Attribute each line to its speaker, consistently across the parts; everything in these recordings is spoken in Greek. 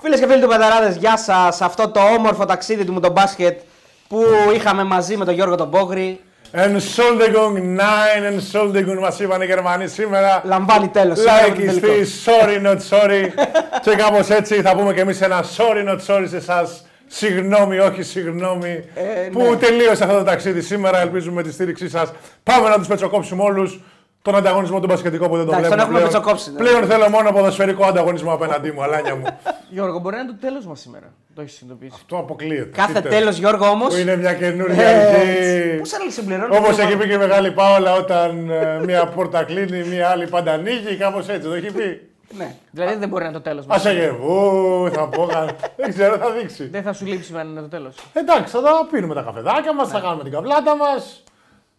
Speaker 1: Φίλες και φίλοι του Betarades, γεια σας. Σε αυτό το όμορφο ταξίδι του Mundobasket που είχαμε μαζί με τον Γιώργο τον Μπόγρη.
Speaker 2: Entschuldigung, nein, Entschuldigung, μας είπαν οι Γερμανοί σήμερα.
Speaker 1: Λαμβάνει τέλος.
Speaker 2: Λαϊκιστή, sorry, not sorry. και κάπως έτσι θα πούμε και εμείς ένα sorry, not sorry σε εσάς. Συγγνώμη, όχι συγγνώμη.
Speaker 1: Ε,
Speaker 2: που
Speaker 1: ναι.
Speaker 2: τελείωσε αυτό το ταξίδι σήμερα. Ελπίζουμε με τη στήριξή σας. Πάμε να τους πετσοκόψουμε όλους. Τον ανταγωνισμό του μπασκετικό που δεν τον
Speaker 1: Εντάξει, τον
Speaker 2: βλέπουμε.
Speaker 1: έχουμε
Speaker 2: πλέον.
Speaker 1: πετσοκόψει, ναι.
Speaker 2: Πλέον θέλω μόνο ποδοσφαιρικό ανταγωνισμό απέναντί μου, αλάνια μου.
Speaker 3: Γιώργο, μπορεί να είναι το τέλος μας σήμερα. Το έχεις συνειδητοποιήσει.
Speaker 2: Αυτό αποκλείεται.
Speaker 1: Κάθε
Speaker 2: Τι
Speaker 1: τέλος, Γιώργο όμως.
Speaker 2: Που είναι μια καινούργια αρχή.
Speaker 1: Πώς άλλοι συμπληρώνει.
Speaker 2: Όπως έχει πει και η μεγάλη Πάολα, όταν ε, μία πόρτα κλείνει, μία άλλη πάντα ανοίγει, κάπως έτσι το έχει πει.
Speaker 1: Ναι.
Speaker 3: Δηλαδή δεν μπορεί να είναι το τέλος
Speaker 2: Α
Speaker 3: μα.
Speaker 2: εγεβού, θα πω. κα- Δεν ξέρω, θα δείξει.
Speaker 3: Δεν θα σου λείψει αν είναι το τέλος.
Speaker 2: Εντάξει, θα τα πίνουμε τα καφεδάκια μας, θα κάνουμε την καβλάτα μας.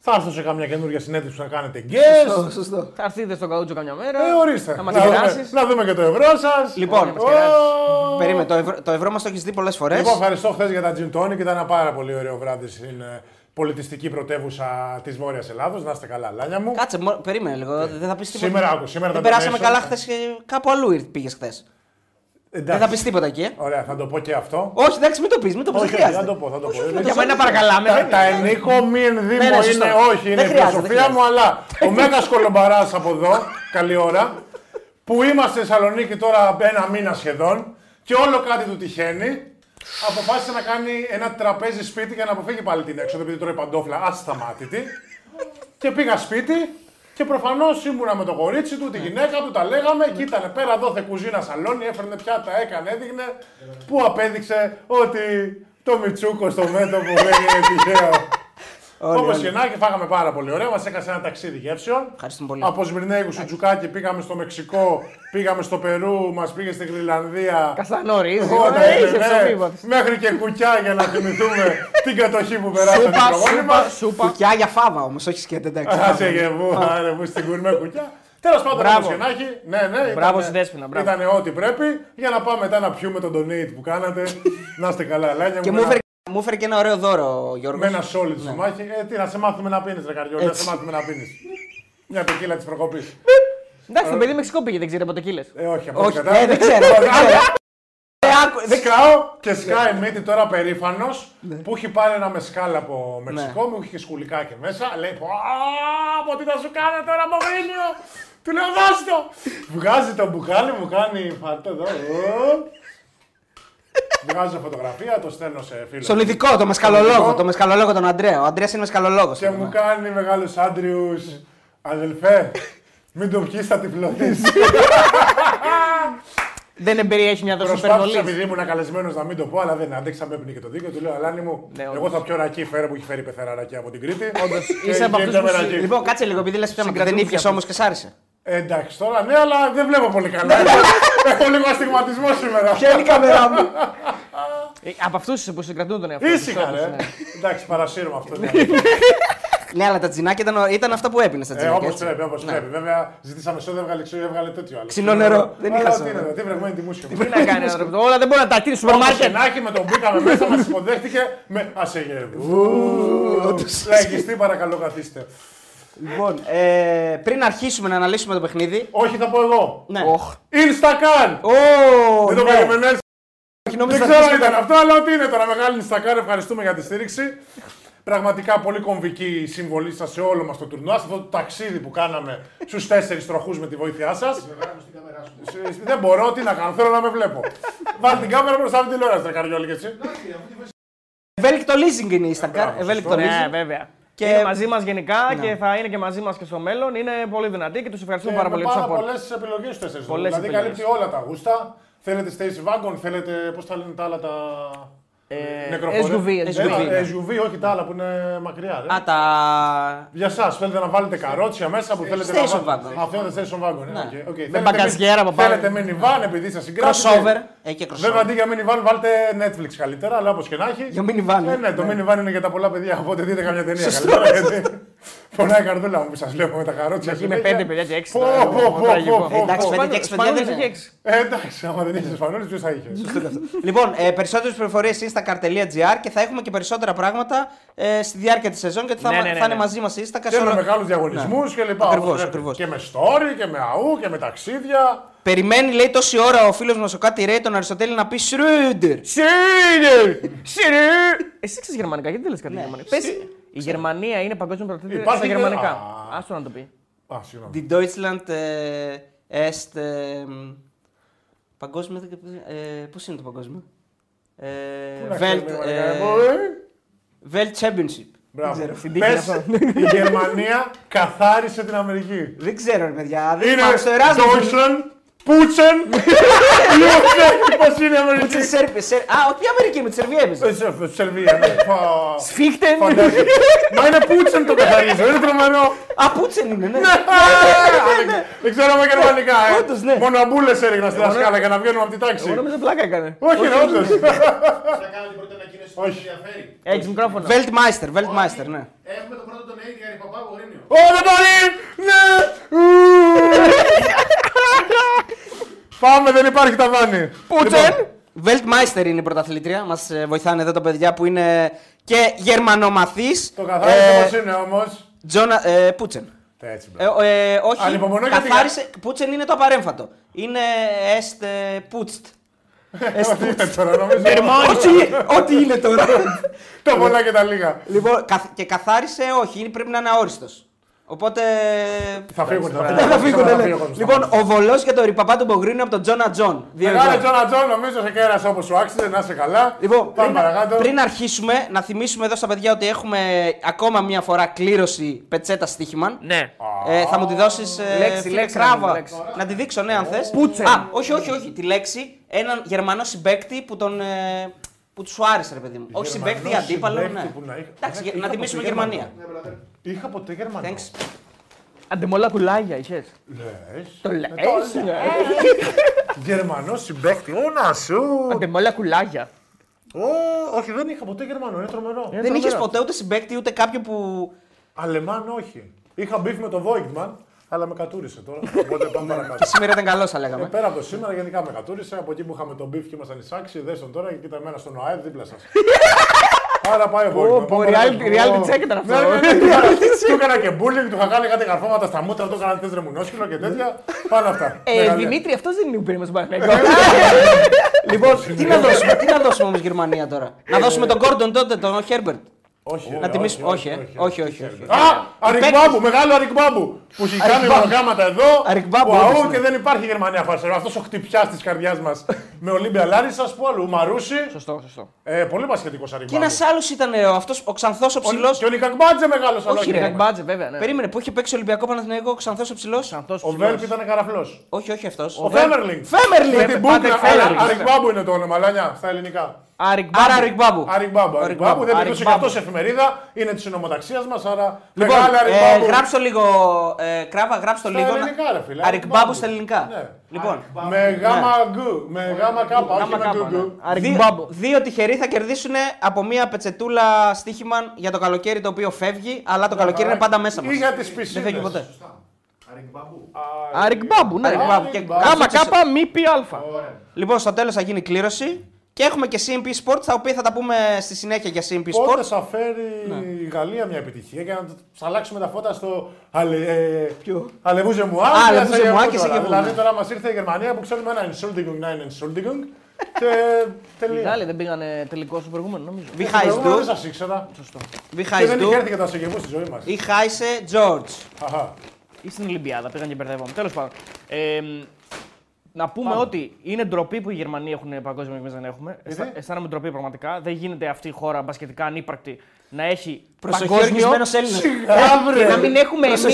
Speaker 2: Θα έρθω σε καμιά καινούργια συνέντευξη που να κάνετε guest.
Speaker 1: Σωστό, σωστό.
Speaker 3: Θα έρθετε στον καούτσο καμιά μέρα.
Speaker 2: Ε, ορίστε.
Speaker 3: Θα μας
Speaker 2: να, δούμε,
Speaker 3: κεράσει.
Speaker 2: να δούμε και το ευρώ σας.
Speaker 1: Λοιπόν,
Speaker 3: μας κεράσει.
Speaker 1: Περίμενε, το ευρώ, το ευρώ μας το έχεις δει πολλές φορές;
Speaker 2: Λοιπόν, ευχαριστώ χθες για τα gin tonic. Ήταν ένα πάρα πολύ ωραίο βράδυ στην ε, πολιτιστική πρωτεύουσα της Βόρειας Ελλάδος. Να είστε καλά, λάνια μου.
Speaker 1: Κάτσε, μο- περίμενε λίγο. Δεν θα πεις τίποτα.
Speaker 2: Σήμερα άκου, σήμερα
Speaker 1: Δεν
Speaker 2: τα
Speaker 1: περάσαμε
Speaker 2: donation.
Speaker 1: καλά χθες και κάπου αλλού πήγες χθες. Δεν
Speaker 2: Εντάξει.
Speaker 1: θα πεις τίποτα εκεί. ε.
Speaker 2: Ωραία, θα το πω και αυτό.
Speaker 1: Όχι, εντάξει, μην το πεις, μην το πεις.
Speaker 2: Όχι,
Speaker 1: Δεν
Speaker 2: όχι, θα
Speaker 1: χρειάζεται.
Speaker 2: το πω, θα το πω.
Speaker 3: Για μένα παρακαλάμε.
Speaker 2: Τα, τα ενίκο μη ενδύμω
Speaker 1: Ναι, ναι, σωστό.
Speaker 2: είναι όχι, είναι
Speaker 1: Δεν
Speaker 2: η
Speaker 1: χρειάζεται,
Speaker 2: φιλοσοφία
Speaker 1: δεν
Speaker 2: μου, αλλά ο Μέγας Κολομπαράς από εδώ, καλή ώρα, που είμαστε στη Θεσσαλονίκη τώρα ένα μήνα σχεδόν και όλο κάτι του τυχαίνει, αποφάσισε να κάνει ένα τραπέζι σπίτι για να αποφύγει πάλι την έξοδο επειδή τρώει παντόφλα ασταμάτητη. και πήγα σπίτι και προφανώς ήμουνα με το κορίτσι του, τη γυναίκα του, τα λέγαμε και ήταν πέρα δόθε κουζίνα σαλόνι, έφερνε πιάτα, έκανε, έδειχνε. Που απέδειξε ότι το Μιτσούκο στο μέτωπο δεν είναι τυχαίο.
Speaker 1: Όλοι,
Speaker 2: Όπως
Speaker 1: όλοι.
Speaker 2: και να έχει, φάγαμε πάρα πολύ ωραία. Μας έκανε ένα ταξίδι γεύσεων.
Speaker 1: Ευχαριστούμε πολύ.
Speaker 2: Από Σμυρνέικους στο Τζουκάκι πήγαμε στο Μεξικό, πήγαμε στο Περού, μας πήγε στην Γρυλανδία.
Speaker 3: Καστανόρι,
Speaker 2: Εγώ,
Speaker 3: είσαι.
Speaker 2: ναι,
Speaker 3: Είσαι
Speaker 2: ναι,
Speaker 3: ψωμίβατο.
Speaker 2: Μέχρι και κουκιά για να θυμηθούμε την κατοχή που περάσαμε την
Speaker 3: Σούπα,
Speaker 2: προγόνη
Speaker 3: σούπα,
Speaker 2: μας.
Speaker 3: σούπα.
Speaker 1: Κουκιά για φάβα όμως, όχι σκέτε εντάξει.
Speaker 2: Άσε γεβού, άρε μου στην κουρμέ κουκιά. Τέλος πάντων,
Speaker 3: Μπράβο.
Speaker 2: όπως και να έχει, ναι, ναι,
Speaker 3: Μπράβο
Speaker 2: ήτανε-
Speaker 3: στη Δέσποινα, μπράβο.
Speaker 2: Ήτανε ό,τι πρέπει για να πάμε μετά να πιούμε τον donate που κάνατε. να είστε καλά, Λάνια
Speaker 1: Και
Speaker 2: μου.
Speaker 1: μου
Speaker 2: ένα-
Speaker 1: έφερε, μου έφερε και ένα ωραίο δώρο, Γιώργος.
Speaker 2: Με ένα σόλιτ στο μάχη. Ε, τι να σε μάθουμε να πίνεις, Ρε Καριόλη, να
Speaker 1: Έτσι.
Speaker 2: σε μάθουμε να πίνεις. Μια τεκίλα της προκοπής.
Speaker 3: Εντάξει, το παιδί Μεξικό πήγε, δεν ξέρει από τεκίλες.
Speaker 2: Ε, όχι, από
Speaker 1: Όχι,
Speaker 2: ό,τι κατάλαβα.
Speaker 1: ε, δεν ξέρω. δεν ξέρω. Ε, άκου- δεν-
Speaker 2: Σκάω και σκάει μύτη τώρα περήφανος
Speaker 1: Ναι.
Speaker 2: που έχει πάρει ένα μεσκάλ από Μεξικό, μου είχε και σκουλικάκι μέσα. Λέει, «Πω, Α, από τι θα σου κάνω τώρα, Μογρίνιο! Του λέω, δώσ' το! Βγάζει το μπουκάλι, μου κάνει φαρτό εδώ. Ω. Βγάζω φωτογραφία, το στέλνω σε φίλο.
Speaker 1: Στον ειδικό, το μεσκαλολόγο, το μεσκαλολόγο τον Αντρέα. Ο Αντρέας είναι μεσκαλολόγος.
Speaker 2: Και μου κάνει μεγάλο Άντριους, αδελφέ, μην το πιείς, θα τυφλωθείς.
Speaker 3: Δεν εμπεριέχει μια δόση
Speaker 2: Προσπάθησα
Speaker 3: υπερβολής.
Speaker 2: επειδή ήμουν καλεσμένος να μην το πω, αλλά δεν άντεξα, με έπνιγε και το δίκιο. Του λέω, Αλάνη μου,
Speaker 3: Ναι,
Speaker 2: εγώ
Speaker 3: όντως.
Speaker 2: θα πιω ρακί φέρε που έχει φέρει πεθερά ρακί από την Κρήτη.
Speaker 3: Όντως,
Speaker 2: Και
Speaker 3: είσαι από
Speaker 2: και
Speaker 3: αυτούς
Speaker 2: πιάμε
Speaker 3: που
Speaker 2: ρακί.
Speaker 1: Λοιπόν, κάτσε λίγο, επειδή λες ψέματα. Δεν
Speaker 3: Συγκρατούν
Speaker 1: ήπιες
Speaker 3: αυτούς.
Speaker 1: όμως και σ' άρεσε.
Speaker 2: Ε, εντάξει, τώρα ναι, αλλά δεν βλέπω πολύ καλά. Έχω- Έχω λίγο αστιγματισμό σήμερα.
Speaker 1: Ποια είναι η κάμερά μου;
Speaker 3: Ε, Από αυτούς που συγκρατούν τον εαυτό τους,
Speaker 2: Ήσυχα,
Speaker 3: όντως,
Speaker 2: ρε.
Speaker 3: ναι.
Speaker 2: Εντάξει, παρασύρουμε αυτό.
Speaker 1: Ναι, αλλά τα τζινάκια ήταν, ήταν αυτά που έπινε στα
Speaker 2: Ε,
Speaker 1: τζινάκια.
Speaker 2: Όπως
Speaker 1: έτσι.
Speaker 2: πρέπει, όπως
Speaker 1: Ναι.
Speaker 2: πρέπει. Βέβαια, ζητήσαμε σόδα, έβγαλε ξύλο, έβγαλε τέτοιο άλλο.
Speaker 1: Ξινό νερό. Δεν είχα
Speaker 2: Αλλά
Speaker 1: σόδα.
Speaker 2: Τι είναι, εδώ, τι βρεγμένη τη μουσική.
Speaker 3: Τι να κάνει άνθρωπο. Όλα δεν μπορεί να τα τίνει στο σούπερ
Speaker 2: Όπως
Speaker 3: μάρκετ.
Speaker 2: Σενάκι με τον μπήκαμε μέσα, μας υποδέχτηκε με ασεγεύου. Λαϊκιστή, παρακαλώ, καθίστε.
Speaker 1: Λοιπόν, ε, πριν αρχίσουμε να αναλύσουμε το παιχνίδι.
Speaker 2: Όχι, θα πω εγώ.
Speaker 1: Ναι.
Speaker 3: Οχ.
Speaker 2: Instacan!
Speaker 1: Ω,
Speaker 2: Δεν το
Speaker 1: ναι.
Speaker 2: περιμένες.
Speaker 1: Όχι, νόμιζα
Speaker 2: Δεν
Speaker 1: θα
Speaker 2: ξέρω αν
Speaker 1: αρχίσουμε-
Speaker 2: ήταν αυτό, αλλά ό,τι είναι τώρα. Μεγάλη Instacar, ευχαριστούμε για τη στήριξη. Πραγματικά πολύ κομβική συμβολή σας σε όλο μας το τουρνουά, σε αυτό το ταξίδι που κάναμε στους τέσσερις τροχούς με τη βοήθειά σας. Δεν μπορώ, τι να κάνω, θέλω να με βλέπω. Βάλει την κάμερα μπροστά από την τηλεόραση, ρε Καριόλη και έτσι.
Speaker 1: Ευέλικτο leasing είναι η Instacar.
Speaker 2: Μπράβο,
Speaker 1: Ευέλικτο
Speaker 2: σωστό.
Speaker 3: Ναι,
Speaker 1: leasing.
Speaker 3: βέβαια.
Speaker 1: Και-
Speaker 3: Και είναι μαζί μας γενικά
Speaker 1: Ναι.
Speaker 3: και θα είναι και μαζί μας και στο μέλλον. Είναι πολύ δυνατή και τους ευχαριστούμε
Speaker 2: Και
Speaker 3: πάρα
Speaker 2: με
Speaker 3: πολύ για το
Speaker 2: πάρα
Speaker 3: support.
Speaker 2: πολλές επιλογές στου τέσσερι
Speaker 3: Πολλές
Speaker 2: Δηλαδή
Speaker 3: επιλογές.
Speaker 2: καλύπτει όλα τα γούστα. Θέλετε station wagon, θέλετε. Πώς τα λένε τα άλλα τα.
Speaker 3: Ε,
Speaker 2: νεκροφόρα.
Speaker 3: SUV, SUV.
Speaker 2: Ε, SUV, όχι τα άλλα που είναι μακριά. Ρε.
Speaker 1: Α, τα.
Speaker 2: Για εσά, θέλετε να βάλετε καρότσια μέσα που θέλετε
Speaker 1: Station
Speaker 2: να
Speaker 1: wagon.
Speaker 2: Α, θέλετε station wagon. Ναι.
Speaker 1: Ναι.
Speaker 2: OK, OK.
Speaker 3: Με
Speaker 2: Θέλετε
Speaker 3: μπαγκαζιέρα
Speaker 2: mini-
Speaker 3: από πάνω.
Speaker 2: Θέλετε minivan επειδή σας συγκράτησε.
Speaker 1: Crossover. Έχει και
Speaker 2: Βέβαια
Speaker 1: crossover.
Speaker 2: αντί για minivan βάλτε Netflix καλύτερα, αλλά όπως και να έχει.
Speaker 1: Για minivan,
Speaker 2: Ε,
Speaker 1: ε.
Speaker 2: ναι, το minivan είναι για τα πολλά παιδιά. Οπότε δείτε καμιά ταινία καλύτερα. γιατί Πονάει η καρδούλα μου που σας βλέπω με τα καρότσια.
Speaker 3: Εκεί με
Speaker 2: συνέχεια.
Speaker 3: πέντε παιδιά και έξι.
Speaker 2: Πω,
Speaker 3: τώρα,
Speaker 2: πω, πω,
Speaker 3: τραγικό.
Speaker 2: πω, πω.
Speaker 1: Εντάξει,
Speaker 2: πω.
Speaker 1: πέντε και έξι παιδιά
Speaker 3: Σπανούλης
Speaker 1: δεν
Speaker 3: έχει
Speaker 1: είναι.
Speaker 3: έξι.
Speaker 2: Ε, εντάξει, άμα δεν είχε Ισπανόλη, ποιος θα είχες;
Speaker 1: Λοιπόν, ε, περισσότερες πληροφορίες instacar.gr και θα έχουμε και περισσότερα πράγματα ε, στη διάρκεια της σεζόν γιατί θα,
Speaker 3: Ναι,
Speaker 1: μα-
Speaker 3: ναι, ναι,
Speaker 1: θα είναι
Speaker 3: ναι.
Speaker 1: μαζί μας η Instacar.
Speaker 2: Και
Speaker 1: σε
Speaker 2: με
Speaker 1: όλο-
Speaker 2: μεγάλους διαγωνισμούς και λοιπά.
Speaker 1: Ακριβώς,
Speaker 2: όπως πρέπει.
Speaker 1: ακριβώς.
Speaker 2: Και με story και με αού και με ταξίδια.
Speaker 1: Περιμένει, λέει, τόση ώρα ο φίλος μας ο Κάτι Ρέι τον Αριστοτέλη να πει Σρούντερ.
Speaker 3: Σίνερ! Σίνερ! Εσύ ξέρεις γερμανικά, γιατί δεν λες κάτι
Speaker 1: Ναι.
Speaker 3: γερμανικά; Πες, η Γερμανία είναι παγκόσμιο πρωταθλήτρια
Speaker 2: Υπάρχει
Speaker 3: στα
Speaker 2: και-
Speaker 3: γερμανικά.
Speaker 2: Α.
Speaker 3: Άστο να το πει.
Speaker 2: Α, συγγνώμη.
Speaker 1: Die Deutschland ε, est. ε, μ, Παγκόσμιο. Ε, Πώς είναι το παγκόσμιο; Ε,
Speaker 2: Να
Speaker 1: Welt,
Speaker 2: ξέρουμε γερμανικά,
Speaker 1: ε,
Speaker 2: ε,
Speaker 1: Welt Championship.
Speaker 2: Μπράβο.
Speaker 3: στην τύχη
Speaker 2: Πες,
Speaker 3: αυτό.
Speaker 2: η Γερμανία καθάρισε την Αμερική.
Speaker 1: Δεν ξέρω, ρε παιδιά. Δεν
Speaker 2: Είναι
Speaker 1: πάμε στο Erasmus.
Speaker 2: Deutschland, Πούτσεν, Πώς είναι η Αμερική;
Speaker 1: Πούτσε Σέρβια. Σερ- Α, όχι Αμερική, με τη Σερβία έπαιζε.
Speaker 2: Ε, σε- σε- Σερβία, ναι. Φα-
Speaker 3: Σφίχτεν!
Speaker 2: Φαντάζομαι. Μα είναι Πούτσεν το καθαρίζω, είναι τρομερό.
Speaker 1: Α, Πούτσεν είναι, ναι.
Speaker 2: Δεν ξέρω με γερμανικά, ε.
Speaker 1: Όντως, ναι.
Speaker 2: Μόνο αμπούλες έριχνα στη δασκάλα για να βγαίνουμε από την τάξη.
Speaker 3: Εγώ νόμιζα πλάκα έκανε.
Speaker 2: Όχι, ρε, όντως.
Speaker 4: Θα κάνω την πρώτη ανακοίνωση που
Speaker 2: Όχι.
Speaker 4: με ενδιαφέρει.
Speaker 3: Έχει μικρόφωνο.
Speaker 1: Weltmeister, Weltmeister, ναι.
Speaker 4: Έχουμε το πρώτο τον Έιδη Αριπαπά Γορίνιο.
Speaker 2: Ω, δεν μπορεί! Ναι! Ου. Πάμε, δεν υπάρχει ταβάνι.
Speaker 3: Πούτσεν!
Speaker 1: Weltmeister είναι η πρωταθλήτρια. Μας βοηθάνε εδώ τα παιδιά που είναι και γερμανομαθείς.
Speaker 2: Το καθάρισε πώς είναι όμως.
Speaker 1: Τζόνα, ε, Πούτσεν.
Speaker 2: Έτσι,
Speaker 1: Ε,
Speaker 2: μπράβο.
Speaker 1: ε, όχι,
Speaker 2: Ανυπομονώ γιατί-
Speaker 1: καθάρισε. Πούτσεν είναι το απαρέμφατο. Είναι est ε, πούτστ.
Speaker 2: Ό,τι είναι τώρα, νομίζω.
Speaker 1: Ό,τι- Ό,τι είναι τώρα.
Speaker 2: Τα πολλά και τα λίγα.
Speaker 1: λοιπόν, καθ- και καθάρισε, όχι, είναι- πρέπει να είναι αόριστος. Οπότε.
Speaker 2: Θα φύγουν, θα
Speaker 1: Δεν
Speaker 2: φύγουν.
Speaker 1: θα φύγουν,
Speaker 2: Θα
Speaker 1: ναι.
Speaker 2: φύγουν, θα
Speaker 1: Λοιπόν,
Speaker 2: φύγουν.
Speaker 1: ο βολός και το ρηπαπά του Μπογρίνου από τον Τζόνα Τζον. Δύο
Speaker 2: Μεγάλε
Speaker 1: ευρώ.
Speaker 2: Τζόνα Τζον, νομίζω σε κέρασε όπως σου άξιζε, να είσαι καλά.
Speaker 1: Λοιπόν,
Speaker 2: Πάμε
Speaker 1: πριν,
Speaker 2: παρακάτω.
Speaker 1: πριν αρχίσουμε, να θυμίσουμε εδώ στα παιδιά ότι έχουμε ακόμα μία φορά κλήρωση πετσέτα στοίχημαν.
Speaker 3: Ναι.
Speaker 1: Ε, θα μου τη δώσεις.
Speaker 3: Λέξη, λέξη, να
Speaker 1: κράβα.
Speaker 3: μου, λέξη.
Speaker 1: Να τη δείξω, ναι, αν θες.
Speaker 3: Πούτσεν.
Speaker 1: Α, όχι, όχι, όχι. Τη λέξη. Έναν Γερμανό συμπέκτη που τον. Ε, που τους σου άρεσε, ρε παιδί μου. όχι
Speaker 2: Γερμανός
Speaker 1: συμπέκτη, αντίπαλο.
Speaker 2: συμπαίκτη
Speaker 1: Ναι.
Speaker 2: που να είχα-
Speaker 1: Εντάξει,
Speaker 2: είχα
Speaker 1: να
Speaker 2: ποτέ
Speaker 1: τιμήσουμε
Speaker 2: Γερμανό.
Speaker 1: Γερμανία.
Speaker 2: Είχα ποτέ Γερμανό.
Speaker 1: Thanks.
Speaker 3: Αντεμόλα κουλάγια είχες.
Speaker 2: Λες.
Speaker 3: Το λες.
Speaker 2: Γερμανός συμπέκτη. Ω να σου.
Speaker 3: Αντεμόλα κουλάγια.
Speaker 2: Ω, όχι, δεν είχα ποτέ Γερμανό, είναι τρομερό.
Speaker 3: Είναι
Speaker 1: Δεν είχες
Speaker 3: τρομερό.
Speaker 1: ποτέ ούτε συμπαίκτη ούτε κάποιον που.
Speaker 2: Αλεμάν όχι. Είχα beef με το Voigtmann, αλλά με κατούρισε τώρα. Οπότε πάμε παρακάτω.
Speaker 1: Σήμερα ήταν καλός, θα
Speaker 2: Ε,
Speaker 1: λέγαμε.
Speaker 2: πέρα από το σήμερα, γενικά με κατούρισε. Από εκεί που είχαμε τον beef και ήμασταν ισάξιοι, δες τον τώρα και κοίτα εμένα στον ΟΑΕΔ δίπλα σας. Άρα πάει ο Voigtmann.
Speaker 3: πω,
Speaker 2: Πάμε
Speaker 3: reality-
Speaker 2: παρακάτω.
Speaker 3: reality
Speaker 2: Ω.
Speaker 3: check ήταν αυτό.
Speaker 2: Ναι, ναι, ναι, του έκανα- Του έκανα και bullying, του είχα κάνει κάτι καρφώματα στα μούτρα, του έκανα τέσσερα μουνόσκυλο και τέτοια. Πάνω αυτά.
Speaker 3: Ε,
Speaker 2: Μεγαλεία.
Speaker 3: Δημήτρη, αυτός δεν είναι που πήραμε στον Παναγενικό.
Speaker 1: Λοιπόν, τι να δώσουμε, τι να δώσουμε όμως Γερμανία τώρα; Να δώσουμε τον Gordon τότε, τον Herbert.
Speaker 2: Όχι,
Speaker 1: Να
Speaker 2: ρε,
Speaker 1: τιμήσουμε. Όχι, ε. όχι, όχι. όχι.
Speaker 2: Α, Αρικμπάμπου, μεγάλο Αρικμπάμπου. Που έχει κάνει προγράμματα εδώ.
Speaker 1: Αρικμπάμπου,
Speaker 2: Που αού
Speaker 1: όντως, ναι.
Speaker 2: και δεν υπάρχει Γερμανία φάρσερα. Αυτός ο χτυπιάς της καρδιάς μας με Ολύμπια Λάρισα που άλλο. Μαρούσι.
Speaker 3: Σωστό, σωστό.
Speaker 2: Ε, πολύ πασχετικό
Speaker 1: Και
Speaker 2: Αρικμπάμπου.
Speaker 1: ένα άλλος ήταν ε, ο, αυτός, ο Ξανθός ο ψηλός.
Speaker 2: Και ο Νικακμπάτζε μεγάλος
Speaker 1: Όχι, ρε.
Speaker 3: Κακ μπάτζε, βέβαια. ναι.
Speaker 1: Περίμενε, που είχε παίξει Ολυμπιακό Παναθηναϊκό ο Ξανθός ο ψηλός;
Speaker 3: Ξανθός
Speaker 2: Ο
Speaker 3: ψηλός.
Speaker 2: Βέλπ ήταν καραφλός.
Speaker 1: Όχι, όχι αυτός.
Speaker 2: Ο Φέμερλινγκ.
Speaker 1: Φέμερλινγκ.
Speaker 2: Με την
Speaker 3: Πάτε
Speaker 2: μπούκνα.
Speaker 3: Φέμερλινγκ,
Speaker 2: Αρικμπάμπου είναι το όνομα, Λάνια, στα ελληνικά.
Speaker 3: Άρικ
Speaker 1: Άρα
Speaker 3: Μπάμπου.
Speaker 1: Ρικμπάμπου.
Speaker 2: Αρικμπάμπου. Αρικμπάμπου δεν μιλούσε και
Speaker 3: Αρικμπάμπου.
Speaker 2: αυτό σε εφημερίδα. Είναι της συνομοταξία μας, άρα.
Speaker 1: Λοιπόν,
Speaker 2: Μεγάλη
Speaker 1: ε,
Speaker 2: Αρικμπάμπου.
Speaker 1: γράψω λίγο. Ε, κράβα, γράψω το
Speaker 2: Στα
Speaker 1: λίγο.
Speaker 2: ελληνικά, ρε φίλε,
Speaker 1: Αρικμπάμπου
Speaker 2: Αρικμπάμπου.
Speaker 1: στα ελληνικά.
Speaker 2: Ναι.
Speaker 1: Λοιπόν,
Speaker 2: Με γάμα γκου. Με γάμα κάπα, όχι
Speaker 3: Γάμα
Speaker 2: με
Speaker 3: κάπα,
Speaker 2: γκου γκου.
Speaker 3: ναι. Άρικ
Speaker 1: δύο,
Speaker 3: Μπάμπου.
Speaker 1: δύο τυχεροί θα κερδίσουν από μία πετσετούλα στοίχημαν για το καλοκαίρι το οποίο φεύγει, αλλά το καλοκαίρι είναι πάντα μέσα μας.
Speaker 2: Ή για τις
Speaker 1: Δεν
Speaker 2: πισίνες.
Speaker 1: φεύγει ποτέ.
Speaker 4: Αριμπαμπού.
Speaker 3: Άρικ Μπάμπου, ναι.
Speaker 1: Άρικ Μπάμπου. Και
Speaker 2: Μπάμπου.
Speaker 3: Γάμα
Speaker 1: κάποιος-
Speaker 3: κάπα μη πι αλφα.
Speaker 1: Λοιπόν, στο τέλος θα γίνει κλήρωση και έχουμε και CMP Sports, τα οποία θα τα πούμε στη συνέχεια για CMP
Speaker 2: Πότε
Speaker 1: Sports.
Speaker 2: θα φέρει η Γαλλία μια επιτυχία για να τους αλλάξουμε τα φώτα στο αλε... ε, Αλεβούζε μου
Speaker 1: Α, Αλεβούζε μου, και σε γεβού,
Speaker 2: Δηλαδή
Speaker 1: ναι.
Speaker 2: τώρα μας ήρθε η Γερμανία που ξέρουμε ένα Entschuldigung, να είναι Entschuldigung και
Speaker 3: Οι
Speaker 2: τελεία.
Speaker 3: Γάλλοι δεν πήγανε τελικό στο προηγούμενο, νομίζω.
Speaker 1: Wie
Speaker 2: Το προηγούμενο
Speaker 1: heißt
Speaker 2: Δεν
Speaker 1: du?
Speaker 2: σας ήξερα.
Speaker 1: Wie
Speaker 2: Και δεν
Speaker 1: heißt
Speaker 2: είχε
Speaker 1: du?
Speaker 2: έρθει και τα σεγεβού στη ζωή μας.
Speaker 1: Ich heiße George.
Speaker 3: Ή στην Ολυμπιάδα, πήγαν και μπερδεύομαι. Τέλος πάντων. Ε, να πούμε ότι είναι ντροπή που οι Γερμανοί έχουν παγκόσμιο και εμεί δεν έχουμε. Αισθα- Αισθάνομαι ντροπή πραγματικά. Δεν γίνεται αυτή η χώρα μπασκετικά ανύπαρκτη να έχει
Speaker 1: Προσοχή,
Speaker 3: παγκόσμιο
Speaker 1: οργισμένος Έλληνας.
Speaker 3: και να μην έχουμε εμείς.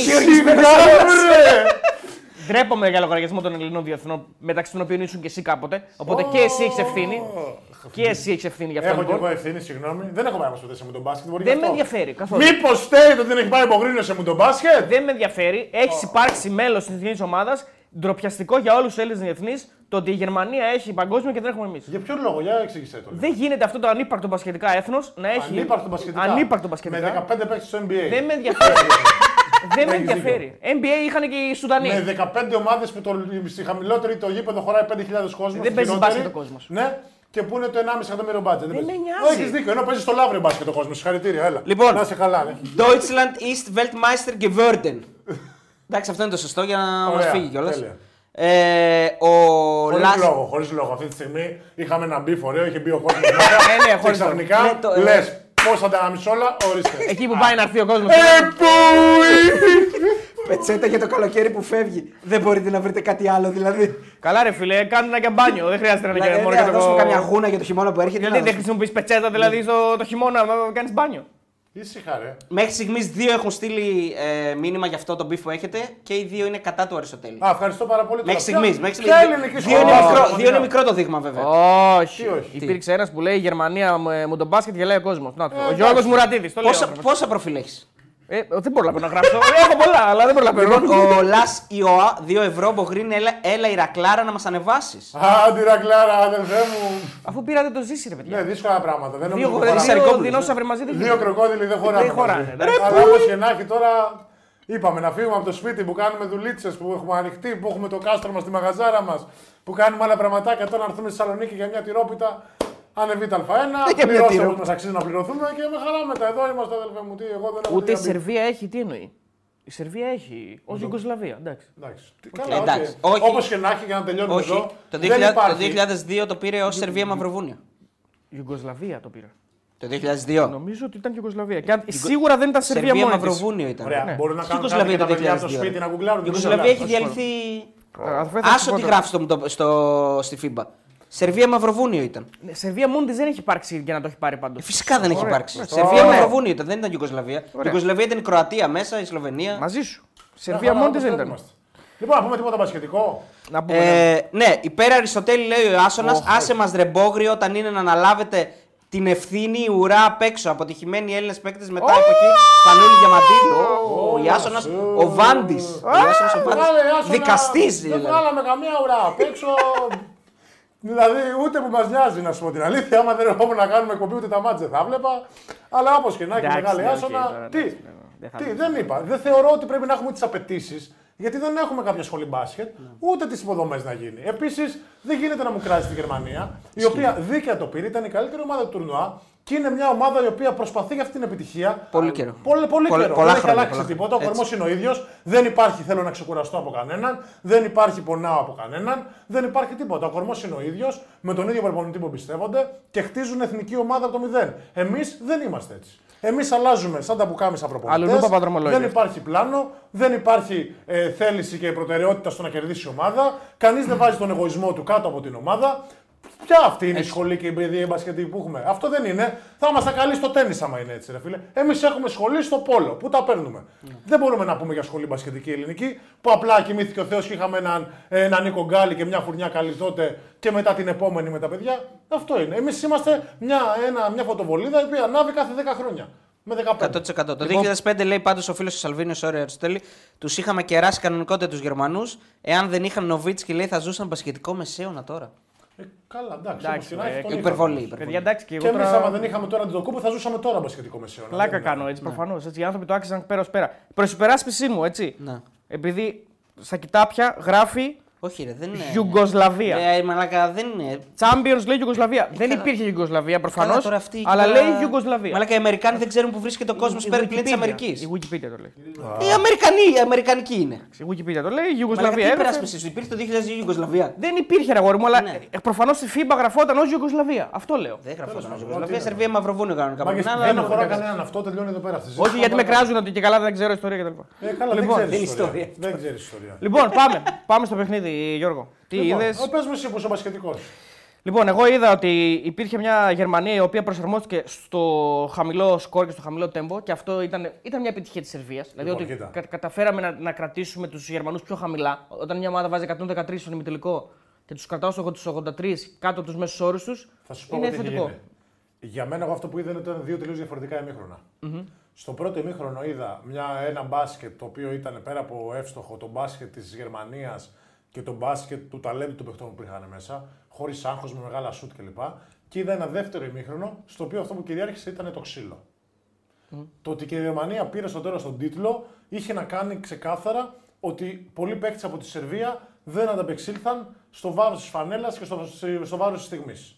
Speaker 3: Ντρέπομαι για λογαριασμό των Ελληνών διεθνών, μεταξύ των οποίων ήσουν και εσύ κάποτε. Οπότε και εσύ έχεις ευθύνη. Και εσύ έχεις ευθύνη για αυτό.
Speaker 2: Έχω και
Speaker 3: λοιπόν.
Speaker 2: εγώ ευθύνη, συγγνώμη. Δεν έχω πάει ποτέ σε μου τον μπάσκετ. μπορεί
Speaker 3: Δεν
Speaker 2: γι'
Speaker 3: με
Speaker 2: αυτό.
Speaker 3: ενδιαφέρει καθόλου.
Speaker 2: Μήπως στέει ότι δεν έχει πάει υπογρίνο σε μου τον μπάσκετ;
Speaker 3: Δεν με ενδιαφέρει. Έχεις υπάρξει μέλος της εθνική ομάδας. Ντροπιαστικό για όλους τους Έλληνες διεθνείς το ότι η Γερμανία έχει παγκόσμιο και δεν έχουμε εμείς.
Speaker 2: Για ποιο λόγο, για εξήγησέ το.
Speaker 3: Δεν γίνεται αυτό το ανύπαρκτο μπασκετικά έθνος να έχει.
Speaker 2: Ανύπαρκτο μπασκετικά.
Speaker 3: Ανύπαρκτο
Speaker 2: Με
Speaker 3: μπασκετικά.
Speaker 2: 15 παίκτες στο NBA.
Speaker 3: Δεν με ενδιαφέρει. δεν με
Speaker 2: Έχεις
Speaker 3: ενδιαφέρει. NBA είχαν και οι Σουδανοί.
Speaker 2: Με 15 ομάδες που το, στη χαμηλότερη το γήπεδο χωράει 5.000 κόσμος.
Speaker 3: Δεν παίζει μπάσκετ ο κόσμος.
Speaker 2: Ναι, και που είναι το 1,5 εκατομμύριο budget.
Speaker 3: Δεν με νοιάζει.
Speaker 2: Έχεις δίκιο, ενώ παίζει στο Λαύριο μπάσκετ ο κόσμος. Συγχαρητήρια, έλα.
Speaker 1: Λοιπόν.
Speaker 2: Να σε καλά, ναι.
Speaker 1: Deutschland ist Weltmeister geworden. Εντάξει, αυτό είναι το σωστό για να μας
Speaker 2: Ωραία,
Speaker 1: φύγει κιόλας.
Speaker 2: τέλεια.
Speaker 1: Ε, ο
Speaker 2: Χωρίς
Speaker 1: Λάς...
Speaker 2: λόγο, χωρίς λόγο. Αυτή τη στιγμή είχαμε ένα beef ωραίο, είχε μπει ο κόσμος.
Speaker 3: ναι,
Speaker 2: και
Speaker 3: χωρίς
Speaker 2: ξαφνικά
Speaker 1: Ναι, το-
Speaker 2: λες πώς θα τα γαμήσω όλα, ορίστε.
Speaker 3: Εκεί που πάει να έρθει ο κόσμος.
Speaker 2: Ε,
Speaker 1: Πετσέτα για το καλοκαίρι που φεύγει. Δεν μπορείτε να βρείτε κάτι άλλο δηλαδή.
Speaker 3: Καλά, ρε φίλε, κάνουν ένα και μπάνιο. Δεν χρειάζεται να είναι
Speaker 1: Δηλαδή,
Speaker 3: και μόνο
Speaker 1: να
Speaker 3: για το.
Speaker 1: δώσουμε καμιά γούνα για το χειμώνα που έρχεται.
Speaker 3: Γιατί
Speaker 1: να
Speaker 3: δεν
Speaker 1: δώσουμε.
Speaker 3: χρησιμοποιείς πετσέτα δηλαδή στο το χειμώνα να κάνεις μπάνιο.
Speaker 2: Ήσυχα, ρε.
Speaker 1: Μέχρι στιγμής δύο έχουν στείλει ε, μήνυμα για αυτό το beef που έχετε και οι δύο είναι κατά του Αριστοτέλη.
Speaker 2: Α, ευχαριστώ πάρα πολύ.
Speaker 1: Μέχρι
Speaker 2: Τώρα,
Speaker 1: στιγμής.
Speaker 2: ποια-
Speaker 1: Μέχρι
Speaker 2: Ποια
Speaker 1: στιγμής.
Speaker 2: ελληνική
Speaker 1: Δύο, είναι
Speaker 2: σχολή
Speaker 1: μικρό,
Speaker 2: είναι
Speaker 1: δύο είναι μικρό το δείγμα βέβαια.
Speaker 3: Όχι.
Speaker 2: Τι όχι.
Speaker 3: Υπήρξε ένας που λέει Γερμανία μου- μου τον μπάσκετ γελάει ο κόσμος. Ο
Speaker 2: εντάξει.
Speaker 3: Γιώργο Μουρατίδης. Το λέει. ο
Speaker 1: Πόσα,
Speaker 3: άνθρωπος.
Speaker 1: πόσα προφίλ έχεις;
Speaker 3: Ε, δεν προλαβαίνω να γράψω. Έχω πολλά, αλλά δεν προλαβαίνω.
Speaker 1: Λοιπόν, ο Λα Ιωά, 2 ευρώ, Μπογρίνη, έλα, έλα η Ρακλάρα να μας ανεβάσεις.
Speaker 2: Άντι Ρακλάρα, αδερφέ μου.
Speaker 3: Αφού πήρατε το ζήσει, ρε παιδιά.
Speaker 2: Ναι, δύσκολα πράγματα. Δεν νομίζω
Speaker 3: Δύο
Speaker 2: ότι
Speaker 3: γορ-
Speaker 2: χωράνε.
Speaker 3: δύο
Speaker 1: Σαρικόπουλος,
Speaker 3: δεινόσαυροι μαζί δεν
Speaker 2: Δύο
Speaker 3: γίνεται.
Speaker 2: κροκόδιλοι δεν χωράνε.
Speaker 3: Δεν χωράνε,
Speaker 2: μαζί.
Speaker 3: εντάξει.
Speaker 2: Αλλά όπως και να έχει τώρα. Είπαμε να φύγουμε από το σπίτι που κάνουμε δουλίτσες που έχουμε ανοιχτεί, που έχουμε το κάστρο μας, τη μαγαζάρα μας, που κάνουμε άλλα πραγματάκια. Τώρα να έρθουμε στη Θεσσαλονίκη για μια τυρόπιτα. Ανεβεί τα Α1,
Speaker 1: Για μια
Speaker 2: πληρώσαμε
Speaker 1: τυρόπιτα.
Speaker 2: όπως μας αξίζει να πληρωθούμε και με χαρά μετά. Εδώ είμαστε, αδελφέ μου. Τι, εγώ δεν έχω
Speaker 3: Ούτε η
Speaker 2: διαβεί.
Speaker 3: Σερβία έχει, τι εννοεί; Η Σερβία έχει. Ω Ιουγκοσλαβία, εντάξει.
Speaker 2: Εντάξει. Τι-
Speaker 1: Ε,
Speaker 2: Καλά,
Speaker 1: εντάξει.
Speaker 2: όχι.
Speaker 1: Όχι.
Speaker 2: Όπως και να έχει για να τελειώνουμε
Speaker 1: Όχι.
Speaker 2: εδώ.
Speaker 1: Το,
Speaker 2: δεν
Speaker 1: 2000 το
Speaker 2: υπάρχει.
Speaker 1: 2002 το πήρε ως Σερβία Μαυροβούνιο.
Speaker 3: Ιουγκοσλαβία το πήρα.
Speaker 1: Το 2002.
Speaker 3: Νομίζω ότι ήταν Ιουγκοσλαβία. Και αν, σίγουρα δεν ήταν Σερβία,
Speaker 1: Σερβία
Speaker 3: μόνη της.
Speaker 1: Μαυροβούνιο ήταν.
Speaker 2: Ωραία,
Speaker 3: Ναι.
Speaker 2: μπορεί να
Speaker 1: Ποιο
Speaker 2: κάνουν
Speaker 1: Ιουγκοσλαβία
Speaker 2: κάτι
Speaker 1: το
Speaker 2: και τα παιδιά από
Speaker 1: 2002.
Speaker 2: το σπίτι να γκουγκλάρουν.
Speaker 1: Η
Speaker 2: την
Speaker 1: Ιουγκοσλαβία έχει
Speaker 2: Ιουγκοσλαβία.
Speaker 1: διαλυθεί.
Speaker 3: Αδερφέ, θα σου
Speaker 1: Άσο
Speaker 3: πω
Speaker 1: τι
Speaker 3: τώρα.
Speaker 1: γράφει στο, στο, στο, στη FIBA. Σερβία Μαυροβούνιο ήταν.
Speaker 3: Ναι, Σερβία μόνη της δεν έχει υπάρξει για να το έχει πάρει πάντως.
Speaker 1: Φυσικά δεν έχει
Speaker 3: Ωραία.
Speaker 1: υπάρξει.
Speaker 3: Ναι.
Speaker 1: Σερβία
Speaker 3: Ωραία.
Speaker 1: Μαυροβούνιο ήταν, δεν ήταν Ιουγκοσλαβία. Η
Speaker 3: Ωραία.
Speaker 1: Ιουγκοσλαβία ήταν η Κροατία μέσα, η Σλοβενία.
Speaker 3: Μαζί σου.
Speaker 2: Μια
Speaker 3: Σερβία
Speaker 2: χαρά,
Speaker 3: μόνη της
Speaker 2: όπως
Speaker 3: δεν ήταν.
Speaker 2: είμαστε. Λοιπόν, να πούμε τίποτα μπασχετικό.
Speaker 3: Να πούμε. ναι.
Speaker 1: Ε, ναι, υπέρ Αριστοτέλη λέει ο Άσονας,
Speaker 3: Οχ,
Speaker 1: άσε μας ρεμπόγριο όταν είναι να αναλάβετε την ευθύνη ουρά απ' έξω. Αποτυχημένοι Έλληνες παίκτες μετά
Speaker 3: Ω!
Speaker 1: εποχή Σπανούλη Διαμαντίδη. Ο
Speaker 2: Ω,
Speaker 1: Ιάσονας,
Speaker 2: μας,
Speaker 1: ο Βάντης. Ο Ιάσονας ο
Speaker 2: Βγάλε,
Speaker 1: Βάντης.
Speaker 2: Άσονα,
Speaker 1: Δικαστής
Speaker 2: Δεν
Speaker 1: δηλαδή.
Speaker 2: βγάλαμε καμία ουρά απ' έξω. Δηλαδή ούτε που μας νοιάζει να σου πω την αλήθεια. Άμα δεν ερχόμουν να κάνουμε εκπομπή ούτε τα μάτια θα βλέπα. Αλλά όπως και να έχει
Speaker 3: Εντάξει,
Speaker 2: μεγάλη
Speaker 3: ναι, οκ,
Speaker 2: άσονα.
Speaker 3: τώρα,
Speaker 2: Τι,
Speaker 3: εντάξει, ναι, ναι, δεν θα
Speaker 2: τι,
Speaker 3: δεις.
Speaker 2: δεν είπα. Δεν θεωρώ ότι πρέπει να έχουμε τις απαιτήσεις. Γιατί δεν έχουμε κάποια σχολή μπάσκετ, ούτε τις υποδομές να γίνει. Επίσης, δεν γίνεται να μου κράζει τη Γερμανία, η οποία δίκαια το πήρε, ήταν η καλύτερη ομάδα του τουρνουά και είναι μια ομάδα η οποία προσπαθεί για αυτή την επιτυχία.
Speaker 1: Πολύ καιρό.
Speaker 2: Πολύ, πολύ
Speaker 1: Πολλ-
Speaker 2: καιρό.
Speaker 1: πολλά
Speaker 2: δεν έχει
Speaker 1: χρόνια,
Speaker 2: αλλάξει
Speaker 1: πολλά
Speaker 2: τίποτα. Ο
Speaker 1: χρόνια.
Speaker 2: κορμός είναι ο ίδιος. Δεν υπάρχει θέλω να ξεκουραστώ από κανέναν. Δεν υπάρχει πονάω από κανέναν. Δεν υπάρχει τίποτα. Ο κορμός είναι ο ίδιος. Με τον ίδιο προπονητή που εμπιστεύονται και χτίζουν εθνική ομάδα από το μηδέν. Εμείς δεν είμαστε έτσι. Εμείς αλλάζουμε σαν τα πουκάμισα προπονητές.
Speaker 3: Αλλού παπαδρομολόγια.
Speaker 2: Δεν υπάρχει πλάνο, δεν υπάρχει ε, θέληση και προτεραιότητα στο να κερδίσει η ομάδα. Κανείς δεν βάζει τον εγωισμό του κάτω από την ομάδα. Ποια αυτή είναι η σχολή και η παιδεία η μπασκετική που έχουμε; Αυτό δεν είναι. Θα είμαστε καλοί στο τέννη, άμα είναι έτσι, ρε φίλε. Εμείς έχουμε σχολή στο πόλο. Πού τα παίρνουμε; Δεν μπορούμε να πούμε για σχολή μπασκετική ελληνική, που απλά κοιμήθηκε ο Θεός και είχαμε έναν, έναν Νίκο Γκάλι και μια φουρνιά καλή τότε και μετά την επόμενη με τα παιδιά. Αυτό είναι. Εμείς είμαστε μια, ένα, μια φωτοβολίδα η οποία ανάβει κάθε 10 χρόνια. Με 15.
Speaker 1: 100%. Το 2005 λέει πάντως ο φίλος του Σαλβίνιο, ωραία Αριστοτέλη, τους είχαμε κεράσει κανονικότητα τους Γερμανούς. Εάν δεν είχαν Νοβίτσκι, λέει, θα ζούσαν πασχετικό μεσαίωνα τώρα.
Speaker 2: Ε, καλά, εντάξει.
Speaker 3: Εντάξει,
Speaker 2: όπως και να έχει,
Speaker 3: ε,
Speaker 2: τον
Speaker 3: και
Speaker 2: είχαμε.
Speaker 1: Υπερβολή. υπερβολή.
Speaker 3: Παιδιά, εντάξει, και
Speaker 2: Και
Speaker 3: εγώ
Speaker 2: εμείς,
Speaker 3: τώρα.
Speaker 2: άμα δεν είχαμε τώρα την κούπα, θα ζούσαμε τώρα μπασκετικό μεσαίωνα.
Speaker 3: Πλάκα
Speaker 2: Δεν-
Speaker 3: κάνω έτσι προφανώς. Οι άνθρωποι το άξιζαν πέρας ως πέρα. Προς υπεράσπιση μου, έτσι.
Speaker 1: Ναι.
Speaker 3: Επειδή στα κοιτάπια γράφει
Speaker 1: Όχι, ρε, δεν είναι.
Speaker 3: Ιουγκοσλαβία.
Speaker 1: Ε, μαλάκα, δεν είναι.
Speaker 3: Champions λέει Ιουγκοσλαβία. Δεν υπήρχε Ιουγκοσλαβία προφανώ.
Speaker 1: Καλά, τώρα αυτή εκεί
Speaker 3: Αλλά
Speaker 1: τώρα-
Speaker 3: λέει Ιουγκοσλαβία.
Speaker 1: Μαλάκα, οι Αμερικάνοι δεν ξέρουν που βρίσκεται ο κόσμος
Speaker 3: Η
Speaker 1: πέρα πλην της
Speaker 3: Wikipedia.
Speaker 1: Αμερικής.
Speaker 3: Η Wikipedia το λέει.
Speaker 1: Οι Αμερικανοί, οι Αμερικανικοί είναι.
Speaker 3: Η Wikipedia το λέει.
Speaker 1: Μαλάκα,
Speaker 3: Η
Speaker 1: τι
Speaker 3: Ιουγκοσλαβία έγραφε.
Speaker 1: υπεράσπιση σου, υπήρχε το 2002 η Ιουγκοσλαβία;
Speaker 3: Δεν υπήρχε ρε αγόρι μου, αλλά
Speaker 1: Ναι.
Speaker 3: προφανώς στη FIBA γραφόταν ως Ιουγκοσλαβία. Αυτό λέω.
Speaker 1: Δεν γραφόταν
Speaker 2: πάντων,
Speaker 1: ως Ιουγκοσλαβία,
Speaker 2: ό,τι
Speaker 1: Σερβία Μαυροβούνιο κανονικά.
Speaker 2: Μάγκες,
Speaker 1: πρέπει να είναι,
Speaker 2: δεν
Speaker 1: αλλά-
Speaker 2: αφορά κανέναν αυτό, τελειώνει εδώ πέρα αυτή η συζήτηση.
Speaker 3: Όχι γιατί με
Speaker 2: Πάμε
Speaker 3: κράζουν ότι και καλά δεν ξέρω ιστορία κτλ.
Speaker 2: Ε, καλά,
Speaker 3: Λοιπόν,
Speaker 2: δεν
Speaker 1: δεν
Speaker 2: ξέρει
Speaker 1: είναι
Speaker 2: ιστορία.
Speaker 1: ιστορία.
Speaker 2: Δεν ξέρεις ιστορία.
Speaker 3: Λοιπόν, πάμε. πάμε στο παιχνίδι, Γιώργο. Τι
Speaker 2: Λοιπόν,
Speaker 3: είδες;
Speaker 2: ε, Πες μου εσύ που είσαι μπασκετικός.
Speaker 3: Λοιπόν, εγώ είδα ότι υπήρχε μια Γερμανία η οποία προσαρμόστηκε στο χαμηλό σκορ και στο χαμηλό τέμπο και αυτό ήταν, ήταν μια επιτυχία της Σερβίας. Δηλαδή
Speaker 2: Λοιπόν,
Speaker 3: ότι
Speaker 2: κοίτα.
Speaker 3: κα- καταφέραμε να, να κρατήσουμε τους Γερμανούς πιο χαμηλά. Όταν μια ομάδα βάζει 113 στον ημιτελικό και τους κρατάω στο 83 κάτω από τους μέσους όρους τους,
Speaker 2: Θα σου πω
Speaker 3: είναι
Speaker 2: εγώ τι
Speaker 3: θετικό.
Speaker 2: έγινε. Για μένα, εγώ αυτό που είδα ήταν δύο τελείως διαφορετικά ημίχρονα. Στο πρώτο ημίχρονο είδα μια, ένα μπάσκετ το οποίο ήταν πέρα από εύστοχο, το μπάσκετ της Γερμανίας και το μπάσκετ του ταλέντου των παιχτών που είχαν μέσα, χωρίς άγχος, με μεγάλα σουτ κλπ. Και είδα ένα δεύτερο ημίχρονο, στο οποίο αυτό που κυριάρχησε ήταν το ξύλο. Το ότι και η Γερμανία πήρε στο τέλος τον τίτλο είχε να κάνει ξεκάθαρα ότι πολλοί παίκτες από τη Σερβία δεν ανταπεξήλθαν στο βάρος της φανέλας και στο, στο βάρος της στιγμής.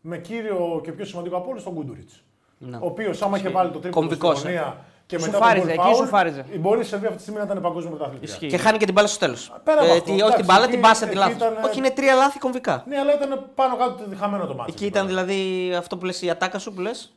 Speaker 2: Με κύριο και πιο σημαντικό από όλους τον Κούντουριτ.
Speaker 1: Ναι.
Speaker 2: Ο οποίος, άμα είχε βάλει το τρίποντο στην
Speaker 1: Κομβικός, ε.
Speaker 2: γωνία Και
Speaker 3: Σου
Speaker 2: μετά τον
Speaker 3: φάριζε,
Speaker 2: goal
Speaker 3: εκεί
Speaker 2: foul,
Speaker 3: σου φάριζε.
Speaker 2: Η μπορεί η Σερβία αυτή τη στιγμή να ήταν παγκόσμιο πρωταθλητή.
Speaker 3: Ισχύει.
Speaker 1: Και χάνει και την μπάλα στο τέλος.
Speaker 2: Πέρα από αυτό,
Speaker 1: όχι
Speaker 2: εντάξει,
Speaker 1: την μπάλα,
Speaker 2: εκεί-
Speaker 1: την πάσα τη
Speaker 2: εκεί
Speaker 1: λάθος.
Speaker 2: ήταν-
Speaker 1: Όχι, είναι τρία λάθη κομβικά.
Speaker 2: Ναι, αλλά ήταν πάνω κάτω χαμένο το μάτι.
Speaker 1: Εκεί ήταν δηλαδή αυτό που λες η ατάκα σου που λες.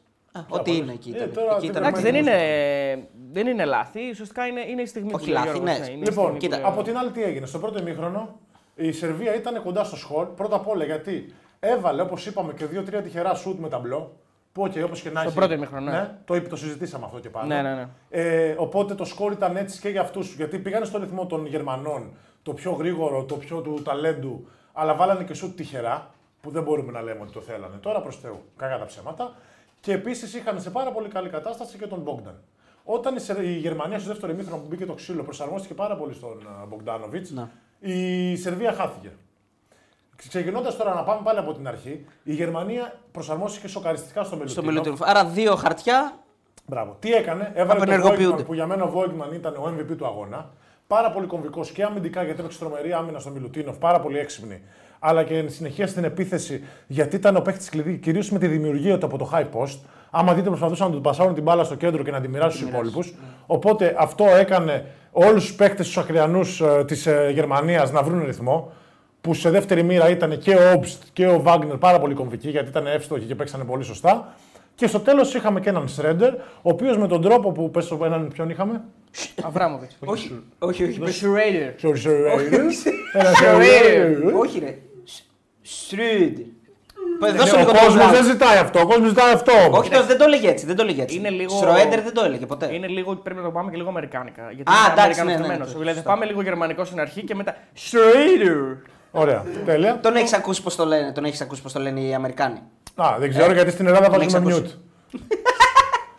Speaker 1: Ό,τι
Speaker 2: πολύ.
Speaker 1: είναι εκεί.
Speaker 2: Ε,
Speaker 1: ήταν.
Speaker 2: τώρα
Speaker 1: Εκεί
Speaker 2: τι
Speaker 1: ήταν.
Speaker 3: Εντάξει,
Speaker 2: Περιμένουμε.
Speaker 3: δεν είναι, δεν είναι λάθη. Ουσιαστικά είναι, είναι η στιγμή
Speaker 1: Όχι
Speaker 3: που λέει ο
Speaker 1: λάθη,
Speaker 3: Γιώργος,
Speaker 1: ναι.
Speaker 3: είναι η
Speaker 2: Λοιπόν,
Speaker 3: στιγμή
Speaker 1: κοίτα,
Speaker 3: που λέει ο-
Speaker 2: από την άλλη τι έγινε. Στο πρώτο ημίχρονο η Σερβία ήταν κοντά στο σκορ. Πρώτα απ' όλα γιατί έβαλε, όπως είπαμε, και δύο-τρία τυχερά σουτ με ταμπλό. Που οκ, όπως και να έχει.
Speaker 3: πρώτο ημίχρονο, ναι.
Speaker 2: το, είπε- το συζητήσαμε αυτό και πάνω.
Speaker 3: Ναι, ναι, ναι.
Speaker 2: Ε, οπότε το σκορ ήταν έτσι και για αυτούς. Γιατί πήγανε στο ρυθμό των Γερμανών, το πιο γρήγορο, το πιο του ταλέντου, αλλά βάλανε και σουτ τυχερά, που δεν μπορούμε να λέμε ότι το θέλανε. Τώρα προς Θεού, κακά τα ψέματα. Και επίσης είχαν σε πάρα πολύ καλή κατάσταση και τον Μπόγκταν. Όταν η, Σερ- η Γερμανία στο δεύτερο ημίχρονο που μπήκε το ξύλο προσαρμόστηκε πάρα πολύ στον Μπογκδάνοβιτ,
Speaker 1: Να.
Speaker 2: η Σερβία χάθηκε. Ξεκινώντας τώρα να πάμε πάλι από την αρχή, η Γερμανία προσαρμόστηκε σοκαριστικά στο
Speaker 1: Στο
Speaker 2: Μιλουτίνοφ.
Speaker 1: Μιλουτίνοφ. Άρα δύο χαρτιά.
Speaker 2: Μπράβο. Τι έκανε, έβαλε τον
Speaker 1: Απενεργοποιούνται.
Speaker 2: Voigtman, που για μένα ο Voigtman ήταν ο MVP του αγώνα. Πάρα πολύ κομβικός και αμυντικά γιατί έπαιξε τρομερή άμυνα στο Μιλουτίνοφ, πάρα πολύ έξυπνη. Αλλά και συνεχεία στην επίθεση γιατί ήταν ο παίχτη κλειδί, κυρίως με τη δημιουργία του από το high post. Άμα δείτε, προσπαθούσαν να του πασάρουν την μπάλα στο κέντρο και να τη μοιράσουν στους υπόλοιπους. Οπότε αυτό έκανε όλους τους παίχτε τους ακριανούς της Γερμανίας να βρουν ρυθμό. Που σε δεύτερη μοίρα ήταν και ο Όμπστ και ο Βάγκνερ πάρα πολύ κομβικοί γιατί ήταν εύστοχοι και παίξανε πολύ σωστά. Και στο τέλος είχαμε και έναν Σρέντερ, ο οποίος με τον τρόπο που πες στο έναν ποιον είχαμε;
Speaker 3: Αβράμοβιτς.
Speaker 1: Όχι, όχι, όχι.
Speaker 3: Το Schrader.
Speaker 2: Sorry, sorry. Ένα
Speaker 3: Schrader.
Speaker 1: Όχι, ρε. Σρούντ.
Speaker 2: Ναι,
Speaker 1: Δώσε
Speaker 2: Ο
Speaker 1: λίγο το
Speaker 2: κόσμος
Speaker 1: μπράβο.
Speaker 2: δεν ζητάει αυτό. Ο κόσμος ζητάει αυτό όμω.
Speaker 1: Όχι, το- δεν το έλεγε έτσι. Δεν το έλεγε έτσι.
Speaker 3: Είναι λίγο-
Speaker 1: Σροέντερ δεν το έλεγε ποτέ.
Speaker 3: Είναι λίγο, πρέπει να το πάμε και λίγο αμερικάνικα. Γιατί
Speaker 1: Α,
Speaker 3: είναι
Speaker 1: εντάξει,
Speaker 3: αμερικανοφερμένος.
Speaker 1: ναι, ναι,
Speaker 3: Δηλαδή
Speaker 1: σωστά.
Speaker 3: πάμε λίγο γερμανικό στην αρχή και μετά. Schrader.
Speaker 2: Ωραία, τέλεια.
Speaker 1: Τον έχεις ακούσει πώς το λένε, τον έχεις ακούσει πώς το λένε οι Αμερικάνοι;
Speaker 2: Α, δεν ξέρω γιατί στην Ελλάδα βάζουμε
Speaker 1: έχεις
Speaker 2: mute.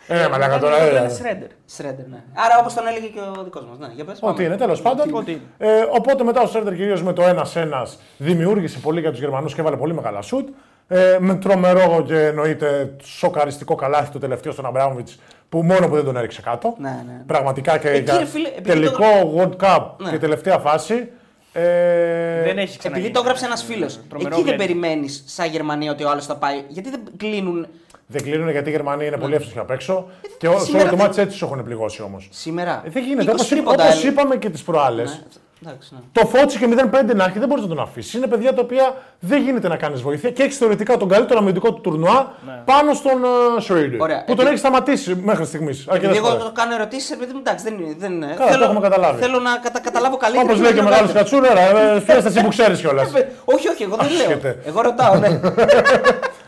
Speaker 2: Ε, μαλάκα τώρα.
Speaker 3: Το
Speaker 2: ε,
Speaker 3: λένε
Speaker 2: ε.
Speaker 3: Schrader.
Speaker 1: Σρέντερ, ναι. Άρα όπως τον έλεγε και ο δικός μας. Ναι, για πες,
Speaker 2: Ό,τι
Speaker 1: πάμε.
Speaker 2: είναι, τέλος πάντων.
Speaker 3: Ό,τι είναι.
Speaker 2: Ε, οπότε μετά ο Σέρτερ κυρίως με το 1-1 δημιούργησε πολύ για τους Γερμανούς και έβαλε πολύ μεγάλα σουτ. Ε, με τρομερό και εννοείται σοκαριστικό καλάθι το τελευταίο στον Αμπράμοβιτ που μόνο που δεν τον έριξε κάτω.
Speaker 1: Ναι, ναι.
Speaker 2: Πραγματικά και
Speaker 1: Εκεί,
Speaker 2: για
Speaker 1: ρε φίλε, επειδή
Speaker 2: τελικό World Cup
Speaker 1: Ναι.
Speaker 2: και τελευταία φάση. Ε,
Speaker 3: Δεν έχει ξαναγίνει.
Speaker 1: Επειδή το έγραψε ένας φίλος.
Speaker 3: Τρομερό
Speaker 1: Εκεί δεν
Speaker 3: βλέμμα.
Speaker 1: περιμένεις σαν Γερμανία ότι ο άλλος θα πάει. Γιατί δεν κλείνουν;
Speaker 2: Δεν κλείνουν γιατί οι Γερμανοί είναι πολύ εύστοχοι απ' έξω. Και σε
Speaker 1: Ναι. σήμερα
Speaker 2: όλο το
Speaker 1: δεν-
Speaker 2: μάτι έτσι τους έχουν πληγώσει όμως.
Speaker 1: σήμερα.
Speaker 2: Ε, δεν γίνεται.
Speaker 1: 20
Speaker 2: Όπως
Speaker 1: τρίποτα έλεγε.
Speaker 2: είπαμε και τις προάλλες.
Speaker 1: Ναι, εντάξει, ναι.
Speaker 2: Το φώτισε και 0-5 να έχει, δεν μπορείς να τον αφήσεις. Είναι παιδιά τα οποία δεν γίνεται να κάνεις βοήθεια και έχεις θεωρητικά τον καλύτερο αμυντικό του τουρνουά πάνω στον uh, Schrader.
Speaker 1: Ναι. Ωραία.
Speaker 2: Που τον
Speaker 1: Επί-
Speaker 2: έχεις σταματήσει μέχρι στιγμής.
Speaker 1: Επειδή εγώ το κάνω ερωτήσεις, επειδή μου εντάξει, δεν είναι. Δεν... είναι.
Speaker 2: το έχουμε καταλάβει.
Speaker 1: Θέλω να κατα... καταλάβω καλύτερα.
Speaker 2: Όπως λέει και ο
Speaker 1: να
Speaker 2: μεγάλος
Speaker 1: ρωτάτε.
Speaker 2: Κατσούρα, ε, φιέστα εσύ που ξέρεις κιόλας.
Speaker 1: Ε, Όχι, όχι, εγώ δεν λέω.
Speaker 2: Άσχετε.
Speaker 1: Εγώ ρωτάω, ναι.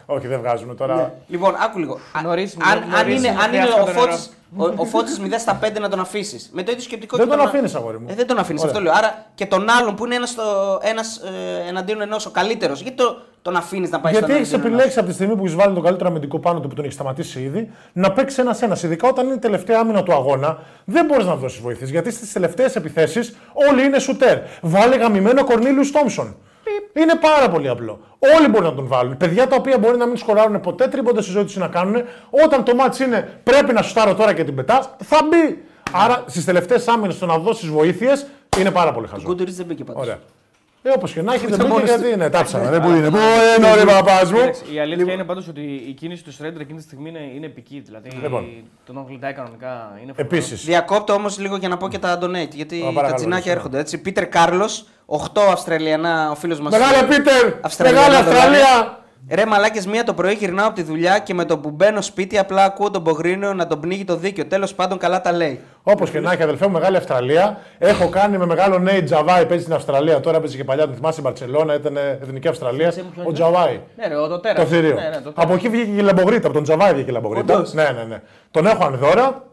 Speaker 2: Όχι, δεν βγάζουμε τώρα.
Speaker 1: λοιπόν, άκου λίγο. Α-
Speaker 3: Νωρίς-
Speaker 1: αν, αν
Speaker 3: νωρίς
Speaker 1: είναι,
Speaker 3: μου
Speaker 1: αν είναι
Speaker 3: χρειάστηκε
Speaker 1: ο
Speaker 3: το
Speaker 1: Φώτης, ο, ο Φώτης 0 στα 5 να τον αφήσεις. Με το ίδιο σκεπτικό
Speaker 2: Δεν
Speaker 1: και
Speaker 2: τον
Speaker 1: να-
Speaker 2: αφήνεις, αγόρι μου.
Speaker 1: Ε, δεν τον αφήνεις,
Speaker 2: Ωραία.
Speaker 1: αυτό λέω. Άρα και τον άλλον που είναι ένας ένας, ε, εναντίον ενός ο καλύτερος, γιατί το, τον αφήνεις να πάει
Speaker 2: Γιατί
Speaker 1: στον
Speaker 2: έχεις
Speaker 1: εναντίον ενός;
Speaker 2: επιλέξει από τη στιγμή που έχεις βάλει τον καλύτερο αμυντικό πάνω του που τον έχει σταματήσει ήδη να παίξεις ένα-ένα. Ειδικά όταν είναι η τελευταία άμυνα του αγώνα, δεν μπορείς να δώσεις βοήθειες. Γιατί στις τελευταίες επιθέσεις όλοι είναι σουτέρ. Βάλε γαμημένο Κορνίλιους Τόμσον. Είναι πάρα πολύ απλό. Όλοι μπορούν να τον βάλουν. Παιδιά τα οποία μπορεί να μην σκοράρουν ποτέ τρίποντα στη ζωή τους να κάνουν. Όταν το μάτι είναι πρέπει να σουτάρω τώρα και την πετάς, θα μπει. Άρα στις τελευταίες άμυνες το να δώσεις βοήθειες είναι πάρα πολύ χαζό.
Speaker 1: Γκούντουριτ δεν μπήκε πάντως.
Speaker 2: Ωραία. Ε, όπως και να έχει, δεν
Speaker 1: Ήταν
Speaker 2: μπήκε
Speaker 1: μόνος
Speaker 2: γιατί είναι. Τάψαμε. Δεν που είναι. Πού είναι ο ρε παπάς μου.
Speaker 3: Εντάξει, Η αλήθεια είναι πάντως ότι η κίνηση του Schrader εκείνη τη στιγμή είναι, είναι επική. Δηλαδή
Speaker 2: Λοιπόν.
Speaker 3: τον γλιτάει κανονικά. Είναι φοβερός.
Speaker 2: Επίσης.
Speaker 1: Διακόπτω όμως λίγο για να πω και τα donate. Γιατί
Speaker 2: παρακαλώ,
Speaker 1: τα τσινάκια
Speaker 2: ναι.
Speaker 1: έρχονται έτσι. Πίτερ Κάρλος, 8 Αυστραλιανά, ο φίλος μας.
Speaker 2: Μεγάλε Πίτερ!
Speaker 1: Αυστραλιανά
Speaker 2: Μεγάλη
Speaker 1: δολάρια.
Speaker 2: Αυστραλία!
Speaker 1: Ρε μαλάκες, μία το πρωί γυρνάω από τη δουλειά και με το που μπαίνω σπίτι απλά ακούω τον Πογρίνο να τον πνίγει το δίκιο. Τέλος πάντων, καλά τα λέει.
Speaker 2: Όπως και να έχει, αδελφέ μου, Μεγάλη Αυστραλία. Έχω κάνει με μεγάλο Νέι Τζαβάη, παίζει στην Αυστραλία. Τώρα παίζει και παλιά, τον θυμάσαι στην Μπαρσελόνα, ήταν εθνική Αυστραλία.
Speaker 3: Ξέρεις ποιος
Speaker 2: Ο
Speaker 3: είναι;
Speaker 2: Τζαβάη.
Speaker 3: Ναι, ρε, ο- το τέρα.
Speaker 2: Το θηρίο.
Speaker 3: Ναι, ναι, το τέρα.
Speaker 2: από εκεί βγήκε και η Λαμπογρίτα, από τον Τζαβάη βγήκε η Λαμπογρίτα.
Speaker 1: Όντως.
Speaker 2: Ναι, ναι, ναι. Τον έχω ανδώρα.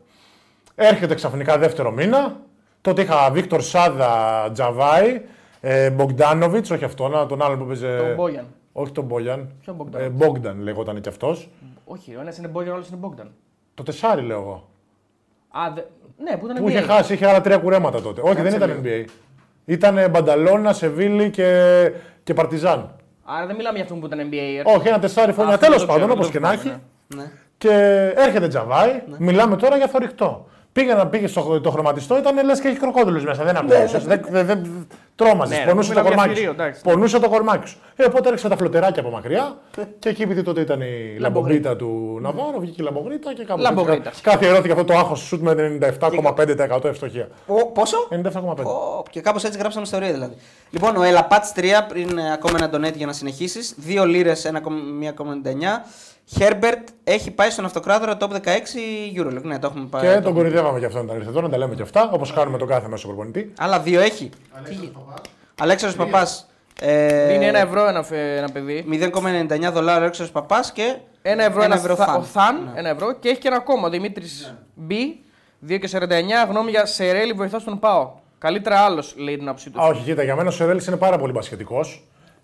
Speaker 2: Έρχεται ξαφνικά δεύτερο μήνα. Τότε είχα Βίκτορ Σάδα Τζαβάη, ε, Μπογκδάνοβιτ, όχι αυτόν, τον άλλον που παίζει.
Speaker 3: Τον Μπόγιαν.
Speaker 2: Όχι τον Μπόγιαν.
Speaker 3: Ποιον Bogdanovic?
Speaker 2: Ε, Bogdan λέγονταν κι αυτός.
Speaker 3: Όχι, ο ένας είναι Μπόγιαν, ο άλλος είναι Μπόγκταν.
Speaker 2: Το τεσάρι λέω εγώ.
Speaker 3: Α, δε... Ναι, που ήταν
Speaker 2: Που είχε
Speaker 3: NBA.
Speaker 2: χάσει, είχε άλλα τρία κουρέματα τότε. Όχι, δεν ήταν NBA. Ήταν Μπανταλώνα, Σεβίλη και, και Παρτιζάν.
Speaker 3: Άρα δεν μιλάμε για αυτόν που ήταν NBA.
Speaker 2: Όχι, ένα τεσάρι φωνιά.
Speaker 3: Αυτό
Speaker 2: Τέλος
Speaker 3: το
Speaker 2: πάντων,
Speaker 3: ξέρω,
Speaker 2: όπως
Speaker 3: το
Speaker 2: και να
Speaker 3: θυμάμαι,
Speaker 2: έχει.
Speaker 1: Ναι.
Speaker 2: Και έρχεται Τζαβάη, μιλάμε τώρα για θορυκτό. Πήγε να πήγε στο το χρωματιστό, ήταν λες και έχει κροκόδιλου μέσα. Δεν ακούγεσαι. δεν, δεν, δεν, Τρόμαζες,
Speaker 3: Ναι, ρε,
Speaker 2: πονούσε το
Speaker 3: μιλάμε για
Speaker 2: κορμάκι
Speaker 3: θηρίο,
Speaker 2: σου.
Speaker 3: εντάξει.
Speaker 2: Πονούσε το κορμάκι σου. Ε, οπότε έριξα τα φλωτεράκια από μακριά και εκεί επειδή τότε ήταν η λαμπογρίτα του Ναβάρο, βγήκε η λαμπογρίτα και κάπου
Speaker 3: Λαμπογρίτα.
Speaker 2: καθιερώθηκε αυτό το άγχος σουτ με 97,5% ευστοχία.
Speaker 1: Ο- πόσο;
Speaker 2: 97,5%.
Speaker 1: Ω, και κάπως έτσι γράψαμε ιστορία δηλαδή. Λοιπόν, ο Ελαπάτ 3 πριν ε, ακόμα ένα donate για να συνεχίσεις. 2 λίρες 1,99. Χέρμπερτ έχει πάει στον αυτοκράτορα top 16 Euroleague. Ναι, το έχουμε πάει.
Speaker 2: Και
Speaker 1: το-
Speaker 2: τον κορυδεύαμε και αυτόν όταν ήρθε εδώ, να τα λέμε και αυτά, όπως κάνουμε τον κάθε μέσο προπονητή.
Speaker 1: Άλλα δύο έχει.
Speaker 4: Αλέξανδρος Παπάς.
Speaker 1: Αλέξανδρος Παπάς. Ε,
Speaker 3: Δίνει ένα ευρώ ένα, φε- ένα παιδί.
Speaker 1: 0,99 δολάρια ο Αλέξανδρος Παπάς και
Speaker 3: Ένα ευρώ, ένα,
Speaker 1: ευρώ
Speaker 3: θα-
Speaker 1: φαν.
Speaker 3: ο Θαν,
Speaker 1: Ναι.
Speaker 3: ένα ευρώ και έχει και ένα ακόμα. Δημήτρης B, 2,49 γνώμη για Σερέλη βοηθάς στον Πάο. Καλύτερα άλλος λέει την άποψή του.
Speaker 2: Α, όχι, κοίτα, για μένα ο Σερέλης είναι πάρα πολύ μπασχετικό.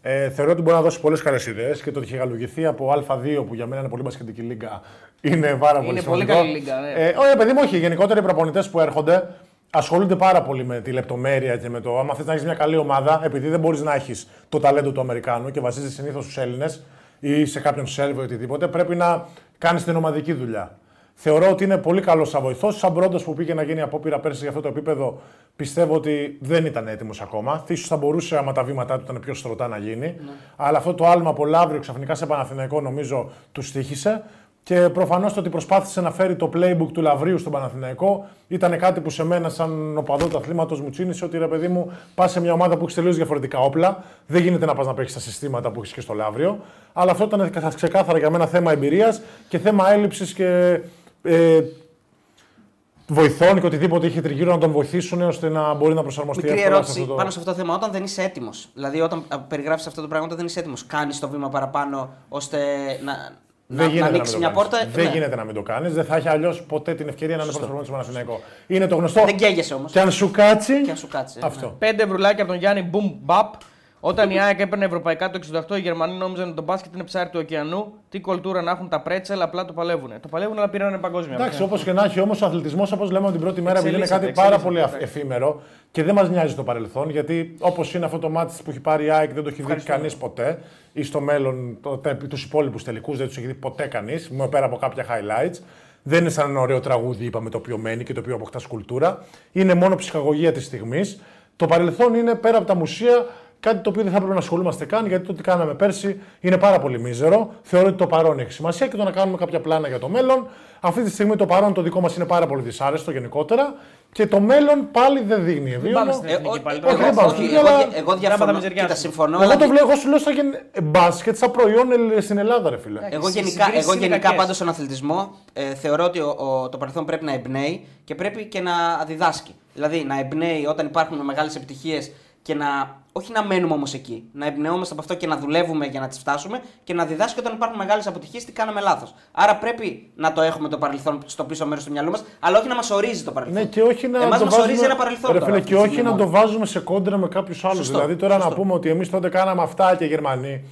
Speaker 2: Ε, θεωρώ ότι μπορεί να δώσει πολλές καλές ιδέες και το ότι είχε γαλουγηθεί από Α2 που για μένα είναι πολύ μπασχετική λίγα είναι πάρα πολύ
Speaker 3: Είναι πολύ
Speaker 2: σημαντικό.
Speaker 3: καλή λίγα, ναι.
Speaker 2: Ε, όχι, παιδί μου, όχι. Γενικότερα οι προπονητές που έρχονται ασχολούνται πάρα πολύ με τη λεπτομέρεια και με το άμα θες να έχεις μια καλή ομάδα, επειδή δεν μπορείς να έχεις το ταλέντο του Αμερικάνου και βασίζεσαι συνήθως στους Έλληνες ή σε κάποιον Σέρβο ή οτιδήποτε, πρέπει να κάνεις την ομαδική δουλειά. Θεωρώ ότι είναι πολύ καλό σαν βοηθός. Σαν πρώτο που πήγε να γίνει απόπειρα πέρσι για αυτό το επίπεδο, πιστεύω ότι δεν ήταν έτοιμος ακόμα. σω θα μπορούσε, άμα τα βήματά του ήταν πιο στρωτά, να γίνει. Αλλά αυτό το άλμα από Λαύριο ξαφνικά σε Παναθηναϊκό νομίζω του στήχησε. Και προφανώς το ότι προσπάθησε να φέρει το playbook του Λαβρίου στον Παναθηναϊκό ήταν κάτι που σε μένα, σαν οπαδό του αθλήματος, μου τσίνησε ότι ρε παιδί μου, πας σε μια ομάδα που έχεις τελείως διαφορετικά όπλα. Δεν γίνεται να πας να παίξεις τα συστήματα που έχεις και στο Λαύριο. Αλλά αυτό ήταν ξεκάθαρα για μένα θέμα εμπειρίας και θέμα έλλειψης και ε, βοηθών και οτιδήποτε είχε τριγύρω να τον βοηθήσουν ώστε να μπορεί να προσαρμοστεί
Speaker 1: Μικρή
Speaker 2: εύκολα σε
Speaker 1: ερώτηση
Speaker 2: αυτό το...
Speaker 1: πάνω σε αυτό το θέμα. Όταν δεν είσαι έτοιμος, δηλαδή όταν περιγράφεις αυτό το πράγμα, όταν δεν είσαι έτοιμος, κάνεις το βήμα παραπάνω ώστε να, να,
Speaker 2: Δεν γίνεται
Speaker 1: να
Speaker 2: να,
Speaker 1: ανοίξεις
Speaker 2: μην
Speaker 1: μια
Speaker 2: το κάνεις.
Speaker 1: πόρτα.
Speaker 2: Δεν
Speaker 1: ναι.
Speaker 2: γίνεται να μην το κάνεις. Δεν θα έχει αλλιώς ποτέ την ευκαιρία να είναι πρώτο προπονητή στο Παναθηναϊκό. Είναι το γνωστό.
Speaker 1: Δεν καίγεσαι όμως.
Speaker 2: Και αν σου κάτσει.
Speaker 1: Και αν σου κάτσει.
Speaker 2: Αυτό.
Speaker 3: 5 ευρουλάκια από τον Γιάννη Boom Bap. Όταν η ΑΕΚ έπαιρνε ευρωπαϊκά το 68, οι Γερμανοί νόμιζαν ότι το μπάσκετ είναι ψάρι του ωκεανού. Τι κολτούρα να έχουν τα πρέτσελ, απλά το παλεύουν. Το παλεύουν, αλλά πήραν παγκόσμια.
Speaker 2: Εντάξει, όπως και να έχει όμως ο αθλητισμός, όπως λέμε την πρώτη μέρα, επειδή είναι
Speaker 3: Εξελίσσεται,
Speaker 2: κάτι πάρα
Speaker 3: εξελίσσεται,
Speaker 2: πολύ αφ- εφήμερο και δεν μας νοιάζει το παρελθόν. Γιατί όπως είναι αυτό το μάτι που έχει πάρει η ΑΕΚ, δεν το έχει δει κανείς ποτέ. Ή στο μέλλον τους υπόλοιπους τελικούς δεν τους έχει δει ποτέ κανείς, με πέρα από κάποια highlights. Δεν είναι σαν ένα ωραίο τραγούδι, είπαμε, το οποίο μένει και το οποίο αποκτάς κουλτούρα. Είναι μόνο ψυχαγωγία της στιγμής. Το παρελθόν είναι πέρα από τα μουσεία κάτι το οποίο δεν θα έπρεπε να ασχολούμαστε καν, γιατί το τι κάναμε πέρσι είναι πάρα πολύ μίζερο. Θεωρώ ότι το παρόν έχει σημασία και το να κάνουμε κάποια πλάνα για το μέλλον. Αυτή τη στιγμή το παρόν το δικό μας είναι πάρα πολύ δυσάρεστο γενικότερα και το μέλλον πάλι δεν δείχνει
Speaker 3: πάμε
Speaker 2: ευίωνο.
Speaker 3: στην
Speaker 1: Ε,
Speaker 3: εθνική
Speaker 1: ο-
Speaker 3: πάλι.
Speaker 1: όχι,
Speaker 2: δεν πάω
Speaker 1: όχι,
Speaker 2: στην
Speaker 1: εγώ,
Speaker 2: αλλά-
Speaker 1: εγώ
Speaker 3: Γράμματα
Speaker 1: διαφωνώ.
Speaker 3: μιζεριάς.
Speaker 1: Κοίτα, συμφωνώ.
Speaker 2: Εγώ
Speaker 1: αλλά
Speaker 2: το βλέπω, εγώ σου λέω σαν γεν- μπάσκετ, σαν προϊόν ε, στην Ελλάδα, ρε φίλε.
Speaker 1: Εγώ
Speaker 3: Οι
Speaker 1: γενικά,
Speaker 3: συγκρίσεις
Speaker 1: εγώ
Speaker 3: είναι
Speaker 1: γενικά
Speaker 3: κακές.
Speaker 1: πάντως στον αθλητισμό ε, θεωρώ ότι ο, ο- το παρελθόν πρέπει να εμπνέει και πρέπει και να διδάσκει. Δηλαδή να εμπνέει όταν υπάρχουν μεγάλες επιτυχίες και να. Όχι να μένουμε όμως εκεί. Να εμπνεόμαστε από αυτό και να δουλεύουμε για να τις φτάσουμε και να διδάσκει όταν υπάρχουν μεγάλες αποτυχίες τι κάναμε λάθος. Άρα πρέπει να το έχουμε το παρελθόν στο πίσω μέρος του μυαλού μας, αλλά όχι να μας ορίζει το παρελθόν.
Speaker 2: Ναι, και όχι να
Speaker 1: Εμάς
Speaker 2: το
Speaker 1: μας
Speaker 2: βάζουμε...
Speaker 1: ορίζει ένα παρελθόν
Speaker 2: Ρε
Speaker 1: τώρα,
Speaker 2: φίλε,
Speaker 1: αυτή
Speaker 2: και
Speaker 1: τη
Speaker 2: όχι
Speaker 1: στιγμή
Speaker 2: να το
Speaker 1: μόνο.
Speaker 2: βάζουμε σε κόντρα με κάποιους άλλους.
Speaker 1: Σωστό,
Speaker 2: Δηλαδή τώρα
Speaker 1: σωστό.
Speaker 2: να πούμε ότι εμείς τότε κάναμε αυτά και οι Γερμανοί.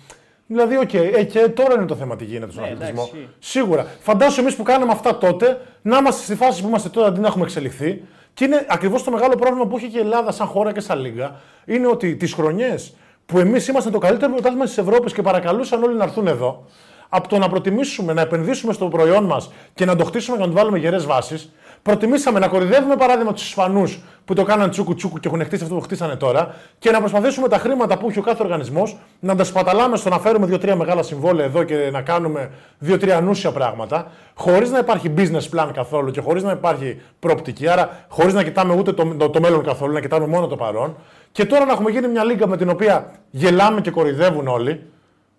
Speaker 2: Δηλαδή, οκ, ε, και τώρα είναι το θέμα τι γίνεται στον
Speaker 3: Ναι,
Speaker 2: αθλητισμό.
Speaker 3: εντάξει,
Speaker 2: Σίγουρα. Φαντάσου εμείς που κάναμε αυτά τότε να είμαστε στη φάση που είμαστε τώρα αντί να έχουμε εξελιχθεί. Και είναι ακριβώς το μεγάλο πρόβλημα που έχει και η Ελλάδα σαν χώρα και σαν λίγκα. Είναι ότι τις χρονιές που εμείς ήμασταν το καλύτερο πρωτάθλημα της Ευρώπης και παρακαλούσαν όλοι να έρθουν εδώ, από το να προτιμήσουμε να επενδύσουμε στο προϊόν μας και να το χτίσουμε και να το βάλουμε γερές βάσεις, προτιμήσαμε να κορυδεύουμε παράδειγμα τους Ισπανούς που το κάναν τσούκου τσούκου και έχουν χτίσει αυτό που χτίσανε τώρα και να προσπαθήσουμε τα χρήματα που έχει ο κάθε οργανισμός να τα σπαταλάμε στο να φέρουμε δύο-τρία μεγάλα συμβόλαια εδώ και να κάνουμε δύο-τρία ανούσια πράγματα, χωρίς να υπάρχει business plan καθόλου και χωρίς να υπάρχει προοπτική. Άρα, χωρίς να κοιτάμε ούτε το, το, το μέλλον καθόλου, να κοιτάμε μόνο το παρόν. Και τώρα να έχουμε γίνει μια λίγα με την οποία γελάμε και κορυδεύουν όλοι.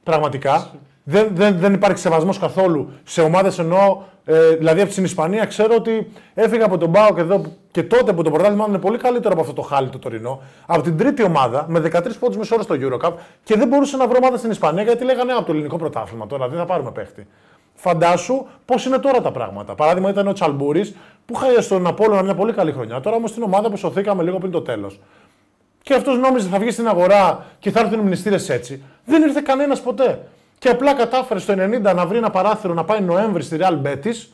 Speaker 2: Πραγματικά. Δεν, δεν, δεν υπάρχει σεβασμός καθόλου σε ομάδες εννοώ. Ε, δηλαδή από την Ισπανία ξέρω ότι έφυγα από τον Μπάουκ εδώ και τότε που το πρωτάθλημα είναι πολύ καλύτερο από αυτό το χάλι το τωρινό. Από την τρίτη ομάδα με 13 πόντους μισό στο Eurocup και δεν μπορούσε να βρω ομάδα στην Ισπανία γιατί λέγανε από το ελληνικό πρωτάθλημα τώρα δεν θα πάρουμε παίχτη. Φαντάσου πώς είναι τώρα τα πράγματα. Παράδειγμα ήταν ο Τσαλμπούρης που είχα στον Απόλλωνα μια πολύ καλή χρονιά. Τώρα όμως στην ομάδα που σωθήκαμε λίγο πριν το τέλος. Και αυτός νόμιζε θα βγει στην αγορά και θα έρθουν οι μνηστήρες έτσι. Δεν ήρθε κανένας ποτέ. Και απλά κατάφερε στο 90 να βρει ένα παράθυρο να πάει Νοέμβρη στη Real Betis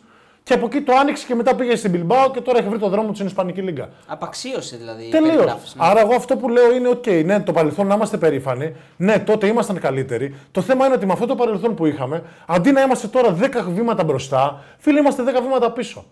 Speaker 2: και από εκεί το άνοιξε και μετά πήγε στην Bilbao και τώρα έχει βρει το δρόμο του στην Ισπανική Λίγκα.
Speaker 1: Απαξίωση δηλαδή.
Speaker 2: Τελείως.
Speaker 1: περιγράφεις, ναι.
Speaker 2: Άρα, εγώ αυτό που λέω είναι: OK, ναι, το παρελθόν να είμαστε περήφανοι. Ναι, τότε ήμασταν καλύτεροι. Το θέμα είναι ότι με αυτό το παρελθόν που είχαμε, αντί να είμαστε τώρα 10 βήματα μπροστά, φίλοι, είμαστε 10 βήματα πίσω.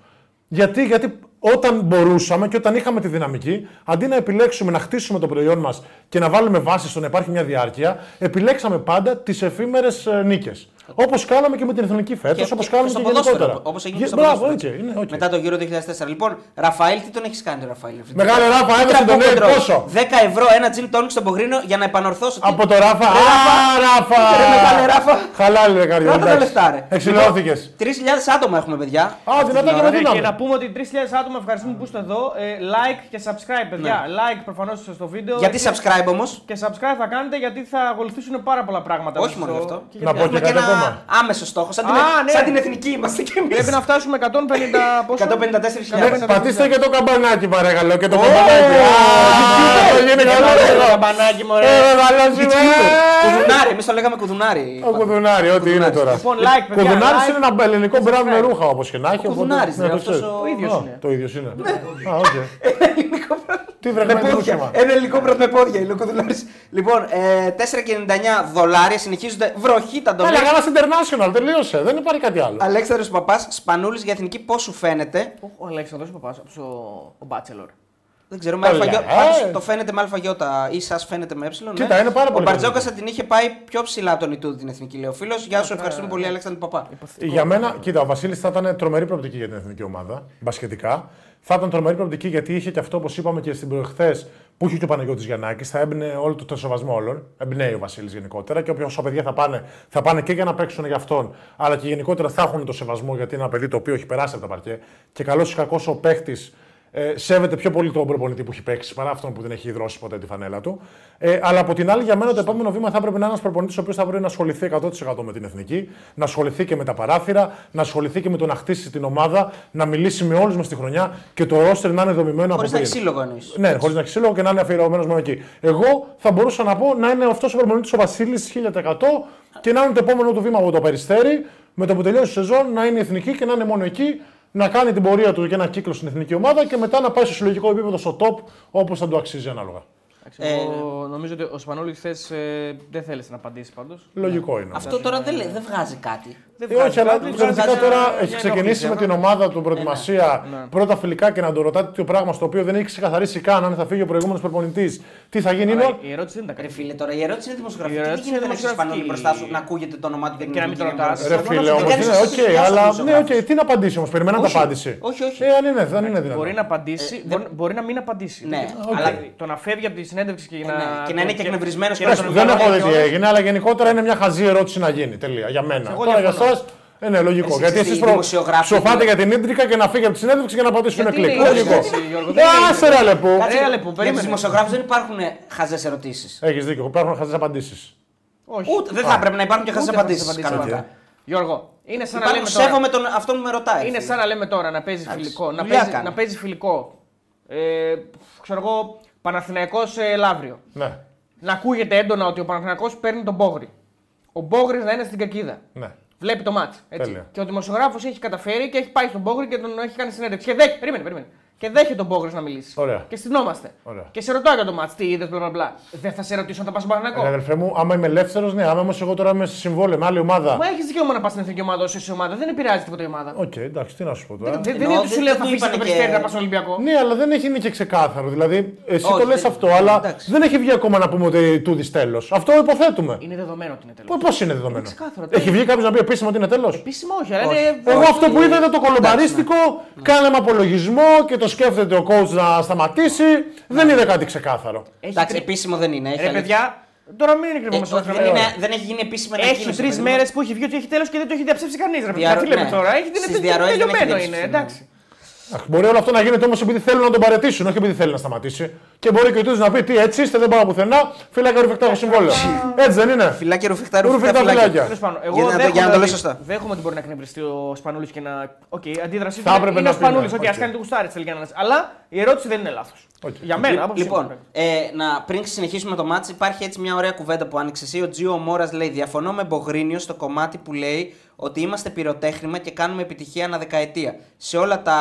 Speaker 2: Γιατί, γιατί όταν μπορούσαμε και όταν είχαμε τη δυναμική, αντί να επιλέξουμε να χτίσουμε το προϊόν μας και να βάλουμε βάση στο να υπάρχει μια διάρκεια, επιλέξαμε πάντα τις εφήμερες νίκες. Όπως κάναμε και με την εθνική φέτος, όπως κάναμε
Speaker 1: στο
Speaker 2: και
Speaker 1: ποδόσφαιρο,
Speaker 2: γενικότερα.
Speaker 1: όπως έγινε
Speaker 2: Γε-
Speaker 1: στο
Speaker 2: Μπράβο,
Speaker 1: ποδόσφαιρο.
Speaker 2: έτσι, είναι, οκ.
Speaker 1: Μετά το γύρο 2004. Λοιπόν, Ραφαήλ, τι τον έχεις κάνει, Ραφαήλ. αυτή τη
Speaker 2: Μεγάλε
Speaker 1: φορά;
Speaker 2: Ράφα,
Speaker 1: Τι
Speaker 2: έδωσε τον
Speaker 1: τραπέζι
Speaker 2: Νέο
Speaker 1: τρώει.
Speaker 2: πόσο;
Speaker 1: 10 ευρώ ένα τζιν τόνικ στον Μπογρίνιο για να επανορθώσω. Τι-
Speaker 2: Από το Ράφα.
Speaker 1: Ρε, Ράφα.
Speaker 2: Α, Ράφα!
Speaker 1: Ρε, μεγάλε Ράφα.
Speaker 2: Χαλάλι, ρε καρδιά.
Speaker 1: Ράφα τα λεφτά, ρε.
Speaker 2: Εξηλώθηκες.
Speaker 1: 3.000 άτομα έχουμε, παιδιά.
Speaker 2: Α, δυνατά και με
Speaker 3: Ναι, και
Speaker 2: δύναμη.
Speaker 3: να πούμε ότι 3.000 άτομα ευχαριστούμε που είστε εδώ. Ε, like και subscribe, παιδιά. Like προφανώς στο βίντεο.
Speaker 1: Ναι. Γιατί
Speaker 3: Και-
Speaker 1: subscribe όμως;
Speaker 3: Και subscribe θα κάνετε γιατί θα ακολουθήσουν πάρα πολλά πράγματα.
Speaker 1: Όχι
Speaker 3: μέσα
Speaker 1: μόνο
Speaker 3: στο-
Speaker 1: γι' αυτό.
Speaker 3: και
Speaker 2: Να
Speaker 3: γιατί-
Speaker 2: πω
Speaker 1: Έχουμε
Speaker 2: και
Speaker 1: και
Speaker 2: κάτι ακόμα.
Speaker 1: ένα άμεσος στόχος. Σαν, την,
Speaker 3: Α, ναι.
Speaker 1: σαν την εθνική είμαστε κι εμείς.
Speaker 3: Πρέπει να φτάσουμε 150 πόσο;
Speaker 1: 154.000.
Speaker 2: Ναι, πατήστε και το καμπανάκι παρακαλώ και το
Speaker 1: Ω,
Speaker 2: καμπανάκι. Α,
Speaker 1: YouTube.
Speaker 2: θα γίνει καλό
Speaker 3: Καλό
Speaker 2: εδώ.
Speaker 3: καμπανάκι μου,
Speaker 2: Ε,
Speaker 3: ωραία.
Speaker 2: καλός είμαι.
Speaker 1: Κουδουνάρι, εμείς το λέγαμε κουδουνάρι.
Speaker 2: Ο Κουδουνάρη, ό,τι είναι τώρα.
Speaker 3: Λοιπόν, like, παιδιά.
Speaker 2: Κουδουνάρη
Speaker 3: like.
Speaker 2: είναι ένα ελληνικό μπράβο με ρούχα όπως και να έχει. οπότε-
Speaker 1: Κουδουνάρης,
Speaker 2: ναι,
Speaker 1: ρε,
Speaker 2: το
Speaker 1: αυτός
Speaker 2: ξέρεις.
Speaker 1: ο-
Speaker 3: Ο ίδιος
Speaker 2: Α,
Speaker 3: είναι.
Speaker 2: Το ίδιος είναι. Α, οκ. Τι
Speaker 1: Με
Speaker 2: βρεγμένο
Speaker 1: πόδια.
Speaker 2: ρούχημα.
Speaker 1: Ένα ελληνικό μπράτ με πόδια. είναι ο Κουδουνάρης. Λοιπόν, ε, 4,99 δολάρια συνεχίζονται βροχή τα
Speaker 2: Έλα,
Speaker 1: ντομάτια.
Speaker 2: γάλα international, τελείωσε. Δεν υπάρχει κάτι άλλο.
Speaker 1: Αλέξανδρος Παπάς, Σπανούλης για εθνική, πώς σου φαίνεται;
Speaker 3: Ο Αλέξανδρος Παπάς, όπως ο, ο Bachelor.
Speaker 1: Δεν ξέρω, με
Speaker 2: Έλα,
Speaker 1: αλφαγιώτα.
Speaker 2: ε.
Speaker 1: Πάντως το φαίνεται με αλφαγιώτα ή σας φαίνεται με ε.
Speaker 2: Κοίτα, είναι πάρα πολύ
Speaker 1: Ο Μπαρτζόκα
Speaker 2: καλή.
Speaker 1: θα την είχε πάει πιο ψηλά τον Ιτούδη την εθνική, λέει ο φίλος. Γεια σου, ευχαριστούμε πολύ, Αλέξανδρο Παπά.
Speaker 2: Για μένα, κοίτα, ο Βασίλης θα ήταν τρομερή προοπτική για την εθνική ομάδα, μπασχετικά. Θα ήταν τρομερή προοπτική γιατί είχε και αυτό, όπως είπαμε και στην προχθέ, που είχε και ο Παναγιώτης Γιαννάκης. Θα έμπαινε όλο το, το σεβασμό όλων. Εμπνέει ο Βασίλης γενικότερα. Και όποια παιδιά θα πάνε, θα πάνε και για να παίξουν για αυτόν, αλλά και γενικότερα θα έχουν το σεβασμό γιατί είναι ένα παιδί το οποίο έχει περάσει από τα παρκέ. Και καλός ή κακός ο παίχτης ε, σέβεται πιο πολύ τον προπονητή που έχει παίξει παρά αυτόν που δεν έχει δρώσει ποτέ τη φανέλα του. Ε, αλλά από την άλλη, για μένα το επόμενο βήμα θα έπρεπε να είναι ένας προπονητής ο οποίος θα πρέπει να ασχοληθεί 100% με την εθνική, να ασχοληθεί και με τα παράθυρα, να ασχοληθεί και με το να χτίσει την ομάδα, να μιλήσει με όλους μας τη χρονιά και το ρόστερ να είναι δομημένο
Speaker 1: Χωρίς
Speaker 2: από
Speaker 1: να
Speaker 2: πριν.
Speaker 1: έχει σύλλογο εννοείς.
Speaker 2: Ναι, χωρίς να έχει σύλλογο και να είναι αφιερωμένος μόνο εκεί. Εγώ θα μπορούσα να πω να είναι αυτός ο προπονητής ο Βασίλης 1000% και να είναι το επόμενο του βήμα από το περιστέρι, με το που τελειώσει η σεζόν να είναι εθνική και να είναι μόνο εκεί, να κάνει την πορεία του και ένα κύκλο στην εθνική ομάδα και μετά να πάει στο συλλογικό επίπεδο στο top όπως θα του αξίζει ανάλογα.
Speaker 3: Εντάξει, εγώ νομίζω ότι ο Σπανούλης χθες ε, δεν θέλησε να απαντήσεις πάντως.
Speaker 2: Λογικό είναι.
Speaker 1: Αυτό τώρα δεν, λέει- δεν βγάζει κάτι.
Speaker 2: Ε, όχι, αλλά θεωρητικά τώρα έχει
Speaker 3: μια
Speaker 2: ξεκινήσει με
Speaker 3: ενόχληση,
Speaker 2: την ομάδα του προετοιμασία
Speaker 3: Ναι.
Speaker 2: πρώτα φιλικά και να το ρωτάτε το πράγμα στο οποίο δεν έχει ξεκαθαρίσει καν αν θα φύγει ο προηγούμενος προπονητής. Τι θα γίνει, είναι.
Speaker 3: Η ερώτηση δεν ήταν
Speaker 1: Ρε
Speaker 3: καλή.
Speaker 1: φίλε, τώρα η ερώτηση είναι δημοσιογραφική.
Speaker 3: Η
Speaker 1: Τι
Speaker 3: ερώτηση
Speaker 1: γίνεται
Speaker 3: είναι
Speaker 1: να έχεις Σπανούλη
Speaker 3: δημοσιογραφική.
Speaker 1: μπροστά σου να ακούγεται το όνομά του
Speaker 3: Και να μην το
Speaker 1: να
Speaker 3: ρωτάς.
Speaker 1: μπορείς.
Speaker 2: Ρε
Speaker 3: Ρε
Speaker 2: φίλε,
Speaker 1: Δεν
Speaker 2: όμως
Speaker 1: κάνεις
Speaker 2: είναι
Speaker 1: εσύ
Speaker 2: οκ,
Speaker 1: σωστά
Speaker 2: αλλά
Speaker 1: στον
Speaker 2: ναι, οκ, τι να απαντήσει όμως, περιμένω να
Speaker 1: Όχι,
Speaker 2: απάντηση.
Speaker 1: όχι, όχι.
Speaker 2: Ε, αν είναι, δεν είναι δυνατόν.
Speaker 3: Μπορεί να απαντήσει,
Speaker 1: Ε,
Speaker 3: μπορεί, μπορεί να μην απαντήσει.
Speaker 1: Ναι,
Speaker 3: Δηλαδή,
Speaker 1: αλλά-
Speaker 3: Το να φεύγει από τη συνέντευξη και να.
Speaker 1: ναι, και να είναι και εκνευρισμένος
Speaker 3: και
Speaker 1: και
Speaker 3: να
Speaker 1: να
Speaker 3: τον
Speaker 2: Δεν έχω
Speaker 3: βγάλει
Speaker 2: δει τι
Speaker 3: κιόλας.
Speaker 2: έγινε, αλλά γενικότερα είναι μια χαζή ερώτηση να γίνει. Τελεία. Για μένα.
Speaker 3: Εγώ
Speaker 2: Τώρα για
Speaker 3: διαφωνώ.
Speaker 2: εσά. Ε, ναι, λογικό.
Speaker 1: Εσείς
Speaker 2: Γιατί
Speaker 1: οι
Speaker 2: εσείς
Speaker 1: δημοσιογράφοι
Speaker 2: ψοφάτε
Speaker 1: είναι-
Speaker 2: για την ίντριγκα και να φύγει από τη συνέντευξη και να πατήσουν
Speaker 3: Γιατί
Speaker 2: κλικ.
Speaker 3: είναι η
Speaker 2: Λογικό.
Speaker 3: ερώτηση, Γιώργο, δεν είναι η
Speaker 2: Άσε ρε Αλεπού.
Speaker 1: Κάτσε,
Speaker 3: Ρε, Αλεπού,
Speaker 1: Για του
Speaker 3: περίμενε.
Speaker 1: δημοσιογράφου δεν υπάρχουν χαζές ερωτήσεις.
Speaker 2: Έχεις δίκιο. Υπάρχουν χαζές απαντήσεις.
Speaker 3: Όχι.
Speaker 1: Ούτε, δεν θα έπρεπε να υπάρχουν και χαζέ
Speaker 3: Ούτε χαζές
Speaker 1: απαντήσεις.
Speaker 3: απαντήσεις.
Speaker 1: κανονικά.
Speaker 3: Γιώργο, είναι σαν να
Speaker 1: Υπάρχουν,
Speaker 3: λέμε τώρα.
Speaker 1: σέβομαι τον, αυτόν που με ρωτάει.
Speaker 3: Είναι
Speaker 1: φίλε.
Speaker 3: σαν να λέμε τώρα να παίζει φιλικό. Να
Speaker 1: δουλειά
Speaker 3: παίζει,
Speaker 1: κάνει.
Speaker 3: να παίζει φιλικό. Ε, ξέρω εγώ, Παναθηναϊκός ε, Λαύριο.
Speaker 2: Ναι.
Speaker 3: Να ακούγεται έντονα ότι ο Παναθηναϊκός παίρνει τον Μπόγρι. Ο Μπόγρι να είναι στην κακίδα.
Speaker 2: ναι.
Speaker 3: Βλέπει το μάτς. Έτσι.
Speaker 2: Τέλεια.
Speaker 3: Και ο δημοσιογράφος έχει καταφέρει και έχει πάει στον Μπόγρι και τον έχει κάνει συνέντευξη. Και δέχεται, περίμενε, περίμενε. Και δέχεται τον Μπόγρι να μιλήσει.
Speaker 2: Ωραία.
Speaker 3: Και στυνόμαστε.
Speaker 2: Ωραία.
Speaker 3: Και σε ρωτάω για το μάτς, τι είδες, μπλα μπλα μπλα. Δεν θα σε ρωτήσω αν θα πας στον
Speaker 2: Ε,
Speaker 3: Παναθηναϊκό.
Speaker 2: αδελφέ μου, άμα είμαι ελεύθερος, ναι. Άμα όμω εγώ τώρα είμαι σε συμβόλαιο με άλλη ομάδα.
Speaker 3: Μα έχεις δικαίωμα να πας στην εθνική ομάδα όσο είσαι ομάδα. Δεν επηρεάζει τίποτα η ομάδα.
Speaker 2: Οκ, εντάξει, τι να σου πω τώρα.
Speaker 3: Δεν, δεν
Speaker 1: Εννοώ,
Speaker 3: είναι ότι σου
Speaker 1: δεν-
Speaker 3: λέω
Speaker 1: δεν
Speaker 3: θα
Speaker 1: του
Speaker 3: αφήσει το
Speaker 1: είπανε
Speaker 3: περιστέρι
Speaker 1: και-
Speaker 3: να πας στον Ολυμπιακό.
Speaker 2: Ναι, αλλά δεν έχει γίνει και ξεκάθαρο. Δηλαδή, εσύ
Speaker 1: Όχι,
Speaker 2: το λες
Speaker 1: δεν-
Speaker 2: αυτό, αλλά
Speaker 1: εντάξει.
Speaker 2: δεν έχει βγει ακόμα να πούμε ότι Ιτούδης τέλος. Αυτό υποθέτουμε.
Speaker 3: Είναι δεδομένο ότι είναι τέλος.
Speaker 2: Πώς είναι δεδομένο;
Speaker 3: ξεκάθαρο,
Speaker 2: Έχει βγει κάποιος να πει επίσημα ότι είναι τέλος;
Speaker 3: Επίσημα όχι, αλλά
Speaker 1: Όχι.
Speaker 3: είναι.
Speaker 2: Εγώ
Speaker 1: Όχι,
Speaker 2: αυτό που είδα ήταν το κολομπαρίστικο.
Speaker 1: ναι.
Speaker 2: Κάναμε απολογισμό και το σκέφτεται ο coach να σταματήσει. Δεν είδε κάτι ξεκάθαρο.
Speaker 3: Έχει
Speaker 1: Εντάξει,
Speaker 3: τρι-
Speaker 1: επίσημο δεν είναι. έχει
Speaker 3: Ρε
Speaker 1: αλήθεια.
Speaker 3: παιδιά, τώρα μην
Speaker 1: Ε,
Speaker 3: κρυβόμαστε
Speaker 1: όχι,
Speaker 3: στο
Speaker 1: δεν,
Speaker 3: θέμα.
Speaker 1: είναι, δεν έχει γίνει επίσημα
Speaker 3: Έχει
Speaker 1: ανακοίνωση,
Speaker 3: τρεις
Speaker 1: παιδί μου.
Speaker 3: μέρες που έχει βγει ότι έχει τέλος και δεν το έχει διαψεύσει κανείς. Ρε παιδιά,
Speaker 1: Διαρρο-
Speaker 3: τι λέμε
Speaker 1: ναι.
Speaker 3: τώρα. Έχει
Speaker 1: Στις
Speaker 3: είναι
Speaker 1: διαρροές δεν έχει
Speaker 3: τελειωμένο
Speaker 1: δείξει,
Speaker 3: είναι.
Speaker 1: ναι.
Speaker 3: Εντάξει.
Speaker 2: Αχ, Μπορεί όλο αυτό να γίνεται όμως επειδή θέλουν να τον παραιτήσουν, όχι επειδή θέλει να σταματήσει. Και μπορεί και ο Ιτούδης να πει τι έτσι είστε, δεν πάω πουθενά. Φύλακα ρουφιχτά έχω συμβόλαιο. Έτσι δεν είναι.
Speaker 1: Φυλάκια ρουφιχτά,
Speaker 2: Ρουφιχτά
Speaker 1: ρουφιχτά
Speaker 2: φυλάκια.
Speaker 1: φυλάκια.
Speaker 3: Τέλος πάντων, εγώ
Speaker 1: Για να το-
Speaker 3: δέχομαι
Speaker 1: για να το λέω
Speaker 3: ότι-
Speaker 1: σωστά.
Speaker 3: Δέχομαι ότι μπορεί να εκνευριστεί ο Σπανούλης και να. Οκ, η αντίδρασή του
Speaker 2: Θα
Speaker 3: είναι-
Speaker 2: έπρεπε
Speaker 3: είναι
Speaker 2: να
Speaker 3: ο
Speaker 2: πει, ναι.
Speaker 3: Σπανούλης. Ότι ας
Speaker 2: Οκ.
Speaker 3: κάνει το γούστο της τελικά να είναι. Αλλά η ερώτηση δεν είναι λάθος.
Speaker 2: Οκ.
Speaker 3: Για μένα, άποψή μου.
Speaker 1: Λοιπόν, ε, να, πριν συνεχίσουμε το ματς, υπάρχει έτσι μια ωραία κουβέντα που άνοιξε εσύ. Ο Τζίο Μόρας λέει: Διαφωνώ με Μπογρίνιο στο κομμάτι που λέει ότι είμαστε πυροτέχνημα και κάνουμε επιτυχία ανά δεκαετία. Σε όλα τα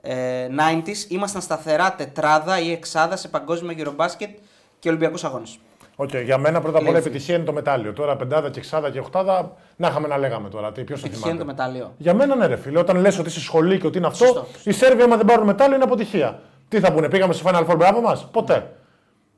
Speaker 1: ε, 90s ήμασταν σταθερά τετράδα ή εξάδα σε παγκόσμιο Ευρωμπάσκετ και Ολυμπιακούς αγώνες.
Speaker 2: Οκ, για μένα πρώτα απ' όλα
Speaker 1: Λέει
Speaker 2: επιτυχία είναι το μετάλλιο. Τώρα πεντάδα και εξάδα και οχτάδα, να είχαμε να λέγαμε τώρα. Τι, ποιος θα
Speaker 1: Επιτυχία είναι το
Speaker 2: θυμάται.
Speaker 1: μετάλλιο.
Speaker 2: Για μένα ναι, ρε φίλε. Όταν λες ότι είσαι σχολή και ότι είναι αυτό,
Speaker 1: Σωστό.
Speaker 2: οι Σέρβοι, άμα δεν πάρουν μετάλλιο, είναι αποτυχία. Τι θα πούνε, πήγαμε στο Final Four, μπράβο μας; Ποτέ.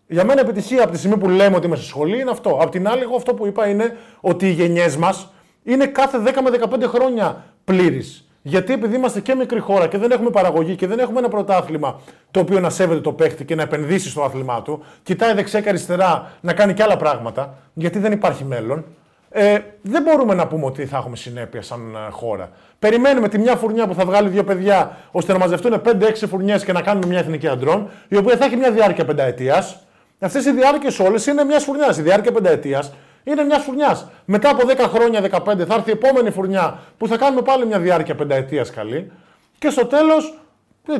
Speaker 2: Για μένα επιτυχία από τη στιγμή που λέμε ότι είμαστε σχολή είναι αυτό. Απ' την άλλη, εγώ αυτό που είπα είναι ότι οι γενιές μας είναι κάθε 10 με 15 χρόνια πλήρει. Γιατί επειδή είμαστε και μικρή χώρα και δεν έχουμε παραγωγή και δεν έχουμε ένα πρωτάθλημα το οποίο να σέβεται το παίχτη και να επενδύσει στο άθλημά του, κοιτάει δεξιά και αριστερά να κάνει και άλλα πράγματα, γιατί δεν υπάρχει μέλλον. Ε, δεν μπορούμε να πούμε ότι θα έχουμε συνέπεια σαν ε, χώρα. Περιμένουμε τη μια φουρνιά που θα βγάλει δύο παιδιά ώστε να μαζευτούν 5-6 φουρνιές και να κάνουμε μια εθνική αντρών, η οποία θα έχει μια διάρκεια πενταετίας. Αυτές οι διάρκειες όλες είναι μιας φουρνιάς. Η διάρκεια πενταετίας είναι μια φουρνιάς. Μετά από 10 χρόνια, 15 θα έρθει η επόμενη φουρνιά που θα κάνουμε πάλι μια διάρκεια πενταετίας καλή. Και στο τέλος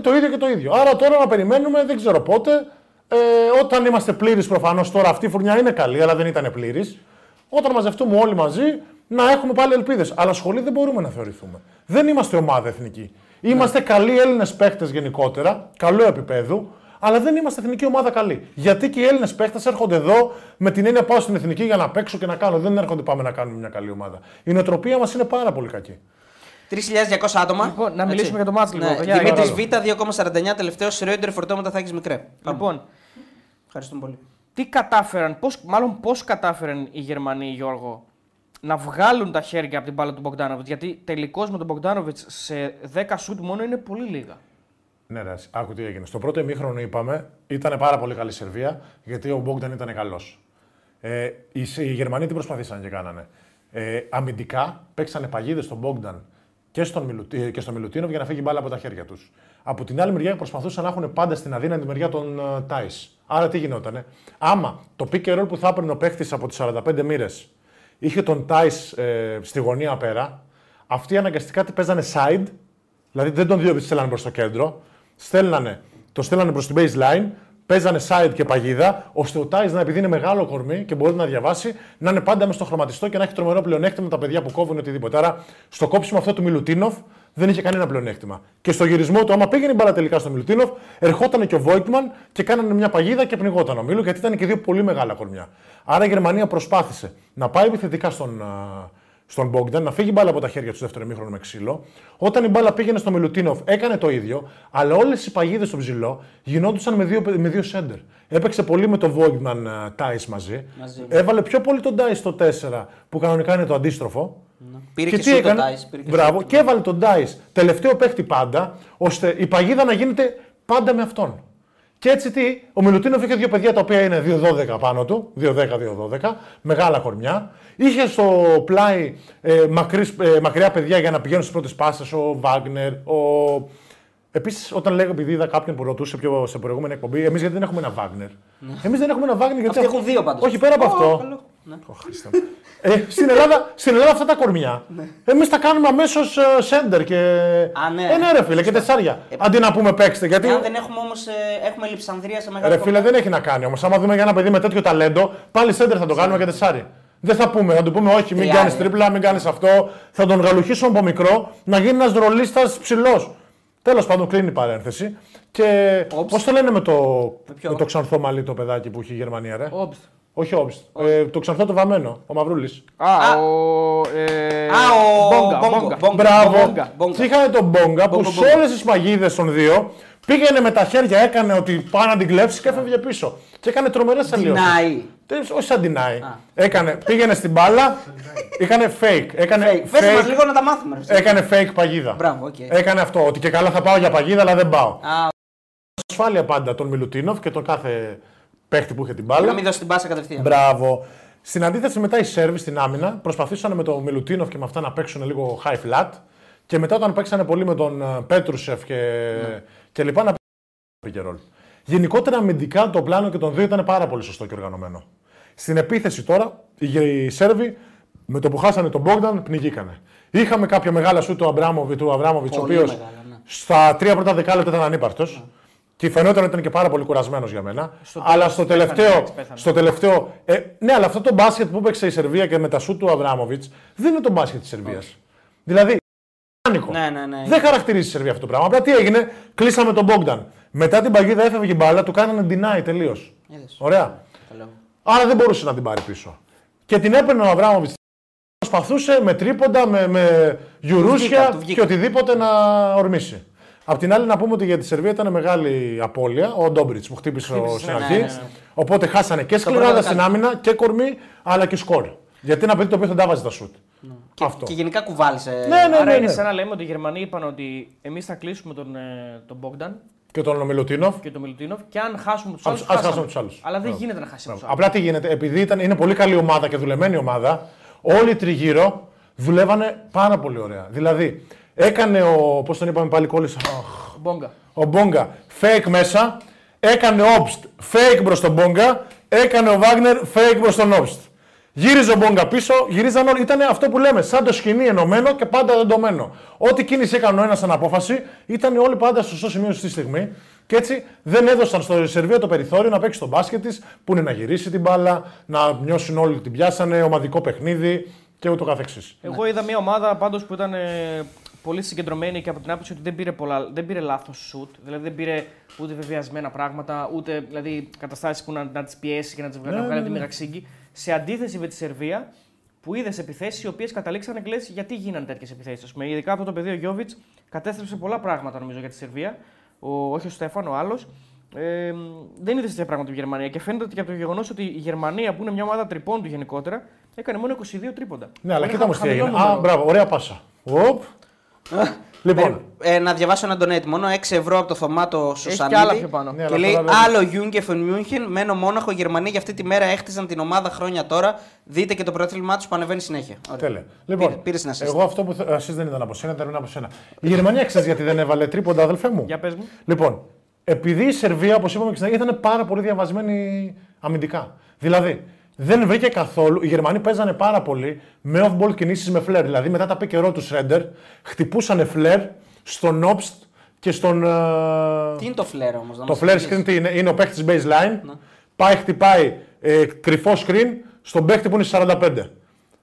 Speaker 2: το ίδιο και το ίδιο. Άρα τώρα να περιμένουμε, δεν ξέρω πότε. Ε, όταν είμαστε πλήρεις, προφανώς τώρα αυτή η φουρνιά είναι καλή, αλλά δεν ήταν πλήρης. Όταν μαζευτούμε όλοι μαζί, να έχουμε πάλι ελπίδες. Αλλά σχολή δεν μπορούμε να θεωρηθούμε. Δεν είμαστε ομάδα εθνική. Είμαστε καλοί Έλληνες παίχτε γενικότερα, καλό επίπεδο, αλλά δεν είμαστε εθνική ομάδα καλή. Γιατί και οι Έλληνες παίχτες έρχονται εδώ με την έννοια πάω στην εθνική για να παίξω και να κάνω. Δεν έρχονται πάμε να κάνουμε μια καλή ομάδα. Η νοοτροπία μας είναι πάρα πολύ κακή.
Speaker 1: 3.200 άτομα.
Speaker 3: Λοιπόν, να
Speaker 1: Έτσι.
Speaker 3: μιλήσουμε για το μάτς λίγο,
Speaker 1: Ναι.
Speaker 3: παιδιά.
Speaker 1: Δημήτρης
Speaker 2: Παρακαλώ.
Speaker 1: Β, 2,49 τελευταίος. Ρόιντερ φορτώματα θα έχει μικρέ. Πάμε.
Speaker 3: Λοιπόν,
Speaker 1: Ευχαριστούμε πολύ.
Speaker 3: τι κατάφεραν, πώς, μάλλον πώς κατάφεραν οι Γερμανοί, Γιώργο, να βγάλουν τα χέρια από την μπάλα του Μπογκδάνοβιτς; Γιατί τελικώς με τον Μπογκδάνοβιτς σε 10 σουτ μόνο είναι πολύ λίγα.
Speaker 2: Ναι, ρε, άκου τι έγινε. Στο πρώτο ημίχρονο είπαμε, ήταν πάρα πολύ καλή η Σερβία, γιατί ο Μπόγκταν ήταν καλός. Ε, οι, οι Γερμανοί τι προσπαθήσαν και κάνανε; Ε, αμυντικά παίξανε παγίδες στον Μπόγκταν και στον, Μιλουτί, και στον Μιλουτίνοβ για να φύγει η μπάλα από τα χέρια τους. Από την άλλη μεριά προσπαθούσαν να έχουν πάντα στην αδύναμη μεριά τον uh, Τάις. Άρα τι γινότανε; Άμα το pick and roll που θα έπαιρνε ο παίχτης από τις 45 μοίρες είχε τον Τάις ε, στη γωνία πέρα, αυτοί αναγκαστικά τι παίζανε side, δηλαδή δεν τον δύο στέλνανε προς το κέντρο, στέλνανε, το στέλνανε προς την baseline, παίζανε side και παγίδα, ώστε ο Τάις να επειδή είναι μεγάλο κορμί και μπορεί να διαβάσει, να είναι πάντα μες στο χρωματιστό και να έχει τρομερό πλεονέκτημα τα παιδιά που κόβουν οτιδήποτε. Άρα στο κόψιμο αυτό του Μιλουτίνοφ δεν είχε κανένα πλεονέκτημα. Και στο γυρισμό του, άμα πήγαινε η μπάλα τελικά στο Μιλουτίνοφ, ερχόταν και ο Βόιτμαν και κάνανε μια παγίδα και πνιγόταν ο Μίλου γιατί ήταν και δύο πολύ μεγάλα κορμιά. Άρα η Γερμανία προσπάθησε να πάει επιθετικά στον, α, στον Μπόγκταν, να φύγει η μπάλα από τα χέρια τους στο δεύτερο μήχρονο με ξύλο. Όταν η μπάλα πήγαινε στο Μιλουτίνοφ, έκανε το ίδιο, αλλά όλες οι παγίδες στο ψηλό γινόντουσαν με δύο, με δύο σέντερ. Έπαιξε πολύ με τον Βόγκμαν Τάις μαζί.
Speaker 1: Μαζί.
Speaker 2: Έβαλε πιο πολύ τον Τάις στο 4, που κανονικά είναι το αντίστροφο.
Speaker 1: Πήρε
Speaker 2: Και
Speaker 1: και
Speaker 2: τι
Speaker 1: σούτ ο
Speaker 2: έκανε,
Speaker 1: Τάις, πήρε και
Speaker 2: μπράβο,
Speaker 1: σούτ.
Speaker 2: και έβαλε τον Ντάι τελευταίο παίχτη πάντα, ώστε η παγίδα να γίνεται πάντα με αυτόν. Και έτσι τι, ο Μιλουτίνοφ είχε δύο παιδιά τα οποία είναι 2-12 πάνω του, 2-10-2-12, μεγάλα κορμιά. Είχε στο πλάι ε, μακρύς, ε, μακριά παιδιά για να πηγαίνουν στις πρώτες πάσες, ο Βάγνερ, ο. Επίσης, όταν λέγω, επειδή είδα κάποιον που ρωτούσε πιο σε προηγούμενη εκπομπή, εμείς γιατί δεν έχουμε ένα Βάγνερ. Εμείς δεν έχουμε ένα Βάγνερ γιατί.
Speaker 1: Ναι. Αυτοί έχουν δύο πάντως.
Speaker 2: Όχι, πέρα από
Speaker 1: Ω,
Speaker 2: αυτό.
Speaker 1: καλό. Ναι.
Speaker 2: Ω, Χριστέ μου. Ε, στην, Ελλάδα, στην Ελλάδα αυτά τα κορμιά.
Speaker 1: Ναι.
Speaker 2: Εμείς τα κάνουμε αμέσως σέντερ και.
Speaker 1: Α, ναι.
Speaker 2: Ε, ναι, ρε φίλε, και τεσσάρια. Αντί να πούμε παίξτε. Γιατί.
Speaker 1: Εάν δεν έχουμε όμως. έχουμε λειψανδρία σε μεγάλο
Speaker 2: Ρε φίλε, δεν έχει να κάνει όμως. Άμα δούμε για ένα παιδί με τέτοιο ταλέντο, πάλι σέντερ θα το κάνουμε και τεσσάρι. Δεν θα πούμε, θα του πούμε όχι, μην
Speaker 1: Τριάρι.
Speaker 2: κάνεις τρίπλα, μην κάνεις αυτό. Θα τον γαλουχίσουμε από μικρό να γίνει ένας ρολίστας ψηλός. Τέλος πάντων, κλείνει η παρένθεση. Και
Speaker 1: Όψ.
Speaker 2: πώς το λένε με το,
Speaker 1: ποιο;
Speaker 2: με το ξανθό μαλλί το παιδάκι που έχει η Γερμανία, ρε;
Speaker 3: Όμπστ.
Speaker 2: Όχι, όμπιστ. Ε, το ξανθό το βαμμένο, ο Μαυρούλης.
Speaker 3: Α,
Speaker 1: Α.
Speaker 3: ο. Ε,
Speaker 1: Α, ο
Speaker 3: Μπόγκα,
Speaker 1: Μπόγκο,
Speaker 3: Μπόγκα.
Speaker 1: Μπόγκο.
Speaker 2: Μπράβο.
Speaker 3: Μπόγκα.
Speaker 1: Μπόγκα.
Speaker 2: Και είχαν τον Μπόγκα που
Speaker 1: Μπόγκο,
Speaker 2: σε
Speaker 1: Μπόγκα.
Speaker 2: όλες τις παγίδε των δύο πήγαινε με τα χέρια, έκανε ότι πάει να την κλέψει και έφευγε πίσω. Και έκανε τρομερές αλλοιώσεις.
Speaker 1: Deny.
Speaker 2: Όχι σαν deny. Έκανε, πήγαινε στην μπάλα, έκανε fake. Έκανε
Speaker 1: Fake. Φέρτε μας
Speaker 2: fake,
Speaker 1: λίγο να τα μάθουμε. ρε.
Speaker 2: έκανε fake παγίδα.
Speaker 1: Μπράβο, οκ.
Speaker 2: Έκανε αυτό, ότι και καλά θα πάω για παγίδα, αλλά δεν πάω.
Speaker 1: Α,
Speaker 2: Ασφάλεια πάντα τον Μιλουτίνοφ και τον κάθε παίχτη που είχε την μπάλα.
Speaker 1: να μην δώσει την πάσα κατευθείαν.
Speaker 2: Μπράβο. Στην αντίθεση μετά οι Σέρβοι στην άμυνα προσπαθήσαν με τον Μιλουτίνοφ και με αυτά να παίξουν λίγο high flat. Και μετά όταν παίξανε πολύ με τον ε, Πέτρουσεφ και, και λοιπά να πήγε roll. Γενικότερα αμυντικά το πλάνο και των δύο ήταν πάρα πολύ σωστό και οργανωμένο. Στην επίθεση τώρα οι οι Σέρβοι με το που χάσανε τον Μπόγκταν πνιγήκανε. Είχαμε κάποια μεγάλα σου του Αβράμοβιτ, του Αβράμοβιτς, ο
Speaker 1: Πολύ
Speaker 2: οποίος
Speaker 1: μεγάλα, ναι.
Speaker 2: στα τρία πρώτα δεκάλεπτα ήταν ανύπαρτο. Και φαινόταν ότι ήταν και πάρα πολύ κουρασμένος για μένα.
Speaker 3: Στο
Speaker 2: αλλά
Speaker 3: τέλος
Speaker 2: στο
Speaker 3: πέθανε,
Speaker 2: τελευταίο.
Speaker 3: εντάξει, πέθανε.
Speaker 2: Στο τελευταίο ε, ναι, αλλά αυτό το μπάσκετ που έπαιξε η Σερβία και με τα σου του Αβράμοβιτς δεν είναι το μπάσκετ της Σερβίας. Δηλαδή. Άνικο.
Speaker 1: Ναι, ναι, ναι.
Speaker 2: Δεν χαρακτηρίζει η Σερβία αυτό το πράγμα. Απλά τι έγινε, κλείσαμε τον Μπόγκταν. Μετά την παγίδα έφευγε η μπάλα, του κάνανε deny τελείως.
Speaker 1: Είδες.
Speaker 2: Ωραία.
Speaker 1: Καλό.
Speaker 2: Άρα δεν μπορούσε να την πάρει πίσω. Και την έπαιρνε ο Αβράμοβιτς. Προσπαθούσε με τρίποντα, με, με
Speaker 1: βγήκα,
Speaker 2: γιουρούσια
Speaker 1: του βγήκα.
Speaker 2: και οτιδήποτε να ορμήσει. Απ' την άλλη, να πούμε ότι για τη Σερβία ήταν μεγάλη απώλεια. Ο Ντόμπριτς που χτύπησε, ο- στην
Speaker 3: ναι,
Speaker 2: αρχή.
Speaker 3: ναι, ναι.
Speaker 2: Οπότε χάσανε και
Speaker 1: πρώτο
Speaker 2: σκληράδα στην
Speaker 1: δεκάλεπτο.
Speaker 2: άμυνα και κορμί, αλλά και σκορ. Γιατί είναι ένα παιδί το οποίο δεν τα βάζει τα σουτ.
Speaker 1: Και,
Speaker 2: Αυτό.
Speaker 1: και γενικά κουβάλισε.
Speaker 2: Ναι, ναι,
Speaker 3: Άρα
Speaker 2: ναι,
Speaker 3: είναι
Speaker 2: ναι.
Speaker 3: σαν να λέμε ότι οι Γερμανοί είπαν ότι εμείς θα κλείσουμε τον, ε, τον Bogdan
Speaker 2: Και τον Μιλουτίνοφ.
Speaker 3: και τον Μιλουτίνοφ και αν χάσουμε τους
Speaker 2: Ας-
Speaker 3: άλλους.
Speaker 2: ας χάσουμε τους άλλους.
Speaker 3: Αλλά δεν
Speaker 2: Μπράβο.
Speaker 3: γίνεται να χάσει τους άλλους.
Speaker 2: Απλά τι γίνεται, επειδή ήταν, είναι πολύ καλή ομάδα και δουλεμένη ομάδα, όλοι τριγύρω δουλεύανε πάρα πολύ ωραία. Δηλαδή, έκανε ο. Πώς τον είπαμε πάλι, κόλλησα. αχ,
Speaker 3: Μπόγκα.
Speaker 2: Ο Μπόγκα fake μέσα, έκανε ο Obst fake προ τον Μπόγκα, έκανε ο Βάγνερ fake προ τον Obst. Γύριζε ο Μπόγκα πίσω, γυρίζαν όλοι. Ήταν αυτό που λέμε, σαν το σκηνή ενωμένο και πάντα δεντωμένο. Ό,τι κίνηση έκανε ο ένας σαν απόφαση, ήταν όλοι πάντα στο σωστό σημείο στη στιγμή. Και έτσι δεν έδωσαν στο Σερβία το περιθώριο να παίξει τον μπάσκετ της, που είναι να γυρίσει την μπάλα, να νιώσουν όλοι ότι την πιάσανε, ομαδικό παιχνίδι και ούτω καθεξής.
Speaker 3: Εγώ είδα μια ομάδα πάντως που ήταν ε, πολύ συγκεντρωμένη και από την άποψη ότι δεν πήρε, πολλά, δεν πήρε λάθος σουτ. Δηλαδή δεν πήρε ούτε βεβαιασμένα πράγματα, ούτε δηλαδή, καταστάσεις που να, να τις πιέσει και να τις βγάλει
Speaker 2: Ναι,
Speaker 3: να βγάλει
Speaker 2: ναι,
Speaker 3: τη
Speaker 2: ναι.
Speaker 3: μοιραξίγκη. Σε αντίθεση με τη Σερβία, που είδες επιθέσεις οι οποίες καταλήξανε και λες, γιατί γίνανε τέτοιες επιθέσεις. Ειδικά αυτό το παιδί ο Γιώβιτς κατέστρεψε πολλά πράγματα νομίζω για τη Σερβία. Ο, όχι ο Στέφαν, ο άλλος. Ε, δεν είδες τέτοια πράγματα από τη Γερμανία. Και φαίνεται και από το γεγονός ότι η Γερμανία, που είναι μια ομάδα τρυπών του γενικότερα, έκανε μόνο 22 τρίποντα.
Speaker 2: Ναι, αλλά
Speaker 3: Είναι
Speaker 2: κοίτα όμως τι
Speaker 3: χαμηλό
Speaker 2: έγινε.
Speaker 3: νούμερο.
Speaker 2: Α, μπράβο, ωραία πάσα. Οπ. λοιπόν,
Speaker 1: Ε, να διαβάσω ένα donate μόνο. 6 ευρώ από το Θωμάτο Σουσανίδη.
Speaker 3: και άλλα πιο πάνω.
Speaker 2: Ναι,
Speaker 1: και
Speaker 2: αλλά
Speaker 1: λέει
Speaker 2: τώρα δεν-
Speaker 1: άλλο Γιούγκε von Μιούνχεν. Μένω Μόναχο. Οι Γερμανοί για αυτή τη μέρα έχτιζαν την ομάδα χρόνια τώρα. Δείτε και το πρωτάθλημά τους που ανεβαίνει συνέχεια. Ωραία.
Speaker 2: τέλεια. Λοιπόν,
Speaker 1: Πήρε- πήρες ένα assist.
Speaker 2: εγώ αυτό που. Εσείς δεν ήταν από σένα, ήταν από σένα. Η Γερμανία ξέρεις γιατί δεν έβαλε τρίποντα, αδελφέ μου;
Speaker 3: Για πες μου.
Speaker 2: Λοιπόν, επειδή η Σερβία, όπως είπαμε και στην αρχή, ήταν πάρα πολύ διαβασμένη αμυντικά. Δηλαδή, δεν βρήκε καθόλου. Οι Γερμανοί παίζανε πάρα πολύ με off-ball κινήσεις με φλερ. Δηλαδή, μετά τα πει καιρό του Σρέντερ, χτυπούσαν φλερ στον Obst και στον. ε,
Speaker 1: Τι είναι το φλερ όμως.
Speaker 2: Το flare screen τι είναι, είναι ο παίκτης baseline. Πάει, χτυπάει ε, κρυφό screen στον παίκτη που είναι στις 45.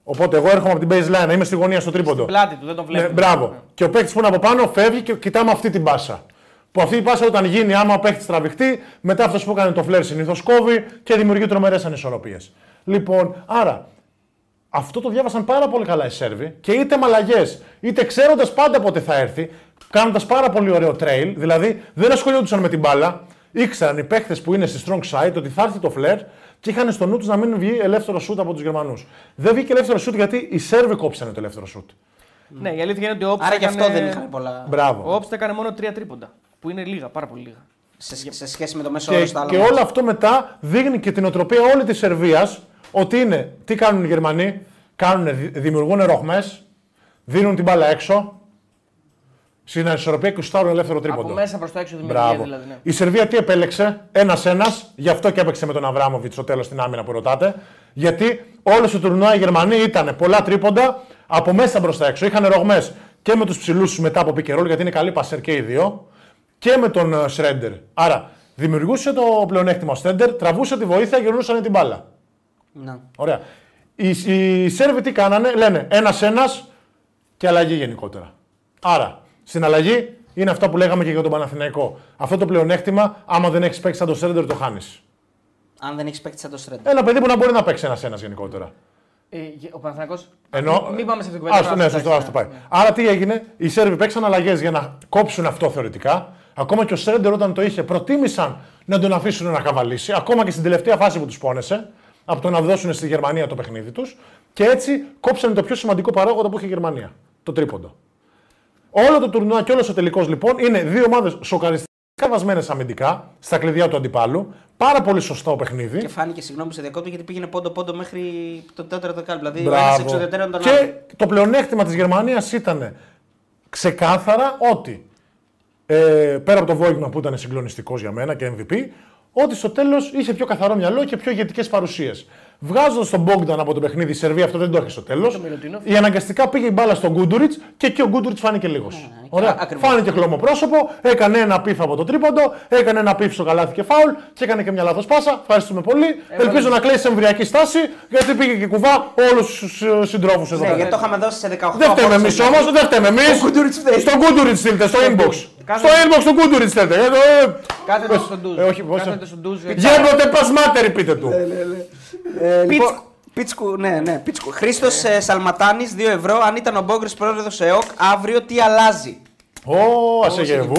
Speaker 2: Οπότε εγώ έρχομαι από την baseline, είμαι στη γωνία στο τρίποντο.
Speaker 3: Πλάτη του, δεν τον βλέπει.
Speaker 2: Ναι, μπράβο. Και ο παίκτης που είναι από πάνω φεύγει και κοιτάμε αυτή την πάσα. Που αυτή η πάσα όταν γίνει, άμα ο παίκτης τραβηχτεί, μετά αυτός που έκανε το φλερ συνήθως κόβει και δημιουργεί τρομερές ανισορροπίες. Λοιπόν, άρα αυτό το διάβασαν πάρα πολύ καλά οι Σέρβοι και είτε με αλλαγέ, είτε ξέροντας πάντα πότε θα έρθει, κάνοντας πάρα πολύ ωραίο trail, δηλαδή δεν ασχολιόντουσαν με την μπάλα, ήξεραν οι παίχτε που είναι στη strong side ότι θα έρθει το φλερ και είχαν στο νου τους να μην βγει ελεύθερο σουτ από τους Γερμανούς. Δεν βγήκε ελεύθερο σουτ γιατί οι Σέρβοι κόψανε το ελεύθερο σουτ.
Speaker 3: Ναι, η αλήθεια είναι ότι ο Όπστ
Speaker 1: Άρα γι' αυτό
Speaker 3: έκανε...
Speaker 1: δεν είχαν πολλά.
Speaker 3: Ο
Speaker 2: Μπράβο.
Speaker 3: Όπστ έκανε μόνο τρία τρίποντα. Που είναι λίγα, πάρα πολύ λίγα.
Speaker 1: Σε, σε σχέση με το μέσο όρο
Speaker 2: Και,
Speaker 1: στα άλλα.
Speaker 2: και
Speaker 1: μάτς.
Speaker 2: όλο αυτό μετά δείχνει και την οτροπία όλη της Σερβίας ότι είναι τι κάνουν οι Γερμανοί, κάνουνε, δη- δημιουργούν ροχμές, δίνουν την μπάλα έξω, στην ανισορροπία και στάρουν ελεύθερο τρίποντο.
Speaker 3: Από μέσα προς τα έξω δημιουργία
Speaker 2: Μπράβο.
Speaker 3: δηλαδή. Ναι.
Speaker 2: Η Σερβία τι επέλεξε, ένα-ένα, γι' αυτό και έπαιξε με τον Αβράμοβιτς στο τέλος στην άμυνα που ρωτάτε. Γιατί όλο το τουρνουά οι Γερμανοί ήταν πολλά τρίποντα από μέσα προς τα έξω. Είχαν ρογμέ και με τους ψηλούς μετά από πικερόλ, γιατί είναι καλή πασέρ και οι δύο, και με τον ε, Σρέντερ. Άρα δημιουργούσε το πλεονέκτημα ο Σρέντερ, τραβούσε τη βοήθεια, γυρνούσαν την μπάλα.
Speaker 1: Να.
Speaker 2: Ωραία. Οι, οι Σέρβοι τι κάνανε, λένε ένα-ένα και αλλαγή γενικότερα. Άρα, στην αλλαγή είναι αυτά που λέγαμε και για τον Παναθηναϊκό. Αυτό το πλεονέκτημα, άμα δεν έχεις παίξει σαν το Σέρντερ, το χάνεις.
Speaker 1: Αν δεν έχεις παίξει σαν το Στρέντερ.
Speaker 2: Ένα παιδί που να μπορεί να παίξει ένα-ένα γενικότερα.
Speaker 3: Ε, ο Παναθηναϊκός...
Speaker 2: Ενώ...
Speaker 3: Μην πάμε σε αυτήν την κουβέντα.
Speaker 2: Άστο, ναι, σωστό, άστο πάει. Άρα τι έγινε, οι Σέρβοι παίξαν αλλαγές για να κόψουν αυτό θεωρητικά. Ακόμα και ο Σέρντερ όταν το είχε, προτίμησαν να τον αφήσουν να καβαλήσει. Ακόμα και στην τελευταία φάση που τους πόνεσε, από το να δώσουν στη Γερμανία το παιχνίδι τους. Και έτσι κόψανε το πιο σημαντικό παράγοντα που είχε η Γερμανία. Το τρίποντο. Όλο το τουρνουά και όλος ο τελικός λοιπόν είναι δύο ομάδες σοκαριστικά βασμένες αμυντικά στα κλειδιά του αντιπάλου. Πάρα πολύ σωστό παιχνίδι.
Speaker 1: Και φάνηκε, συγγνώμη που σε διακόπτω, γιατί πήγαινε πόντο-πόντο μέχρι το τέταρτο κάλπ. Δηλαδή ο ένας
Speaker 2: Μπράβο.
Speaker 1: εξωτερικό τον
Speaker 2: Και
Speaker 1: άλλο.
Speaker 2: το πλεονέκτημα της Γερμανίας ήταν ξεκάθαρα ότι ε, πέρα από το Βόγγιμα που ήταν συγκλονιστικός για μένα και MVP, ότι στο τέλος είχε πιο καθαρό μυαλό και πιο ηγετικές παρουσίες. Βγάζοντα τον Μπόγκταν από το παιχνίδι, η Σερβία αυτό δεν το έχει στο τέλο.
Speaker 3: Μιλουτίνοφ.
Speaker 2: Η αναγκαστικά πήγε η μπάλα στον Γκούντουριτς και εκεί ο Γκούντουριτς φάνηκε λίγος.
Speaker 1: Ναι,
Speaker 2: Ωραία.
Speaker 1: Ακριβώς.
Speaker 2: Φάνηκε χλωμοπρόσωπο, έκανε ένα πίφ από το τρίποντο, έκανε ένα πίφ στο καλάθι και φάουλ και έκανε και μια λάθος πάσα. Ευχαριστούμε πολύ. Ελπίζω να κλείσει σε εμβριακή στάση γιατί πήγε και κουβά όλους τους συντρόφους εδώ
Speaker 1: Ναι,
Speaker 2: πέρα.
Speaker 1: γιατί το είχαμε δώσει σε 18
Speaker 2: Δεν φταίμε εμείς
Speaker 1: απόψε.
Speaker 2: όμως, δεν φταίμε εμείς.
Speaker 1: Ο Γκούντουριτς φταίει.
Speaker 2: Στον Γκούντουριτς στείλτε, στο inbox.
Speaker 3: Κάθε-
Speaker 2: Στο inbox του Γκούντουριτς στέλνετε. Ε, ε,
Speaker 3: Κάθεται στον ντουζ.
Speaker 2: ε, όχι, πώς-
Speaker 3: Κάθεται στον ντουζ.
Speaker 2: Γέμνοτε πασμάτερη πείτε του.
Speaker 1: Ε, λοιπόν,
Speaker 3: Πίτσκου.
Speaker 1: Πίτσκου, ναι, ναι, Πίτσκου. Χρήστος ε, Σαλματάνης, 2 ευρώ. Αν ήταν ο Μπόγκρι πρόεδρος ΕΟΚ, αύριο τι αλλάζει;
Speaker 2: Ω, ασεγεβού.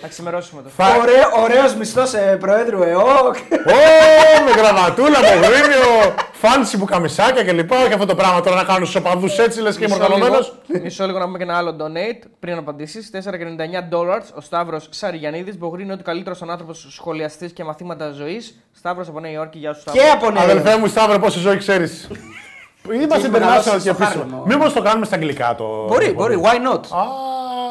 Speaker 3: Θα ξημερώσουμε το.
Speaker 2: Θα-
Speaker 1: Ωραίο, ωραίος μισθός ε, Προέδρου ΕΟΚ.
Speaker 2: Ω, με γραβατούλα, με γρήμιο, φάνση που καμισάκια κλπ. Και αυτό το πράγμα τώρα να κάνουν στους οπαδούς έτσι λες και
Speaker 3: Μισό
Speaker 2: μορφωμένο.
Speaker 3: λίγο- Μισό λίγο να πούμε και ένα άλλο donate πριν απαντήσεις. 4,99 dollars. Ο Σταύρος Σαριγιανίδη. Μπορεί είναι ότι καλύτερος άνθρωπος σχολιαστής και μαθήματα ζωής. Σταύρος από Νέα Υόρκη, γεια σου Σταύρο.
Speaker 1: και από Νέα
Speaker 2: Αδελφέ
Speaker 1: Υόρκη.
Speaker 2: μου, Σταύρο, πόση ζωή ξέρεις; Είμαστε
Speaker 1: έχει
Speaker 2: international
Speaker 1: μεγαλώσει
Speaker 2: και
Speaker 1: στο
Speaker 2: επίσημα.
Speaker 1: Χάρλεμ, ο-
Speaker 2: Μήπως το κάνουμε στα αγγλικά το.
Speaker 1: Μπορεί,
Speaker 2: το
Speaker 1: μπορεί,
Speaker 2: πόδι.
Speaker 1: why not;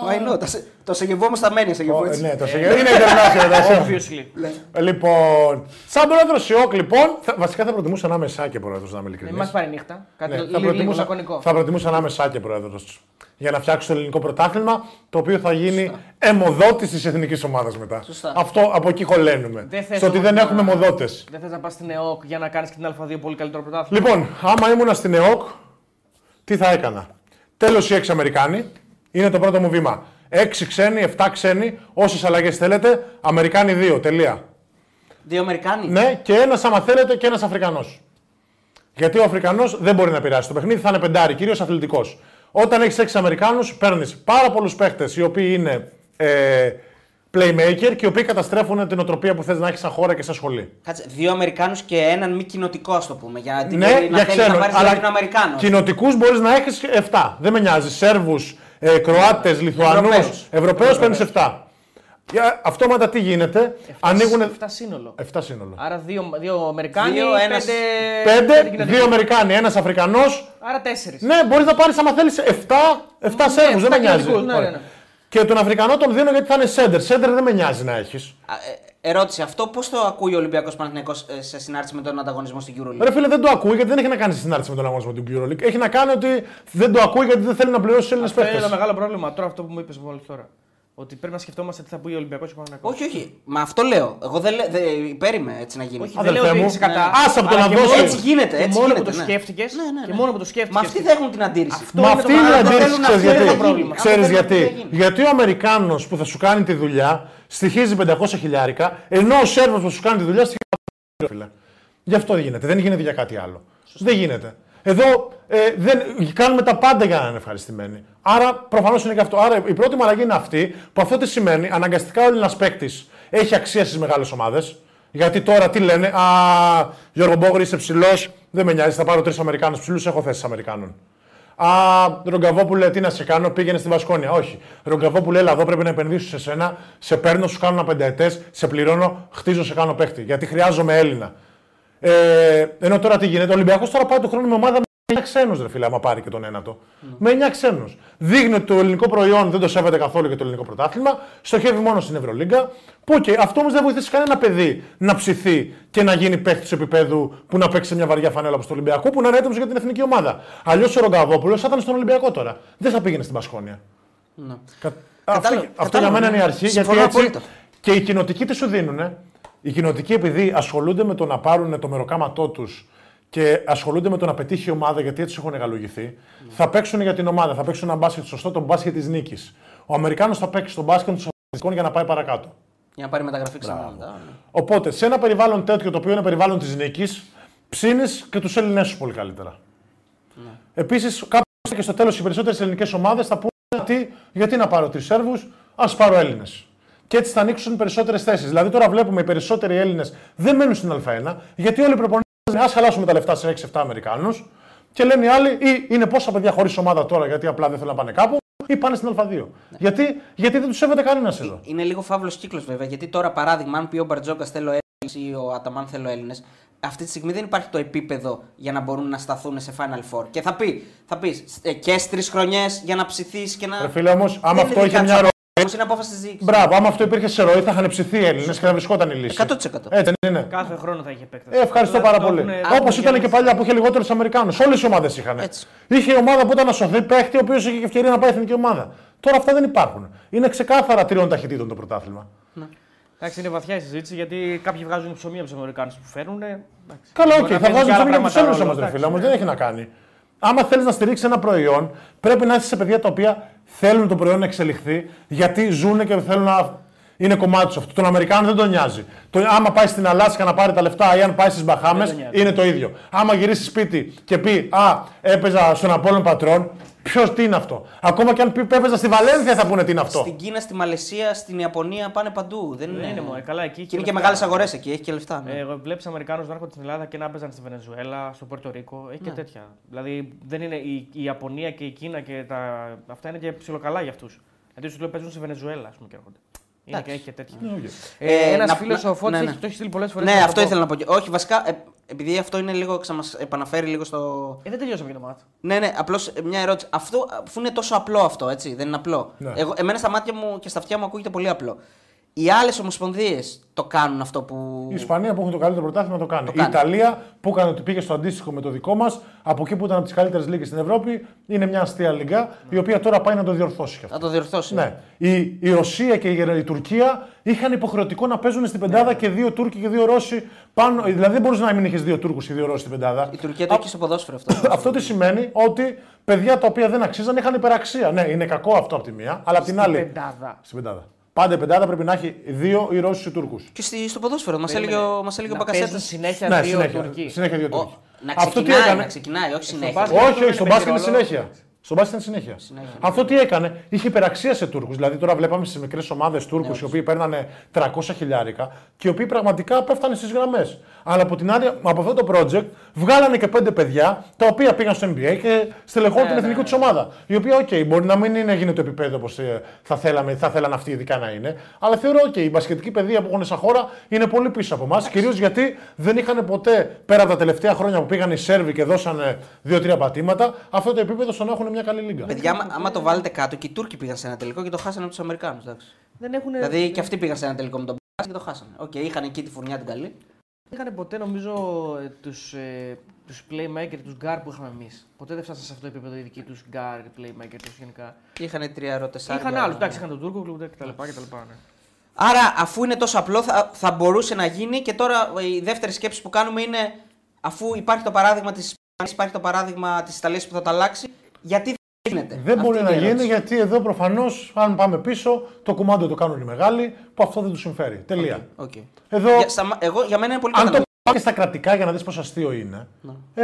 Speaker 2: Α,
Speaker 1: Why not; Το- Το σεγεβό μου στα μένει, σεγεβό
Speaker 2: Ω,
Speaker 1: έτσι.
Speaker 2: Ναι, το σεγε- είναι international. εντάξει.
Speaker 3: Obviously.
Speaker 2: Λοιπόν, σαν πρόεδρος ΣΥΟΚ, λοιπόν, θα- βασικά θα προτιμούσα να είμαι Σάκε πρόεδρος, να είμαι
Speaker 3: Μην
Speaker 2: ειλικρινής.
Speaker 3: μας πάρει νύχτα. Κάτι
Speaker 2: Ναι, θα,
Speaker 3: λίγο, λίγο
Speaker 2: προτιμούσα,
Speaker 3: λακωνικό.
Speaker 2: θα προτιμούσα να είμαι Σάκε πρόεδρος. Για να φτιάξω το ελληνικό πρωτάθλημα, το οποίο θα γίνει αιμοδότης της εθνικής ομάδας μετά.
Speaker 1: Σωστά.
Speaker 2: Αυτό από εκεί χωλένουμε.
Speaker 3: Δεν θες
Speaker 2: Στο ότι
Speaker 3: όμως
Speaker 2: δεν
Speaker 3: να-
Speaker 2: έχουμε αιμοδότες.
Speaker 3: Δεν θες να πας στην ΕΟΚ για να κάνεις και την Α2 πολύ καλύτερο πρωτάθλημα;
Speaker 2: Λοιπόν, άμα ήμουνα στην ΕΟΚ, τι θα έκανα; Τέλος οι 6 Αμερικάνοι. Είναι το πρώτο μου βήμα. 6 ξένοι, 7 ξένοι, όσες αλλαγές θέλετε. Αμερικάνοι 2. Τελεία.
Speaker 1: Δύο Αμερικάνοι.
Speaker 2: Ναι, και ένας, άμα θέλετε, και ένας Αφρικανός. Γιατί ο Αφρικανός δεν μπορεί να πειράσει το παιχνίδι, θα είναι πεντάρι, κυρίως αθλητικός. Όταν έχεις 6 Αμερικάνους, παίρνεις πάρα πολλούς παίχτες οι οποίοι είναι ε, playmaker και οι οποίοι καταστρέφουν την οτροπία που θες να έχεις σαν χώρα και σαν σχολή.
Speaker 1: Κάτσε, δύο Αμερικάνους και έναν μη κοινοτικό, ας το πούμε. Για να,
Speaker 2: Ναι,
Speaker 1: να
Speaker 2: για
Speaker 1: θέλει να
Speaker 2: ξένο.
Speaker 1: πάρει
Speaker 2: Αλλά
Speaker 1: Λατινοαμερικάνο.
Speaker 2: κοινοτικούς μπορείς να έχεις 7. Δεν με νοιάζει. Σέρβους, ε, Κροάτες, Λιθουανούς,
Speaker 1: Ευρωπαίους.
Speaker 2: Ευρωπαίους παίρνεις 7. Για αυτόματα τι γίνεται, ανοίγουν.
Speaker 3: 7 σύνολο.
Speaker 2: 7 σύνολο.
Speaker 3: Άρα δύο, δύο Αμερικάνοι,
Speaker 1: Δύο, ένας-
Speaker 3: πέντε,
Speaker 2: 5,
Speaker 3: κοινοτικοί.
Speaker 2: 2 Αμερικάνοι, ένας Αφρικανός.
Speaker 3: Άρα τέσσερις.
Speaker 2: Ναι, μπορείς να πάρεις άμα θέλεις 7, 7 Σέρβους, δεν με
Speaker 3: εφτά
Speaker 2: νοιάζει.
Speaker 3: κοινοτικούς, ναι,
Speaker 2: Ωραία.
Speaker 3: ναι, ναι.
Speaker 2: Και τον Αφρικανό τον δίνω γιατί θα είναι σέντερ. Σέντερ δεν με νοιάζει να έχεις.
Speaker 1: ερώτηση, αυτό πώς το ακούει ο Ολυμπιακός Παναθυνιακό σε συνάρτηση με τον ανταγωνισμό στην EuroLeague;
Speaker 2: Ρε φίλε, δεν το ακούει γιατί δεν έχει να κάνει συνάρτηση με τον αγώνα με την EuroLeague. Έχει να κάνει ότι δεν το ακούει γιατί δεν θέλει να πληρώσει τους Έλληνες
Speaker 3: Αυτό είναι ένα
Speaker 2: παίχτε.
Speaker 3: μεγάλο πρόβλημα. Τώρα αυτό που μου είπες μόλι τώρα. Ότι πρέπει να σκεφτόμαστε τι θα πει ο Ολυμπιακός και ο Παναγιακός.
Speaker 1: Όχι, όχι. Μα αυτό λέω. Εγώ δεν, λέ- δεν υπέρ είμαι έτσι να γίνει.
Speaker 3: Όχι,
Speaker 2: Αδελφέ
Speaker 3: δεν λέω ότι
Speaker 2: μου,
Speaker 3: είσαι κατά.
Speaker 2: ναι. άσε από το
Speaker 3: αλλά
Speaker 2: να
Speaker 3: και
Speaker 2: δώσεις.
Speaker 3: μόνο-
Speaker 1: Έτσι γίνεται,
Speaker 3: και
Speaker 1: έτσι
Speaker 3: μόνο
Speaker 1: γίνεται,
Speaker 3: που το
Speaker 1: ναι.
Speaker 3: σκέφτηκες.
Speaker 1: Ναι, ναι, ναι.
Speaker 3: Και μόνο που το σκέφτηκες.
Speaker 1: Μα αυτοί θα έχουν την αντίρρηση.
Speaker 3: Αυτό
Speaker 2: Μα
Speaker 3: είναι
Speaker 2: αυτή
Speaker 3: το
Speaker 2: είναι η
Speaker 3: μεγάλο-
Speaker 1: δεν
Speaker 2: αντίρρηση.
Speaker 1: θέλουν
Speaker 2: Ξέρεις
Speaker 1: αυτό,
Speaker 2: γιατί.
Speaker 1: δεν θα πρόβλημα.
Speaker 2: Ξέρεις
Speaker 1: Αν δεν θέλουν,
Speaker 2: γιατί.
Speaker 1: δεν γίνει.
Speaker 2: Γιατί ο Αμερικάνος που θα σου κάνει τη δουλειά στοιχίζει 500 χιλιάρικα, ενώ ο Σέρβος που σου κάνει τη δουλειά στοιχίζει 100 φίλε. Γι' αυτό δεν γίνεται. Δεν γίνεται για κάτι άλλο. Δεν γίνεται. Εδώ ε, δεν, κάνουμε τα πάντα για να είναι ευχαριστημένοι. Άρα προφανώς είναι και αυτό. Άρα η πρώτη μου αλλαγή είναι αυτή που αυτό τι σημαίνει. Αναγκαστικά ο Έλληνας παίκτης έχει αξία στις μεγάλες ομάδες. Γιατί τώρα τι λένε, Α, Γιώργο Μπόγρη είσαι ψηλός, δεν με νοιάζει, θα πάρω τρεις Αμερικάνους ψηλούς, έχω θέσει Αμερικάνων. Α, Ρογκαβόπουλε, τι να σε κάνω, πήγαινε στη Βασκόνια. Όχι. Ρογκαβόπουλε, έλα εδώ πρέπει να επενδύσω σε σένα, σε παίρνω, σου κάνω ένα πενταετές, σε πληρώνω, χτίζω, σε κάνω παίχτη. Γιατί χρειάζομαι Έλληνα. Ε, ενώ τώρα τι γίνεται, ο Ολυμπιακός τώρα πάει το χρόνο με ομάδα με 9 ξένους, ρε φίλε, άμα πάρει και τον ένατο. Με 9 ξένους. Δείχνει ότι το ελληνικό προϊόν δεν το σέβεται καθόλου και το ελληνικό πρωτάθλημα, στοχεύει μόνο στην Ευρωλίγκα. Που και αυτό όμως δεν βοηθήσει κανένα παιδί να ψηθεί και να γίνει παίχτης του επίπεδου που να παίξει σε μια βαριά φανέλα όπως το Ολυμπιακό, που να είναι έτοιμος για την εθνική ομάδα. Αλλιώς ο Ρογκαβόπουλο θα ήταν στον Ολυμπιακό τώρα. Δεν θα πήγαινε στην Πασχόνια. Κα... Αυτό,
Speaker 1: Κατάλαβα,
Speaker 2: αυτό για μένα είναι η αρχή. Γιατί
Speaker 1: Συμφωνώ
Speaker 2: έτσι
Speaker 1: απόλυτα.
Speaker 2: και οι κοινοτικοί τι σου δίνουν. Οι κοινοτικοί επειδή ασχολούνται με το να πάρουν το μεροκάματό τους και ασχολούνται με το να πετύχει η ομάδα γιατί έτσι έχουν εγκαλογηθεί, θα παίξουν για την ομάδα. Θα παίξουν ένα μπάσκετ σωστό, τον μπάσκετ της νίκης. Ο Αμερικάνος θα παίξει τον μπάσκετ των αγωνιστικών για να πάει παρακάτω.
Speaker 1: Για να πάρει μεταγραφή ξανά. μετά, ναι.
Speaker 2: Οπότε σε ένα περιβάλλον τέτοιο το οποίο είναι περιβάλλον της νίκης, ψήνεις και τους Έλληνέ σου πολύ καλύτερα.
Speaker 1: Ναι.
Speaker 2: Επίσης, κάπου και στο τέλος οι περισσότερες ελληνικές ομάδες θα πούνε τι, γιατί να πάρω τρεις Σέρβους, ας πάρω Έλληνες. Και έτσι θα ανοίξουν περισσότερες θέσεις. Δηλαδή τώρα βλέπουμε οι περισσότεροι Έλληνες δεν μένουν στην Α1, γιατί όλοι οι προπονητές λένε ας χαλάσουμε τα λεφτά σε 6-7 Αμερικάνους. Και λένε οι άλλοι, ή είναι πόσα παιδιά χωρίς ομάδα τώρα γιατί απλά δεν θέλουν να πάνε κάπου, ή πάνε στην Α2. Γιατί, γιατί δεν τους σέβεται κανένας εδώ.
Speaker 1: Είναι λίγο φαύλος κύκλος βέβαια. Γιατί τώρα, παράδειγμα, αν πει ο Μπαρτζόκα θέλω Έλληνες ή ο Αταμάν θέλω Έλληνες, αυτή τη στιγμή δεν υπάρχει το επίπεδο για να μπορούν να σταθούν σε Final Four. Και θα πει, θα πεις, ε, και στις τρεις χρονιές για να ψηθείς και να.
Speaker 2: Ρε φίλε όμως, άμα
Speaker 1: Δεν
Speaker 2: αυτό
Speaker 1: είναι
Speaker 2: είχε
Speaker 1: δικά
Speaker 2: μια
Speaker 1: τους Όμως είναι απόφαση της διοίκησης.
Speaker 2: Μπράβο, άμα αυτό υπήρχε σε ροή θα είχαν ψηθεί οι Έλληνες και θα βρισκόταν η λύση.
Speaker 1: 100%.
Speaker 2: Έτσι δεν είναι.
Speaker 3: Κάθε χρόνο θα έχει επέκταση.
Speaker 2: Ε, ευχαριστώ
Speaker 3: Τώρα
Speaker 2: πάρα
Speaker 3: το
Speaker 2: πολύ.
Speaker 3: έχουν-
Speaker 2: Όπως
Speaker 3: έχουν
Speaker 2: ήταν και
Speaker 3: γεμίσει.
Speaker 2: παλιά που είχε λιγότερους Αμερικάνους. Όλες οι ομάδες είχαν.
Speaker 1: Έτσι.
Speaker 2: Είχε η ομάδα που ήταν να σωθεί παίχτη, ο οποίος είχε και ευκαιρία να πάει εθνική ομάδα. Τώρα αυτά δεν υπάρχουν. Είναι ξεκάθαρα τριών ταχυτήτων το πρωτάθλημα.
Speaker 3: Εντάξει, είναι βαθιά η συζήτηση γιατί κάποιοι βγάζουν ψωμί από τους Αμερικάνους που φέρνουν. ε, εντάξει.
Speaker 2: Καλά,
Speaker 3: Μπορεί
Speaker 2: οκ,
Speaker 3: να
Speaker 2: θα
Speaker 3: παίζουν
Speaker 2: βγάζουν
Speaker 3: και
Speaker 2: ψωμί
Speaker 3: άλλα
Speaker 2: για τους
Speaker 3: πράγματα
Speaker 2: Έλληνες
Speaker 3: ρόλο,
Speaker 2: όμω, ρε
Speaker 3: εντάξει.
Speaker 2: φίλε. Όμως δεν έχει να κάνει. Άμα θέλεις να στηρίξεις ένα προϊόν, πρέπει να είσαι σε παιδιά τα οποία θέλουν το προϊόν να εξελιχθεί, γιατί ζουν και θέλουν να. Είναι κομμάτι του αυτό. Τον Αμερικάνο δεν τον νοιάζει. Το, άμα πάει στην Αλάσκα να πάρει τα λεφτά ή αν πάει στις Μπαχάμες,
Speaker 3: Δεν τον νοιάζει.
Speaker 2: είναι το ίδιο. Άμα γυρίσει σπίτι και πει Α, έπαιζα στον Απόλλων Πατρών, ποιος τι είναι αυτό; Ακόμα και αν πει έπαιζα στη Βαλένθια θα πούνε τι είναι αυτό.
Speaker 1: Στην Κίνα, στη Μαλαισία, στην Ιαπωνία πάνε παντού. Δεν είναι,
Speaker 3: είναι μόνο, καλά, εκεί
Speaker 1: Και
Speaker 3: έχει
Speaker 1: είναι και
Speaker 3: λεφτά.
Speaker 1: μεγάλες αγορές εκεί, έχει και λεφτά. ναι.
Speaker 3: Ε, Εγώ βλέπεις Αμερικάνους να έρχονται στην Ελλάδα και να παίζαν στη Βενεζουέλα, στο Πορτορίκο. Έχει και
Speaker 1: Ναι.
Speaker 3: τέτοια. Δηλαδή δεν είναι η, η Ιαπωνία και η Κίνα και τα, αυτά είναι και ψιλοκαλά για αυτούς. Δηλαδή σου λέω παίζουν στη Βενεζουέλα, ας πούμε και έρχονται. Είναι και,
Speaker 1: Εντάξει.
Speaker 3: έχει και τέτοια.
Speaker 1: Ε,
Speaker 3: Ε, Ένας
Speaker 1: να-
Speaker 3: φίλος
Speaker 1: να-
Speaker 3: ο Φώτης
Speaker 1: ναι, ναι.
Speaker 3: έχει- το έχει στείλει πολλές φορές.
Speaker 1: Ναι, αυτό ήθελα να πω. και- Όχι, βασικά, ε, επειδή αυτό είναι λίγο, θα μα επαναφέρει λίγο στο.
Speaker 3: Ε, δεν τελειώσαμε και το μάτι.
Speaker 1: Ναι, ναι, απλώς μια ερώτηση. Αυτό, αφού είναι τόσο απλό αυτό, έτσι, δεν είναι απλό.
Speaker 2: Ναι.
Speaker 1: Εγώ, εμένα στα μάτια μου και στα αυτιά μου ακούγεται πολύ απλό. Οι άλλες ομοσπονδίες το κάνουν αυτό που.
Speaker 2: Η Ισπανία που έχουν το καλύτερο πρωτάθλημα το κάνει.
Speaker 1: Το
Speaker 2: η
Speaker 1: κάνει.
Speaker 2: Ιταλία που έκανε ότι πήγε στο αντίστοιχο με το δικό μας, από εκεί που ήταν από τις καλύτερες λίγες στην Ευρώπη, είναι μια αστεία λίγα, η οποία τώρα πάει να το διορθώσει. κι αυτό.
Speaker 1: Θα το διορθώσει.
Speaker 2: Ναι. Η, η Ρωσία και η, Γερα- η Τουρκία είχαν υποχρεωτικό να παίζουν στην πεντάδα και δύο Τούρκοι και δύο Ρώσοι πάνω. Δηλαδή δεν μπορούσε να μην είχες δύο Τούρκους ή δύο Ρώσοι στην πεντάδα.
Speaker 1: Η Τουρκία το έχει στο ποδόσφαιρο αυτό.
Speaker 2: Αυτό τι σημαίνει ότι παιδιά τα οποία δεν αξίζαν είχαν υπεραξία. Ναι, είναι κακό αυτό από τη μία, αλλά από την άλλη.
Speaker 3: Πεντάδα.
Speaker 2: Στην πεντάδα. Πάντα η πεντάδα πρέπει να έχει δύο ή Ρώσου ή Τούρκους.
Speaker 1: και στη, στο ποδόσφαιρο, μας έλεγε, ο- μας έλεγε ο
Speaker 3: Να παίζουν
Speaker 1: Μπακασέτα.
Speaker 3: συνέχεια
Speaker 2: Ναι,
Speaker 3: δύο
Speaker 2: συνέχεια.
Speaker 3: Τουρκοί.
Speaker 2: Συνέχεια δύο Τούρκοι.
Speaker 1: Να
Speaker 2: Αυτό τι
Speaker 1: ξεκινάει,
Speaker 2: έκανε;
Speaker 1: να ξεκινάει, όχι συνέχεια.
Speaker 3: μπάσκετ-
Speaker 2: Όχι,
Speaker 3: Αυτό
Speaker 2: όχι, στον
Speaker 3: δεν
Speaker 2: μπάσκετ είναι
Speaker 3: παίζει ρόλο.
Speaker 2: συνέχεια. Στον μπάσκετ είναι συνέχεια. Αυτό τι έκανε, είχε υπεραξία σε Τούρκους. Δηλαδή τώρα βλέπαμε στις μικρές ομάδες Τούρκους οι οποίοι παίρνανε 300 χιλιάρικα και οι οποίοι πραγματικά πέφτανε στις γραμμές. Αλλά από την άλλη, από αυτό το project βγάλανε και πέντε παιδιά τα οποία πήγαν στο NBA και στελεχώνουν την εθνική τους ομάδα. Η οποία, οκ, μπορεί να μην είναι, έγινε το επίπεδο όπως θα θέλαμε, θα θέλαν αυτοί ειδικά να είναι. Αλλά θεωρώ, οκ, η μπασκετική παιδεία που έχουν σαν χώρα είναι πολύ πίσω από εμάς. Κυρίως γιατί δεν είχαν ποτέ πέρα από τα τελευταία χρόνια που πήγαν οι Σέρβοι και δώσανε δύο-τρία πατήματα, αυτό το επίπεδο στο να έχουν μια καλή λίγκα.
Speaker 1: Παιδιά, άμα, άμα το βάλετε κάτω, και οι Τούρκοι πήγαν σε ένα τελικό και το χάσανε από τους Αμερικάνους.
Speaker 3: Δεν έχουν,
Speaker 1: Δηλαδή και αυτοί πήγαν σε ένα τελικό με τον Μπάσκετ και το χάσανε. Οκ, είχαν εκεί τη φουρνιά την καλή.
Speaker 3: Είχαν ποτέ νομίζω ε, τους, ε, τους playmaker, τους guard που είχαμε εμείς. Ποτέ δεν φτάσανε σε αυτό το επίπεδο οι δικοί τους guard, playmaker τους γενικά.
Speaker 1: Είχαν τριαροτεσσάρια.
Speaker 3: Είχαν άλλους, εντάξει, είχαν τον Τούρκο κτλ. κτλ, ναι.
Speaker 1: Άρα, αφού είναι τόσο απλό, θα, θα μπορούσε να γίνει και τώρα η δεύτερη σκέψη που κάνουμε είναι αφού υπάρχει το παράδειγμα της υπάρχει το παράδειγμα της Ιταλίας που θα το αλλάξει, γιατί δεν γίνεται.
Speaker 2: Δεν
Speaker 1: Αυτή
Speaker 2: μπορεί
Speaker 1: είναι
Speaker 2: να
Speaker 1: η
Speaker 2: γίνει
Speaker 1: ερώτηση.
Speaker 2: γιατί εδώ προφανώς, αν πάμε πίσω, το κουμάντο το κάνουν οι μεγάλοι που αυτό δεν τους συμφέρει. Τελεία.
Speaker 1: Οκ.
Speaker 2: Εδώ,
Speaker 1: Για, στα- εγώ, για μένα είναι πολύ
Speaker 2: αν το
Speaker 1: κατανοητό.
Speaker 2: πάμε και στα κρατικά για να δεις πόσο αστείο είναι,
Speaker 1: Ναι.
Speaker 2: ε,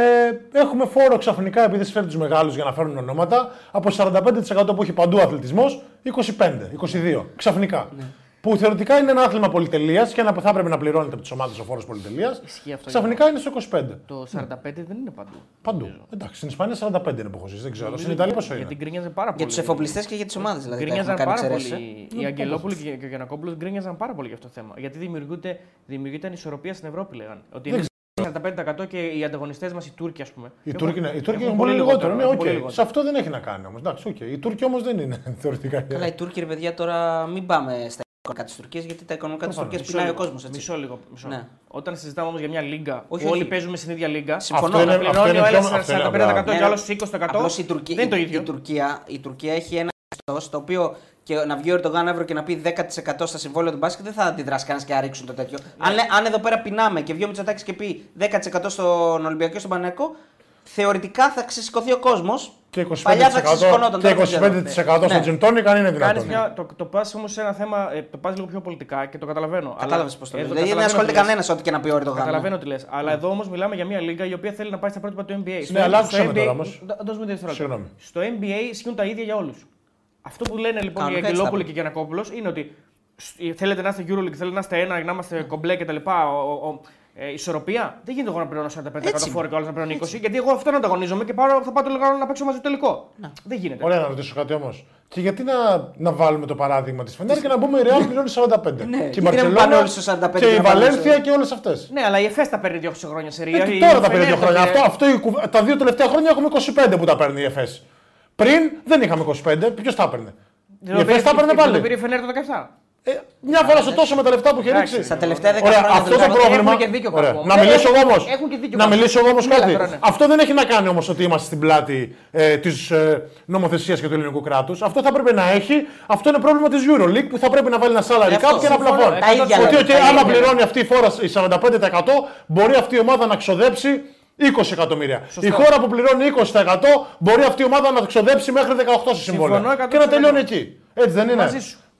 Speaker 2: έχουμε φόρο ξαφνικά επειδή φέρνει τους μεγάλους για να φέρνουν ονόματα από 45% που έχει παντού αθλητισμός, 25-22 ξαφνικά.
Speaker 1: Ναι.
Speaker 2: Που θεωρητικά είναι ένα άθλημα πολυτελείας και ένα που θα έπρεπε να πληρώνεται από τις ομάδες ο φόρος πολυτελείας.
Speaker 3: Ισχύει αυτό
Speaker 2: Ξαφνικά είναι στο 25.
Speaker 3: Το 45 δεν είναι παντού.
Speaker 2: Παντού. Εντάξει, στην Ισπανία 45 είναι που έχω ζήσει, δεν ξέρω. Στην Ιταλία πόσο είναι;
Speaker 3: Γιατί γκρίνιαζε πάρα πολύ.
Speaker 1: Για τους εφοπλιστές και για τις ομάδες δηλαδή. τα
Speaker 3: Γκρίνιαζαν
Speaker 1: έχουν κάνει
Speaker 3: πάρα
Speaker 1: εξαιρέσεις,
Speaker 3: πολύ. Οι Αγγελόπουλοι και και ο Γιαννακόπουλος γκρίνιαζαν πάρα πολύ για αυτό το θέμα. Γιατί δημιουργείται, δημιουργείται ανισορροπία στην Ευρώπη, λέγανε. Ότι
Speaker 2: Δεν
Speaker 3: είναι 45% και οι ανταγωνιστές μας, οι Τούρκοι, ας πούμε.
Speaker 2: Οι
Speaker 3: έχουν-
Speaker 2: Τούρκοι, ναι, οι Τούρκοι
Speaker 3: έχουν
Speaker 2: έχουν πολύ λιγότερο. Ναι,
Speaker 3: έχουν
Speaker 2: οκ.
Speaker 3: πολύ λιγότερο.
Speaker 2: Σε αυτό δεν έχει να κάνει όμως. Εντάξει, οκ. Οι Τούρκοι όμως δεν είναι θεωρητικά.
Speaker 1: Καλά, οι Τούρκοι, ρε παιδιά, τώρα μην πάμε στα οικονομικά της Τουρκίας, γιατί τα οικονομικά της Τουρκίας
Speaker 3: Μισό
Speaker 1: πεινάει ο
Speaker 3: λίγο,
Speaker 1: κόσμος.
Speaker 3: Μισό λίγο. Μισό.
Speaker 1: Ναι.
Speaker 3: Όταν συζητάμε όμως για μια λίγκα
Speaker 1: Όχι,
Speaker 3: που όλοι
Speaker 1: όχι.
Speaker 3: παίζουμε στην ίδια λίγκα.
Speaker 1: Συμφωνώ.
Speaker 2: Αυτό
Speaker 3: να
Speaker 2: είναι-
Speaker 3: πληρώνει ο
Speaker 2: πιο-
Speaker 3: ένα
Speaker 2: αυτό είναι
Speaker 3: 45%
Speaker 2: μπράβο.
Speaker 3: και ο άλλος 20%.
Speaker 1: Απλώς η Τουρκία,
Speaker 3: Δεν είναι το
Speaker 1: η-
Speaker 3: ίδιο.
Speaker 1: Η Τουρκία, η Τουρκία έχει ένα καθεστώς το οποίο και να βγει ο Ερντογάν αύριο και να πει 10% στα συμβόλαια του μπάσκετ δεν θα αντιδράσει κανένα και να ρίξουν το τέτοιο.
Speaker 3: Ναι.
Speaker 1: Αν, λέ- αν εδώ πέρα πεινάμε και βγει ο Μητσοτάκης και πει 10% στον Ολυμπιακό και στον Πανεκό, θεωρητικά θα ξεσηκωθεί ο κόσμος.
Speaker 2: Και 25%,
Speaker 1: Παλιά θα ξεσηκωνόταν.
Speaker 2: και
Speaker 1: τώρα δεν ξέρω.
Speaker 2: 25% στο
Speaker 1: Ναι.
Speaker 2: Τζιντόνικ αν είναι
Speaker 3: Κάνεις
Speaker 2: δυνατόν.
Speaker 3: μια, το, το πας όμως σε ένα θέμα, ε, το πας λίγο πιο πολιτικά και το καταλαβαίνω.
Speaker 1: Κατάλαβες
Speaker 3: αλλά-
Speaker 1: πώς το
Speaker 3: ε,
Speaker 1: λέω.
Speaker 3: το
Speaker 1: Δηλαδή δεν
Speaker 3: καταλαβαίνω
Speaker 1: ασχολείται
Speaker 3: τι λες.
Speaker 1: κανένας ό,τι και να πει ο Ερντογάν.
Speaker 3: Καταλαβαίνω τι λες. Αλλά εδώ όμως μιλάμε για μια λίγα η οποία θέλει να πάει στα πρότυπα του NBA.
Speaker 2: Ναι, αλλά άκουσα με τώρα όμως.
Speaker 3: Δώσ' μου δύο δευτερόλεπτα.
Speaker 2: Συγγνώμη.
Speaker 3: Στο NBA ισχύουν τα ίδια για όλους. Αυτό που λένε λοιπόν οι
Speaker 1: Κανονικά έτσι
Speaker 3: Αγγελόπουλοι
Speaker 1: θα
Speaker 3: και οι Γιανακόπουλος είναι ότι σ- θέλετε να είστε Euroleague, θέλετε να είστε ένα, να είμαστε κομπλέ κτλ. Ο, ο, ε, ισορροπία. Δεν γίνεται εγώ να πληρώνω 45%
Speaker 1: Έτσι.
Speaker 3: φόρο και ο άλλος να πληρώνει 20. Γιατί εγώ αυτό να ανταγωνίζομαι και πάω, θα πάω το λίγο να παίξω μαζί το τελικό. Δεν γίνεται.
Speaker 2: Ωραία να ρωτήσω κάτι όμως. Και γιατί να, να βάλουμε το παράδειγμα της Φενέρ και να πούμε η Real πληρώνει 45.
Speaker 1: Ναι,
Speaker 2: και η
Speaker 1: γιατί να μην πάνε
Speaker 2: Μπαρσελόνα
Speaker 1: όλοι στο 45
Speaker 2: και η
Speaker 1: και να πάνε
Speaker 2: Βαλένθια
Speaker 1: στο-
Speaker 2: και όλες αυτές.
Speaker 3: Ναι, αλλά η ΕΦΕΣ τα παίρνει δύο χρόνια σε ρία.
Speaker 2: Ε,
Speaker 3: η
Speaker 2: τώρα τα παίρνει δύο
Speaker 3: Φενέρ
Speaker 2: χρόνια.
Speaker 3: τα
Speaker 2: Αυτό,
Speaker 3: πήρε-
Speaker 2: αυτό η κουβ- τα δύο τελευταία χρόνια έχουμε 25 που τα παίρνει η ΕΦΕΣ. Πριν δεν είχαμε 25, ποιος τα έπαιρνε;
Speaker 3: Δεν
Speaker 2: Η Εφές τα έπαιρνε
Speaker 3: δεν
Speaker 2: πάλι.
Speaker 3: Το πήρε η Φενέρ το 17.
Speaker 2: Ε, μια φορά σε τόσο με τα λεφτά που έχει
Speaker 3: Εντάξει,
Speaker 2: ρίξει.
Speaker 1: Στα τελευταία 10
Speaker 2: Ωραία,
Speaker 1: χρόνια
Speaker 2: αυτό το
Speaker 1: δηλαδή,
Speaker 2: πρόβλημα.
Speaker 3: έχουν και δίκιο
Speaker 2: Ωραία.
Speaker 3: κάποιοι
Speaker 2: Να
Speaker 3: όμως.
Speaker 2: μιλήσω
Speaker 3: Έχουν-
Speaker 2: εγώ όμως.
Speaker 3: έχουν και δίκιο
Speaker 2: Να
Speaker 3: κάποιοι.
Speaker 2: μιλήσω εγώ όμως
Speaker 3: Μίλα
Speaker 2: κάτι.
Speaker 3: τώρα, ναι.
Speaker 2: Αυτό δεν έχει να κάνει όμως ότι είμαστε στην πλάτη ε, της ε, νομοθεσίας και του ελληνικού κράτους. Αυτό θα πρέπει να έχει. Αυτό είναι πρόβλημα της Euroleague που θα πρέπει να βάλει ένα salary
Speaker 1: αυτό,
Speaker 2: cap και ένα
Speaker 1: συμφωνώ.
Speaker 2: πλαφόν.
Speaker 1: Τα ίδια
Speaker 2: Ότι
Speaker 1: λέμε,
Speaker 2: okay,
Speaker 1: τα ίδια
Speaker 2: άμα
Speaker 1: λέμε.
Speaker 2: πληρώνει αυτή η φόρα η 45% μπορεί αυτή η ομάδα να ξοδέψει 20 εκατομμύρια. Η χώρα που πληρώνει 20% μπορεί αυτή η ομάδα να ξοδέψει μέχρι 18 σε συμβόλαια.
Speaker 3: Συμφωνώ
Speaker 2: Και να
Speaker 3: 100%.
Speaker 2: τελειώνει εκεί. Έτσι δεν είναι;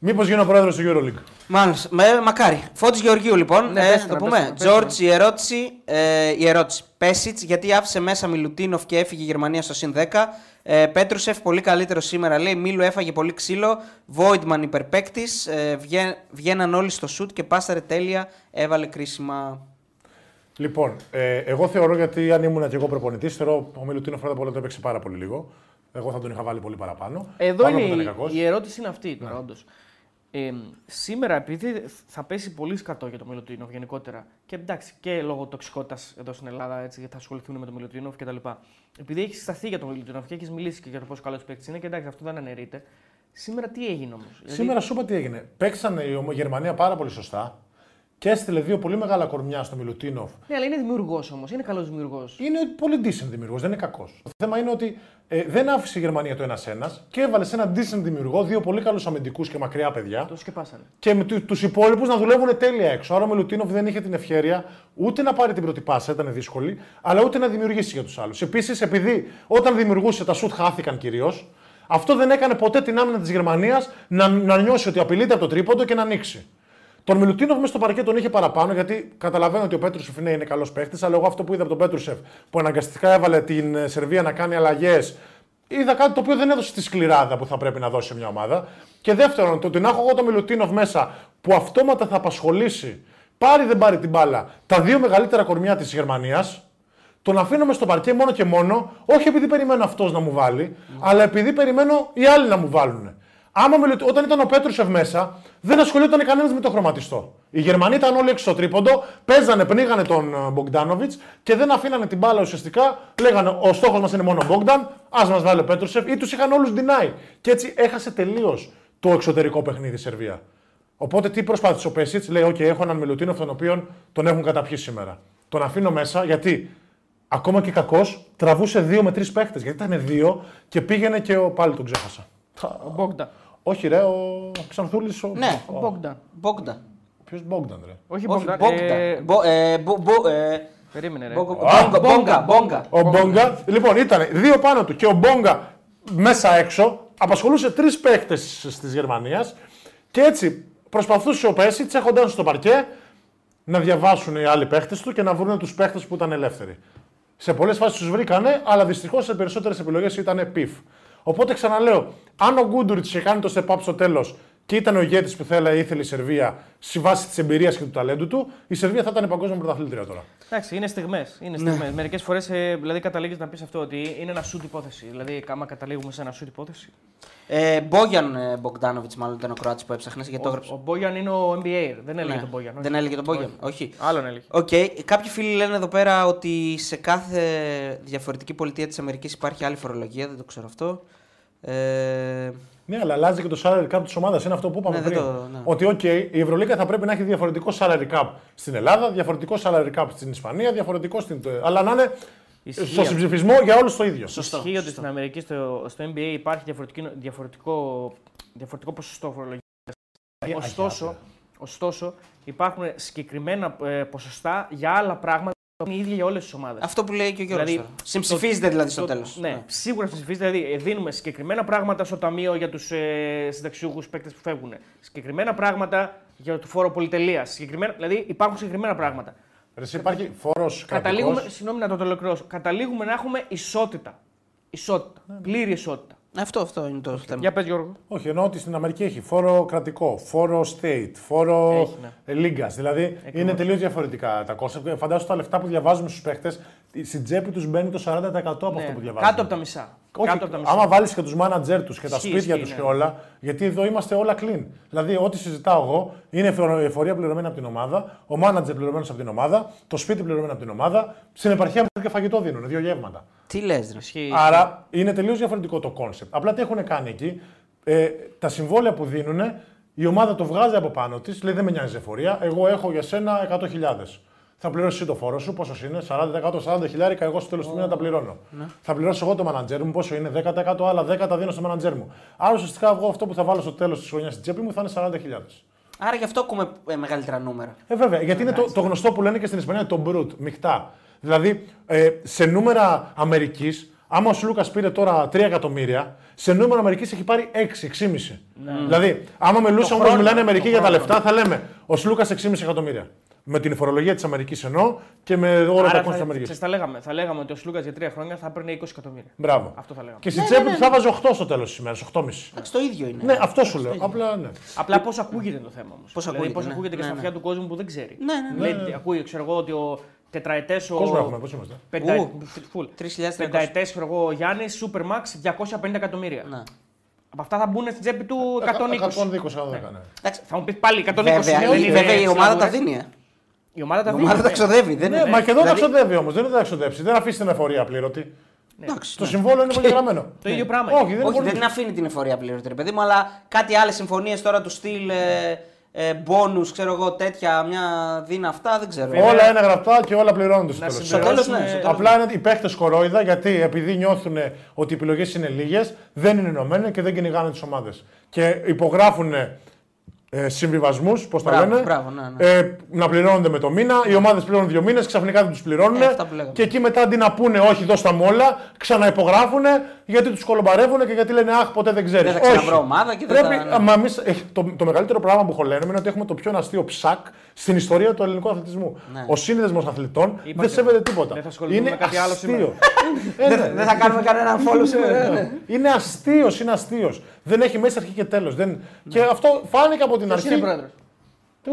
Speaker 3: Μαζί σου.
Speaker 2: Μήπως γίνω πρόεδρος του Euroleague.
Speaker 1: Μάλιστα. Με, μακάρι. Φώτης Γεωργίου λοιπόν.
Speaker 3: Ναι,
Speaker 1: ε,
Speaker 3: πες
Speaker 1: το
Speaker 3: το,
Speaker 1: πούμε.
Speaker 3: πες το, πες
Speaker 1: Τζόρτζ
Speaker 3: το.
Speaker 1: η ερώτηση. Ε, η ερώτηση. Πέσιτς γιατί άφησε μέσα Μιλουτίνοφ και έφυγε η Γερμανία στο συν 10. Ε, Πέτρουσεφ πολύ καλύτερος σήμερα λέει. Μίλου έφαγε πολύ ξύλο. Βόιντμαν υπερπαίκτης. Ε, βγαί- βγαίναν όλοι στο σουτ και πάσταρε τέλεια. Έβαλε κρίσιμα.
Speaker 2: Λοιπόν, ε, εγώ θεωρώ γιατί αν ήμουν και εγώ προπονητής, θεωρώ ο Μιλουτίνο πρώτα απ' όλα το έπαιξε πάρα πολύ λίγο. Εγώ θα τον είχα βάλει πολύ παραπάνω.
Speaker 3: Εδώ
Speaker 2: Πάνω
Speaker 3: είναι
Speaker 2: που ήταν
Speaker 3: η,
Speaker 2: κακός.
Speaker 3: η ερώτηση είναι αυτή τώρα, όντως. Ε, σήμερα, επειδή θα πέσει πολύ σκατό για το Μιλουτίνοφ γενικότερα και εντάξει και λόγω τοξικότητας εδώ στην Ελλάδα, έτσι, γιατί θα ασχοληθούν με το Μιλουτίνοφ κτλ. Επειδή έχεις σταθεί για το Μιλουτίνοφ και έχεις μιλήσει και για το πόσο καλός παίκτης είναι και εντάξει, αυτό δεν αναιρείται. Σήμερα τι έγινε όμως;
Speaker 2: Σήμερα σου είπα τι έγινε. Παίξανε η Ομο- Γερμανία πάρα πολύ σωστά και έστειλε δύο πολύ μεγάλα κορμιά στο Μιλουτίνοφ.
Speaker 3: Ναι, αλλά είναι δημιουργός όμως. Είναι καλός δημιουργός.
Speaker 2: Είναι πολύ decent δημιουργός, δεν είναι κακός. Το θέμα είναι ότι ε, δεν άφησε η Γερμανία το 1-1 και έβαλε σε ένα decent δημιουργό δύο πολύ καλούς αμυντικούς και μακριά παιδιά.
Speaker 3: Το σκεπάσανε.
Speaker 2: και με του υπόλοιπους να δουλεύουν τέλεια έξω. Άρα ο Μιλουτίνοφ δεν είχε την ευκαιρία ούτε να πάρει την πρώτη πάσα, ήταν δύσκολη, αλλά ούτε να δημιουργήσει για τους άλλους. Επίσης, επειδή όταν δημιουργούσε τα σουτ χάθηκαν κυρίως, αυτό δεν έκανε ποτέ την άμυνα της Γερμανίας να, να νιώσει ότι απειλείται από το τρίποντο και να ανοίξει. Τον Μιλουτίνοφ μέσα στο παρκέ τον είχε παραπάνω γιατί καταλαβαίνω ότι ο Πέτρουσεφ ναι, είναι καλός παίχτης, αλλά εγώ αυτό που είδα από τον Πέτρουσεφ που αναγκαστικά έβαλε την ε, Σερβία να κάνει αλλαγές είδα κάτι το οποίο δεν έδωσε τη σκληράδα που θα πρέπει να δώσει σε μια ομάδα. Και δεύτερον, το ότι να έχω εγώ το Μιλουτίνοφ μέσα που αυτόματα θα απασχολήσει, πάρει δεν πάρει την μπάλα, τα δύο μεγαλύτερα κορμιά της Γερμανίας, τον αφήνω μες στο παρκέ μόνο και μόνο, όχι επειδή περιμένω αυτός να μου βάλει, αλλά επειδή περιμένω οι άλλοι να μου βάλουν. Άμα μιλω- όταν ήταν ο Πέτρουσεφ μέσα, δεν ασχολιόταν κανένας με το χρωματιστό. Οι Γερμανοί ήταν όλοι έξω στο τρίποντο, παίζανε, πνίγανε τον Μπογκδάνοβιτ και δεν αφήνανε την μπάλα ουσιαστικά. Λέγανε: Ο στόχος μας είναι μόνο ο Μπόγκταν, ας μας βάλει ο Πέτρουσεφ ή τους είχαν όλους deny. Και έτσι έχασε τελείως το εξωτερικό παιχνίδι η Σερβία. Οπότε τι προσπάθησε ο Πέσιτς, λέει: OK, έχω έναν Μιλουτίνο, τον οποίο τον έχουν καταπιεί σήμερα. Τον αφήνω μέσα γιατί ακόμα και κακός τραβούσε δύο με τρεις παίχτες. Γιατί ήταν δύο και πήγαινε και ο, πάλι τον ξέχασα.
Speaker 3: Ο Μπόγκταν.
Speaker 2: Όχι, ρε, ο Ξανθούλης. Ο...
Speaker 1: Ναι,
Speaker 3: Ο Μπόγκταν.
Speaker 1: Μπόγκταν.
Speaker 2: Ποιος Μπόγκταν, ρε;
Speaker 3: Όχι
Speaker 1: Όχι,
Speaker 3: Μπόγκταν.
Speaker 1: Μπόγκταν.
Speaker 3: ε,
Speaker 1: Μπο- ε, μπο- μπο- ε,
Speaker 3: Περίμενε, ρε.
Speaker 1: Μπόγκα, Μπόγκα, Μπόγκα, Μπόγκα.
Speaker 2: Ο Μπόγκα, λοιπόν, ήταν δύο πάνω του και ο Μπόγκα μέσα έξω. Απασχολούσε τρεις παίχτες της Γερμανίας και έτσι προσπαθούσε ο Πέσιτς έχοντας στο παρκέ να διαβάσουν οι άλλοι παίχτες του και να βρουν τους παίχτες που ήταν ελεύθεροι. Σε πολλές φάσεις τους βρήκανε, αλλά δυστυχώς σε περισσότερες επιλογές ήταν πιφ. Οπότε ξαναλέω, αν ο Γκούντουριτς είχε κάνει το step up στο τέλος και ήταν ο ηγέτης που θέλει, ήθελε η Σερβία στη βάση της εμπειρίας και του ταλέντου του, η Σερβία θα ήταν παγκόσμια πρωταθλήτρια τώρα.
Speaker 3: Εντάξει, είναι στιγμές. Είναι
Speaker 1: Ναι.
Speaker 3: στιγμές. Μερικές φορές δηλαδή, καταλήγεις να πεις αυτό ότι είναι ένα σουτ υπόθεση. Δηλαδή, άμα καταλήγουμε σε ένα σουτ υπόθεση.
Speaker 1: Ε, Μπόγιαν ε, Μπογκντάνοβιτς, μάλλον ήταν ο Κροάτης που έψαχνες γιατί το
Speaker 3: Ο,
Speaker 1: έγραψε.
Speaker 3: ο Μπόγιαν είναι ο NBA. Δεν έλεγε
Speaker 1: Ναι.
Speaker 3: τον Μπόγιαν. όχι.
Speaker 1: Δεν έλεγε τον Μπόγιαν. Όχι.
Speaker 3: Άλλον έλεγε.
Speaker 1: Οκ. Κάποιοι φίλοι λένε εδώ πέρα ότι σε κάθε διαφορετική πολιτεία της Αμερικής υπάρχει άλλη φορολογία. Δεν το ξέρω αυτό. Ε,
Speaker 2: Ναι, αλλά αλλάζει και το salary cap της ομάδας. Είναι αυτό που είπαμε
Speaker 1: Ναι, δεν
Speaker 2: πριν.
Speaker 1: το- ναι.
Speaker 2: Ότι, OK, η Ευρωλίκα θα πρέπει να έχει διαφορετικό salary cap στην Ελλάδα, διαφορετικό salary cap στην Ισπανία, διαφορετικό στην. αλλά να είναι
Speaker 3: Ισχύει
Speaker 2: στο
Speaker 3: αυτό.
Speaker 2: συμψηφισμό για όλους το ίδιο.
Speaker 1: Σωστό,
Speaker 3: Ισχύει ότι
Speaker 1: σωστό.
Speaker 3: στην Αμερική στο, στο NBA υπάρχει διαφορετικό, διαφορετικό, διαφορετικό ποσοστό φορολογίας. Ωστόσο, ωστόσο, υπάρχουν συγκεκριμένα ε, ποσοστά για άλλα πράγματα που είναι ίδια για όλες τις ομάδες.
Speaker 1: αυτό που λέει και ο Γιώργος
Speaker 3: Δηλαδή,
Speaker 1: τώρα. Συμψηφίζεται δηλαδή στο τέλος.
Speaker 3: Ναι, σίγουρα συμψηφίζεται. Δηλαδή, ε, δίνουμε συγκεκριμένα πράγματα στο ταμείο για τους ε, συνταξιούχους παίκτες που φεύγουν. Συγκεκριμένα πράγματα για το φόρο πολυτελείας. Δηλαδή, υπάρχουν συγκεκριμένα πράγματα.
Speaker 2: Ρε, εσύ υπάρχει φόρος
Speaker 3: Καταλήγουμε,
Speaker 2: κρατικός.
Speaker 3: συγγνώμη να το τελειώσω. Καταλήγουμε να έχουμε ισότητα. Ισότητα. Πλήρη ισότητα.
Speaker 1: Αυτό, αυτό είναι το θέμα.
Speaker 3: Για πες Γιώργο.
Speaker 2: Όχι, εννοώ ότι στην Αμερική έχει φόρο κρατικό, φόρο state, φόρο
Speaker 3: Έχει, ναι.
Speaker 2: λίγκας. Δηλαδή είναι τελείως διαφορετικά τα κόστα. Φαντάζομαι τα λεφτά που διαβάζουμε στους παίχτες, στην τσέπη τους μπαίνει το 40% από αυτό που
Speaker 3: Ναι,
Speaker 2: διαβάζουμε.
Speaker 3: κάτω από τα μισά.
Speaker 2: Όχι,
Speaker 3: κάτω από τα μισά.
Speaker 2: άμα βάλεις και τους μάνατζερ τους και τα
Speaker 3: Ισχύει,
Speaker 2: σπίτια
Speaker 3: ισχύει,
Speaker 2: τους
Speaker 3: ναι.
Speaker 2: και όλα, γιατί εδώ είμαστε όλα clean. Δηλαδή, ό,τι συζητάω εγώ είναι η εφορία πληρωμένη από την ομάδα, ο μάνατζερ πληρωμένος από την ομάδα, το σπίτι πληρωμένο από την ομάδα, στην επαρχία μου και φαγητό δίνουν, δύο γεύματα.
Speaker 1: Τι λες, ρε.
Speaker 3: Ισχύει.
Speaker 2: Άρα είναι τελείως διαφορετικό το κόνσεπτ. Απλά τι έχουν κάνει εκεί, ε, τα συμβόλαια που δίνουν, η ομάδα το βγάζει από πάνω της, λέει δεν με νοιάζει εφορία, εγώ έχω για σένα 100.000. Θα πληρώσεις εσύ το φόρο σου, πόσος είναι, 40%, 40 χιλιάρικα, εγώ στο τέλος του μήνα τα πληρώνω. Θα πληρώσω εγώ το μανατζέρ μου, πόσο είναι, 10%, άλλα 10 τα δίνω στο μανατζέρ μου. Άρα ουσιαστικά εγώ αυτό που θα βάλω στο τέλος της χρονιάς στην τσέπη μου θα είναι 40.000.
Speaker 1: Άρα γι' αυτό ακούμε ε, μεγαλύτερα νούμερα.
Speaker 2: Ε, βέβαια, γιατί είναι το, το γνωστό που λένε και στην Ισπανία το brut, μειχτά. Δηλαδή, ε, σε νούμερα Αμερικής, άμα ο Σλούκας πήρε τώρα 3 εκατομμύρια, σε νούμερα Αμερικής έχει πάρει 6, 6,5. Δηλαδή, άμα μιλούσαμε όπω
Speaker 3: χρόνο,
Speaker 2: μιλάνε οι Αμερικοί
Speaker 3: το
Speaker 2: για τα
Speaker 3: χρόνο.
Speaker 2: λεφτά, θα λέμε ο Σλούκας 6,5 εκατομμύρια. Με την φορολογία της Αμερικής εννοώ και με όλα τα
Speaker 3: Άρα
Speaker 2: κόστη της
Speaker 3: θα,
Speaker 2: Αμερικής.
Speaker 3: ξέρεις, τα λέγαμε. Θα λέγαμε ότι ο Σλούκας για τρία χρόνια θα παίρνει 20 εκατομμύρια.
Speaker 2: Μπράβο.
Speaker 3: Αυτό θα λέγαμε.
Speaker 2: Και στη τσέπη του θα βάζει 8 στο τέλος της ημέρας, 8,5.
Speaker 1: Εντάξει, το ίδιο είναι.
Speaker 2: Ναι, αυτό σου λέω. Απλά ναι.
Speaker 3: Απλά πώς ακούγεται το θέμα όμως.
Speaker 1: Πώς
Speaker 3: δηλαδή,
Speaker 1: ακούγεται,
Speaker 3: πώς
Speaker 1: ναι.
Speaker 3: ακούγεται και
Speaker 1: Ναι,
Speaker 3: στα
Speaker 1: ναι.
Speaker 3: αυτιά του κόσμου που δεν ξέρει.
Speaker 1: Ναι, ναι, ναι.
Speaker 3: Λέει, ακούει, ξέρω εγώ, ότι ο τετραετέ ο.
Speaker 2: Κόσμο έχουμε, πώς είμαστε;
Speaker 3: Πεντα...
Speaker 1: Ου,
Speaker 3: Full.
Speaker 1: 3.300.
Speaker 3: Πενταετέ, ξέρω εγώ, ο Γιάννης, Super Max 250 εκατομμύρια.
Speaker 1: Ναι.
Speaker 3: Από αυτά θα μπουν στην τσέπη του 120.
Speaker 2: 120, 110, ναι.
Speaker 1: Εντάξει,
Speaker 3: Θα μου πεις πάλι 120
Speaker 1: Βέβαια,
Speaker 3: δεν είναι
Speaker 1: βέβαια η ομάδα τα
Speaker 3: συναγωνές.
Speaker 1: δίνει. Ε.
Speaker 3: Η ομάδα τα
Speaker 1: Η
Speaker 3: δίνει.
Speaker 1: ομάδα τα
Speaker 3: ναι.
Speaker 1: ξοδεύει. Δεν
Speaker 2: Ναι,
Speaker 1: είναι.
Speaker 2: μα και εδώ τα
Speaker 1: Δηλαδή,
Speaker 2: ξοδεύει όμως. Δεν είναι τα ξοδέψει. Δεν αφήσει την εφορία απλήρωτη.
Speaker 1: εντάξει,
Speaker 2: Το
Speaker 1: ναι.
Speaker 2: συμβόλαιο είναι υπογεγραμμένο.
Speaker 3: Το ίδιο πράγμα.
Speaker 2: Όχι,
Speaker 3: είναι.
Speaker 2: δεν
Speaker 1: Όχι,
Speaker 2: είναι
Speaker 1: δεν
Speaker 2: πολύ.
Speaker 1: αφήνει την εφορία πλήρωτη, ρε παιδί μου, αλλά κάτι άλλες συμφωνίες τώρα του στυλ. Ε, ε, bonus, ξέρω εγώ, τέτοια, μια δίνα αυτά, δεν ξέρω.
Speaker 2: Όλα είναι γραπτά και όλα πληρώνονται στο
Speaker 3: Να
Speaker 2: τέλος.
Speaker 1: Στο τέλος, ναι.
Speaker 3: συμπληρώσουμε-
Speaker 1: στο τέλος,
Speaker 2: Απλά είναι οι παίχτε κορόιδα γιατί επειδή νιώθουν ότι οι επιλογές είναι λίγες, δεν είναι ενωμένοι και δεν κυνηγάνε τις ομάδες. Και υπογράφουν ε, συμβιβασμούς, πώς τα
Speaker 1: Μπράβο,
Speaker 2: λένε.
Speaker 1: μπράβο, ναι, ναι.
Speaker 2: Ε, να πληρώνονται με το μήνα. Οι ομάδες πληρώνουν δύο μήνες, ξαφνικά δεν τους πληρώνουν.
Speaker 1: Ε, αυτά που λέγαμε.
Speaker 2: και εκεί μετά αντί να πούνε όχι, δώσ' μου όλα, ξαναυπογράφουν γιατί τους κολομπαρεύουν και γιατί λένε Αχ, ποτέ δεν ξέρεις.
Speaker 1: Δεν θα ξαναβρω ομάδα και δεν
Speaker 2: Πρέπει,
Speaker 1: θα- ναι.
Speaker 2: μα εμείς, ε, το, το μεγαλύτερο πράγμα που χωλένουμε είναι ότι έχουμε το πιο αστείο ψακ στην ιστορία του ελληνικού αθλητισμού.
Speaker 1: Ναι.
Speaker 2: Ο σύνδεσμος αθλητών
Speaker 3: Είπατε.
Speaker 2: δεν σέβεται τίποτα.
Speaker 3: Δεν θα ασχοληθούμε
Speaker 2: είναι
Speaker 3: με κάτι άλλο
Speaker 2: αστείο.
Speaker 3: σήμερα.
Speaker 2: Ε, ναι.
Speaker 1: Δεν θα κάνουμε κανέναν follow σήμερα. ναι.
Speaker 2: Είναι αστείος, είναι αστείος. Δεν έχει μέσα αρχή και τέλος. Δεν... Και αυτό φάνηκε από την
Speaker 3: Ποιος
Speaker 2: αρχή.
Speaker 3: είναι πρόεδρος;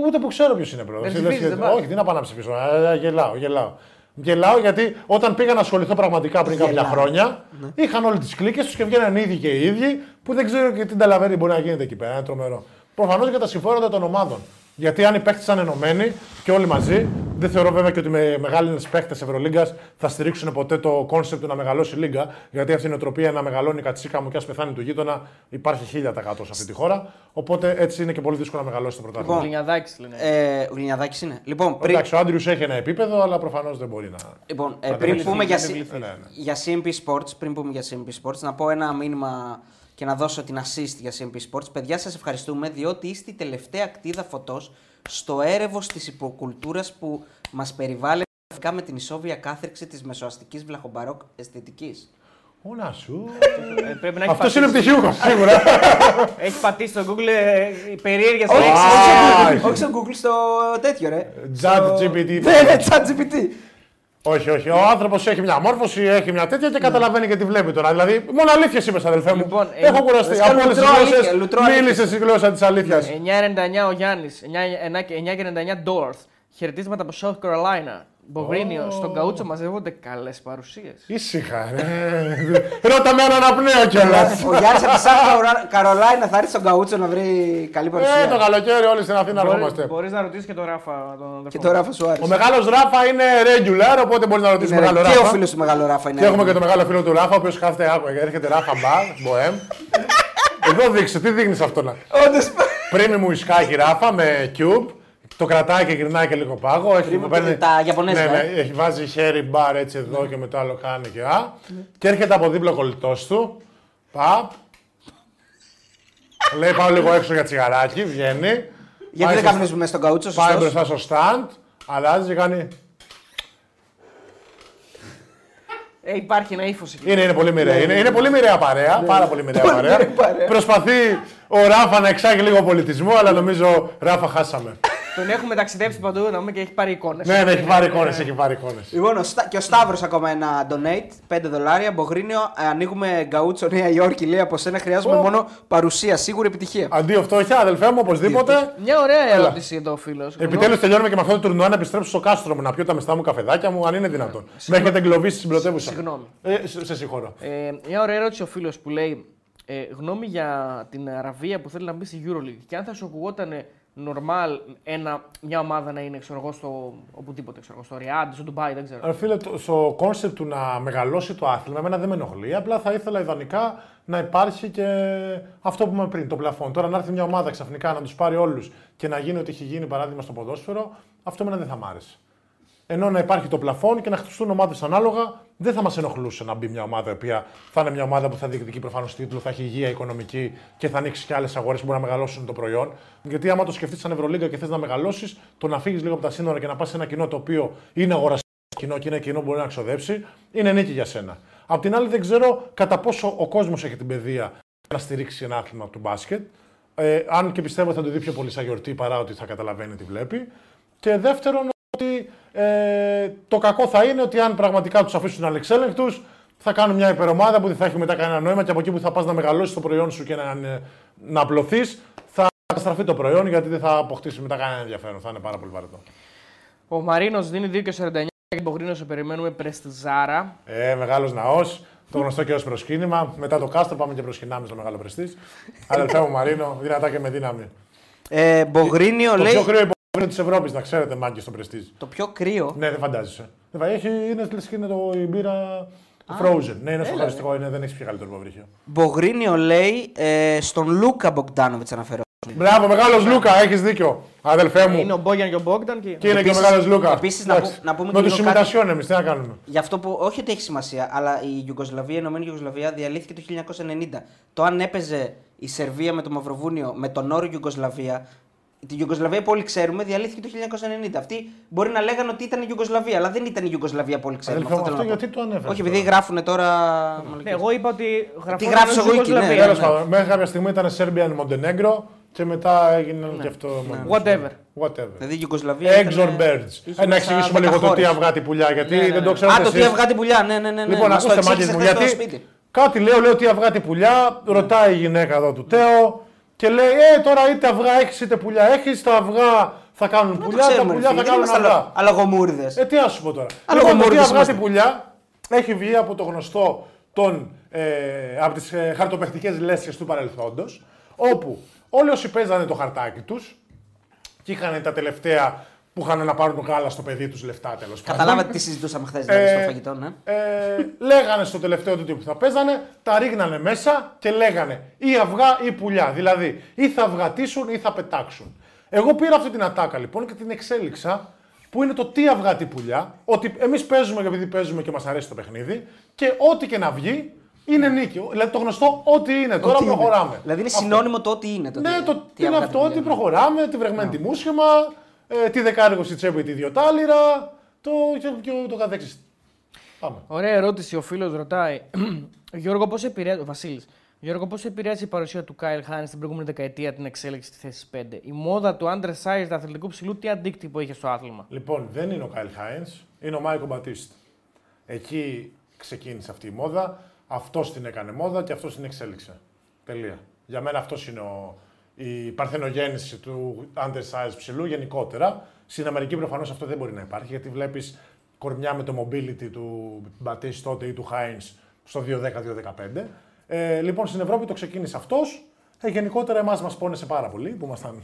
Speaker 2: Ούτε που ξέρω ποιος είναι πρόεδρος.
Speaker 3: Δεν ψηφίζεις, δεν πας.
Speaker 2: Όχι, τι να πάω να ψηφίσω. Ε, γελάω, γελάω. Γελάω γιατί όταν πήγα να ασχοληθώ πραγματικά πριν κάποια
Speaker 1: Γελάω.
Speaker 2: χρόνια, είχαν όλες τις κλίκες τους και βγαίναν οι ίδιοι και οι ίδιοι που δεν ξέρω και τι ταλαβέρι μπορεί να γίνεται εκεί πέρα. Είναι τρομερό. Προφανώς για τα συμφέροντα των ομάδων. Γιατί αν οι παίχτε ήταν ενωμένοι και όλοι μαζί, δεν θεωρώ βέβαια και ότι με μεγάλοι παίχτες Ευρωλίγκας θα στηρίξουν ποτέ το κόνσεπτ του να μεγαλώσει η Λίγκα. Γιατί αυτή η νοοτροπία να μεγαλώνει η κατσίκα μου και ας πεθάνει του γείτονα υπάρχει 1000% σε αυτή τη χώρα. Οπότε έτσι είναι και πολύ δύσκολο να μεγαλώσει το πρωτάθλημα.
Speaker 1: Λοιπόν,
Speaker 3: Γλινιαδάκη λένε.
Speaker 1: Ε, ο Γλυνιαδάκης είναι. Λοιπόν, πριν,
Speaker 2: Εντάξει, ο Άντριους έχει ένα επίπεδο, αλλά προφανώς δεν μπορεί να.
Speaker 1: λοιπόν, ε,
Speaker 2: Να
Speaker 1: πριν
Speaker 2: δεν
Speaker 1: πούμε για,
Speaker 3: βληθεί,
Speaker 1: C-
Speaker 3: δεν
Speaker 2: Ναι, ναι.
Speaker 1: για CMP Sports, πριν πούμε για CMP Sports, να πω ένα μήνυμα και να δώσω την assist για CMP Sports. Παιδιά, σας ευχαριστούμε διότι είστε η τελευταία αχτίδα φωτός στο έρευος της υποκουλτούρας που μας περιβάλλει γραφικά με την ισόβια κάθριξη της μεσοαστικής βλαχομπαρόκ αισθητικής.
Speaker 2: Ωνα σου.
Speaker 3: Ε, πρέπει να έχει
Speaker 2: Αυτός
Speaker 3: πατήσει,
Speaker 2: είναι πτυχιούχος, σίγουρα.
Speaker 3: έχει πατήσει στο Google ε, περίεργες
Speaker 1: Όχι,
Speaker 3: λέξεις.
Speaker 2: Α,
Speaker 1: όχι,
Speaker 2: όχι.
Speaker 1: όχι στο Google, στο τέτοιο ρε.
Speaker 2: Chat
Speaker 1: Στο-
Speaker 2: GPT.
Speaker 1: Ναι, ναι, chat GPT.
Speaker 2: Όχι, όχι. Ο άνθρωπος έχει μια μόρφωση, έχει μια τέτοια και καταλαβαίνει και τι βλέπει τώρα. Δηλαδή, μόνο αλήθεια είπες, αδελφέ μου.
Speaker 3: Λοιπόν, ε,
Speaker 2: Έχω κουραστεί.
Speaker 1: λες και
Speaker 2: Από όλες τις
Speaker 1: λουτρό αλήθεια,
Speaker 2: γλώσσε
Speaker 1: λουτρό αλήθεια.
Speaker 2: μίλησες στη γλώσσα της αλήθειας.
Speaker 3: 9,99 ο Γιάννης, 9,99 dollars. Χαιρετίσματα από South Carolina. Μπογρίνιο, στον Καούτσο μαζεύονται καλές παρουσίες.
Speaker 2: Ήσυχα, ρε. Ρώτα με έναν απνέο κιόλας.
Speaker 1: Ο Γιάννης από τη Σάφα Καρολάινα θα έρθει στον Καούτσο να βρει καλή παρουσία.
Speaker 2: Ε, το καλοκαίρι όλοι στην Αθήνα ερχόμαστε.
Speaker 3: Μπορείς να ρωτήσεις και τον Ράφα. Τον αδερφό
Speaker 1: Και
Speaker 3: μου.
Speaker 1: το Ράφα σου
Speaker 2: Ο
Speaker 1: άρεσε.
Speaker 2: μεγάλος Ράφα είναι regular, οπότε μπορείς να ρωτήσεις
Speaker 1: Είναι
Speaker 2: μεγάλο
Speaker 1: ρε. Και ο
Speaker 2: Ράφα.
Speaker 1: φίλος του μεγάλου Ράφα είναι.
Speaker 2: Και έχουμε και το μεγάλο φίλο του Ράφα, ο οποίος κάθεται, άκου, έρχεται Ράφα μπαρ, μποέμ. Εδώ δείξε, τι δείχνεις αυτό να.
Speaker 1: Όντως.
Speaker 2: Πρίμι μου ισκάκι Ράφα με cube. Το κρατάει και γυρνάει και λίγο πάγο. Έχει,
Speaker 1: Πρίμι και τα Ιαπωνέζικα,
Speaker 2: Ναι, ναι,
Speaker 1: ε.
Speaker 2: έχει βάζει χέρι μπαρ έτσι εδώ και μετά άλλο κάνει και α. Και έρχεται από δίπλα ο κολλητός του. Παπ. Λέει πάω λίγο έξω για τσιγαράκι, βγαίνει.
Speaker 1: Γιατί
Speaker 2: Πάει
Speaker 1: δεν
Speaker 2: στο-
Speaker 1: καπνίζουμε στον Καούτσο,
Speaker 2: Πάει
Speaker 1: σωστός.
Speaker 2: μπροστά στο stand, αλλάζει και κάνει.
Speaker 3: Ε, υπάρχει ένα ύφος εκεί.
Speaker 2: Είναι, είναι πολύ μοιραία. Είναι, είναι πολύ μοιραία παρέα. Πάρα πολύ μοιραία
Speaker 1: Πολύ
Speaker 2: παρέα.
Speaker 1: μοιραία παρέα.
Speaker 2: Προσπαθεί ο Ράφα να εξάγει λίγο πολιτισμό, αλλά νομίζω Ράφα χάσαμε.
Speaker 3: Τον έχουμε ταξιδέψει παντού να πούμε και έχει πάρει εικόνες.
Speaker 2: ναι, ναι, έχει πάρει εικόνες. Έχει πάρει εικόνες.
Speaker 1: Λοιπόν, ο Στα- και ο Σταύρος ακόμα ένα donate, 5 δολάρια. Μπογρίνιο, ε, ανοίγουμε γκαούτσο Νέα Υόρκη. Λέει από σένα χρειάζομαι
Speaker 2: Ω.
Speaker 1: μόνο παρουσία. Σίγουρη επιτυχία.
Speaker 2: Αντίο φτώχεια, αδελφέ μου, οπωσδήποτε.
Speaker 3: Μια ωραία ερώτηση εδώ ο φίλος.
Speaker 2: Επιτέλους τελειώνουμε και με αυτό το τουρνουά να επιστρέψω στο κάστρο μου να πιω τα μεστά μου καφεδάκια μου, αν είναι δυνατόν. Με έχετε εγκλωβίσει στην πρωτεύουσα.
Speaker 3: Συγγνώμη.
Speaker 2: Ε, σε, σε συγχωρώ.
Speaker 3: Ε, μια ωραία ερώτηση ο φίλος που λέει ε, γνώμη για την Αραβία που θέλει να μπει στη Euroleague και αν θα σου ακουγόταν normal ένα, μια ομάδα να είναι ξέρω εγώ, στο οπουδήποτε, ξέρω, εγώ, στο Ριάντ, στο Ντουμπάι, δεν ξέρω.
Speaker 2: Ε, Φίλε, το- στο κόνσεπτ του να μεγαλώσει το άθλημα, εμένα δεν με ενοχλεί. Απλά θα ήθελα ιδανικά να υπάρχει και αυτό που είπαμε πριν, το πλαφόν. Τώρα να έρθει μια ομάδα ξαφνικά να τους πάρει όλους και να γίνει ό,τι έχει γίνει παράδειγμα στο ποδόσφαιρο, αυτό εμένα δεν θα μ' άρεσε. Ενώ να υπάρχει το πλαφόν και να χτιστούν ομάδες ανάλογα, δεν θα μας ενοχλούσε να μπει μια ομάδα η οποία θα είναι μια ομάδα που θα διεκδικεί προφανώς τίτλο, θα έχει υγεία οικονομική και θα ανοίξει και άλλες αγορές που μπορούν να μεγαλώσουν το προϊόν. Γιατί άμα το σκεφτείς σαν Ευρωλίγκα και θες να μεγαλώσεις, το να φύγεις λίγο από τα σύνορα και να πας σε ένα κοινό το οποίο είναι αγοραστικό κοινό και είναι κοινό που μπορεί να ξοδέψει, είναι νίκη για σένα. Απ' την άλλη, δεν ξέρω κατά πόσο ο κόσμος έχει την παιδεία να στηρίξει ένα άθλημα του μπάσκετ. Ε, αν και πιστεύω θα το δει πιο πολύ σαν γιορτή παρά ότι θα καταλαβαίνει τι βλέπει. Και δεύτερον, ότι ε, το κακό θα είναι ότι αν πραγματικά τους αφήσουν ανεξέλεγκτους, θα κάνουν μια υπερομάδα που δεν θα έχει μετά κανένα νόημα και από εκεί που θα πας να μεγαλώσεις το προϊόν σου και να, να απλωθείς, θα καταστραφεί το προϊόν γιατί δεν θα αποκτήσει μετά κανένα ενδιαφέρον. Θα είναι πάρα πολύ βαρετό.
Speaker 3: Ο Μαρίνος δίνει 2,49 και τον Πογρίνο σε περιμένουμε πρεστιζάρα.
Speaker 2: Ε, μεγάλος ναός. Το γνωστό και ως προσκύνημα. Μετά το κάστρο πάμε και προσκυνάμε στο μεγάλο πρεστής. Αδελφέ μου Μαρίνο, δυνατά και με δύναμη.
Speaker 1: Ε, Μπογρίνιο
Speaker 2: Το
Speaker 1: λέει.
Speaker 2: πιο κρύο υποβρύνιο της Ευρώπης, να ξέρετε, μάγκες στο πρεστή.
Speaker 1: Το πιο κρύο.
Speaker 2: Ναι, δεν φαντάζεσαι. Δεν φα- Έχει, είναι λες και είναι το, η μπύρα Frozen. Ναι, είναι σοκαριστικό, είναι, δεν έχεις πιο καλύτερο υποβρύχιο.
Speaker 1: Μπογρίνιο λέει ε, στον Λούκα Μπογκδάνοβιτς αναφέρω.
Speaker 2: Μπράβο, μεγάλος Λούκα, έχεις δίκιο. Αδελφέ μου.
Speaker 3: Είναι ο Μπόγιαν και ο Μπόγκταν. Και...
Speaker 2: Και είναι και ο
Speaker 1: Επίσης-
Speaker 2: μεγάλος Λούκα.
Speaker 1: επίσης να
Speaker 2: Εντάξει.
Speaker 1: πού- να πούμε
Speaker 2: Με
Speaker 1: και
Speaker 2: του
Speaker 1: λίγο κάτι.
Speaker 2: ημιτασιών εμείς, τι να κάνουμε.
Speaker 1: Γι' αυτό που όχι ότι έχει σημασία, αλλά η Ιουγκοσλαβία, η Ενωμένη Ιουγκοσλαβία διαλύθηκε το 1990. Το αν έπαιζε η Σερβία με το Μαυροβούνιο με τον όρο Ιουγκοσλαβία, τη Ιουγκοσλαβία που όλοι ξέρουμε διαλύθηκε το 1990. Αυτοί μπορεί να λέγανε ότι ήταν η Ιουγκοσλαβία, αλλά δεν ήταν η Ιουγκοσλαβία που όλοι ξέρουμε.
Speaker 2: Αδελφέ μου,
Speaker 1: θέλω
Speaker 2: αυτό
Speaker 1: να πω.
Speaker 2: γιατί το ανέφερες
Speaker 1: Όχι, επειδή
Speaker 2: τώρα.
Speaker 1: γράφουν τώρα.
Speaker 3: Ναι,
Speaker 1: μαλακίες.
Speaker 3: εγώ είπα ότι γραφόταν
Speaker 1: Τι γράφεις
Speaker 3: ως
Speaker 1: εγώ εκεί, ναι,
Speaker 3: Ιουγκοσλαβία.
Speaker 2: Τέλος πάντων, μέχρι κάποια στιγμή ήταν Σέρμπια Μοντενέγκρο και μετά έγινε και αυτό.
Speaker 3: Whatever.
Speaker 2: Whatever.
Speaker 1: Δηλαδή η Ιουγκοσλαβία.
Speaker 2: Eggs
Speaker 1: ήταν-
Speaker 2: or birds.
Speaker 1: είχε
Speaker 2: Ε, να
Speaker 1: μέσα
Speaker 2: εξηγήσουμε
Speaker 1: 10
Speaker 2: λίγο το τι
Speaker 1: χώρες.
Speaker 2: αυγά τη πουλιά, γιατί
Speaker 1: Ναι, ναι,
Speaker 2: δεν
Speaker 1: ναι.
Speaker 2: το ξέρετε
Speaker 1: Α, το τι
Speaker 2: εσείς.
Speaker 1: αυγά την πουλιά, ναι, ναι, ναι. ναι.
Speaker 2: Λοιπόν,
Speaker 1: Μας το
Speaker 2: ακούστε μάγκες
Speaker 1: εξήγησες
Speaker 2: μου,
Speaker 1: χθες στο
Speaker 2: γιατί
Speaker 1: σπίτι.
Speaker 2: κάτι λέω, λέω τι αυγά τη πουλιά, ρωτάει η γυναίκα εδώ του Τέο και λέει, ε, τώρα είτε αυγά έχεις είτε πουλιά έχεις, τα αυγά θα κάνουν
Speaker 1: Να το
Speaker 2: πουλιά, τα
Speaker 1: ξέρουμε, ρε
Speaker 2: πουλιά
Speaker 1: φίλε,
Speaker 2: θα
Speaker 1: γιατί
Speaker 2: κάνουν
Speaker 1: είμαστε
Speaker 2: αυγά.
Speaker 1: αλογομούριδες.
Speaker 2: Ε, τι να σου πω τώρα.
Speaker 1: Αλλά
Speaker 2: λοιπόν, το τι
Speaker 1: γομούριδες
Speaker 2: αυγά
Speaker 1: είμαστε.
Speaker 2: την πουλιά έχει βγει από το γνωστό των, ε, από τις ε, χαρτοπαιχτικές λέσχες του παρελθόντος, όπου όλοι όσοι παίζανε το χαρτάκι τους και είχαν τα τελευταία που είχαν να πάρουν γάλα στο παιδί τους λεφτά τέλος πάντων.
Speaker 1: Καταλάβατε τι συζητούσαμε χθες δηλαδή, στο
Speaker 2: Ε,
Speaker 1: φαγητό, ναι.
Speaker 2: Ε, λέγανε στο τελευταίο του που θα παίζανε, τα ρίγνανε μέσα και λέγανε ή αυγά ή πουλιά. Δηλαδή, ή θα αυγατήσουν ή θα πετάξουν. Εγώ πήρα αυτή την ατάκα λοιπόν και την εξέλιξα που είναι το τι αυγά τι πουλιά. Ότι εμείς παίζουμε επειδή παίζουμε και μας αρέσει το παιχνίδι και ό,τι και να βγει είναι νίκη. Δηλαδή το γνωστό ό,τι είναι. Τώρα
Speaker 1: Ότι είναι.
Speaker 2: προχωράμε.
Speaker 1: Δηλαδή είναι
Speaker 2: Αυτό.
Speaker 1: συνώνυμο το ότι είναι. Το
Speaker 2: Ναι,
Speaker 1: τι-
Speaker 2: το
Speaker 1: τι
Speaker 2: τι είναι
Speaker 1: αυγά
Speaker 2: αυτό,
Speaker 1: την
Speaker 2: ότι
Speaker 1: πουλιά.
Speaker 2: προχωράμε, τη βρεγμένη τη μουσχημα, ε, τι δεκάρικο στη τσέπη τη δυο τάλιρα, το, και, και το καθεξής. Πάμε.
Speaker 3: Ωραία ερώτηση. Ο φίλος ρωτάει. Γιώργο, πώς επηρέασε. Ο Βασίλης. Γιώργο, πώς επηρέασε η παρουσία του Κάιλ Χάιν στην προηγούμενη δεκαετία την εξέλιξη της θέσης 5. Η μόδα του undersized αθλητικού ψηλού τι αντίκτυπο είχε στο άθλημα;
Speaker 2: Λοιπόν, δεν είναι ο Κάιλ Χάιν, είναι ο Μάικ Μπατίστ. Εκεί ξεκίνησε αυτή η μόδα. Αυτός την έκανε μόδα και αυτός την εξέλιξε. Τελεία. Για μένα αυτός είναι ο, η παρθενογέννηση του undersize ψηλού γενικότερα. Στην Αμερική προφανώς αυτό δεν μπορεί να υπάρχει γιατί βλέπεις κορμιά με το mobility του Μπατίστ τότε ή του Χάινς στο 2-10-2-15. Ε, λοιπόν, στην Ευρώπη το ξεκίνησε αυτός. Ε, γενικότερα εμάς μας πόνεσε πάρα πολύ που ήμασταν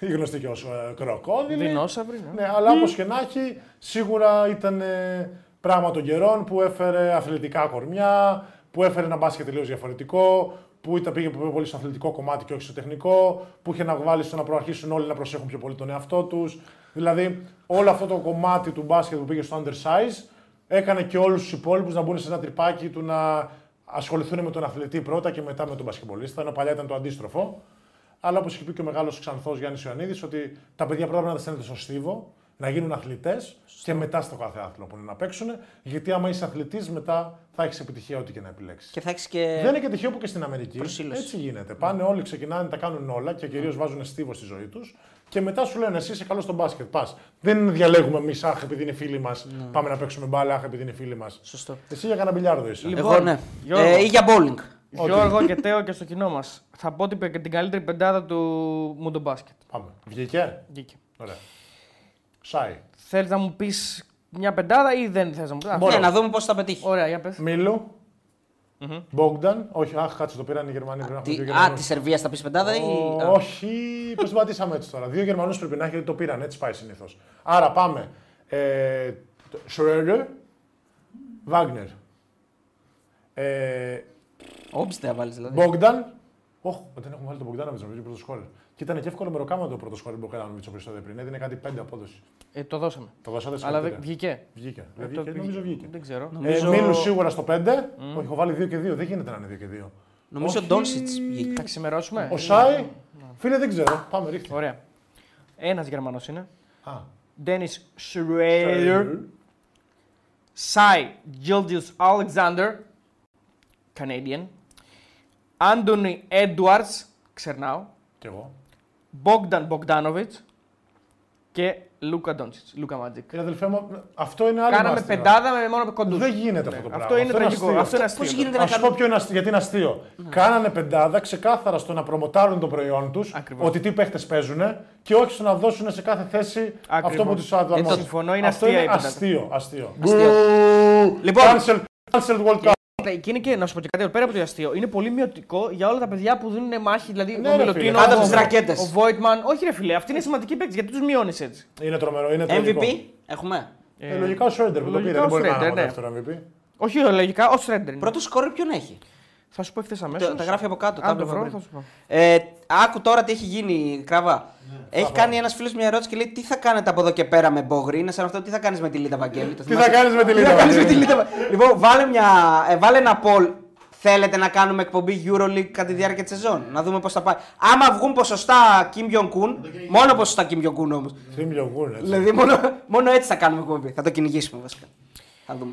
Speaker 2: οι γνωστοί και ως ε, κροκόδιλοι.
Speaker 3: Δεινόσαυροι, ναι.
Speaker 2: Ναι, αλλά όπως και να έχει, σίγουρα ήταν ε, πράγμα των καιρών που έφερε αθλητικά κορμιά, που έφερε ένα μπάσκετ τελείως διαφορετικό, που ήταν, πήγε πιο πολύ στο αθλητικό κομμάτι και όχι στο τεχνικό, που είχε να βάλει στο να προαρχίσουν όλοι να προσέχουν πιο πολύ τον εαυτό τους. Δηλαδή, όλο αυτό το κομμάτι του μπάσκετ που πήγε στο undersize έκανε και όλους τους υπόλοιπους να μπουν σε ένα τρυπάκι του να ασχοληθούν με τον αθλητή πρώτα και μετά με τον μπασκετμπολίστα, ενώ παλιά ήταν το αντίστροφο. Αλλά όπως είχε πει και ο μεγάλος ξανθός Γιάννης Ιωαννίδης, ότι τα παιδιά πρώτα πρέπει να τα στέλνετε στο στίβο, να γίνουν αθλητές και μετά στο κάθε άθλημα που είναι να παίξουν. Γιατί άμα είσαι αθλητής, μετά θα έχεις επιτυχία ό,τι και να επιλέξεις.
Speaker 1: Και θα έχεις και.
Speaker 2: Δεν είναι και τυχαίο που και στην Αμερική
Speaker 1: Προσήλωση.
Speaker 2: έτσι γίνεται. Πάνε όλοι, ξεκινάνε, τα κάνουν όλα και κυρίως βάζουν στίβο στη ζωή τους. Και μετά σου λένε εσύ είσαι καλός στο μπάσκετ. Πας. Δεν διαλέγουμε εμείς, αχ, επειδή είναι φίλοι μας, πάμε να παίξουμε μπάλα, αχ, επειδή είναι φίλοι μας.
Speaker 1: Σωστό.
Speaker 2: Εσύ για κανένα μπιλιάρδο είσαι.
Speaker 3: Λοιπόν,
Speaker 1: Εγώ ναι.
Speaker 3: Γιώργο.
Speaker 1: Ε, ή για bowling.
Speaker 3: Γιώργο και Τέο και στο κοινό μας. Θα πω την, την καλύτερη πεντάδα του Μουντομπάσκετ.
Speaker 2: Πάμε. Βγήκε;
Speaker 3: Βγήκε.
Speaker 2: Ωραία. Σάι.
Speaker 3: Θέλεις να μου πεις μια πεντάδα ή δεν θες να μου πεις;
Speaker 2: Μπορώ.
Speaker 1: Ναι, να δούμε πώς θα πετύχει.
Speaker 3: Ωραία, για πες.
Speaker 2: Μίλου. Μπόγκταν. Όχι, αχ, κάτσε το πήραν οι Γερμανοί. Πρέπει να έχουμε
Speaker 1: Τι,
Speaker 2: δύο
Speaker 1: α,
Speaker 2: Γερμανούς.
Speaker 1: της Σερβίας θα πεις πεντάδα ή.
Speaker 2: Ο-
Speaker 1: α.
Speaker 2: Όχι, πώ την πατήσαμε έτσι τώρα. Δύο Γερμανούς πρέπει να έχει γιατί το πήραν, έτσι πάει συνήθως. Άρα πάμε. Ε, Σρέντερ, Βάγνερ. Ε,
Speaker 1: Όπιστη θα βάλεις δηλαδή.
Speaker 2: Μπόγκταν. Όχι, δεν έχουμε βάλει τον Μπογκδάνοβιτ νομίζω πρώτο σχόλιο. Και ήταν και εύκολο με ροκάμα το πρώτο σχόλιο που Μπογκδάνοβιτ το επεισόδιο πριν. Έδινε κάτι πέντε απόδοση.
Speaker 3: Ε, το δώσαμε.
Speaker 2: Το δώσατε
Speaker 3: Αλλά δεν-
Speaker 2: συγχαρητήρια.
Speaker 3: βγήκε.
Speaker 2: Βγήκε.
Speaker 3: Ε,
Speaker 2: Δεν
Speaker 3: το
Speaker 2: βγήκε, νομίζω βγήκε.
Speaker 3: Δεν ξέρω.
Speaker 1: Νομίζω-
Speaker 2: Ε, Μίλου σίγουρα στο 5. Όχι, έχω βάλει 2 και 2. Δεν γίνεται να είναι 2 και 2.
Speaker 1: Νομίζω
Speaker 2: Όχι.
Speaker 1: Ντόνσιτς βγήκε.
Speaker 3: Θα ξημερώσουμε.
Speaker 2: Ο Σάι; Φίλε, δεν ξέρω. Πάμε, ρίχτε.
Speaker 3: Ωραία. Ένας Γερμανός είναι.
Speaker 2: Α.
Speaker 3: Ντένι Σρέιερ. Σάι Gildius Alexander. Canadian. Άντωνι Έντουαρτς. Ξερνάω.
Speaker 2: Κι εγώ.
Speaker 3: Bogdan Bogdanovic. Και Λούκα Ντόντσιτς. Λούκα Μάτζικ.
Speaker 2: Κύριε αδελφέ μου, αυτό είναι άλλο.
Speaker 3: Κάναμε
Speaker 2: μάστιγα.
Speaker 3: πεντάδα με μόνο κοντούς.
Speaker 2: Δεν γίνεται αυτό το πράγμα.
Speaker 3: Αυτό είναι τραγικό.
Speaker 2: αστείο.
Speaker 3: Αυτό είναι αστείο.
Speaker 1: Πώς γίνεται
Speaker 2: Να
Speaker 1: να
Speaker 2: σου πω
Speaker 1: κάνουμε.
Speaker 2: ποιο είναι αστείο, γιατί είναι αστείο. Κάνανε πεντάδα ξεκάθαρα στο να προμοτάρουν το προϊόν τους,
Speaker 3: Ακριβώς.
Speaker 2: ότι τι παίχτες παίζουν και όχι στο να δώσουν σε κάθε θέση
Speaker 3: Ακριβώς.
Speaker 2: αυτό που τους αρμόζει.
Speaker 3: το συμφωνώ, είναι
Speaker 2: αυτό
Speaker 3: αστεία
Speaker 2: είναι
Speaker 3: η πεντάδα.
Speaker 2: αστείο. αστείο.
Speaker 1: Αστείο.
Speaker 2: Μπου.
Speaker 1: Λοιπόν.
Speaker 2: Cancel, cancel World Cup.
Speaker 3: Και είναι και να σου πω και κάτι πέρα από το αστείο. Είναι πολύ μειωτικό για όλα τα παιδιά που δίνουν μάχη. Δηλαδή,
Speaker 2: Ναι,
Speaker 3: ο
Speaker 2: ρε
Speaker 3: Μιλωτίνο,
Speaker 2: φίλε.
Speaker 1: Κάτω
Speaker 3: ο-
Speaker 1: από τις ρακέτες.
Speaker 3: Ο Βόιτμαν. Όχι, ρε φίλε, αυτοί είναι σημαντικοί παίκτε. Γιατί τους μειώνεις έτσι.
Speaker 2: Είναι τρομερό, είναι τραγικό.
Speaker 1: MVP έχουμε;
Speaker 2: Ε, λογικά ο Σρέντερ που το
Speaker 3: λογικά
Speaker 2: πήρε,
Speaker 3: ο
Speaker 2: δεν μπορεί να
Speaker 3: Schroeder,
Speaker 2: είναι
Speaker 3: ναι.
Speaker 2: δεύτερο MVP.
Speaker 3: Όχι, λογικά, ο Σρέντερ. είναι.
Speaker 1: Πρώτος σκόρ ποιον έχει;
Speaker 3: Θα σου πω ευθύς αμέσως.
Speaker 1: Το- τα γράφει από κάτω, τα
Speaker 3: Αν το
Speaker 1: έβλεπα
Speaker 3: βρω,
Speaker 1: πριν.
Speaker 3: θα σου πω.
Speaker 1: Ε, άκου τώρα τι έχει γίνει, Κραβά. Έχει κάνει ένας φίλος μια ερώτηση και λέει: Τι θα κάνετε από εδώ και πέρα με Μπόγρι. Είναι σαν αυτό, τι θα κάνεις με τη Λίτα Βαγγέλη. Το
Speaker 2: Τι
Speaker 1: θυμάσαι;
Speaker 2: θα κάνεις με τη
Speaker 1: Τι
Speaker 2: Λίτα.
Speaker 1: θα κάνεις με τη
Speaker 2: Βαγγέλη;
Speaker 1: Λίτα Βαγγέλη. Λοιπόν, βάλε, μια, ε, βάλε ένα poll. Θέλετε να κάνουμε εκπομπή Euroleague κατά τη διάρκεια της σεζόν; Να δούμε πώς θα πάει. Άμα βγουν ποσοστά Kim Jong-un, μόνο ποσοστά Kim Jong-un όμως.
Speaker 2: Τι μιλιογούν, έτσι.
Speaker 1: Δηλαδή, μόνο, μόνο έτσι θα κάνουμε εκπομπή. Θα το κυνηγήσουμε βασικά. Θα δούμε.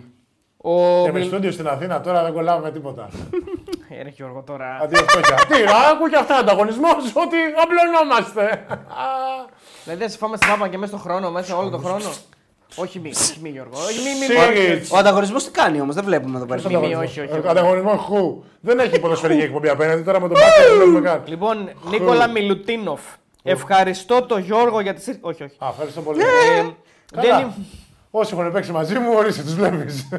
Speaker 3: Ο
Speaker 2: Και με
Speaker 3: Μιλ-
Speaker 2: στούντιο στην Αθήνα τώρα δεν κολλάμε με τίποτα.
Speaker 3: Ε, ρε Γιώργο τώρα.
Speaker 2: Αντί φτώχεια. Τι, άκου και αυτά ανταγωνισμός ότι απλωνόμαστε.
Speaker 3: Δηλαδή, θα σε φάμε στην άπα και μέσα στον χρόνο, μέσα όλο τον χρόνο. Όχι μη, όχι μη Γιώργο. Όχι μη, μη, μη.
Speaker 2: Σίγιτς.
Speaker 1: Ο ανταγωνισμός τι κάνει όμως, δεν βλέπουμε εδώ πέρα.
Speaker 3: Μη, μη, όχι, όχι. όχι.
Speaker 2: Ανταγωνισμό χου. Δεν έχει ποδοσφαιρική εκπομπή απέναντι τώρα με τον μπάσκετ δεν βλέπουμε καν.
Speaker 3: Λοιπόν, Νίκολα Μιλουτίνοφ. Ευχαριστώ τον Γιώργο για τις... Όχι, όχι.
Speaker 2: Α, ευχαριστώ πολύ.
Speaker 3: Ε,
Speaker 2: Καλά.
Speaker 3: δεν,
Speaker 2: Όσοι έχουν παίξει μαζί μου, ορίστε, τους βλέπεις.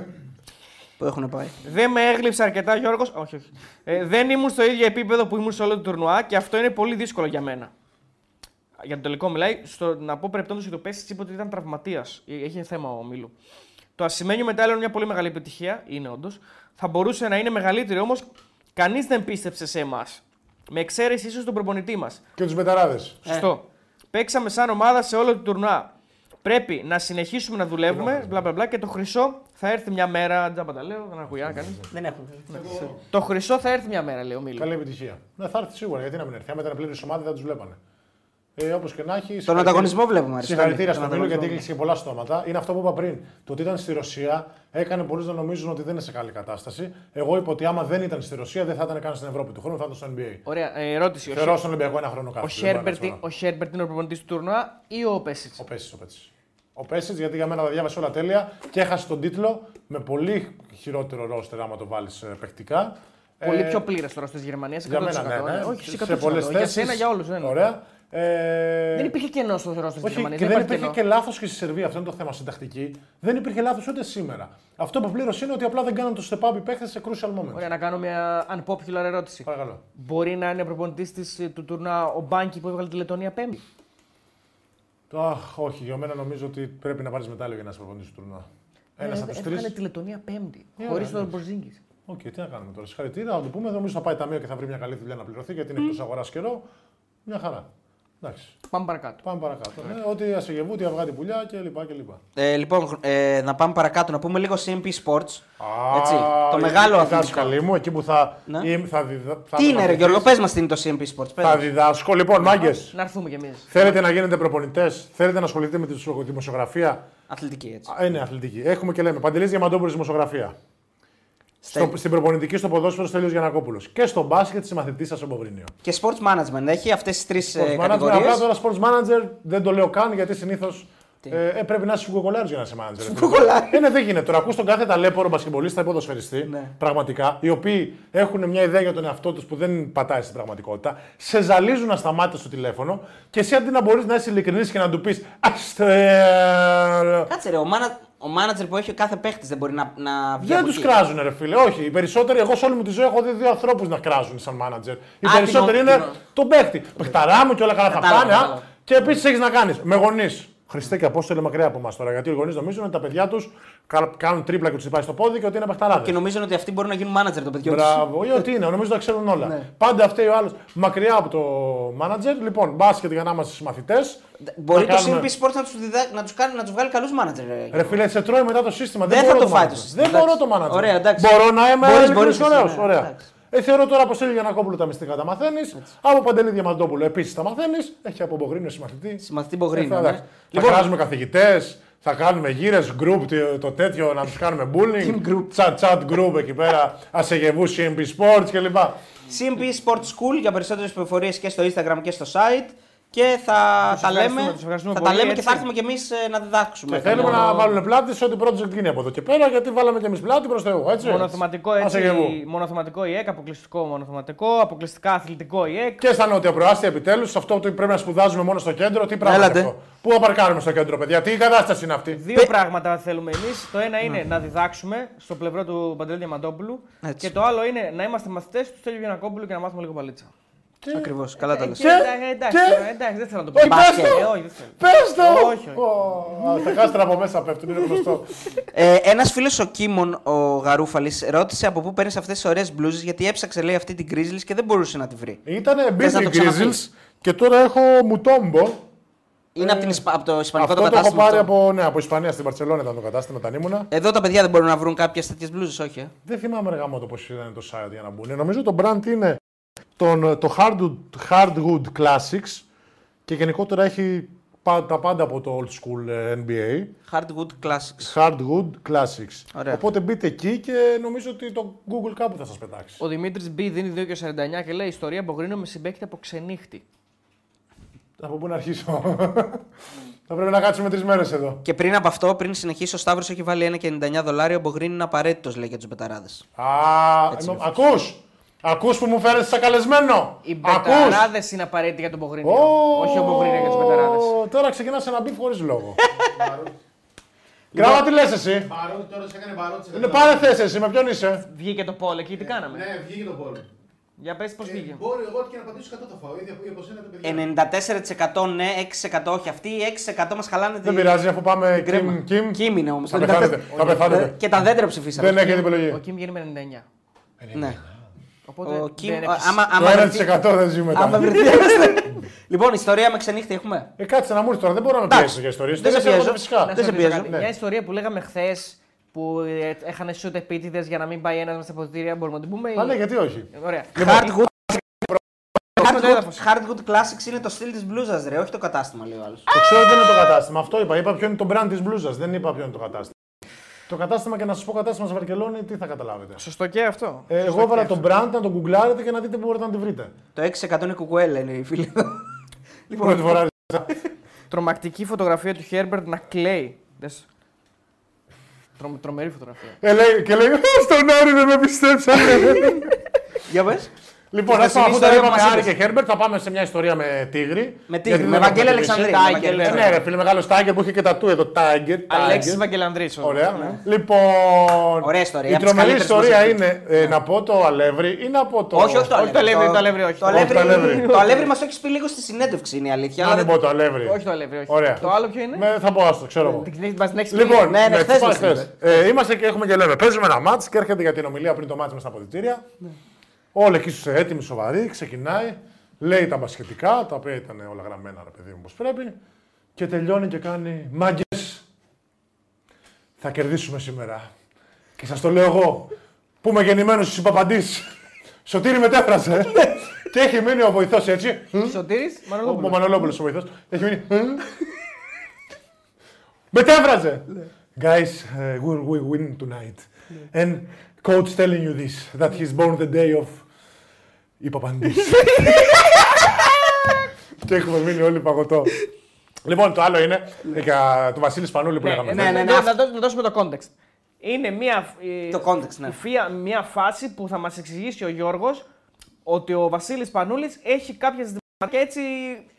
Speaker 1: Που έχουν πάει.
Speaker 3: δεν με έγλειψε αρκετά Γιώργος. Όχι, όχι. Ε, δεν ήμουν στο ίδιο επίπεδο που ήμουν σε όλο το τουρνουά και αυτό είναι πολύ δύσκολο για μένα. Για το τελικό μιλάει. Στο, να πω περιπτώντω ότι το Πέση είπε ότι ήταν τραυματίας. Έχει θέμα ο Μίλου. Το ασημένιο μετάλλιο είναι μια πολύ μεγάλη επιτυχία. Είναι όντως. Θα μπορούσε να είναι μεγαλύτερη όμως. Κανείς δεν πίστεψε σε εμάς. Με εξαίρεση ίσως τον προπονητή μας.
Speaker 2: Και τους μεταράδες.
Speaker 3: Σωστό. Παίξαμε σαν ομάδα σε όλο το τουρνουά. Πρέπει να συνεχίσουμε να δουλεύουμε. Μπλα, μπλα, μπλα, και το χρυσό θα έρθει μια μέρα. Τζάμπα τα λέω, δεν ακούει κανεί.
Speaker 1: Δεν έχουν.
Speaker 3: Το χρυσό θα έρθει μια μέρα, λέει ο Μίλου.
Speaker 2: Καλή επιτυχία. Ναι, θα έρθει σίγουρα, γιατί να μην έρθει. Αν ήταν πλήρη ομάδα δεν τους βλέπανε. Ε, Όπως και να έχει.
Speaker 1: Τον ανταγωνισμό βλέπουμε. αριστοτέλη.
Speaker 2: Συγχαρητήρια
Speaker 1: Τον
Speaker 2: στον Μίλο γιατί
Speaker 1: ανταγωνισμό.
Speaker 2: έκλεισε και πολλά στόματα. Είναι αυτό που είπα πριν. Το ότι ήταν στη Ρωσία έκανε πολλούς να νομίζουν ότι δεν είναι σε καλή κατάσταση. Εγώ είπα ότι άμα δεν ήταν στη Ρωσία δεν θα ήταν καν στην Ευρώπη του χρόνου, θα ήταν στο NBA.
Speaker 3: Ωραία, ε, ερώτηση. Ο,
Speaker 2: Θεωρώ στον Ολυμπιακό ένα χρόνο
Speaker 3: ο,
Speaker 2: κάθε.
Speaker 3: Χέρμπερτ, ο Χέρμπερτ είναι ο προπονητής του τουρνουά ή ο Πέσιτς;
Speaker 2: Ο Πέσης, ο Πέσης. Ο Πέσης, γιατί για μένα τα διάβασε όλα τέλεια και έχασε τον τίτλο με πολύ χειρότερο ρόστερ άμα το βάλεις παιχτικά.
Speaker 3: Πολύ
Speaker 2: Ε,
Speaker 3: πιο πλήρες τώρα τη Γερμανία.
Speaker 2: Για μένα, ναι, ναι.
Speaker 3: Όχι, σε 100%.
Speaker 2: σε πολλές θέσει.
Speaker 3: Για σένα, για όλους.
Speaker 2: Ωραία. Ε,
Speaker 3: Δεν υπήρχε κενός στο ρόστερ τη
Speaker 2: όχι,
Speaker 3: Γερμανία.
Speaker 2: και
Speaker 3: Δεν
Speaker 2: δεν
Speaker 3: υπάρχει
Speaker 2: υπήρχε
Speaker 3: κενό.
Speaker 2: και λάθος και στη Σερβία. Αυτό είναι το θέμα στην τακτική. Δεν υπήρχε λάθος ούτε σήμερα. Αυτό που πλήρω είναι ότι απλά δεν κάναν το step up οι παίχτες σε crucial moments.
Speaker 3: Ωραία, να κάνω μια unpopular ερώτηση.
Speaker 2: Παρακαλώ.
Speaker 3: Μπορεί να είναι προπονητής του τουρνουά ο Μπάνκι που έβγαλε τη Λετωνία Πέμπτη;
Speaker 2: Αχ, όχι, για μένα νομίζω ότι πρέπει να πάρεις μετάλλιο για να σε προπονήσεις του τουρνουά. Ένας από τους τρεις.
Speaker 3: Έβγαλε τη Λετωνία Πέμπτη.
Speaker 2: Ε,
Speaker 3: Χωρίς
Speaker 2: ναι,
Speaker 3: τον
Speaker 2: ναι.
Speaker 3: Μπορζίνγκης.
Speaker 2: Οκ, τι να κάνουμε τώρα. Συγχαρητήρια, να το πούμε. Νομίζω θα πάει ταμείο και θα βρει μια καλή δουλειά να πληρωθεί γιατί είναι εκτός αγοράς καιρό. Μια χαρά. Εντάξει.
Speaker 3: Πάμε παρακάτω.
Speaker 2: Πάμε παρακάτω. Ναι, ό,τι ασυγευού, ό,τι αυγά την πουλιά κλπ. κλπ.
Speaker 1: Ε, λοιπόν, ε, να πάμε παρακάτω, να πούμε λίγο CMP Sports. Έτσι,
Speaker 2: Α,
Speaker 1: το
Speaker 2: η-
Speaker 1: μεγάλο
Speaker 2: η
Speaker 1: αθλητικό.
Speaker 2: δάσκαλη μου, εκεί που θα.
Speaker 1: Ναι.
Speaker 2: ή θα, διδα... θα
Speaker 1: Τι είναι, ρε
Speaker 2: μαθητής,
Speaker 1: Γιώργο, πες μας τι είναι το CMP Sports. Πες
Speaker 2: Θα
Speaker 1: μας.
Speaker 2: διδάσκω. Λοιπόν, μάγκες,
Speaker 3: Να έρθουμε κι εμείς.
Speaker 2: θέλετε να γίνετε προπονητές, θέλετε να ασχοληθείτε με τη δημοσιογραφία;
Speaker 1: Αθλητική έτσι.
Speaker 2: Α, Είναι αθλητική. Έχουμε και λέμε Παντελής Διαμαντόπουλος δημοσιογραφία. Στο,
Speaker 1: Στέλνει.
Speaker 2: στην προπονητική, στο ποδόσφαιρο, Στέλιος Γιανακόπουλος. Και στο μπάσκετ, στη μαθητής σας ο Μποβρίνιο.
Speaker 1: Και sports management έχει αυτές τις τρεις
Speaker 2: Sports management,
Speaker 1: κατηγορίες.
Speaker 2: απλά τώρα sports manager δεν το λέω καν γιατί συνήθως ε, ε, πρέπει να είσαι φουγκοκολάριο για να είσαι manager.
Speaker 1: Φουγκοκολάριος.
Speaker 2: Ε, ναι, δεν γίνεται. Τώρα ακούς τον κάθε ταλέπορο μπασκετμπολίστα ή ποδοσφαιριστή,
Speaker 1: Ναι.
Speaker 2: πραγματικά, οι οποίοι έχουν μια ιδέα για τον εαυτό τους που δεν πατάει στην πραγματικότητα, σε ζαλίζουν να σταμάτησε στο τηλέφωνο και εσύ αντί να μπορείς να είσαι ειλικρινής και να του πεις Αστέρ.
Speaker 1: Κάτσε ρε, ο, μάνα... ο μάνατζερ που έχει ο κάθε παίχτης δεν μπορεί να, να βγει.
Speaker 2: Δεν
Speaker 1: από
Speaker 2: τους
Speaker 1: εκεί.
Speaker 2: κράζουν, ρε φίλε. Όχι. Οι περισσότεροι, εγώ σε όλη μου τη ζωή έχω δει δύο ανθρώπους να κράζουν σαν μάνατζερ. Οι
Speaker 1: Α,
Speaker 2: περισσότεροι
Speaker 1: την-
Speaker 2: είναι
Speaker 1: την-
Speaker 2: τον παίχτη. Πεχταρά μου και όλα καλά θα
Speaker 1: Κατάλαβα,
Speaker 2: πάνε. α.
Speaker 1: κατάλαβα.
Speaker 2: Και επίσης έχεις να κάνεις με γονείς. Χριστέ και Απόστολε μακριά από εμάς τώρα. Γιατί οι γονείς νομίζουν ότι τα παιδιά τους κάνουν τρίπλα και τους πάει στο πόδι και ότι είναι παιχταράδες.
Speaker 1: Και νομίζουν ότι αυτοί μπορούν να γίνουν μάνατζερ το παιδιό τους.
Speaker 2: Μπράβο, ή ότι είναι, νομίζω τα ξέρουν όλα.
Speaker 1: Ναι.
Speaker 2: Πάντα φταίει ο άλλος μακριά από το μάνατζερ. Λοιπόν, μπάσκετ για να είμαστε μαθητές.
Speaker 1: Μπορεί το
Speaker 2: κάνουμε-
Speaker 1: CMP Sports να τους να τους κάνει, να τους βγάλει καλούς μάνατζερ. ρε.
Speaker 2: Ρε φίλε, σε τρώει μετά το σύστημα.
Speaker 1: Δεν
Speaker 2: Δεν,
Speaker 1: θα
Speaker 2: μπορώ
Speaker 1: το φάεις το
Speaker 2: manager.
Speaker 1: σύστημα,
Speaker 2: Δεν
Speaker 1: εντάξει.
Speaker 2: μπορώ το manager.
Speaker 1: Ωραία, εντάξει.
Speaker 2: Μπορώ να είμαι
Speaker 1: Μπορείς,
Speaker 2: ειλικρινής
Speaker 1: μπορείς
Speaker 2: και
Speaker 1: εσύ,
Speaker 2: ωραίος,
Speaker 1: ναι,
Speaker 2: Ωραία.
Speaker 1: εντάξει.
Speaker 2: Ε, θεωρώ τώρα από Σέλη Γιανακόπουλο τα μυστικά τα μαθαίνεις. Από Παντελή Διαμαντόπουλο επίσης τα μαθαίνεις. Έχει από Μπογρίνο συμμαθητή.
Speaker 1: Συμμαθητή Μπογρίνο,
Speaker 2: Ε, θα,
Speaker 1: ναι.
Speaker 2: εντάξει.
Speaker 1: Λοιπόν-
Speaker 2: θα κράζουμε καθηγητές, θα κάνουμε γύρες, group, το, το τέτοιο, να τους κάνουμε bullying. Chat, chat group εκεί πέρα, ασεγεβούς CMP Sports κλπ.
Speaker 1: CMP Sports School για περισσότερες πληροφορίες και στο Instagram και στο site. Και θα
Speaker 3: Τους
Speaker 1: τα
Speaker 3: ευχαριστούμε,
Speaker 1: λέμε,
Speaker 3: τους ευχαριστούμε
Speaker 1: θα
Speaker 3: πολύ,
Speaker 1: τα λέμε και
Speaker 3: έτσι.
Speaker 1: θα έρθουμε κι εμείς να διδάξουμε.
Speaker 2: Και θέλουμε
Speaker 1: Μόνο-
Speaker 2: να βάλουν πλάτη σε ό,τι project γίνει από εδώ και πέρα, γιατί βάλαμε και εμείς πλάτη προς Θεού. Έτσι.
Speaker 3: Μονοθεματικό, έτσι,
Speaker 2: Ασεγεβού.
Speaker 3: μονοθεματικό ΙΕΚ, αποκλειστικό μονοθεματικό, αποκλειστικά αθλητικό ΙΕΚ.
Speaker 2: Και στα νότια προάστια επιτέλους, σε αυτό που πρέπει να σπουδάζουμε μόνο στο κέντρο, τι πράγμα
Speaker 1: Έλατε.
Speaker 2: είναι αυτό. Πού θα παρκάρουμε στο κέντρο, παιδιά, τι κατάσταση είναι αυτή;
Speaker 3: Δύο πράγματα θέλουμε εμείς. Το ένα είναι να διδάξουμε στο πλευρό του Παντελή Διαμαντόπουλου.
Speaker 1: Έτσι.
Speaker 3: Και το άλλο είναι να είμαστε μαθητές του Στέλιου Γιανακόπουλου και να μάθουμε λίγο παλίτσα.
Speaker 1: Ακριβώς, καλά τα
Speaker 3: Ε,
Speaker 1: λες.
Speaker 3: και- ε, Εντάξει,
Speaker 2: και-
Speaker 3: τώρα, εντάξει, δεν θέλω να το πω.
Speaker 2: Όχι,
Speaker 1: Μπάσκετ.
Speaker 2: πες το!
Speaker 3: Ε, όχι, δεν θέλω.
Speaker 2: Πες το!
Speaker 3: Όχι, όχι.
Speaker 2: Ω, α, Τα κάστρα από μέσα πέφτουν, είναι γνωστό.
Speaker 1: Ε, Ένας φίλος ο Κίμων, ο Γαρούφαλης, ρώτησε από πού παίρνεις αυτές τις ωραίες μπλούζες γιατί έψαξε λέει αυτή την Grizzlies και δεν μπορούσε να τη βρει.
Speaker 2: Ήταν
Speaker 1: Θες να
Speaker 2: busy
Speaker 1: το ξαναπείς;
Speaker 2: Grizzlies και τώρα έχω μουτόμπο.
Speaker 1: Είναι από, την, Ισπα- από το Ισπανικό
Speaker 2: Αυτό
Speaker 1: το
Speaker 2: το έχω
Speaker 1: κατάστημα.
Speaker 2: πάρει
Speaker 1: αυτό.
Speaker 2: από, ναι, από Ισπανία στην Παρσελόνη ήταν το κατάστημα, όταν ήμουνα.
Speaker 1: Εδώ τα παιδιά δεν μπορούν να βρουν κάποιες τέτοιες μπλούζες, όχι. Ε;
Speaker 2: Δεν θυμάμαι ρε γαμώτο πώς ήταν το site για να μπουν. Νομίζω το brand είναι τον, το Hardwood, Hardwood Classics και γενικότερα έχει πα- τα πάντα από το old school ε, NBA.
Speaker 1: Hardwood Classics.
Speaker 2: Hardwood Classics.
Speaker 1: Ωραία.
Speaker 2: Οπότε μπείτε εκεί και νομίζω ότι το Google κάπου θα σας πετάξει.
Speaker 3: Ο Δημήτρης B δίνει 2,49 και λέει Ιστορία Μπογρίνο με συμπέκτη από ξενύχτη.
Speaker 2: Από πού να αρχίσω; θα πρέπει να κάτσουμε τρεις μέρες εδώ.
Speaker 1: Και πριν από αυτό, πριν συνεχίσει, ο Σταύρος έχει βάλει 1,99 δολάρια. Ο Μπογρίνη είναι απαραίτητος, λέει για τους μπεταράδες.
Speaker 2: Α, εμ- ακούς. Ακούς που μου φέρετε σαν καλεσμένο;
Speaker 3: Οι
Speaker 2: Ακούς;
Speaker 3: μπεταράδες είναι απαραίτητοι για τον Μπογρίνο.
Speaker 2: Ω,
Speaker 3: Όχι ο Μπογρίνο για του μπεταράδες.
Speaker 2: Τώρα ξεκινά ένα μπιφ χωρίς λόγο. Γράμμα τι λες εσύ;
Speaker 4: Παρότι τώρα σε έκανε παρότι.
Speaker 2: Είναι πάρε θέση εσύ, με ποιον είσαι;
Speaker 3: Βγήκε το πόλ εκεί, τι κάναμε.
Speaker 4: Ναι, βγήκε το πόλο.
Speaker 3: Για πες πώς βγήκε.
Speaker 4: Μπορεί εγώ ό,τι και να απαντήσω 100 θα φάω. Ήδη από εσένα το παιδιά.
Speaker 1: 94% ναι, 6% όχι. Αυτοί οι 6% μας χαλάνε
Speaker 2: Δεν πειράζει αφού πάμε
Speaker 1: κρέμα.
Speaker 2: Κιμ. Κιμ.
Speaker 1: Κιμ είναι όμως.
Speaker 2: Θα πεθάνετε. Θα πεθάνετε.
Speaker 1: Και τα δέντρα ψηφίσαμε.
Speaker 2: Δεν έχετε
Speaker 3: Ο
Speaker 2: επιλογή.
Speaker 3: Κιμ βγαίνει με 99.
Speaker 1: Ναι.
Speaker 3: Οπότε
Speaker 1: Ο Κιμ,
Speaker 3: δεν
Speaker 1: ο-
Speaker 3: έχεις-
Speaker 1: άμα,
Speaker 2: Το
Speaker 1: άμα βρεθεί-
Speaker 2: 1% δεν ζει
Speaker 1: άμα
Speaker 2: μετά.
Speaker 1: βρεθεί. λοιπόν, ιστορία με ξενύχτη έχουμε;
Speaker 2: Ε, κάτσε να μου έρθεις τώρα, δεν μπορώ να με
Speaker 1: Εντάξει.
Speaker 2: πιέσει για ιστορίες.
Speaker 1: Δεν σε πιέζω.
Speaker 2: Φυσικά.
Speaker 3: Να
Speaker 1: δεν
Speaker 3: σε
Speaker 1: σε
Speaker 3: ρωτήσω
Speaker 1: πιέζω.
Speaker 3: κάτι.
Speaker 2: Ναι.
Speaker 3: Μια ιστορία που λέγαμε χθες που ε, έχανε σούτ επίτηδες για να μην πάει ένας με στα αποδητήρια, μπορούμε να την πούμε. ή-
Speaker 2: Α, ναι, γιατί όχι.
Speaker 3: Ωραία.
Speaker 1: Hardwood,
Speaker 3: Έχουμε το
Speaker 1: Hardwood,
Speaker 3: έδαφος.
Speaker 1: Hardwood Classics είναι το στυλ της μπλούζας, ρε, όχι το κατάστημα, λέει ο άλλος.
Speaker 2: Το ξέρω δεν είναι το κατάστημα. Αυτό είπα. Είπα ποιο είναι το brand της μπλούζας. Δεν είπα ποιο είναι το κατάστημα. Το κατάστημα και να σας πω κατάστημα στη Βαρκελόνη, τι θα καταλάβετε.
Speaker 3: Σωστό και αυτό.
Speaker 2: Ε, εγώ έβαλα το brand να το γκουγκλάρετε και να δείτε πού μπορείτε να τη βρείτε.
Speaker 1: Το 6% είναι κουκουέλα, είναι οι φίλοι εδώ.
Speaker 2: Πρώτη φορά.
Speaker 3: Τρομακτική φωτογραφία του Χέρμπερτ να κλαίει. Δες. Τρο, τρομερή φωτογραφία.
Speaker 2: Ε, λέει, και λέει, «Α, στον Άρη δεν με πιστέψανε.
Speaker 1: Για πες.
Speaker 2: Λοιπόν,
Speaker 1: Στη
Speaker 2: ας πούμε, αφού
Speaker 1: ιστορία
Speaker 2: τα
Speaker 1: που
Speaker 2: είπαμε
Speaker 1: μας
Speaker 2: Άρη
Speaker 1: είπες.
Speaker 2: και Χέρμπερτ, θα πάμε σε μια ιστορία με τίγρη.
Speaker 1: Με
Speaker 2: Γιατί
Speaker 1: τίγρη,
Speaker 2: δεν
Speaker 1: με
Speaker 2: έχουμε
Speaker 1: Βαγγέλη
Speaker 2: μιλήσει.
Speaker 1: Αλεξανδρή.
Speaker 3: Tiger,
Speaker 1: με Βαγγέλη
Speaker 3: ναι.
Speaker 2: Ε,
Speaker 1: Αλεξανδρή.
Speaker 2: Ναι, ρε φίλε, μεγάλο Tiger που είχε και τα του εδώ. Tiger.
Speaker 3: Αλέξη
Speaker 2: Tiger.
Speaker 3: Βαγγελανδρή.
Speaker 2: Ωραία. Λοιπόν,
Speaker 1: Ωραία ιστορία,
Speaker 2: η
Speaker 1: από τις
Speaker 2: τρομερή
Speaker 1: καλύτερες
Speaker 2: ιστορία
Speaker 1: μας
Speaker 2: είναι ε, να πω το αλεύρι ή να πω το.
Speaker 1: Όχι, όχι το
Speaker 3: Όχι το
Speaker 1: αλεύρι.
Speaker 3: αλεύρι, το αλεύρι, όχι.
Speaker 1: Το
Speaker 3: Όχι,
Speaker 1: αλεύρι,
Speaker 2: το αλεύρι.
Speaker 1: το αλεύρι μας το έχεις πει λίγο στη συνέντευξη, είναι η αλήθεια.
Speaker 2: Να
Speaker 1: αλλά
Speaker 2: μην
Speaker 1: δεν-
Speaker 2: πω το αλεύρι.
Speaker 3: Όχι το αλεύρι, όχι.
Speaker 2: Ωραία.
Speaker 3: Το άλλο ποιο είναι;
Speaker 2: Με- θα πω άστο, ξέρω εγώ.
Speaker 3: Την- Μας την έχεις πει.
Speaker 2: Λοιπόν,
Speaker 1: Ναι, ναι,
Speaker 2: ναι,
Speaker 1: χθες
Speaker 2: τις
Speaker 1: μας
Speaker 2: πας
Speaker 1: είπε.
Speaker 2: χθες. Ε, είμαστε και έχουμε και λέμε. Παίζουμε ένα μάτς και έρχεται για την ομιλία πριν το μάτς με στα αποδητήρια. Όλοι εκεί στους έτοιμοι, σοβαροί, ξεκινάει. Λέει τα μπασχετικά, τα οποία ήταν όλα γραμμένα, ρε παιδί μου, όπως πρέπει. Και τελειώνει και κάνει μάγκες. Θα κερδίσουμε σήμερα. Και σας το λέω εγώ, που είμαι γεννημένος στους υπαπαντής. Σωτήρι μετέφρασε. και έχει μείνει ο βοηθός έτσι.
Speaker 3: Σωτήρης
Speaker 2: Ο
Speaker 3: Μανολόπουλος.
Speaker 2: Μανολόπουλος ο βοηθός. Έχει μείνει. Μετέφραζε. Guys, uh, we we win tonight. And coach telling you this, that he's born the day of Ιπαπαντής. και έχουμε μείνει όλοι παγωτό. Λοιπόν, το άλλο είναι για τον Βασίλη Σπανούλη που λέγαμε.
Speaker 1: ναι,
Speaker 2: χθες.
Speaker 1: ναι,
Speaker 3: Να- Να δώσουμε- να δώσουμε το context. Είναι μια, ε,
Speaker 1: Το context, ναι.
Speaker 3: φία- μια φάση που θα μας εξηγήσει ο Γιώργος ότι ο Βασίλης Σπανούλης έχει κάποιες ζητήματα και έτσι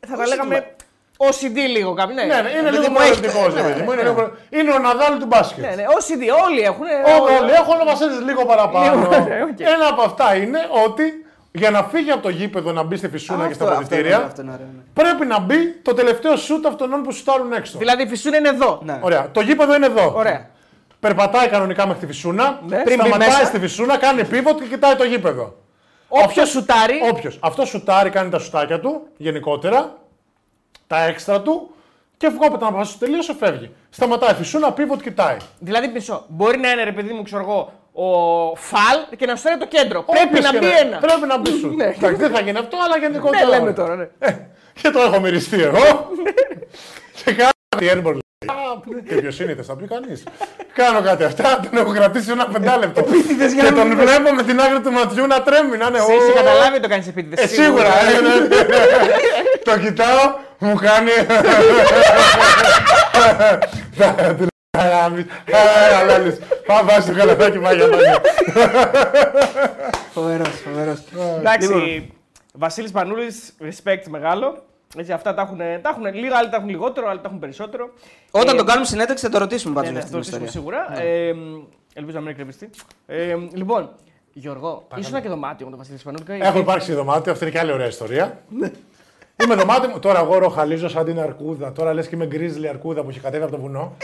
Speaker 3: θα τα
Speaker 1: Όχι
Speaker 3: λέγαμε...
Speaker 1: ζητημα-
Speaker 3: OCD λίγο κάποιο. Ναι,
Speaker 2: Ναι, ναι, είναι
Speaker 1: Επειδή
Speaker 2: λίγο
Speaker 1: μου έχετε-
Speaker 2: προαιρετικό.
Speaker 1: ναι,
Speaker 2: παιδί μου,
Speaker 1: ναι,
Speaker 2: είναι
Speaker 1: ναι.
Speaker 2: λίγο προ- Είναι ο Ναδάλ του μπάσκετ.
Speaker 3: ναι, ναι, OCD, όλοι έχουν.
Speaker 2: Ό- Όλοι έχουν, ο Βασίλης λίγο παραπάνω.
Speaker 3: Λίγο, ναι, οκ.
Speaker 2: Ένα από αυτά είναι ότι για να φύγει από το γήπεδο να μπει στη φυσούνα και στα
Speaker 1: Αυτό- αυτό είναι
Speaker 2: αποδυτήρια,
Speaker 1: ωραίο, αυτό είναι ωραίο, ναι.
Speaker 2: πρέπει να μπει το τελευταίο σουτ αυτών που σουτάρουν έξω.
Speaker 3: Δηλαδή η φυσούνα είναι εδώ.
Speaker 1: Ναι.
Speaker 2: Ωραία. Το γήπεδο είναι εδώ.
Speaker 3: Ωραία.
Speaker 2: Περπατάει κανονικά μέχρι τη φυσούνα,
Speaker 3: Ναι. Πριν μπει
Speaker 2: σταματάει
Speaker 3: μέσα.
Speaker 2: στη φυσούνα, κάνει pivot και κοιτάει το γήπεδο.
Speaker 3: Όποιος σουτάρει.
Speaker 2: Όποιος. Αυτό σουτάρει, κάνει τα σουτάκια του γενικότερα, τα έξτρα του και φυγόπεται να αποφασίσει ότι τελείωσε, φεύγει. Σταματάει φυσούνα, pivot, κοιτάει.
Speaker 3: Δηλαδή μισό. Μπορεί να είναι ρε παιδί μου, ξέρω εγώ, ο Φαλ και να στέλνει το κέντρο. Πρέπει
Speaker 2: Όποιος
Speaker 3: να
Speaker 2: και
Speaker 3: μπει
Speaker 2: να-
Speaker 3: ένα.
Speaker 2: Πρέπει να μπει σου.
Speaker 3: Ναι.
Speaker 2: Εντάξει, δεν θα γίνει αυτό, αλλά γενικότερα.
Speaker 3: Ναι, λέμε τώρα. Ναι.
Speaker 2: Ε, και το έχω μυριστεί εγώ. και κάνω κάτι έρμπορ. λέει. Α, Και ποιο είναι, θα πει κανείς. Κάνω κάτι αυτά, τον έχω κρατήσει ένα πεντάλεπτο. και τον βλέπω με την άκρη του ματιού να τρέμει. Να είναι
Speaker 3: Σε
Speaker 2: «Ω».
Speaker 3: είσαι καταλάβει ότι το κάνεις επίτηδες.
Speaker 2: Ε, σίγουρα. ε, ναι, ναι, ναι. Το κοιτάω, μου κάνει. Θα του λέω, «Καλά, λες. Πάμε βάζεις το καλαθάκι, πάει για μάγια».
Speaker 1: Φοβερός, φοβερός.
Speaker 3: Εντάξει,
Speaker 1: Λοιπόν.
Speaker 3: Βασίλης Πανούλης, respect μεγάλο. Έτσι, αυτά τα έχουν, τα έχουν λίγα, άλλοι τα έχουν λιγότερο, άλλοι τα έχουν περισσότερο.
Speaker 1: Όταν
Speaker 3: Ε,
Speaker 1: τον κάνουμε συνέντευξη θα το ρωτήσουμε πάντως
Speaker 3: ναι,
Speaker 1: για
Speaker 3: ναι,
Speaker 1: αυτή
Speaker 3: θα
Speaker 1: την
Speaker 3: το ρωτήσουμε
Speaker 1: ιστορία.
Speaker 3: σίγουρα. Ε, ελπίζω να μην εκκρεμιστεί. Ε, λοιπόν, Γιώργο, ήσουν και δωμάτιο με τον Βασίλη Πανούλη.
Speaker 2: Έχω υπάρξει δωμάτιο, αυτή είναι και άλλη ωραία ιστορία. Είμαι δωμάτιο μου. Τώρα εγώ ροχαλίζω σαν την αρκούδα. Τώρα λες και είμαι γκρίζλι αρκούδα που έχει κατέβει από το βουνό.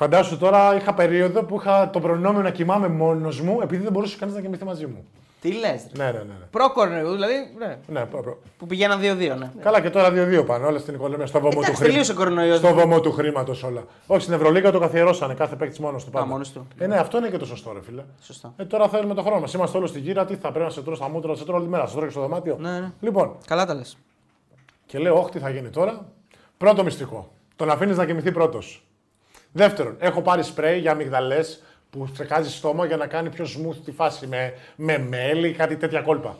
Speaker 2: Φαντάσου τώρα είχα περίοδο που είχα το προνόμιο να κοιμάμαι μόνος μου επειδή δεν μπορούσε κανείς να κοιμηθεί μαζί μου.
Speaker 1: Τι λες.
Speaker 2: Ναι, ναι, ναι. ναι.
Speaker 3: Προ-κορονοϊού, δηλαδή. Ναι.
Speaker 2: ναι προ- προ-
Speaker 1: Που πηγαίναν 2-2, ναι.
Speaker 2: Καλά και τώρα 2-2 πάνω, όλα στην οικονομία. Στο βωμό του
Speaker 1: Εντάξει,
Speaker 2: χρήματο.
Speaker 1: τελείωσε ο κορονοϊός.
Speaker 2: Στο βωμό του χρήματος όλα. Όχι, στην Ευρωλίγα το καθιερώσανε κάθε παίκτης μόνος του. πάντα.
Speaker 1: μόνος του.
Speaker 2: Ε, ναι, αυτό είναι και το σωστό, ρε φίλε.
Speaker 1: Σωστό.
Speaker 2: Ε, τώρα θέλουμε το χρόνο μα. Είμαστε όλοι στην γύρα, τι θα πρέπει να σε τρώω στα μούτρα, να σε τρώω όλη τη μέρα, να σε τρώω και στο δωμάτιο.
Speaker 1: Ναι, ναι.
Speaker 2: Λοιπόν,
Speaker 1: Καλά τα λες.
Speaker 2: και λέω, Όχι, τι θα γίνει τώρα. Πρώτο μυστικό. Τον αφήνεις να κοιμηθεί πρώτος. Δεύτερον, έχω πάρει σπρέι για αμυγδαλές που στρεκάζει στόμα για να κάνει πιο smooth τη φάση με, με μέλι, κάτι τέτοια κόλπα.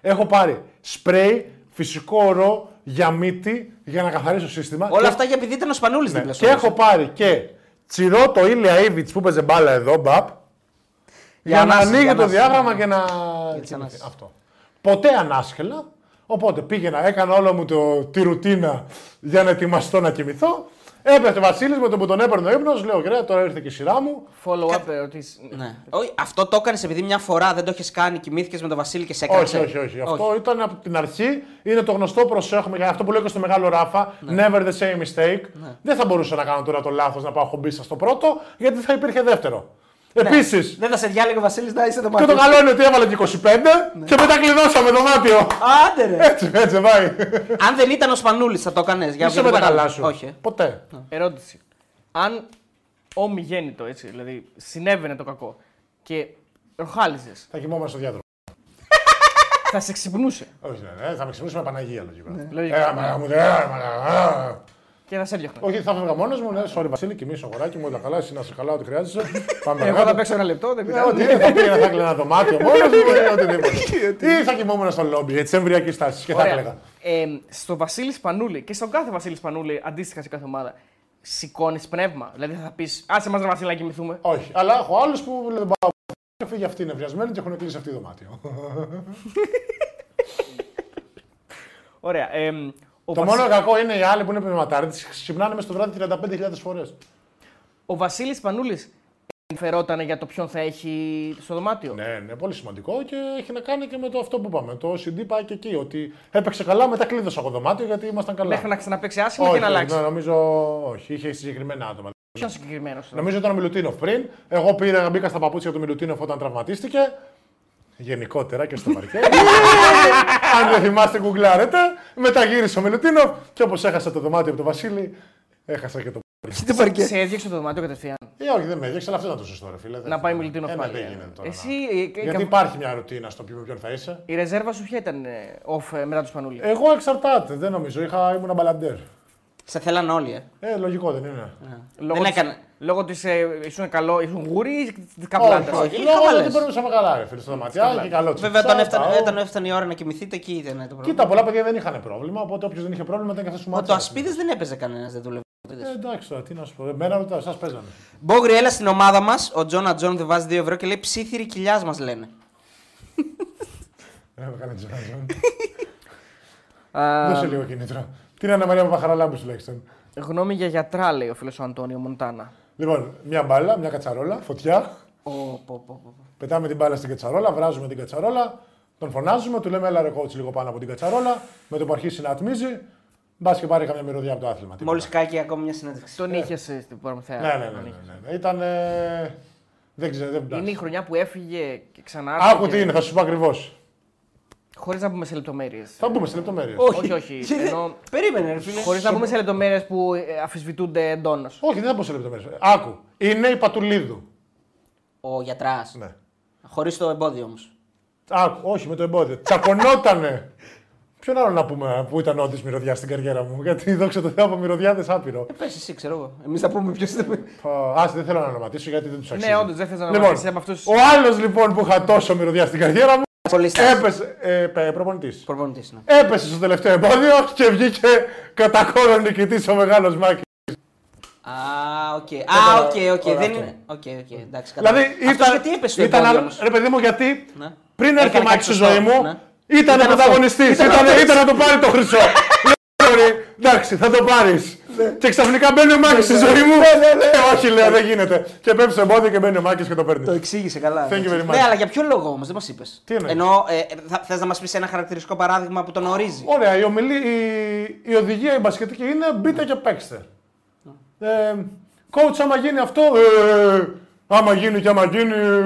Speaker 2: Έχω πάρει σπρέι φυσικό ορό για μύτη για να καθαρίσει το σύστημα.
Speaker 1: Όλα
Speaker 2: Και-
Speaker 1: αυτά για επειδή ήταν ο Σπανούλης
Speaker 2: ναι,
Speaker 1: δίπλα σου.
Speaker 2: Και έχω πάρει και τσιρό το Ήλια Ήβιτ που παίζε μπάλα εδώ, μπαπ, για, να
Speaker 1: ανάσεις,
Speaker 2: ανοίγει
Speaker 1: για
Speaker 2: το
Speaker 1: ανάσεις.
Speaker 2: διάγραμμα και να.
Speaker 1: τις
Speaker 2: κοιμηθεί.
Speaker 1: ανάσεις.
Speaker 2: Αυτό. Ποτέ ανάσχελα. Οπότε πήγαινα, έκανα όλο μου το, τη ρουτίνα για να ετοιμαστώ να κοιμηθώ. Έπεσε ο Βασίλης με το που τον έπαιρνε ο ύπνος. Λέω: Ωραία, τώρα ήρθε και η σειρά μου.
Speaker 3: Follow-up ερωτήσει.
Speaker 1: Ναι. Όχι, αυτό το έκανες επειδή μια φορά δεν το έχει κάνει, κοιμήθηκες με τον Βασίλη και σε έκατσε.
Speaker 2: Όχι, όχι, όχι. Αυτό ήταν από την αρχή. Είναι το γνωστό προσέχουμε για αυτό που λέω και στο μεγάλο Ράφα.
Speaker 1: Ναι.
Speaker 2: Never the same mistake. Δεν θα μπορούσα να κάνω τώρα το λάθος να πάω χομπίσα στο πρώτο, γιατί θα υπήρχε δεύτερο.
Speaker 1: Ναι.
Speaker 2: Επίσης,
Speaker 1: Δεν θα σε διάλεγε ο Βασίλης να είσαι το
Speaker 2: και
Speaker 1: μάτι.
Speaker 2: το καλό είναι ότι έβαλε και 25
Speaker 1: Ναι.
Speaker 2: και μετά κλειδώσαμε δωμάτιο.
Speaker 1: Άντε ρε.
Speaker 2: Έτσι, έτσι, πάει.
Speaker 1: Αν δεν ήταν ο Σπανούλης, θα το έκανες. Για
Speaker 2: Είσαι με τα
Speaker 1: οποιοδήποτε
Speaker 2: καλά
Speaker 1: άλλο.
Speaker 2: σου.
Speaker 1: Όχι. ε.
Speaker 2: Ποτέ.
Speaker 3: Ερώτηση. Αν ομιγέννητο έτσι, δηλαδή συνέβαινε το κακό και ροχάλιζες,
Speaker 2: Θα κοιμόμαστε στο διάδρομο.
Speaker 3: θα σε ξυπνούσε
Speaker 2: Όχι, ναι, ναι, θα με ξυπνήσουμε Παναγία λογικά.
Speaker 3: Λογικά.
Speaker 2: Ε, μα, μου, ε, μα, α.
Speaker 3: και θα σε έδιωχνε.
Speaker 2: Όχι, θα φεύγα μόνος μου. Ναι, sorry, Βασίλη, κοιμήσω αγοράκι μου, όλα καλά. Εσύ να σε καλά, ό,τι χρειάζεσαι. Πάμε
Speaker 3: Εγώ θα
Speaker 2: παρακάτω.
Speaker 3: παίξω ένα λεπτό, δεν
Speaker 2: Ε,
Speaker 3: πειράζει.
Speaker 2: Ό,τι είναι, θα πήγαινα, θα έκλαινα ένα δωμάτιο μόνος μου ή οτιδήποτε. Ή θα κοιμόμουν στο λόμπι, έτσι, εμβριακή στάση και θα
Speaker 3: Ωραία.
Speaker 2: έλεγα.
Speaker 3: Ε, στο Βασίλης Πανούλη και στον κάθε Βασίλη Πανούλη, αντίστοιχα σε κάθε ομάδα, σηκώνεις πνεύμα. Δηλαδή θα πεις, άσε μας να Βασίλη να κοιμηθούμε.
Speaker 2: Όχι, αλλά έχω άλλους που δεν πάω. Και φύγει αυτοί νευριασμένοι και έχουν κλείσει αυτή δωμάτιο.
Speaker 3: Ωραία. Ε, ο,
Speaker 2: Το
Speaker 3: Βασι...
Speaker 2: μόνο κακό είναι οι άλλοι που είναι πνευματάριδες, ξυπνάνε μες στο βράδυ 35.000 φορές.
Speaker 3: ο Βασίλης Πανούλης ενδιαφερόταν για το ποιον θα έχει στο δωμάτιο.
Speaker 2: Ναι, ναι, πολύ σημαντικό και έχει να κάνει και με το αυτό που είπαμε. Το OCD πάει και εκεί. Ότι έπαιξε καλά, μετά κλείδωσα από δωμάτιο γιατί ήμασταν καλά.
Speaker 3: Μέχρι να ξαναπέξει άσχημα
Speaker 2: όχι,
Speaker 3: και να
Speaker 2: όχι,
Speaker 3: αλλάξει.
Speaker 2: ναι, νομίζω όχι. Είχε συγκεκριμένα άτομα.
Speaker 3: Ποιον συγκεκριμένο.
Speaker 2: Νομίζω ήταν ο Μιλουτίνοφ πριν. Εγώ πήρα, μπήκα στα παπούτσια του Μιλουτίνοφ όταν τραυματίστηκε. Γενικότερα και στο παρκέ. Αν δεν θυμάστε, γκουγκλάρετε. Μετά γύρισε ο Μιλουτίνοφ και όπως έχασα το δωμάτιο από τον Βασίλη, έχασα και το.
Speaker 1: Τι παρκέ.
Speaker 3: Σε έδιωξε το δωμάτιο κατευθείαν.
Speaker 2: Ε, όχι, δεν με έδιωξε, αλλά αυτό ήταν το σωστό, ρε φίλε. Δεν-
Speaker 3: Να πάει Μιλουτίνο
Speaker 2: Ε, ναι,
Speaker 3: πάλι.
Speaker 2: δεν
Speaker 3: ε.
Speaker 2: γίνεται τώρα.
Speaker 3: Εσύ,
Speaker 2: να-
Speaker 3: ε, κα-
Speaker 2: Γιατί
Speaker 3: κα-
Speaker 2: υπάρχει μια ρουτίνα στο ποιο με ποιον θα είσαι.
Speaker 3: η ρεζέρβα σου ποια ήταν ε, off ε, μετά του Σπανούλη;
Speaker 2: Εγώ εξαρτάται, δεν νομίζω. Είχα, ήμουν μπαλαντέρ.
Speaker 1: Σε θέλαν όλοι, ε.
Speaker 2: Ε, λογικό δεν είναι.
Speaker 3: Λόγω
Speaker 1: δεν
Speaker 3: της-
Speaker 1: έκανε.
Speaker 3: Λόγω της. Ε, ήσουν καλό, ήσουν γούρι ή της
Speaker 2: Όχι,
Speaker 3: καπλάτα.
Speaker 2: όχι.
Speaker 1: ή
Speaker 2: Λόγω
Speaker 1: χαβαλές.
Speaker 2: ότι περνούσαμε καλά, ρε φίλε, στο δωματιάκι, καλό
Speaker 1: Βέβαια,
Speaker 2: τσιψά,
Speaker 1: όταν έφτανε,
Speaker 2: πάω.
Speaker 1: όταν έφτανε η ώρα να κοιμηθείτε, εκεί ήταν το πρόβλημα.
Speaker 2: Κοίτα, πολλά παιδιά δεν είχαν πρόβλημα, οπότε όποιος δεν είχε πρόβλημα ήταν και αυτός σου
Speaker 1: Μα
Speaker 2: μάτια.
Speaker 1: το ασπίδες δεν έπαιζε κανένας, δεν δούλευε.
Speaker 2: Ε, εντάξει τώρα, τι να σου πω. Εμένα ρωτάω, εσάς παίζανε.
Speaker 1: Μπόγρι, έλα στην ομάδα μας. Ο Τζόνα Τζον δεν βάζει 2 ευρώ και λέει ψήθυρη κοιλιάς μας λένε.
Speaker 2: Ε, με κάνει τζιράζον.
Speaker 3: Α,
Speaker 2: Δώσε λίγο κίνητρο. Την Ανna Μαρία Παπαχαραλάμπους τουλάχιστον.
Speaker 3: Γνώμη για γιατρά, λέει ο φίλος ο Αντώνιο Μοντάνα.
Speaker 2: Λοιπόν, μια μπάλα, μια κατσαρόλα, φωτιά.
Speaker 1: Ω, πω, πω, πω.
Speaker 2: Πετάμε την μπάλα στην κατσαρόλα, βράζουμε την κατσαρόλα, τον φωνάζουμε, του λέμε έλα ρε coach λίγο πάνω από την κατσαρόλα, με το που αρχίσει να ατμίζει, μπας και πάρει καμιά μυρωδιά από το άθλημα. Τίποτα.
Speaker 1: Μόλις κάκι ακόμη μια συνέντευξη.
Speaker 3: Τον είχε στην Προμηθέα.
Speaker 2: Ναι, ναι, ναι. ναι, ναι, ναι. Ήταν. Ε... Δεν ξέρω, δεν
Speaker 3: Είναι η χρονιά που έφυγε και ξανά.
Speaker 2: Άκου τι είναι, θα σου πω ακριβώς.
Speaker 3: Χωρίς να μπούμε σε λεπτομέρειες.
Speaker 2: Θα μπούμε σε λεπτομέρειες.
Speaker 3: Όχι, όχι. Ενώ...
Speaker 1: Περίμενε, ρε φίλε.
Speaker 3: Χωρίς να μπούμε σε λεπτομέρειες που ε, αφισβητούνται εντόνως.
Speaker 2: Όχι, δεν θα πω σε λεπτομέρειες. Άκου. Είναι η Πατουλίδου.
Speaker 1: Ο γιατράς.
Speaker 2: Ναι.
Speaker 1: Χωρίς το εμπόδιο όμως.
Speaker 2: Άκου, όχι με το εμπόδιο. Τσακωνότανε. Ποιον άλλο να πούμε που ήταν όντω μυρωδιάς στην καριέρα μου; Γιατί δόξα τω Θεώ από μυρωδιάδε άπειρο.
Speaker 1: Ε, πες εσύ, ξέρω εγώ. Εμείς θα πούμε ποιος ήταν.
Speaker 2: Α, δεν θέλω να ονοματίσω γιατί δεν τους αξίζει.
Speaker 3: Ναι, όντως δεν θες να
Speaker 2: Λοιπόν,
Speaker 3: αναφέρει από αυτού.
Speaker 2: ο άλλος λοιπόν που είχα τόσο μυρωδιά στην καριέρα μου
Speaker 1: Πολύστας.
Speaker 2: Έπεσε. Ε, προπονητής.
Speaker 1: Προπονητής, ναι.
Speaker 2: Έπεσε στο τελευταίο εμπόδιο και βγήκε κατά κόρο νικητής ο μεγάλος Μάκης.
Speaker 1: Α, οκ. Α, οκ, οκ.
Speaker 2: Ωραία,
Speaker 1: Δεν
Speaker 2: αυτό.
Speaker 1: είναι. Οκ, οκ. Εντάξει,
Speaker 2: Δηλαδή
Speaker 1: κατάλαβα. Αυτός
Speaker 2: ήταν.
Speaker 1: γιατί έπεσε στο
Speaker 2: ήταν
Speaker 1: εμπόδιο
Speaker 2: άλλο-
Speaker 1: όμως;
Speaker 2: Ρε παιδί μου, γιατί
Speaker 1: Ναι.
Speaker 2: πριν έρθει ο
Speaker 1: Έκανε
Speaker 2: Μάκη
Speaker 1: κάτι
Speaker 2: στη
Speaker 1: σωστό,
Speaker 2: ζωή μου
Speaker 1: ναι.
Speaker 2: ήταν
Speaker 1: Ήταν αυτό.
Speaker 2: πρωταγωνιστής.
Speaker 1: Ήταν
Speaker 2: Ήταν,
Speaker 1: αυτός.
Speaker 2: ήταν να το πάρει το χρυσό. Λέω, «Sorry, Εντάξει, θα το πάρεις. Και ξαφνικά μπαίνει ο Μάκης στη ζωή μου. Ε, Όχι, λέω, δεν γίνεται. Και πέφτει στο εμπόδιο και μπαίνει ο Μάκης και το παίρνει.
Speaker 1: Το εξήγησε καλά.
Speaker 2: Thank you very much.
Speaker 1: Ναι, αλλά για ποιο λόγο όμως, δεν μας είπες.
Speaker 2: Τι εννοείς;
Speaker 1: Ενώ ε, θες να μας πεις ένα χαρακτηριστικό παράδειγμα που τον ορίζει;
Speaker 2: Ωραία, η, ομιλή, η, η οδηγία η μπασκετική είναι μπείτε και παίξτε. Ε, coach, άμα γίνει αυτό, ε, άμα γίνει και άμα γίνει, ε,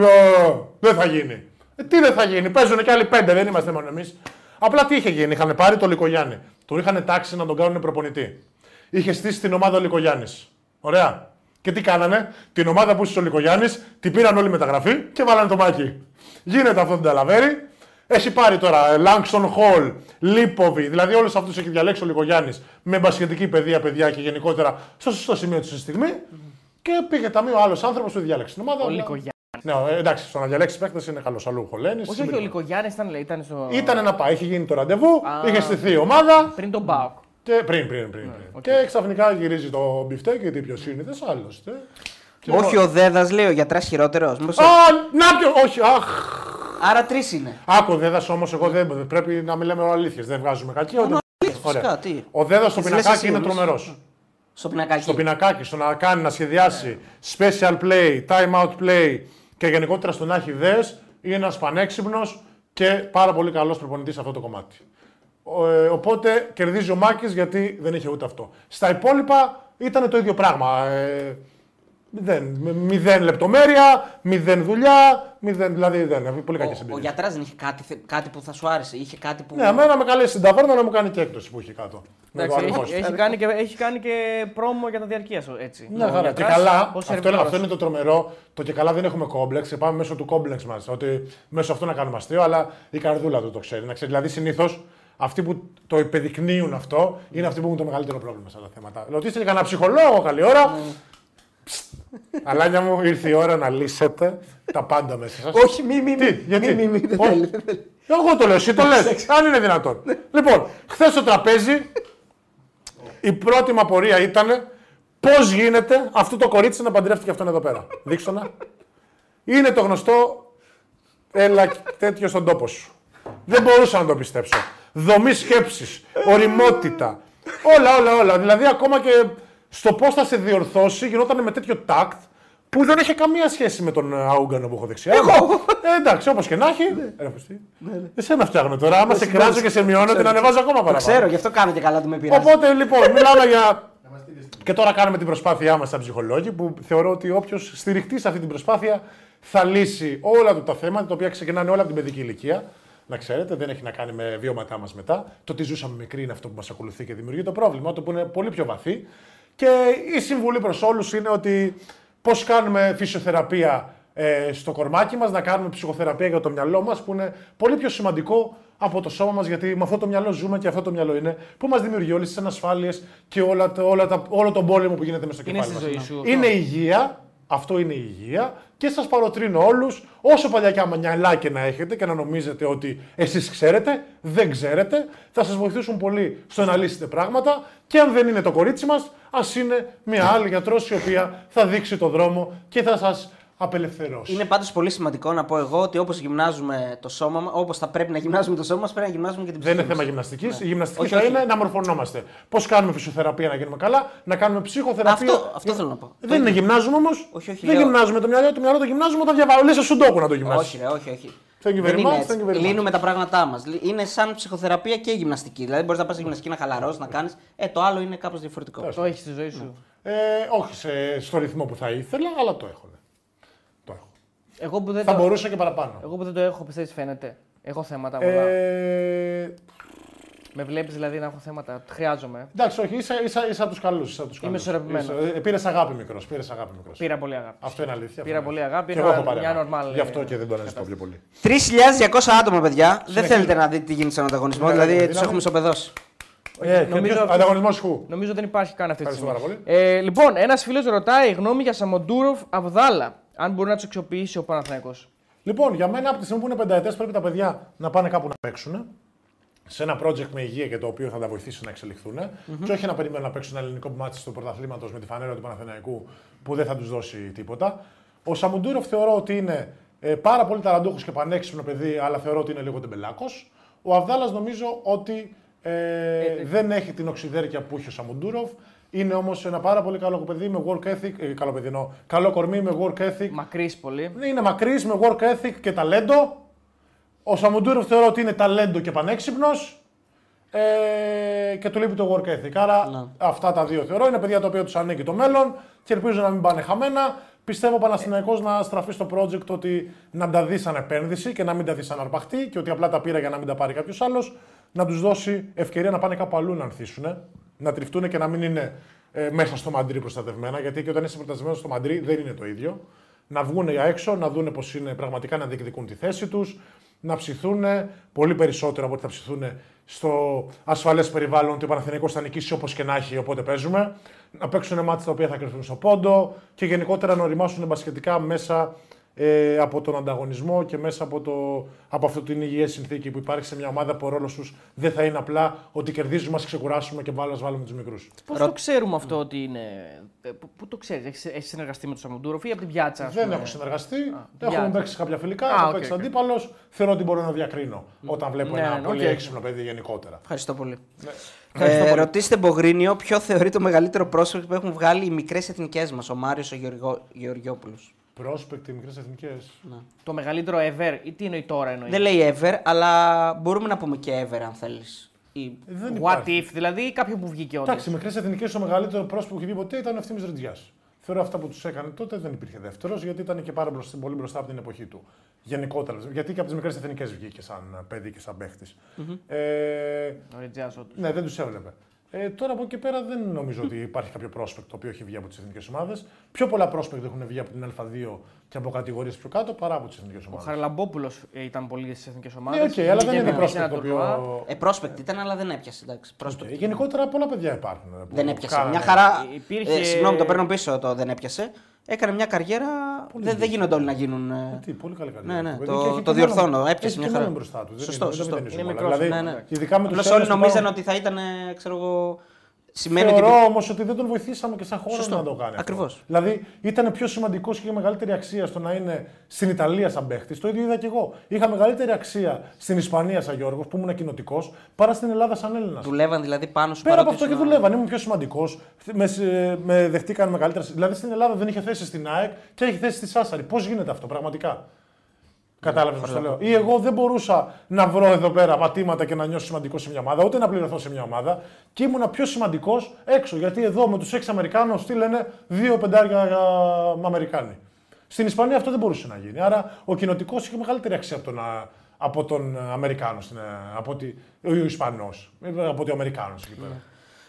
Speaker 2: δεν θα γίνει. Ε, τι δεν θα γίνει, παίζουν και άλλοι πέντε, δεν είμαστε μόνο εμείς. Απλά τι είχε γίνει, είχαν πάρει το Λικογιάννη. Τον είχαν τάξει να τον κάνουν προπονητή. Είχε στήσει την ομάδα ο Λικογιάννη. Ωραία. Και τι κάνανε, την ομάδα που είσαι ο Λικογιάννη, την πήραν όλοι μεταγραφή και βάλανε το μάκι. Γίνεται αυτό το ταλαβέρι. Έχει πάρει τώρα Λάγκστον Χολ, Λίποβι, δηλαδή όλους αυτούς έχει διαλέξει ο Λικογιάννη με μπασχετική παιδεία, παιδιά και γενικότερα στο σωστό σημείο της στιγμή. Και πήγε ταμείο άλλος άνθρωπος που διάλεξε την ομάδα.
Speaker 3: Ο
Speaker 2: αλλά-
Speaker 3: Λικογιάννη.
Speaker 2: Ναι, ε, εντάξει, στο να διαλέξεις παίκτες είναι καλός. Αλλού χωλένεις.
Speaker 3: Όχι, όχι, ο Λικογιάννη ήταν, λέει, ήταν στο.
Speaker 2: Ήταν να πάει, είχε γίνει το ραντεβού,
Speaker 3: Α.
Speaker 2: είχε στηθεί η ομάδα.
Speaker 3: πριν τον Μπάουκ.
Speaker 2: Και πριν, πριν, πριν. πριν. Και ξαφνικά γυρίζει το μπιφτέκι, γιατί ποιος είναι, δεν άλλωστε.
Speaker 1: Όχι ο Δέδας, λέει ο γιατράς χειρότερος.
Speaker 2: Α, να ποιο, όχι, αχ.
Speaker 1: Άρα τρεις είναι.
Speaker 2: Άκου, Δέδας όμως, εγώ δεν πρέπει να μιλάμε όλα αλήθειες. Δεν βγάζουμε κακή. ούτε-
Speaker 1: Φυσικά, τι.
Speaker 2: Ο Δέδας στο
Speaker 1: Τις λες
Speaker 2: πινακάκι
Speaker 1: εσύ
Speaker 2: είναι
Speaker 1: όμως.
Speaker 2: τρομερός.
Speaker 1: Στο πινακάκι.
Speaker 2: Στο πινακάκι, στο να κάνει, να σχεδιάσει special play, time out play και γενικότερα στο να έχει ιδέε, είναι ένας πανέξυπνος και πάρα πολύ καλός προπονητής σε αυτό το κομμάτι. Ο- ε, οπότε κερδίζει ο Μάκης γιατί δεν είχε ούτε αυτό. Στα υπόλοιπα ήταν το ίδιο πράγμα. Ε, μηδέν, με- μηδέν λεπτομέρεια, μηδέν δουλειά, μηδέν, δηλαδή δεν. Πολύ κακέ
Speaker 1: Ο, ο
Speaker 2: εμπειρίε.
Speaker 1: γιατράς δεν είχε κάτι, θε- κάτι που θα σου άρεσε. Είχε κάτι που.
Speaker 2: Ναι, εμένα με καλέσει στην ταβέρνα να μου κάνει και έκπτωση που είχε κάτω. Με το
Speaker 3: Εντάξει,
Speaker 2: αριθμό.
Speaker 3: έχει, έχει, κάνει και, έχει κάνει και πρόμο για τα διαρκεία σου, έτσι.
Speaker 2: Ναι,
Speaker 3: Ο
Speaker 2: χαρά. Και
Speaker 3: γιατράς,
Speaker 2: καλά,
Speaker 3: ως
Speaker 2: αυτό, είναι,
Speaker 3: σερβιτόρος.
Speaker 2: αυτό είναι το τρομερό. Το και καλά δεν έχουμε κόμπλεξ και πάμε μέσω του κόμπλεξ μας. Ότι μέσω αυτού να κάνουμε αστείο, αλλά η καρδούλα του το ξέρει. Να ξέρει. Δηλαδή, συνήθως αυτοί που το υπεδεικνύουν αυτό είναι αυτοί που έχουν το μεγαλύτερο πρόβλημα σε άλλα θέματα. Ρωτήστε και κανένα ψυχολόγο, καλή ώρα. Ψτ. Αλάνια μου, ήρθε η ώρα να λύσετε τα πάντα μέσα σας.
Speaker 1: Όχι, μη, μη,
Speaker 2: Τι,
Speaker 1: μη,
Speaker 2: γιατί;
Speaker 1: μη, μη, μη, δεν
Speaker 2: Όχι.
Speaker 1: θέλει, δεν θέλει.
Speaker 2: Εγώ το λέω, εσύ το λες. Αν είναι δυνατόν. λοιπόν, χθες στο τραπέζι η πρώτη μου απορία ήταν πώς γίνεται αυτό το κορίτσι να παντρεύτηκε αυτόν εδώ πέρα. Δείξτε να. Είναι το γνωστό έλα τέτοιο στον τόπο σου. Δεν μπορούσα να το πιστέψω. Δομή σκέψης, οριμότητα. Όλα, όλα, όλα. Δηλαδή, ακόμα και στο πώς θα σε διορθώσει γινόταν με τέτοιο τάκτ που δεν είχε καμία σχέση με τον ε, Άουγκανο που έχω δεξιά. Εγώ! Ε, εντάξει, όπως και να έχει. Ρε, Φωστή. Εσένα φτιάχνω τώρα. Άμα σε κράζω και σε μειώνω, την ανεβάζω ακόμα
Speaker 1: Το
Speaker 2: παραπάνω.
Speaker 1: ξέρω, γι' αυτό κάνω και καλά του με πειράζει.
Speaker 2: Οπότε λοιπόν, μιλάμε για. Και τώρα κάνουμε την προσπάθειά μας σαν ψυχολόγοι που θεωρώ ότι όποιος στηριχτεί σε αυτή την προσπάθεια θα λύσει όλα του τα θέματα τα οποία ξεκινάνε όλα από την παιδική ηλικία. Να ξέρετε, δεν έχει να κάνει με βιώματά μας μετά. Το τι ζούσαμε μικροί είναι αυτό που μας ακολουθεί και δημιουργεί το πρόβλημα, το που είναι πολύ πιο βαθύ. Και η συμβουλή προς όλους είναι ότι πώς κάνουμε φυσιοθεραπεία ε, στο κορμάκι μας, να κάνουμε ψυχοθεραπεία για το μυαλό μας, που είναι πολύ πιο σημαντικό από το σώμα μας, γιατί με αυτό το μυαλό ζούμε και αυτό το μυαλό είναι που μας δημιουργεί όλες τις ανασφάλειες και όλα, τα- όλα τα, όλο τον πόλεμο που γίνεται μέσα στο
Speaker 3: Είναι
Speaker 2: κεφάλι
Speaker 3: στη
Speaker 2: μας.
Speaker 3: ζωή σου αυτό.
Speaker 2: Είναι υγεία, αυτό είναι η υγεία και σας παροτρύνω όλους, όσο παλιά και μανιαλά και να έχετε και να νομίζετε ότι εσείς ξέρετε, δεν ξέρετε, θα σας βοηθήσουν πολύ στο να λύσετε πράγματα και αν δεν είναι το κορίτσι μας, ας είναι μια άλλη γιατρός η οποία θα δείξει το δρόμο και θα σας απελευθερώσει.
Speaker 1: Είναι πάντως πολύ σημαντικό να πω εγώ ότι όπως γυμνάζουμε το σώμα μα, όπως θα πρέπει να γυμνάζουμε το σώμα μας, πρέπει να γυμνάζουμε και την ψυχή.
Speaker 2: Δεν είναι
Speaker 1: μας.
Speaker 2: θέμα γυμναστικής.
Speaker 1: Ναι.
Speaker 2: Η γυμναστική
Speaker 1: Όχι,
Speaker 2: θα
Speaker 1: όχι.
Speaker 2: είναι να μορφωνόμαστε. Πώς κάνουμε φυσιοθεραπεία να γίνουμε καλά, να κάνουμε ψυχοθεραπεία.
Speaker 1: Αυτό, αυτό θέλω να πω.
Speaker 2: Δεν είναι γυμνάζουμε όμως.
Speaker 1: Όχι, όχι,
Speaker 2: Δεν
Speaker 1: λέω-
Speaker 2: γυμνάζουμε το μυαλό. Το μυαλό το γυμνάζουμε όταν διαβάζουμε. Λες σουντόκου να το γυμνάσεις.
Speaker 1: Όχι, ρε, όχι, όχι.
Speaker 2: Thank you very
Speaker 1: Δεν είναι
Speaker 2: much,
Speaker 1: έτσι.
Speaker 2: thank you very much.
Speaker 1: Λύνουμε τα πράγματά μας. Είναι σαν ψυχοθεραπεία και γυμναστική. Δηλαδή, μπορείς να πας στη γυμναστική να χαλαρώσεις, να κάνεις. Ε, το άλλο είναι κάπως διαφορετικό.
Speaker 3: Το έχεις στη ζωή σου.
Speaker 2: Ε, όχι σε, στο ρυθμό που θα ήθελα, αλλά το έχω. Ναι. Το έχω.
Speaker 3: Εγώ που δεν
Speaker 2: Θα
Speaker 3: το,
Speaker 2: μπορούσα και παραπάνω.
Speaker 3: εγώ που δεν το έχω, πιστεύεις φαίνεται. Έχω θέματα πολλά.
Speaker 2: Ε,
Speaker 3: Με βλέπεις δηλαδή να έχω θέματα; Χρειάζομαι.
Speaker 2: εντάξει, όχι, είσαι, είσαι, είσαι από τους καλούς.
Speaker 3: Είμαι ισορροπημένος.
Speaker 2: Πήρες αγάπη μικρός. Πήρες αγάπη μικρός.
Speaker 3: Πήρα πολύ αγάπη.
Speaker 2: Αυτό είναι αλήθεια.
Speaker 3: Πήρα
Speaker 2: αυτό
Speaker 3: πολύ
Speaker 2: είναι.
Speaker 3: αγάπη,
Speaker 2: Και
Speaker 3: είχα
Speaker 2: εγώ έχω πάρει
Speaker 3: μια
Speaker 2: αγάπη.
Speaker 3: normal,
Speaker 2: Γι' αυτό
Speaker 3: ε,
Speaker 2: και δεν τον αναζητώ πιο πολύ.
Speaker 1: 3.200 άτομα, παιδιά. Δεν θέλετε να δείτε τι γίνεται στον ανταγωνισμό.
Speaker 2: Ναι,
Speaker 1: δηλαδή,
Speaker 2: ναι,
Speaker 1: τους
Speaker 2: δύναμη.
Speaker 1: έχουμε ισοπεδώσει.
Speaker 2: Ε,
Speaker 3: νομίζω αυτός-
Speaker 2: Ανταγωνισμός χου;
Speaker 3: Νομίζω δεν υπάρχει καν αυτή τη στιγμή.
Speaker 2: Ευχαριστώ πάρα
Speaker 3: Ε, λοιπόν, ένας φίλος ρωτάει γνώμη για Σαμοντούροφ Αβδάλα. Αν μπορεί να τους αξιοποιήσει ο Παναθηναϊκός.
Speaker 2: Λοιπόν, για μένα από τη στιγμή που είναι πενταετές πρέπει τα παιδιά να πάνε κάπου να παίξουν. Σε ένα project με υγεία και το οποίο θα τα βοηθήσει να εξελιχθουν Και όχι να περιμένουν να παίξουν ένα ελληνικό ματς του πρωταθλήματος με τη φανέλα του Παναθηναϊκού που δεν θα τους δώσει τίποτα. Ο Σαμουντούροφ θεωρώ ότι είναι ε, πάρα πολύ ταλαντούχο και πανέξυπνο παιδί, αλλά θεωρώ ότι είναι λίγο τεμπελάκος. Ο Αβδάλας νομίζω ότι ε, δεν έχει την οξυδέρκεια που έχει ο Σαμουντούροφ. Είναι όμως ένα πάρα πολύ καλό παιδί με work ethic. Ε, καλό παιδί εννοώ. Καλό κορμί με work ethic.
Speaker 3: Μακρύς πολύ.
Speaker 2: Είναι μακρύς με work ethic και ταλέντο. Ο Σαμουντούροφ θεωρώ ότι είναι ταλέντο και πανέξυπνος. Ε, και του λείπει το work ethic. Άρα
Speaker 1: Ναι.
Speaker 2: αυτά τα δύο θεωρώ είναι παιδιά τα οποία τους ανήκει το μέλλον και ελπίζω να μην πάνε χαμένα. Πιστεύω ο Παναθηναϊκός να στραφεί στο project ότι να τα δει σαν επένδυση και να μην τα δει σαν αρπαχτή και ότι απλά τα πήρα για να μην τα πάρει κάποιος άλλος. Να τους δώσει ευκαιρία να πάνε κάπου αλλού να ανθίσουν, να τριφτούν και να μην είναι ε, μέσα στο μαντρί προστατευμένα. Γιατί και όταν είσαι προστατευμένος στο μαντρί δεν είναι το ίδιο. Να βγουν για έξω, να δουν πώ είναι πραγματικά να διεκδικούν τη θέση τους, να ψηθούν πολύ περισσότερο από ότι θα ψηθούν στο ασφαλές περιβάλλον ότι ο Παναθηναϊκός θα νικήσει όπως και να έχει, οπότε παίζουμε. Να παίξουν μάτια τα οποία θα κρυφθούν στο πόντο και γενικότερα να οριμάσουν μπασκετικά μέσα ε, από τον ανταγωνισμό και μέσα από, το, από αυτή την υγιή συνθήκη που υπάρχει σε μια ομάδα που ο ρόλος τους δεν θα είναι απλά ότι κερδίζουμε, ας ξεκουράσουμε και βάλω, βάλουμε τους μικρούς.
Speaker 3: Πώς το ξέρουμε αυτό ότι είναι. ε, Πού, πού το ξέρεις, έχεις συνεργαστεί με τον Σαμοντούροφ ή από την πιάτσα. ας
Speaker 2: Δεν
Speaker 3: πούμε;
Speaker 2: έχω συνεργαστεί.
Speaker 3: για-
Speaker 2: Έχουμε παίξει σε κάποια φιλικά.
Speaker 3: Α,
Speaker 2: έχω
Speaker 3: οκ,
Speaker 2: παίξει
Speaker 3: οκ.
Speaker 2: αντίπαλος. Θεωρώ ότι μπορώ να διακρίνω όταν βλέπω
Speaker 3: Ναι,
Speaker 2: ένα
Speaker 3: ναι,
Speaker 2: πολύ
Speaker 3: οκ.
Speaker 2: έξυπνο παιδί γενικότερα.
Speaker 1: Ευχαριστώ πολύ.
Speaker 2: Ευχαριστώ
Speaker 1: Ε,
Speaker 2: πολύ.
Speaker 1: ρωτήστε Μπογρίνιο ποιο θεωρεί το μεγαλύτερο prospect που έχουν βγάλει οι μικρές εθνικές μας, ο Μάριος ο Γεωργο... Γεωργιόπουλος.
Speaker 2: Prospect, μικρές εθνικές.
Speaker 3: Το μεγαλύτερο ever ή τι εννοεί τώρα εννοείς;
Speaker 1: Δεν λέει ever, αλλά μπορούμε να πούμε και ever αν θέλεις. Ή...
Speaker 2: Δεν
Speaker 3: What
Speaker 2: υπάρχει.
Speaker 3: if, δηλαδή ή κάποιο που βγήκε όντως.
Speaker 2: Εντάξει, μικρές εθνικές, το μεγαλύτερο prospect που έχει βγει ποτέ ήταν ο Ευθύμης Ρεντζιάς. Θεωρώ αυτά που τους έκανε τότε δεν υπήρχε δεύτερος, γιατί ήταν και πάρα μπροστά, πολύ μπροστά από την εποχή του. Γενικότερα. Γιατί και από τις μικρές εθνικές βγήκε σαν παιδί και σαν παίχτη Ε,
Speaker 3: Ο Ρεντζιάς, όντως.
Speaker 2: ναι, δεν τους έβλεπε. Ε, τώρα από εκεί πέρα δεν νομίζω ότι υπάρχει κάποιο prospect το οποίο έχει βγει από τις εθνικές ομάδες. Πιο πολλά prospect έχουν βγει από την Α2 και από κατηγορίες πιο κάτω παρά από τις εθνικές
Speaker 3: Ο
Speaker 2: ομάδες.
Speaker 3: Χαραλαμπόπουλος ήταν πολύ στις εθνικές ομάδες.
Speaker 2: Ναι, οκ, αλλά δεν είναι prospect το οποίο.
Speaker 1: Ε, prospect ήταν, αλλά δεν έπιασε. Εντάξει, prospect.
Speaker 2: Ε, Γενικότερα πολλά παιδιά υπάρχουν. ε, που
Speaker 1: Δεν έπιασε.
Speaker 2: κάνανε-
Speaker 1: Μια χαρά.
Speaker 3: Υπήρχε-
Speaker 1: Ε, συγγνώμη, το παίρνω πίσω το δεν έπιασε. Έκανε μια καριέρα. Δεν, δεν γίνονται όλοι να γίνουν. ε,
Speaker 2: Τι, πολύ καλή καριέρα.
Speaker 1: Ναι, ναι,
Speaker 2: Το παιδί
Speaker 1: το-
Speaker 2: και έχει
Speaker 1: το
Speaker 2: και μέλλον-
Speaker 1: διορθώνω, έπιασε
Speaker 2: έχει
Speaker 1: μια
Speaker 2: και
Speaker 1: χαρά.
Speaker 2: μέλλον μπροστά του. Δεν
Speaker 1: Σωστό,
Speaker 2: είναι- δεν
Speaker 1: σωστό.
Speaker 2: μπερδεύουμε
Speaker 3: Είναι
Speaker 2: όλα.
Speaker 3: μικρός,
Speaker 2: Δηλαδή,
Speaker 1: ναι, ναι.
Speaker 2: ειδικά με τους
Speaker 1: Απλώ όλοι
Speaker 2: Έλληνες που
Speaker 1: νομίζαν
Speaker 2: υπάρχουν-
Speaker 1: ότι θα ήταν, ε, ξέρω εγώ. Σημαίνει
Speaker 2: Θεωρώ
Speaker 1: ότι.
Speaker 2: όμως ότι δεν τον βοηθήσαμε και σαν χώρο
Speaker 1: Σωστό.
Speaker 2: να το κάνει. αυτό.
Speaker 1: Ακριβώς.
Speaker 2: Δηλαδή ήταν πιο σημαντικός και είχε μεγαλύτερη αξία στο να είναι στην Ιταλία σαν παίχτης. Το ίδιο είδα και εγώ. Είχα μεγαλύτερη αξία στην Ισπανία σαν Γιώργος που ήμουν κοινοτικός παρά στην Ελλάδα σαν Έλληνας.
Speaker 1: Δουλεύαν δηλαδή πάνω σου.
Speaker 2: Πέρα από
Speaker 1: παρότι
Speaker 2: αυτό και
Speaker 1: ήσουν-
Speaker 2: δουλεύαν, ήμουν πιο σημαντικός. Με, με δεχτήκαν μεγαλύτερα. Δηλαδή στην Ελλάδα δεν είχε θέση στην ΑΕΚ και έχει θέση στη Σάσαρη. Πώς γίνεται αυτό πραγματικά; Κατάλαβες πώς το λέω. Ή εγώ δεν μπορούσα να βρω εδώ πέρα πατήματα και να νιώσω σημαντικό σε μια ομάδα, ούτε να πληρωθώ σε μια ομάδα. Και ήμουνα πιο σημαντικός έξω. Γιατί εδώ με τους έξι Αμερικάνους στείλανε δύο πεντάρια ε, Αμερικάνοι. Στην Ισπανία αυτό δεν μπορούσε να γίνει. Άρα ο κοινοτικός είχε μεγαλύτερη αξία από τον, α, από τον Αμερικάνο, στην, ε, από ότι, ο Ισπανός. Από ότι ο Αμερικάνος εκεί πέρα.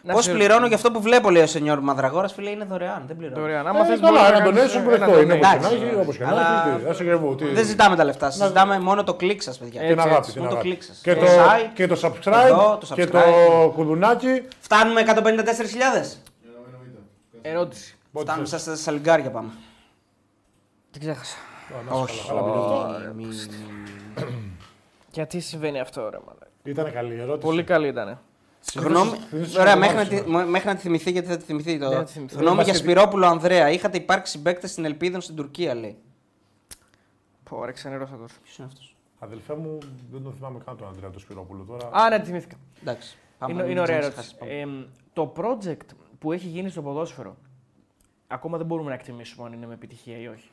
Speaker 3: Να
Speaker 1: Πώς
Speaker 3: σε-
Speaker 1: πληρώνω για αυτό που βλέπω, λέει ο Σενιόρ Μαδραγόρας, φίλε, είναι δωρεάν. Δεν πληρώνω.
Speaker 3: Δωρεάν.
Speaker 2: Ε,
Speaker 3: Άμα θες
Speaker 2: καλά,
Speaker 3: μπορείς να
Speaker 2: ένα
Speaker 3: κάνεις
Speaker 2: donation
Speaker 3: ένα
Speaker 2: μπροστά είναι όπως
Speaker 3: donate.
Speaker 2: και να έχει,
Speaker 1: Εντάξει,
Speaker 2: όπως και να
Speaker 1: αλλά-
Speaker 2: έχει. τι, άσε και εγώ, τι.
Speaker 1: Δεν ζητάμε τα λεφτά σας. Ζητάμε μόνο το κλικ σας, παιδιά.
Speaker 2: Την
Speaker 3: Έτσι,
Speaker 2: αγάπη,
Speaker 3: έτσι,
Speaker 2: την
Speaker 1: μόνο το
Speaker 2: αγάπη.
Speaker 1: κλικ σας.
Speaker 2: Και
Speaker 1: Το
Speaker 2: το,
Speaker 1: like,
Speaker 2: και το subscribe
Speaker 1: εδώ, το
Speaker 2: και το
Speaker 1: subscribe.
Speaker 2: κουδουνάκι.
Speaker 1: Φτάνουμε 154.000.
Speaker 3: Ερώτηση.
Speaker 1: Φτάνουμε στα στα σαλιγκάρια πάμε.
Speaker 3: Την ξέχασα.
Speaker 1: Όχι.
Speaker 2: καλά, καλά,
Speaker 1: όχι, μη- μη-
Speaker 3: Γιατί συμβαίνει αυτό, ρε μαλάκα.
Speaker 2: Ήταν καλή η ερώτηση.
Speaker 3: Πολύ καλή ήταν.
Speaker 1: Συγγνώμη.
Speaker 2: Θυμήθηκες
Speaker 1: Ωραία,
Speaker 2: το
Speaker 1: μέχρι να,
Speaker 2: μάτι
Speaker 1: τη, μέχρι να τη θυμηθεί, γιατί θα τη θυμηθεί
Speaker 3: Δεν
Speaker 1: το.
Speaker 3: θα τη θυμηθώ.
Speaker 1: Γνώμη για
Speaker 2: Μπασκετ-
Speaker 1: Σπυρόπουλο Ανδρέα. Είχατε υπάρξει παίκτες στην Ελπίδων στην Τουρκία, λέει.
Speaker 3: Πω, ρε, ξενέρωσα τώρα.
Speaker 1: Ποιος είναι αυτός;
Speaker 2: Αδελφέ μου, δεν τον θυμάμαι καν τον Αντρέα του Σπυρόπουλο τώρα.
Speaker 3: Α, ναι, τη θυμήθηκα.
Speaker 1: Εντάξει. πάμε,
Speaker 3: Είναι,
Speaker 1: μην
Speaker 3: είναι ωραία
Speaker 1: μας
Speaker 3: ερώτηση.
Speaker 1: χάσεις, πάμε.
Speaker 3: Ε, το project που έχει γίνει στο ποδόσφαιρο, ακόμα δεν μπορούμε να εκτιμήσουμε αν είναι με επιτυχία ή όχι.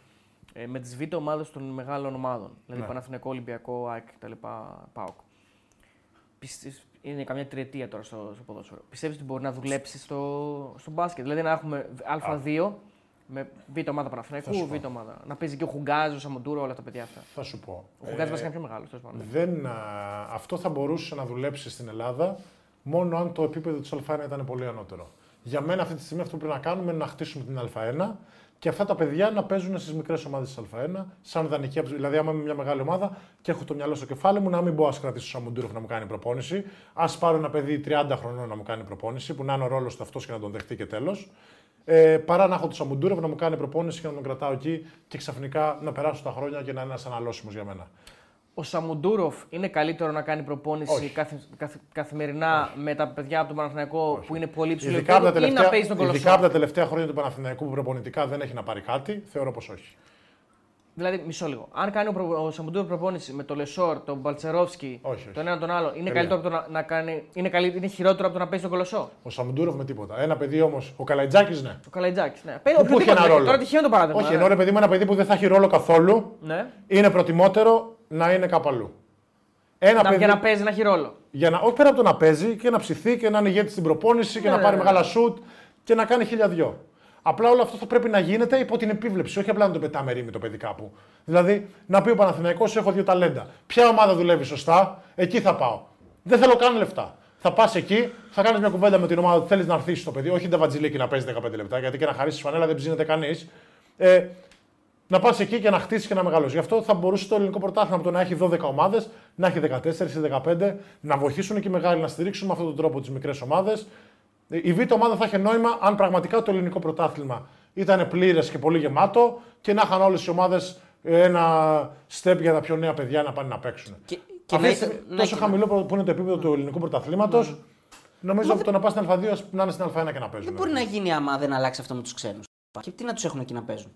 Speaker 3: Ε, με τις β' ομάδες των μεγάλων ομάδων, δηλαδή
Speaker 2: Ναι.
Speaker 3: Παναθηναϊκό, Ολυμπιακό, ΑΕΚ κτλ. ΠΑΟΚ. Πιστεύεις- είναι καμιά τριετία τώρα στο, στο ποδόσφαιρο. Πιστεύεις ότι μπορεί να δουλέψει στο, στο μπάσκετ, δηλαδή να έχουμε Α2 με β' ομάδα
Speaker 2: Θα
Speaker 3: Παναθηναϊκού,
Speaker 2: σου πω.
Speaker 3: β' ομάδα. Να παίζει και ο Χουγκάζ, ο Σαμοντούρο, όλα τα παιδιά αυτά.
Speaker 2: Θα σου πω.
Speaker 3: Ο Χουγκάζ
Speaker 2: Ε,
Speaker 3: βασικά είναι πιο μεγάλο. τέλος πάντων.
Speaker 2: δεν, α, αυτό θα μπορούσε να δουλέψει στην Ελλάδα μόνο αν το επίπεδο της Α1 ήταν πολύ ανώτερο. Για μένα αυτή τη στιγμή αυτό που πρέπει να κάνουμε είναι να χτίσουμε την Α1 και αυτά τα παιδιά να παίζουν στις μικρές ομάδες της Α1, σαν δανεική. απο- Δηλαδή, άμα είμαι μια μεγάλη ομάδα και έχω το μυαλό στο κεφάλι μου, να μην μπορώ να κρατήσω σαν Μουντούροφ να μου κάνει προπόνηση. Α πάρω ένα παιδί 30 χρονών να μου κάνει προπόνηση, που να είναι ο ρόλος του αυτός και να τον δεχτεί και τέλος. Ε, παρά να έχω τον Σαμουντούροφ να μου κάνει προπόνηση και να τον κρατάω εκεί και ξαφνικά να περάσουν τα χρόνια και να είναι ένας αναλώσιμος για μένα.
Speaker 3: Ο Σαμουντούροφ είναι καλύτερο να κάνει προπόνηση
Speaker 2: Όχι.
Speaker 3: καθ, καθ, καθημερινά με τα παιδιά από τον Παναθηναϊκό που είναι πολύ ψηλό
Speaker 2: Ειδικά από, τα
Speaker 3: επίπεδο ή να
Speaker 2: τελευταία,
Speaker 3: παίζει τον Κολοσσό;
Speaker 2: ειδικά από τα τελευταία χρόνια του Παναθηναϊκού που προπονητικά δεν έχει να πάρει κάτι, θεωρώ πως όχι.
Speaker 3: Δηλαδή, μισό λίγο. Αν κάνει ο, προ, ο Σαμουντούροφ προπόνηση με τον Λεσόρ, τον Μπαλτσερόφσκι,
Speaker 2: Όχι, όχι.
Speaker 3: τον ένα τον άλλο, είναι,
Speaker 2: Τελεία.
Speaker 3: καλύτερο από το να, να κάνει, είναι, καλύ, είναι χειρότερο από το να παίζει στον Κολοσσό;
Speaker 2: Ο Σαμουντούροφ με τίποτα. Ένα παιδί όμως, ο Καλαϊτζάκης ναι.
Speaker 3: Ο Καλαϊτζάκης. Ναι.
Speaker 2: Που, που έχει ένα ρόλο.
Speaker 3: Τώρα τυχαίο το παράδειγμα.
Speaker 2: Όχι,
Speaker 3: ναι.
Speaker 2: ενώ ρε παιδί μου ένα παιδί που δεν θα έχει ρόλο καθόλου,
Speaker 3: Ναι.
Speaker 2: είναι προτιμότερο να είναι κάπου αλλού. Ένα
Speaker 3: Να,
Speaker 2: παιδί,
Speaker 3: για να παίζει, να έχει ρόλο.
Speaker 2: για να, όχι πέρα από το να παίζει και να ψηθεί και να είναι ηγέτης στην προπόνηση και
Speaker 3: Ναι,
Speaker 2: να
Speaker 3: ναι,
Speaker 2: πάρει
Speaker 3: ναι.
Speaker 2: μεγάλα σουτ και να κάνει χίλια δυο. Απλά όλο αυτό θα πρέπει να γίνεται υπό την επίβλεψη, όχι απλά να το πετάμε ρήμη το παιδί κάπου. Δηλαδή, να πει ο Παναθηναϊκός έχω δύο ταλέντα. Ποια ομάδα δουλεύει σωστά, εκεί θα πάω. Δεν θέλω καν λεφτά. Θα πας εκεί, θα κάνεις μια κουβέντα με την ομάδα που θέλεις να αρθίσει το παιδί, όχι τα βατζιλίκι να παίζει 15 λεπτά, γιατί και να χαρίσεις φανέλα δεν ψήνεται κανείς. Ε, να πας εκεί και να χτίσεις και να μεγαλώσεις. Γι' αυτό θα μπορούσε το ελληνικό πρωτάθλημα από το να έχει 12 ομάδες να έχει 14 ή 15, να βοηθήσουν και οι μεγάλοι να στηρίξουν με αυτόν τον τρόπο τις μικρές ομάδες. Η Β' ομάδα θα είχε νόημα αν πραγματικά το ελληνικό πρωτάθλημα ήταν πλήρες και πολύ γεμάτο και να είχαν όλες οι ομάδες ένα step για τα πιο νέα παιδιά να πάνε να παίξουν.
Speaker 1: Και, και
Speaker 2: Αυτή
Speaker 1: να
Speaker 2: τη
Speaker 1: είστε-
Speaker 2: στιγμή,
Speaker 1: ναι,
Speaker 2: τόσο
Speaker 1: και να-
Speaker 2: χαμηλό που είναι το επίπεδο του ελληνικού πρωταθλήματος, νομίζω ότι το να πας στην Α2 να είναι στην Α1 και να παίζουν.
Speaker 1: Δεν μπορεί να γίνει άμα δεν αλλάξει αυτό με τους ξένους. Και τι να τους έχουν εκεί να παίζουν;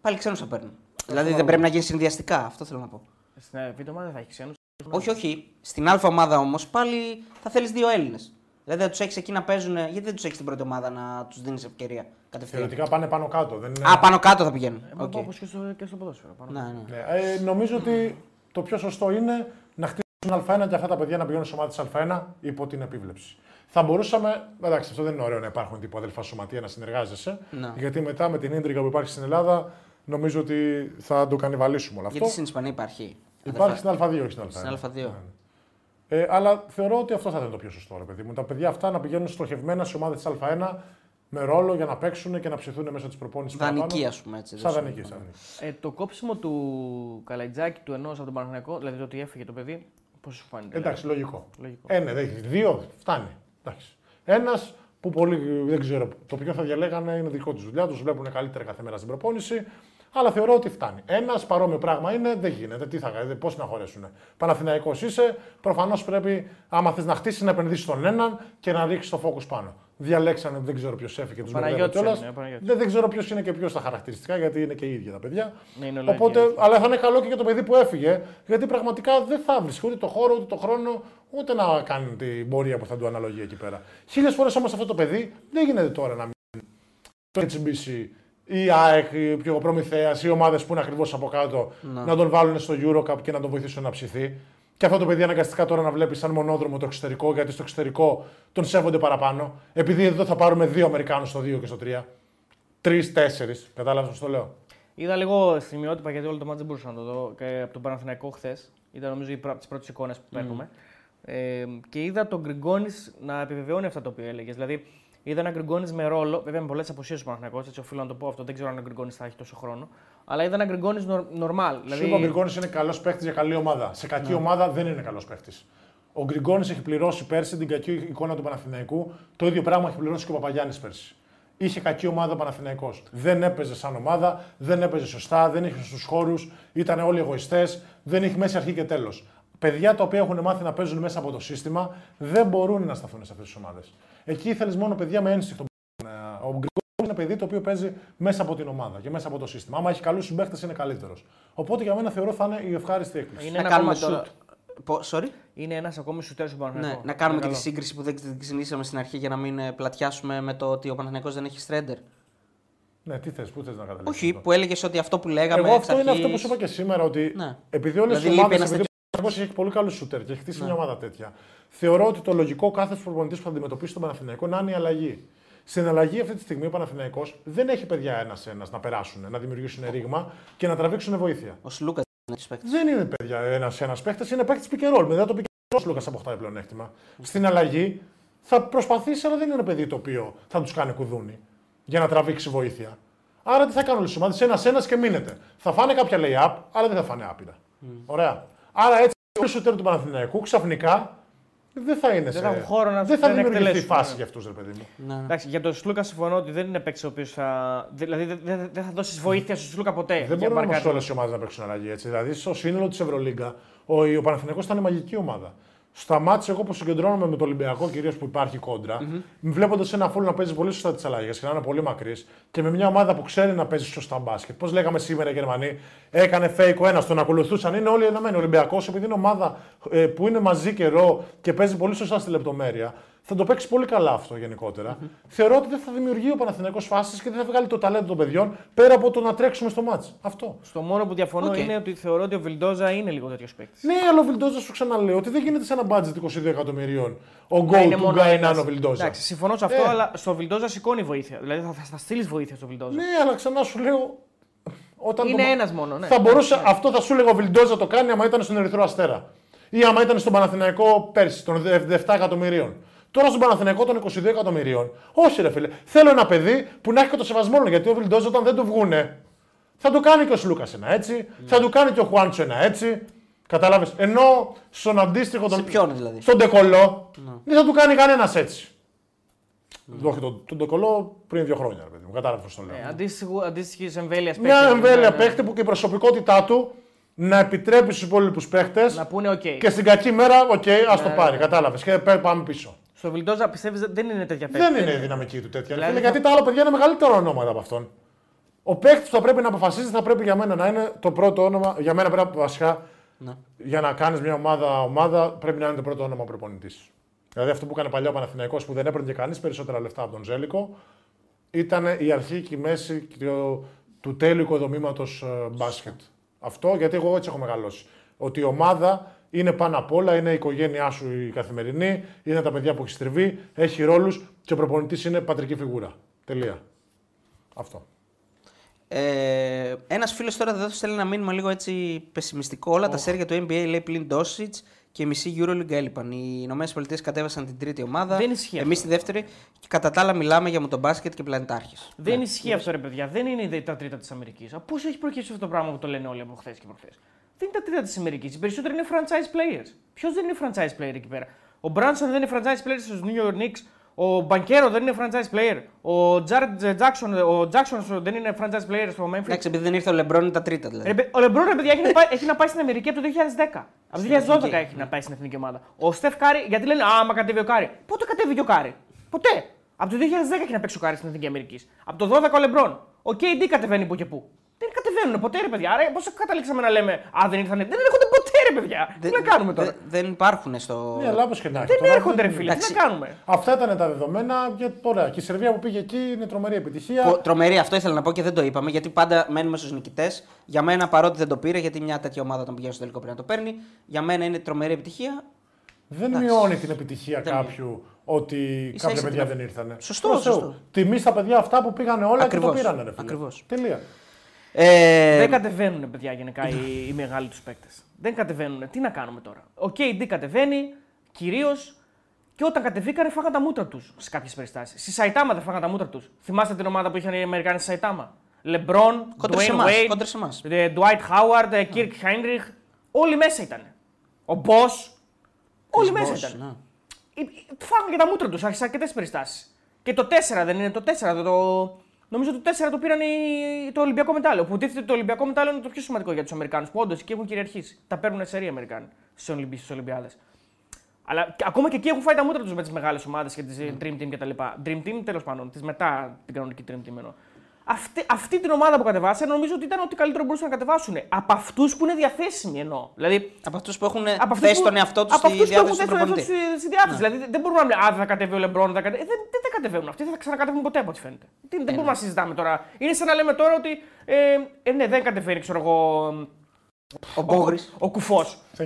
Speaker 1: Πάλι ξένους θα παίρνουν. Δηλαδή δεν πρέπει να γίνει συνδυαστικά, αυτό θέλω να πω.
Speaker 3: Στην ε, β' ομάδα δεν θα έχει ξένους.
Speaker 1: Όχι, όχι. Στην Α ομάδα όμως πάλι θα θέλεις δύο Έλληνες. Δηλαδή θα τους έχεις εκεί να παίζουν. Γιατί δεν τους έχεις στην πρώτη ομάδα να τους δίνεις ευκαιρία κατευθείαν;
Speaker 2: Θεωρητικά πάνε πάνω κάτω. Δεν είναι...
Speaker 1: Α, πάνω κάτω θα πηγαίνουν. Οκ.
Speaker 3: Όπως και, στο, και στο ποδόσφαιρο. πάνω.
Speaker 1: Ναι, ναι.
Speaker 2: Ναι, ε, νομίζω ότι το πιο σωστό είναι να χτίσουν Α1 και αυτά τα παιδιά να πηγαίνουν σε ομάδες Α1 υπό την επίβλεψη. Θα μπορούσαμε, εντάξει, αυτό δεν είναι ωραίο να υπάρχουν τύπου αδελφά σωματεία να συνεργάζεσαι.
Speaker 1: Ναι.
Speaker 2: Γιατί μετά με την ίντριγκα που υπάρχει στην Ελλάδα, νομίζω ότι θα το κανιβαλίσουμε όλο αυτό.
Speaker 1: Γιατί στην Ισπανία υπάρχει.
Speaker 2: Υπάρχει στην Α2, όχι στην Α1.
Speaker 1: Στην Α2.
Speaker 2: Ναι, ναι. Ε, αλλά θεωρώ ότι αυτό θα ήταν το πιο σωστό, ρε παιδί μου. Τα παιδιά αυτά να πηγαίνουν στοχευμένα σε ομάδες τη Α1 με ρόλο για να παίξουν και να ψηθούν μέσω της προπόνησης.
Speaker 1: Δανεική, ας πούμε έτσι.
Speaker 2: Σαν
Speaker 1: δώσουμε.
Speaker 2: δανεική. Σαν δανεική.
Speaker 3: Ε, το κόψιμο του Καλαϊτζάκη του ενός από τον Παναθηναϊκό, δηλαδή το ότι έφυγε το παιδί, πώς σου φάνηκε.
Speaker 2: Εντάξει, λογικό.
Speaker 3: Λογικό.
Speaker 2: Ε, ναι, δεν έχει. Δύο, φτάνει. Εντάξει. Ένας που πολλοί δεν ξέρω το ποιο θα διαλέγανε είναι δικό του δουλειά, τους βλέπουν καλύτερα κάθε μέρα στην προπόνηση. Αλλά θεωρώ ότι φτάνει. Ένας παρόμοιο πράγμα είναι, δεν γίνεται. Τι θα κάνεις, πώς να χωρέσουν. Παναθηναϊκός είσαι, προφανώς πρέπει, άμα θες να χτίσεις, να επενδύσεις τον έναν και να ρίξεις το focus πάνω. Διαλέξανε, δεν ξέρω ποιος έφυγε, τους
Speaker 3: Παναγιώτης
Speaker 2: κιόλας.
Speaker 3: έμεινε, ο Παναγιώτης.
Speaker 2: Δεν, δεν ξέρω ποιος είναι και ποιος στα χαρακτηριστικά, γιατί είναι και οι ίδια τα παιδιά.
Speaker 3: Ναι, είναι όλα
Speaker 2: Οπότε,
Speaker 3: ίδια.
Speaker 2: αλλά θα είναι καλό και για το παιδί που έφυγε, γιατί πραγματικά δεν θα βρίσκει ούτε το χώρο, ούτε το χρόνο, ούτε να κάνει την πορεία που θα του αναλογεί εκεί πέρα. Χίλιες φορές όμως αυτό το παιδί δεν γίνεται τώρα να μην. Το HBC, η ΑΕΚ, η πιο προμηθεία, οι ομάδες που είναι ακριβώς από κάτω,
Speaker 1: Να.
Speaker 2: να τον βάλουν στο Eurocup και να τον βοηθήσουν να ψηθεί. Και αυτό το παιδί αναγκαστικά τώρα να βλέπει σαν μονόδρομο το εξωτερικό, γιατί στο εξωτερικό τον σέβονται παραπάνω. Επειδή εδώ θα πάρουμε δύο Αμερικάνους στο 2 και στο 3. Τρει-τέσσερι. Κατάλαβες πώς το λέω;
Speaker 3: Είδα λίγο σημειότυπα γιατί όλο το μάτι δεν μπορούσα να το δω και από τον Παναθηναϊκό χθες. Είδα νομίζω από τις πρώτες εικόνες που παίρνουμε. Ε, και είδα τον Γκριγκόνης να επιβεβαιώνει αυτά τα οποία έλεγες. Δηλαδή, είδα έναν Γκριγκόνης με ρόλο. Βέβαια, με πολλές αποσίες ο Παναθηναϊκός, έτσι οφείλω να το πω αυτό. Δεν ξέρω αν ο Γκριγκόνης θα έχει τόσο χρόνο. Αλλά είδα έναν Γκριγκόνης νορμάλ.
Speaker 2: Σου είπα, ο Γκριγκόνης είναι καλός παίχτης για καλή ομάδα. Σε κακή ομάδα δεν είναι καλός παίχτης. Ο Γκριγκόνης έχει πληρώσει πέρσι την κακή εικόνα του Παναθηναϊκού. Το ίδιο πράγμα έχει πληρώσει και ο Παπαγιάννης πέρσι. Είχε κακή ομάδα ο Παναθηναϊκός. Δεν έπαιζε σαν ομάδα, δεν έπαιζε σωστά, δεν είχε στου χώρους, ήταν όλοι εγωιστές, δεν είχε μέση αρχή και τέλος. Παιδιά τα οποία έχουν μάθει να παίζουν μέσα από το σύστημα δεν μπορούν να σταθούν σε αυτές τις ομάδες. Εκεί ήθελες μόνο παιδιά με ένστικτο. Ο Γκριγκόνη ένα παιδί το οποίο παίζει μέσα από την ομάδα και μέσα από το σύστημα. Άμα έχει καλούς συμπαίχτες, είναι καλύτερος. Οπότε για μένα θεωρώ θα είναι η ευχάριστη έκπληξη.
Speaker 3: Είναι
Speaker 1: Να
Speaker 3: ένα
Speaker 1: κάνουμε
Speaker 3: ακόμα
Speaker 1: τώρα.
Speaker 3: shoot.
Speaker 1: Πο- Sorry;
Speaker 3: Είναι ένας ακόμη σουτέρς στον
Speaker 1: Ναι,
Speaker 3: Παναγενικό.
Speaker 1: να κάνουμε και τη σύγκριση που δεν την ξεκινήσαμε στην αρχή για να μην ε, πλατιάσουμε με το ότι ο Παναθηναϊκός δεν έχει στρέντερ.
Speaker 2: Ναι, τι θες, πού θες να καταλήξεις.
Speaker 1: Όχι, που έλεγες ότι αυτό που λέγαμε.
Speaker 2: Εγώ
Speaker 1: εξ
Speaker 2: αυτό είναι
Speaker 1: αρχής-
Speaker 2: αυτό που σου είπα και σήμερα. Ότι
Speaker 1: Ναι.
Speaker 2: επειδή όλες
Speaker 1: Δηλαδή,
Speaker 2: οι
Speaker 1: λείπει
Speaker 2: ομάδε.
Speaker 1: Ένας
Speaker 2: Επειδή ο Παναθηναϊκός έχει πολύ καλούς σούτερ και έχει χτίσει μια ομάδα τέτοια. Θεωρώ ότι το λογικό κάθε προπονητή που θα αντιμετωπίσει τον Παναθηναϊκό να είναι η αλλαγή. Στην αλλαγή αυτή τη στιγμή ο Παναθηναϊκός δεν έχει παιδιά ένα-ένα να περάσουν, να δημιουργήσουν ρήγμα και να τραβήξουν βοήθεια.
Speaker 1: Ο Σλούκας είναι τη παίκτης.
Speaker 2: Δεν είναι παιδιά ένα-ένα παίχτη, είναι παίχτη pick and roll. Μετά το pick and roll ο Λούκα αποκτάει πλεονέκτημα. Στην αλλαγή θα προσπαθήσει, αλλά δεν είναι ένα παιδί το οποίο θα τους κάνει κουδούνι για να τραβήξει βοήθεια. Άρα τι θα κάνουν όλε οι ομάδες, ένα-ένα και μείνετε. Θα φάνε κάποια lay-up, αλλά δεν θα φάνε άπειρα. Ωραία. Άρα έτσι ο σουτέρ του Παναθηναϊκού ξαφνικά δεν θα είναι σε.
Speaker 3: θα έχουν χώρο να-
Speaker 2: δεν θα
Speaker 3: να
Speaker 2: δημιουργηθεί
Speaker 3: εκτελέσουν,
Speaker 2: φάση
Speaker 3: ναι.
Speaker 2: για αυτούς, ρε παιδί μου.
Speaker 1: Ναι.
Speaker 3: Εντάξει, για τον Σλούκα συμφωνώ ότι δεν είναι παίκτης ο οποίος θα. Δηλαδή δεν δεν- δεν θα δώσεις βοήθεια στον Σλούκα ποτέ.
Speaker 2: Δεν
Speaker 3: για
Speaker 2: μπορούν όμω
Speaker 3: μπαρκάρισμα.
Speaker 2: όλες οι ομάδες να παίξουν αλλαγή. Έτσι. Δηλαδή, στο σύνολο της Ευρωλίγκα, ο, ο Παναθηναϊκός ήταν η μαγική ομάδα. Στα μάτια, εγώ που συγκεντρώνομαι με το Ολυμπιακό κυρίως που υπάρχει κόντρα, mm-hmm. βλέποντας ένα φούλ να παίζει πολύ σωστά τις αλλαγές και να είναι πολύ μακρύς και με μια ομάδα που ξέρει να παίζει σωστά μπάσκετ. Πώς λέγαμε σήμερα οι Γερμανοί, έκανε fake ο ένας, τον ακολουθούσαν. Είναι όλοι ενωμένοι. Ο Ολυμπιακός, επειδή είναι ομάδα ε, που είναι μαζί καιρό και παίζει πολύ σωστά στη λεπτομέρεια, θα το παίξει πολύ καλά αυτό γενικότερα. Θεωρώ ότι δεν θα δημιουργεί ο Παναθηναϊκός φάσεις και δεν θα βγάλει το ταλέντο των παιδιών πέρα από το να τρέξουμε στο μάτς. Αυτό.
Speaker 3: Στο μόνο που διαφωνώ
Speaker 1: Οκ.
Speaker 3: είναι ότι θεωρώ ότι ο Βιλντόζα είναι λίγο τέτοιος παίκτης.
Speaker 2: Ναι, αλλά ο Βιλντόζα σου ξαναλέω ότι δεν γίνεται σε ένα budget 22 εκατομμυρίων ο
Speaker 3: Να
Speaker 2: go
Speaker 3: είναι
Speaker 2: to
Speaker 3: μόνο
Speaker 2: guy να
Speaker 3: ένας.
Speaker 2: είναι ο Βιλντόζα.
Speaker 3: Εντάξει, συμφωνώ σε αυτό,
Speaker 2: Ε.
Speaker 3: αλλά στο Βιλντόζα σηκώνει βοήθεια. Δηλαδή θα, θα, θα στείλεις βοήθεια στο Βιλντόζα.
Speaker 2: Ναι, αλλά ξανά σου λέω. Όταν
Speaker 3: είναι
Speaker 2: το-
Speaker 3: ένας μόνο. Ναι.
Speaker 2: Θα μπορούσε, αυτό θα σου λέγω ο Βιλντόζα το κάνει άμα ήταν στον Ερυθρό Αστέρα. Ή άμα ήταν στον Παναθηναϊκό πέρσι, των 7 εκατομμυρίων. Τώρα στον Παναθηναϊκό των 22 εκατομμυρίων. Όχι, ρε φίλε. Θέλω ένα παιδί που να έχει και το σεβασμό του. Γιατί ο Βιλντόζα όταν δεν του βγούνε, θα το κάνει και ο Σλούκας ένα έτσι, θα του κάνει και ο Χουάντσο ένα έτσι. Κατάλαβες; Ενώ στον αντίστοιχο.
Speaker 1: Σε
Speaker 2: Τον...
Speaker 1: ποιον δηλαδή;
Speaker 2: Στον Ντεκολό δεν θα του κάνει κανένας έτσι. Όχι, τον, τον Ντεκολό πριν δύο χρόνια, ρε παιδί μου. Κατάλαβες πώς το λέω.
Speaker 3: Ε, Αντίστοιχης εμβέλειας παίκτη.
Speaker 2: Μια εμβέλεια παίχτη που και η προσωπικότητά του να επιτρέπει στους υπόλοιπους παίχτες
Speaker 3: Να πούνε οκ.
Speaker 2: και στην κακή μέρα, οκ, ας το
Speaker 3: Ναι,
Speaker 2: πάρει.
Speaker 3: ναι.
Speaker 2: Κατάλαβες. Και πέ- πάμε πίσω.
Speaker 3: Στο Βιλντόζα πιστεύεις δεν είναι τέτοια παίκτη.
Speaker 2: Δεν είναι η δυναμική του τέτοια.
Speaker 3: Δηλαδή
Speaker 2: φίλε,
Speaker 3: θα-
Speaker 2: γιατί τα άλλα παιδιά είναι μεγαλύτερα ονόματα από αυτόν. Ο παίχτη που θα πρέπει να αποφασίζει θα πρέπει για μένα να είναι το πρώτο όνομα. Για μένα πρέπει βασικά
Speaker 1: Ναι.
Speaker 2: για να κάνεις μια ομάδα, ομάδα πρέπει να είναι το πρώτο όνομα προπονητής. Δηλαδή αυτό που έκανε παλιά ο Παναθηναϊκός που δεν έπαιρνε και κανείς περισσότερα λεφτά από τον Ζέλικο ήταν η αρχή και η μέση και το- του τέλειου οικοδομήματος μπάσκετ. Αυτό γιατί εγώ έτσι έχω μεγαλώσει. Ότι η ομάδα είναι πάνω απ' όλα, είναι η οικογένειά σου η καθημερινή, είναι τα παιδιά που έχεις στριβεί, έχει ρόλους και ο προπονητής είναι πατρική φιγούρα. Τελεία. Αυτό.
Speaker 1: Ε, Ένας φίλος τώρα εδώ θέλει να μείνουμε λίγο έτσι πεσημιστικό. Όλα τα σέρια του NBA λέει πλην Ντόσιτ και μισή EuroLeague έλειπαν. Οι Ηνωμένες Πολιτείες κατέβασαν την τρίτη ομάδα.
Speaker 3: Δεν ισχύει
Speaker 1: Εμείς
Speaker 3: αυτό.
Speaker 1: τη δεύτερη. Και κατά τα άλλα μιλάμε για μοτομπάσκετ και πλανητάρχες.
Speaker 3: Δεν ισχύει αυτό, ρε παιδιά. Δεν είναι τα τρίτα της Αμερικής. Πώς έχει προκύψει αυτό το πράγμα που το λένε όλοι από χθες και προχθές; Δεν είναι τα τρίτα της Αμερικής. Οι περισσότεροι είναι franchise players. Ποιος δεν είναι franchise player εκεί πέρα; Ο Μπράνσον δεν είναι franchise player στους New York Knicks. Ο Μπανκέρο δεν είναι franchise player. Ο Jared Jackson, ο Jackson δεν είναι franchise player στο Memphis.
Speaker 1: Εντάξει, επειδή δεν ήρθε ο Λεμπρόν, είναι τα τρίτα δηλαδή.
Speaker 3: Ρε, παι- ο Λεμπρόν, ρε παιδιά, έχει να, πάει, έχει να πάει στην Αμερική από το 2010. Από το 2012 έχει να πάει στην εθνική ομάδα. Ο Στεφ Κάρι, γιατί λένε Α, μα κατέβει ο Κάρι. Πότε κατέβηκε ο Κάρι. Ποτέ. Από το 2010 έχει να παίξει ο Κάρι στην εθνική Αμερική. Από το 12 ο Λεμπρόν. Ο KD κατεβαίνει που και που. Δεν κατεβαίνουν ποτέ, ρε παιδιά. Άρα, πώς καταλήξαμε να λέμε Α, δεν ήρθαν. Δεν έρχονται ποτέ, ρε παιδιά. Τι να κάνουμε τώρα;
Speaker 1: Δε- δεν υπάρχουν στο.
Speaker 2: Ναι, αλλά όπως και να έχει.
Speaker 3: Δεν
Speaker 2: τώρα,
Speaker 3: έρχονται, ρε
Speaker 2: δεν-
Speaker 3: φίλε. Τι
Speaker 1: Εντάξει.
Speaker 3: να κάνουμε;
Speaker 2: Αυτά ήταν τα δεδομένα. Και, ωραία. Και η Σερβία που πήγε εκεί είναι τρομερή επιτυχία.
Speaker 1: Πο- Τρομερή, αυτό ήθελα να πω και δεν το είπαμε. Γιατί πάντα μένουμε στους νικητές. Για μένα, παρότι δεν το πήρε, γιατί μια τέτοια ομάδα όταν πηγαίνει στο τελικό πρέπει να το παίρνει. Για μένα είναι τρομερή επιτυχία.
Speaker 2: Δεν
Speaker 1: Εντάξει.
Speaker 2: μειώνει την επιτυχία
Speaker 1: Δεν
Speaker 2: κάποιου ότι
Speaker 1: Ίσα
Speaker 2: κάποια
Speaker 1: ίσα
Speaker 2: παιδιά
Speaker 1: την-
Speaker 2: δεν ήρθαν.
Speaker 1: Σωστό,
Speaker 2: Προς Θεού.
Speaker 1: σωστό.
Speaker 2: Τιμή στα παιδιά αυτά που πήγαν όλα
Speaker 1: Ακριβώς,
Speaker 2: και το πήραν. Ρε, φίλε.
Speaker 1: ακριβώς.
Speaker 2: Τελεία.
Speaker 1: Ε,
Speaker 3: Δεν κατεβαίνουν, παιδιά, γενικά οι, οι μεγάλοι τους παίκτες. Δεν κατεβαίνουν. Τι να κάνουμε τώρα. Ο KD κατεβαίνει κυρίως και όταν κατεβήκανε φάγαν τα μούτρα τους σε κάποιες περιστάσεις. Στη Σαϊτάμα δεν φάγαν τα μούτρα τους. Θυμάστε την ομάδα που είχαν οι Αμερικάνοι στη Σαϊτάμα; Λεμπρόν,
Speaker 1: Κόντρα σε
Speaker 3: Dwayne
Speaker 1: εμάς,
Speaker 3: Wade,
Speaker 1: κόντρα σε εμάς.
Speaker 3: ε, Dwight Howard, ε, Kirk Heinrich. Όλοι μέσα ήταν. Ο Boss. Όλοι
Speaker 1: Chris
Speaker 3: μέσα
Speaker 1: Bosh,
Speaker 3: ήταν.
Speaker 1: ναι.
Speaker 3: Ε, ε, Φάγανε και τα μούτρα τους σε αρκετές περιστάσεις. Και το 4 δεν είναι το 4. Το, το, νομίζω το 4 το πήραν οι, το Ολυμπιακό μετάλλιο. Που τίθεται το Ολυμπιακό μετάλλιο είναι το πιο σημαντικό για τους Αμερικάνους. Που όντως εκεί έχουν κυριαρχήσει. Τα παίρνουν σε οι Αμερικάνοι στι Ολυμπιάδες. Αλλά ακόμα και εκεί έχουν φάει τα μούτρα τους με τις μεγάλες ομάδες και τις mm. Dream Team κτλ. Dream Team τέλος πάντων, τις μετά την κανονική Dream Team εννοώ. Αυτή, αυτή την ομάδα που κατεβάσαν νομίζω ότι ήταν ό,τι καλύτερο μπορούσαν να κατεβάσουν. Από αυτούς που είναι διαθέσιμοι εννοώ. Δηλαδή,
Speaker 1: από αυτούς που έχουν θέσει τον εαυτό τους στη διάθεση του προπονητή. Στη,
Speaker 3: στη διάθεση. Ναι. Δηλαδή δεν μπορούμε να λέμε Α, θα κατεβεί ο Λεμπρόν, θα κατεβεί. Ε, δεν, δεν, δεν κατεβαίνουν αυτοί, δεν θα ξανακατεβούν ποτέ από ό,τι φαίνεται. Δεν, δεν μπορούμε να συζητάμε τώρα. Είναι σαν να λέμε τώρα ότι ε, ε, ναι, δεν κατεβαίνει, ξέρω εγώ.
Speaker 1: Ο Μπόγρης.
Speaker 3: Ο, ο κουφός.
Speaker 2: Ναι.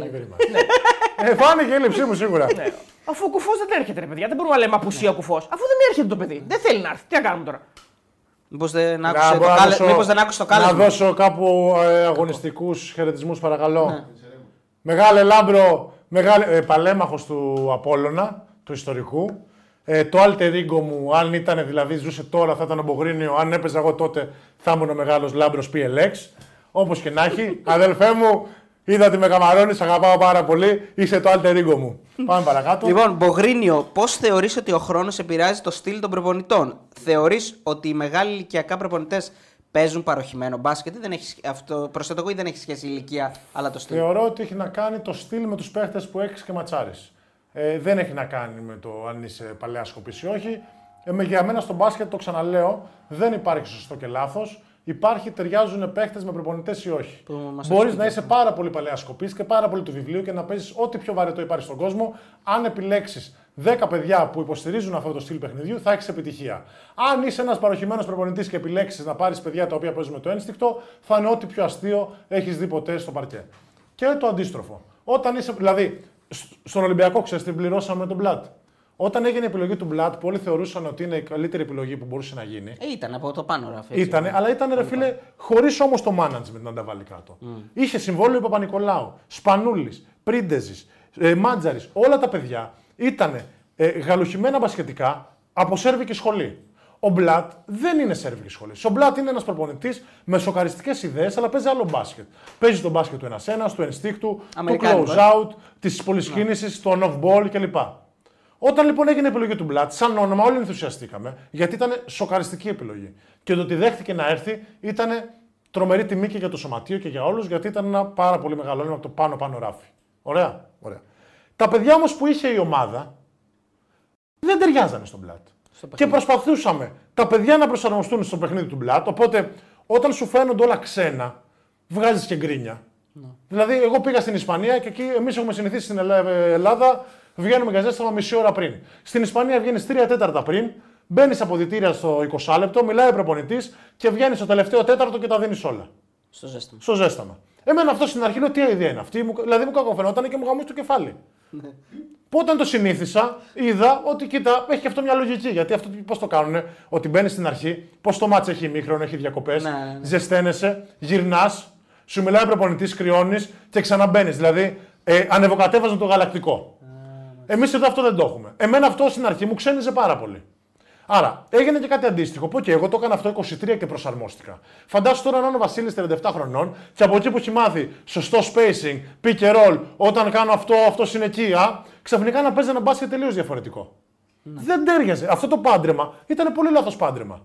Speaker 2: ε, φάνηκε η έλλειψή μου σίγουρα. Ναι.
Speaker 3: Αφού ο κουφός δεν έρχεται, ρε παιδιά. Δεν μπορούμε να λέμε απουσία ο κουφός. Αφού δεν έρχεται το παιδί. Δεν θέλει να έρθει. Τι να κάνουμε τώρα;
Speaker 1: Μήπως δεν άκουσε, το, κάλε... δώσω... Μήπως δεν άκουσε το κάλεσμα.
Speaker 2: Να δώσω κάπου ε, αγωνιστικούς χαιρετισμούς παρακαλώ. Ναι. Μεγάλε Λάμπρο, μεγάλε, ε, παλέμαχος του Απόλλωνα, του ιστορικού. Ε, το alter ego μου, αν ήταν δηλαδή, ζούσε τώρα, θα ήταν ο Μπογρίνιο. Αν έπαιζα εγώ τότε, θα ήμουν ο μεγάλος Λάμπρος PLX. Όπως και να έχει, αδελφέ μου, Είδα ότι με καμαρώνεις, αγαπάω πάρα πολύ. Είσαι το alter ego μου. Πάμε παρακάτω.
Speaker 1: Λοιπόν, Μπογρίνιο, πώς θεωρείς ότι ο χρόνος επηρεάζει το στυλ των προπονητών; Θεωρείς ότι οι μεγάλοι ηλικιακά προπονητές παίζουν παροχημένο μπάσκετ. Δεν έχει, αυτό, προσθέτω ή δεν έχει σχέση η ηλικία, αλλά το στυλ;
Speaker 2: Θεωρώ ότι έχει να κάνει το στυλ με τους παίχτες που έχεις και ματσάρεις. Ε, δεν έχει να κάνει με το αν είσαι παλαιά σκοπή ή όχι. Ε, για μένα στο μπάσκετ, το ξαναλέω, δεν υπάρχει σωστό και λάθος υπάρχει ταιριάζουν παίχτες με προπονητές ή όχι. Μπορείς να είσαι πάρα πολύ παλαιά σκοπής και πάρα πολύ του βιβλίου και να παίζεις ό,τι πιο βαρετό υπάρχει στον κόσμο. Αν επιλέξεις 10 παιδιά που υποστηρίζουν αυτό το στυλ παιχνιδιού, θα έχεις επιτυχία. Αν είσαι ένας παροχημένος προπονητής και επιλέξεις να πάρεις παιδιά τα οποία παίζουν με το ένστικτο, θα είναι ό,τι πιο αστείο έχεις δει ποτέ στο παρκέ. Και το αντίστροφο. Όταν είσαι, δηλαδή, στον Ολυμπιακό, ξέρεις τι πληρώσαμε τον Μπλατ. Όταν έγινε η επιλογή του Μπλατ, που όλοι θεωρούσαν ότι είναι η καλύτερη επιλογή που μπορούσε να γίνει.
Speaker 1: Ε, ήταν από το πάνω ραφέ.
Speaker 2: Ήταν, αλλά ήταν ρε φίλε, χωρίς όμως το management να τα βάλει κάτω. Mm. Είχε συμβόλαιο Παπα-Νικολάου, Σπανούλης, Πρίντεζης, ε, Μάντζαρης. Όλα τα παιδιά ήταν ε, γαλουχημένα μπασχετικά από σέρβικη σχολή. Ο Μπλατ δεν είναι σερβική σχολή. Ο Μπλατ είναι ένας προπονητής με σοκαριστικές ιδέες, αλλά παίζει άλλο μπάσκετ. Παίζει το μπάσκετ του ένα-ένα, του ενστίκτου, του close ε. out, της πολυσκίνηση, το on-off ball κλπ. Όταν λοιπόν έγινε η επιλογή του Μπλατ, σαν όνομα όλοι ενθουσιαστήκαμε, γιατί ήταν σοκαριστική επιλογή. Και το ότι δέχτηκε να έρθει ήταν τρομερή τιμή και για το σωματείο και για όλους, γιατί ήταν ένα πάρα πολύ μεγάλο όνομα από το πάνω-πάνω ράφι. Ωραία. Ωραία. Τα παιδιά όμως που είχε η ομάδα δεν ταιριάζανε στον Μπλατ. Και προσπαθούσαμε τα παιδιά να προσαρμοστούν στο παιχνίδι του Μπλατ. Οπότε όταν σου φαίνονται όλα ξένα, βγάζεις και γκρίνια. Ναι. Δηλαδή, εγώ πήγα στην Ισπανία και εκεί εμείς έχουμε συνηθίσει στην Ελλάδα βγαίνουμε για ζέσταμα μισή ώρα πριν. Στην Ισπανία βγαίνεις 3 τέταρτα πριν, μπαίνεις από διτήρια στο 20 λεπτό, μιλάει ο προπονητής και βγαίνεις στο τελευταίο τέταρτο και τα δίνεις όλα.
Speaker 1: Στο ζέσταμα.
Speaker 2: Στο ζέσταμα. Εμένα αυτό στην αρχή λέω τι ιδέα είναι αυτή, δηλαδή μου κακοφαινόταν και μου γαμούσε το κεφάλι. Ναι. Όταν το συνήθισα, είδα ότι κοίτα, έχει και αυτό μια λογική. Γιατί αυτό πώς το κάνουν, ότι μπαίνεις στην αρχή, πώ το μάτσο έχει ημίχρονο, έχει διακοπές, ναι, ναι, ναι. ζεσταίνεσαι, γυρνάς, σου μιλάει ο προπονητής, κρυώνεις και ξαναμπαίνεις. Δηλαδή, ε, ανεβοκατέβαζαν το γαλακτικό. Εμείς εδώ αυτό δεν το έχουμε. Εμένα αυτό στην αρχή μου ξένιζε πάρα πολύ. Άρα έγινε και κάτι αντίστοιχο. Που και εγώ το έκανα αυτό 23 και προσαρμόστηκα. Φαντάσου τώρα να είναι ο Βασίλης 37 χρονών και από εκεί που έχει μάθει σωστό spacing, pick and roll, όταν κάνω αυτό, αυτό είναι εκεί, α, ξαφνικά να παίζει ένα μπάσκετ τελείως διαφορετικό. Ναι. Δεν τέριαζε. Αυτό το πάντρεμα ήταν πολύ λάθος πάντρεμα.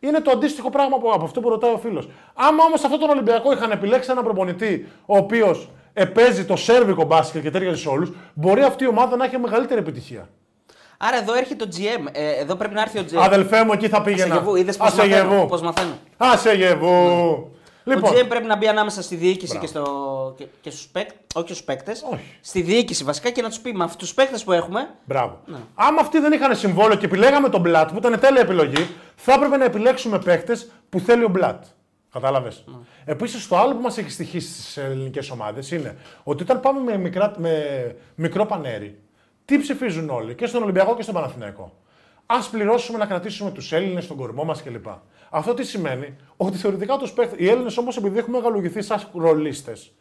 Speaker 2: Είναι το αντίστοιχο πράγμα από αυτό που ρωτάει ο φίλος. Άμα όμως αυτό τον Ολυμπιακό είχαν επιλέξει έναν προπονητή ο οποίος επέζει το σέρβικο μπάσκετ και τέριαζε σε όλους, μπορεί αυτή η ομάδα να έχει μεγαλύτερη επιτυχία.
Speaker 1: Άρα εδώ έρχεται το GM. Ε, εδώ πρέπει να έρθει ο GM.
Speaker 2: Αδελφέ μου, εκεί θα πήγαινα.
Speaker 1: Πώς μαθαίνω.
Speaker 2: σε γεβού.
Speaker 1: Λοιπόν. Ο GM πρέπει να μπει ανάμεσα στη διοίκηση και, στο... και, και στους παίκτε. Όχι στους παίκτες. Στη διοίκηση βασικά και να τους πει με αυτούς τους παίκτες που έχουμε.
Speaker 2: Μπράβο. Ναι. Άμα αυτοί δεν είχαν συμβόλαιο και επιλέγαμε τον Μπλατ που ήταν τέλεια επιλογή, θα έπρεπε να επιλέξουμε παίκτες που θέλει ο Μπλατ. Κατάλαβες; Mm. Επίσης, το άλλο που μας έχει στοιχήσει στις ελληνικές ομάδες είναι ότι όταν πάμε με, μικρά, με μικρό πανέρι, τι ψηφίζουν όλοι και στον Ολυμπιακό και στον Παναθηναϊκό; Α πληρώσουμε να κρατήσουμε τους Έλληνες στον κορμό μας κλπ. Αυτό τι σημαίνει, ότι θεωρητικά τους παίχτες. Οι Έλληνες όμως επειδή έχουν μεγαλογηθεί σαν ρολίστες.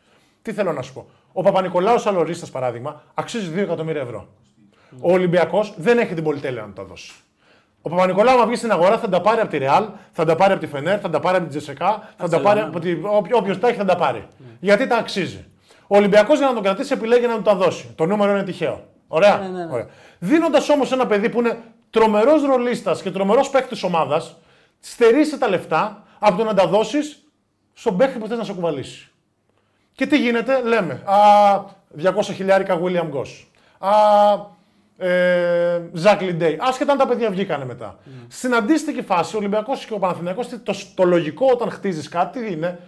Speaker 2: Τι θέλω να σου πω; Ο Παπα-Νικολάου Αλωρίστα, παράδειγμα, αξίζει 2 εκατομμύρια ευρώ. Ο Ολυμπιακός δεν έχει την πολυτέλεια να τα δώσει. Ο Παπα-Νικολάου, αν βγει στην αγορά, θα τα πάρει από τη Ρεάλ, θα τα πάρει από τη Φενέρ, θα τα πάρει από την Τζεσεκά, θα τα πάρει από τη... Όποιος τα έχει θα τα πάρει. Mm. Γιατί τα αξίζει. Ο Ολυμπιακός για να τον κρατήσει επιλέγει να του τα δώσει. Το νούμερο είναι τυχαίο. Ωραία; Ναι, ναι, ναι. Δίνοντας όμως ένα παιδί που είναι τρομερός ρολίστας και τρομερός παίκτης ομάδας, στερήσει τα λεφτά από το να τα δώσεις στον παίκτη που θες να σε κουβαλήσει. Και τι γίνεται, λέμε. Α, 200 χιλιάρικα William Goss. Α, ε, Ζακ Λιντέι. Άσχετα αν τα παιδιά βγήκανε μετά. Mm. Στην αντίστοιχη φάση, ο Ολυμπιακός και ο Παναθηναϊκός, το, το λογικό όταν χτίζεις κάτι είναι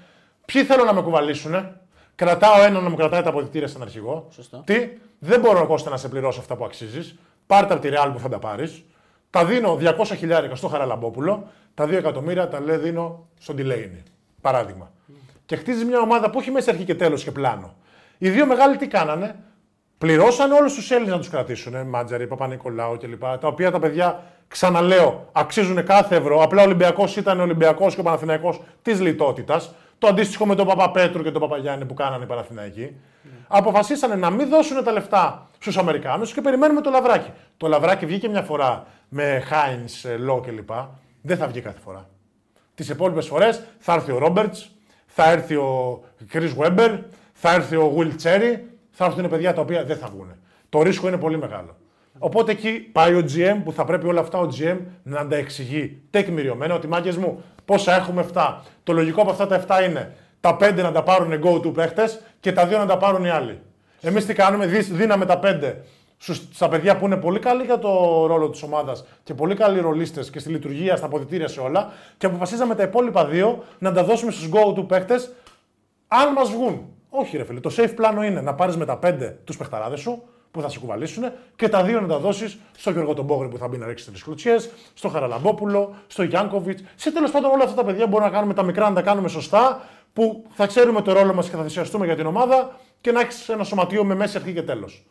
Speaker 2: ποιοι θέλουν να με κουβαλήσουν. Κρατάω έναν να μου κρατάει τα αποδητήρια στον αρχηγό.
Speaker 1: Σωστό.
Speaker 2: Τι, δεν μπορώ Κώστα να σε πληρώσω αυτά που αξίζεις. Πάρτε από τη Real που θα τα πάρεις. Τα δίνω 200 χιλιάρικα στο Χαραλαμπόπουλο. Τα 2 εκατομμύρια τα λέει δίνω στον Τιλέινι. Παράδειγμα. Mm. Και χτίζεις μια ομάδα που έχει μέσα αρχή και τέλος και πλάνο. Οι δύο μεγάλοι τι κάνανε, Πληρώσαν όλους τους Έλληνες να τους κρατήσουν. Ε, Μάτζαρη, Παπα-Νικολάου κλπ. Τα οποία τα παιδιά, ξαναλέω, αξίζουν κάθε ευρώ. Απλά ο Ολυμπιακός ήταν Ολυμπιακός και ο Παναθηναϊκός της λιτότητας. Το αντίστοιχο με τον Παπαπέτρου και τον Παπαγιάννη που κάνανε οι Παναθηναϊκοί. Mm. Αποφασίσανε να μην δώσουν τα λεφτά στους Αμερικάνους και περιμένουμε το λαβράκι. Το λαβράκι βγήκε μια φορά με Χάινς, Λό κλπ. Δεν θα βγει κάθε φορά. Τις επόμενες φορές θα έρθει ο Ρόμπερτς, θα έρθει ο Κρι Βέμπερ, θα έρθει ο Βιλ Τσέρι, θα έρθουν παιδιά τα οποία δεν θα βγουν. Το ρίσκο είναι πολύ μεγάλο. Οπότε εκεί πάει ο GM που θα πρέπει όλα αυτά ο GM να τα εξηγεί τεκμηριωμένα ότι μάγκες μου πόσα έχουμε 7. Το λογικό από αυτά τα 7 είναι τα 5 να τα πάρουν go to παίχτες και τα 2 να τα πάρουν οι άλλοι. Εμείς τι κάνουμε, δίναμε τα 5 στα παιδιά που είναι πολύ καλοί για το ρόλο της ομάδας και πολύ καλοί ρολίστες και στη λειτουργία, στα αποδητήρια σε όλα και αποφασίζαμε τα υπόλοιπα 2 να τα δώσουμε στους go to παίχτες αν μας βγουν. Όχι, ρε φίλε. Το safe πλάνο είναι να πάρεις με τα πέντε τους παιχταράδες σου που θα σε κουβαλήσουν και τα δύο να τα δώσεις στο Γιώργο τον Μπόγρη που θα μπει να ρίξει τρει κλουτσιές, στο Χαραλαμπόπουλο, στο Γιάνκοβιτς. Σε τέλος πάντων όλα αυτά τα παιδιά μπορούμε να κάνουμε τα μικρά να τα κάνουμε σωστά, που θα ξέρουμε το ρόλο μας και θα θυσιαστούμε για την ομάδα και να έχεις ένα σωματείο με μέση αρχή και τέλος.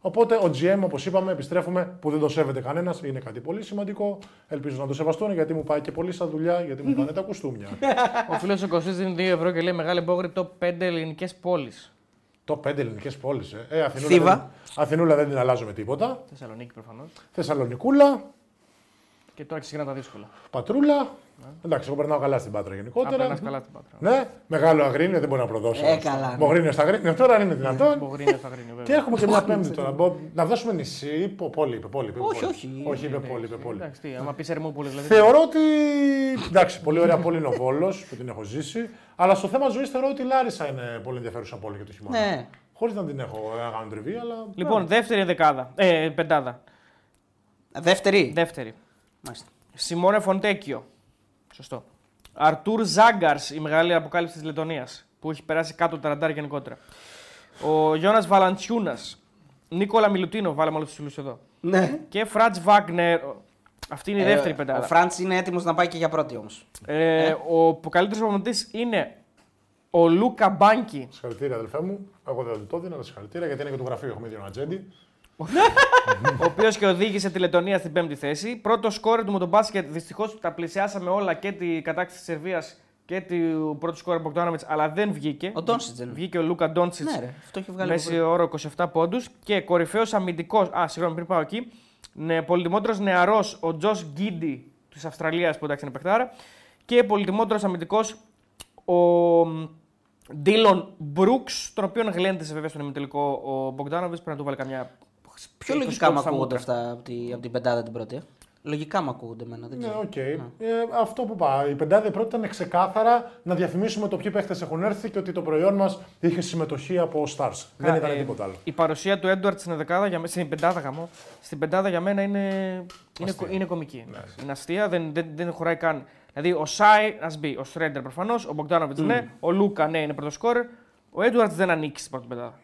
Speaker 2: Οπότε ο GM, όπως είπαμε, επιστρέφουμε που δεν το σέβεται κανένας. Είναι κάτι πολύ σημαντικό. Ελπίζω να το σεβαστούν γιατί μου πάει και πολύ στα δουλειά, γιατί μου πάνε τα κουστούμια.
Speaker 3: ο φίλος ο Κωστής δίνει 2 ευρώ και λέει Μεγάλη Μπόγρη το 5 ελληνικές πόλεις.
Speaker 2: Το 5 ελληνικές πόλεις. Ε. ε Αθηνούλα, δεν, Αθηνούλα δεν την αλλάζω με τίποτα.
Speaker 3: Θεσσαλονίκη προφανώς.
Speaker 2: Θεσσαλονικούλα.
Speaker 3: Και τώρα ξεκινά τα δύσκολα.
Speaker 2: Πατρούλα. Ναι. Εντάξει, εγώ περνάω καλά στην Πάτρα γενικότερα.
Speaker 3: Α, καλά στην Πάτρα.
Speaker 2: Ναι, μεγάλο αγρίνιο δεν μπορεί να προδώσει.
Speaker 1: Ε, καλά. Ναι.
Speaker 2: Μογρίνιος στα αγρίνιο. Τώρα είναι δυνατόν.
Speaker 3: Μογρίνιος στα αγρίνιο,
Speaker 2: Και έχουμε και μια πέμπτη τώρα. Να δώσουμε νησί. Είπε πόλη, είπε πόλη.
Speaker 1: Όχι, όχι.
Speaker 2: Όχι, είπε πόλη. Είπε πόλη.
Speaker 3: Εντάξει, άμα πεις Ερμούπολη δηλαδή.
Speaker 2: Θεωρώ ότι. Εντάξει, πολύ ωραία πόλη είναι ο Βόλος που την έχω ζήσει. Αλλά στο θέμα ζωής θεωρώ ότι η Λάρισα είναι πολύ ενδιαφέρουσα πόλη για το χειμώνα.
Speaker 1: Ναι.
Speaker 2: Χωρίς να την έχω να κάνω τριβή, αλλά.
Speaker 3: Λοιπόν, δεύτερη δεκάδα. Ε, πεντάδα.
Speaker 1: Δεύτερη;
Speaker 3: Δεύτερη. Μάλιστα. Σιμώνε Φοντέκιο. Σωστό. Αρτούρ Ζάγκαρς, η μεγάλη αποκάλυψη της Λετωνίας, που έχει περάσει κάτω τα ραντάρ γενικότερα. Ο Γιώνας Βαλαντσιούνας. Νίκολα Μιλουτίνο, βάλαμε όλου του φίλους εδώ.
Speaker 1: Ναι.
Speaker 3: Και Φραντς Βάγνερ. Αυτή είναι η ε, δεύτερη πεντάδα.
Speaker 1: Ο Φραντς είναι έτοιμος να πάει και για πρώτη όμως.
Speaker 3: Ε, ε. Ο καλύτερος προπονητής είναι ο Λούκα Μπάνκι.
Speaker 2: Συγχαρητήρια, αδελφέ μου. Εγώ δεν το έδινα, αλλά συγχαρητήρια γιατί είναι και το γραφείο. Έχουμε ίδιο ατζέντη
Speaker 3: ο οποίος και οδήγησε τη Λετωνία στην πέμπτη θέση. Πρώτο σκόρ του με τον μπάσκετ. Δυστυχώς τα πλησιάσαμε όλα και την κατάκτηση της Σερβίας και του πρώτου σκόρ Μποκτάνοβιτ, αλλά δεν βγήκε.
Speaker 1: Ο Ντόνσιτς δεν
Speaker 3: Βγήκε ο Λούκα Ντόνσιτς.
Speaker 1: Ναι, ρε, αυτό έχει βγάλει.
Speaker 3: Μέση όρο 27 πόντους. Και κορυφαίος αμυντικό. Α, συγγνώμη, πριν πάω εκεί. Ναι, πολυτιμότερος νεαρός ο Τζος Γκίντι της Αυστραλίας που εντάξει είναι παιχτάρα. Και πολυτιμότερος αμυντικός ο Ντίλον Μπρούξ, τον οποίο γλέντησε βέβαια στον ημιτελικό ο Μπογκδάνοβιτ. Πρέπει να του βάλει καμιά
Speaker 1: Πιο λογικά μου ακούγονται αυτά από, τη, από την πεντάδα την πρώτη. Ε. Λογικά μου ακούγονται εμένα. Δεν
Speaker 2: ναι,
Speaker 1: ξέρω.
Speaker 2: Ναι, okay. ναι. Ε, αυτό που πάει. Η πεντάδα η πρώτη ήταν ξεκάθαρα να διαφημίσουμε το ποιοι παίχτες έχουν έρθει και ότι το προϊόν μας είχε συμμετοχή από Stars. δεν ήταν ε, τίποτα άλλο.
Speaker 3: Η παρουσία του Έντουαρτ στην, δεκάδα, για, στην, πεντάδα, γαμό, στην πεντάδα για μένα είναι, είναι, είναι κομική. Ναι. Είναι αστεία, δεν, δεν, δεν χωράει καν. Δηλαδή ο Σάι, ας μπει, ο Στρέντερ προφανώς, ο Μπογκδάνοβιτς mm. ναι, ο Λούκα ναι, είναι πρώτος σκόρ. Ο Έντουαρτ δεν ανήκει στην πρώτη πεντάδα.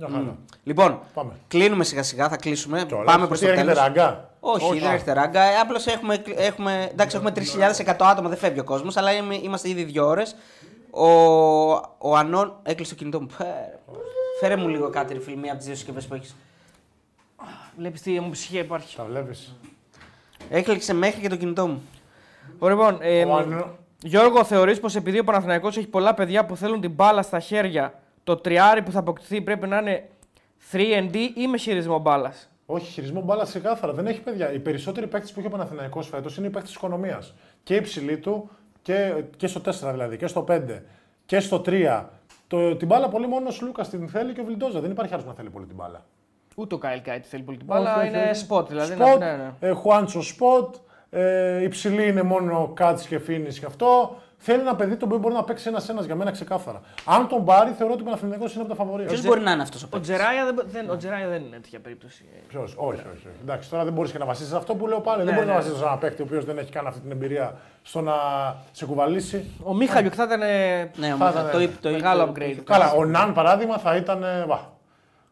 Speaker 2: Mm.
Speaker 1: Λοιπόν, Πάμε. κλείνουμε σιγά σιγά, θα κλείσουμε.
Speaker 2: Τώρα,
Speaker 1: Πάμε προς το τέλος.
Speaker 2: ράγκα;
Speaker 1: Όχι, Όχι, δεν έχετε ράγκα. Ε, Απλώς έχουμε, έχουμε, εντάξει, έχουμε 3.100 άτομα, δεν φεύγει ο κόσμος, αλλά είμαστε ήδη δύο ώρες. Ο, ο Ανών έκλεισε το κινητό μου. Φέρε μου λίγο κάτι, ρε φίλε, μία από τις δύο συσκευές που έχεις.
Speaker 3: Βλέπεις τι μου ψυχή υπάρχει.
Speaker 2: Τα βλέπεις.
Speaker 1: Έκλειξε μέχρι και το κινητό μου.
Speaker 3: Λοιπόν, ε, Γιώργο, θεωρείς πως επειδή ο Παναθηναϊκός έχει πολλά παιδιά που θέλουν την μπάλα στα χέρια το τριάρι που θα αποκτηθεί πρέπει να είναι 3D ή με χειρισμό μπάλας.
Speaker 2: Όχι, χειρισμό μπάλας ξεκάθαρα. Δεν έχει παιδιά. Οι περισσότεροι παίκτες που έχει ο Παναθηναϊκός φέτος είναι οι παίκτες της οικονομίας. Και υψηλή του και, και στο 4 δηλαδή, και στο 5 και στο 3. Το, την μπάλα πολύ μόνο ο Λούκας την θέλει και ο Βιλντόζα. Δεν υπάρχει άλλος να θέλει πολύ την μπάλα.
Speaker 3: Ούτε ο Κάιλ Γκάι θέλει πολύ την μπάλα. Όχι, είναι σποτ δηλαδή.
Speaker 2: Spot, ναι, ναι. Ε, Χουάντσο σποτ. Ε, υψηλή είναι μόνο κάτς και φίνις και αυτό. Θέλει ένα παιδί το οποίο μπορεί να παίξει ένα-ένα για μένα ξεκάθαρα. Αν τον πάρει, θεωρώ ότι ο Παναθηναϊκός είναι από τα φαβορία.
Speaker 1: Ποιος μπορεί να είναι αυτός ο
Speaker 3: Ο
Speaker 1: παίκτης;
Speaker 3: Τζεράια δεν, δεν, ο Τζεράια δεν είναι τέτοια περίπτωση.
Speaker 2: Ποιος, όχι, όχι, όχι. Εντάξει, τώρα δεν μπορείς και να βασίσεις αυτό που λέω πάλι. δεν
Speaker 3: Ναι,
Speaker 2: μπορεί
Speaker 3: ναι.
Speaker 2: να βασίσει σε ένα παίκτη ο οποίος δεν έχει καν αυτή την εμπειρία στο να σε κουβαλήσει.
Speaker 3: Ο Μίχαλιουκ θα ήταν. ε,
Speaker 1: Ναι,
Speaker 2: Θα ήταν,
Speaker 1: το, είπε- το,
Speaker 3: Μεγάλο
Speaker 1: το-
Speaker 3: upgrade.
Speaker 1: το-
Speaker 2: Καλά, ο Ναν παράδειγμα θα ήταν. ε, Βα.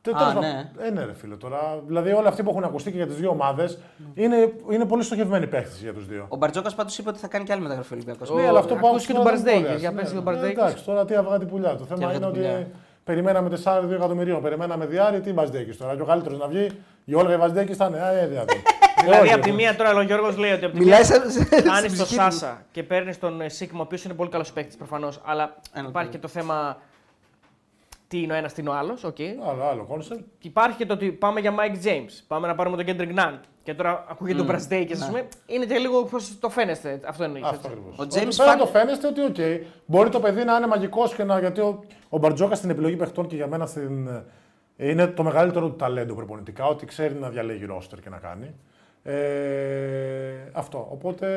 Speaker 2: Τε-
Speaker 1: Α,
Speaker 2: τέλος
Speaker 1: ναι.
Speaker 2: πάντων. Ε, ναι, ρε φίλε τώρα. Δηλαδή, όλοι αυτοί που έχουν ακουστεί και για τις δύο ομάδες είναι, είναι πολύ στοχευμένοι παίχτε για τους δύο.
Speaker 1: Ο Μπαρτζόκας πάντως είπε ότι θα κάνει και άλλη μεταγραφή Ολυμπιακός.
Speaker 3: Ο-
Speaker 2: Ναι, αλλά αυτό που
Speaker 3: ακούστηκε
Speaker 2: άκουσα
Speaker 3: τον
Speaker 2: δεν
Speaker 3: Μπαρσδέκης,
Speaker 2: μπορείς.
Speaker 3: για πες
Speaker 2: Ναι,
Speaker 3: τον
Speaker 2: ναι,
Speaker 3: Μπαρσδέκης.
Speaker 2: Εντάξει, τώρα τι αυγά την πουλιά. Το θέμα
Speaker 1: αυγά
Speaker 2: είναι
Speaker 1: την
Speaker 2: ότι
Speaker 1: πουλιά.
Speaker 2: περιμέναμε 4-2 εκατομμυρίων. Περιμέναμε διάρρη, τι Μπασδέκη τώρα. Και ο καλύτερος να βγει, η Όλγα Βασδέκη θα είναι. Α, ε, δηλαδή.
Speaker 3: Δηλαδή,
Speaker 2: Όχι,
Speaker 3: από τη
Speaker 2: όχι.
Speaker 3: μία τώρα ο Γιώργος λέει ότι από τη
Speaker 1: Μιλάει
Speaker 3: μία
Speaker 1: σε. σε-
Speaker 3: κάνει
Speaker 1: στην
Speaker 3: το
Speaker 1: ψυχή του.
Speaker 3: Σάσα και παίρνει τον ε, Σίγμα, ο οποίος είναι πολύ καλός παίκτης προφανώς. Αλλά
Speaker 1: Ένα
Speaker 3: υπάρχει
Speaker 1: λεπτό.
Speaker 3: και το θέμα τι είναι ο ένας, τι είναι ο άλλος. Okay.
Speaker 2: Άλλο, άλλο κόνσεπτ.
Speaker 3: Και υπάρχει και το ότι πάμε για Mike James. Πάμε να πάρουμε τον Kendrick Nunn. Και τώρα ακούγεται τον Brasdake, ας πούμε. Είναι και λίγο πώς το φαίνεστε. Αυτό εννοείς.
Speaker 2: Αυτό ακριβώς.
Speaker 1: Ο James
Speaker 2: Πέρα
Speaker 1: Fan-
Speaker 2: το φαίνεστε ότι οκ, μπορεί το παιδί να είναι μαγικός και να. Γιατί ο, ο Μπαρτζόκας στην επιλογή παιχτών και για μένα στην, ε, είναι το μεγαλύτερο του ταλέντο προπονητικά, ότι ξέρει να διαλέγει ρόστερ και να κάνει. Ε, αυτό. Οπότε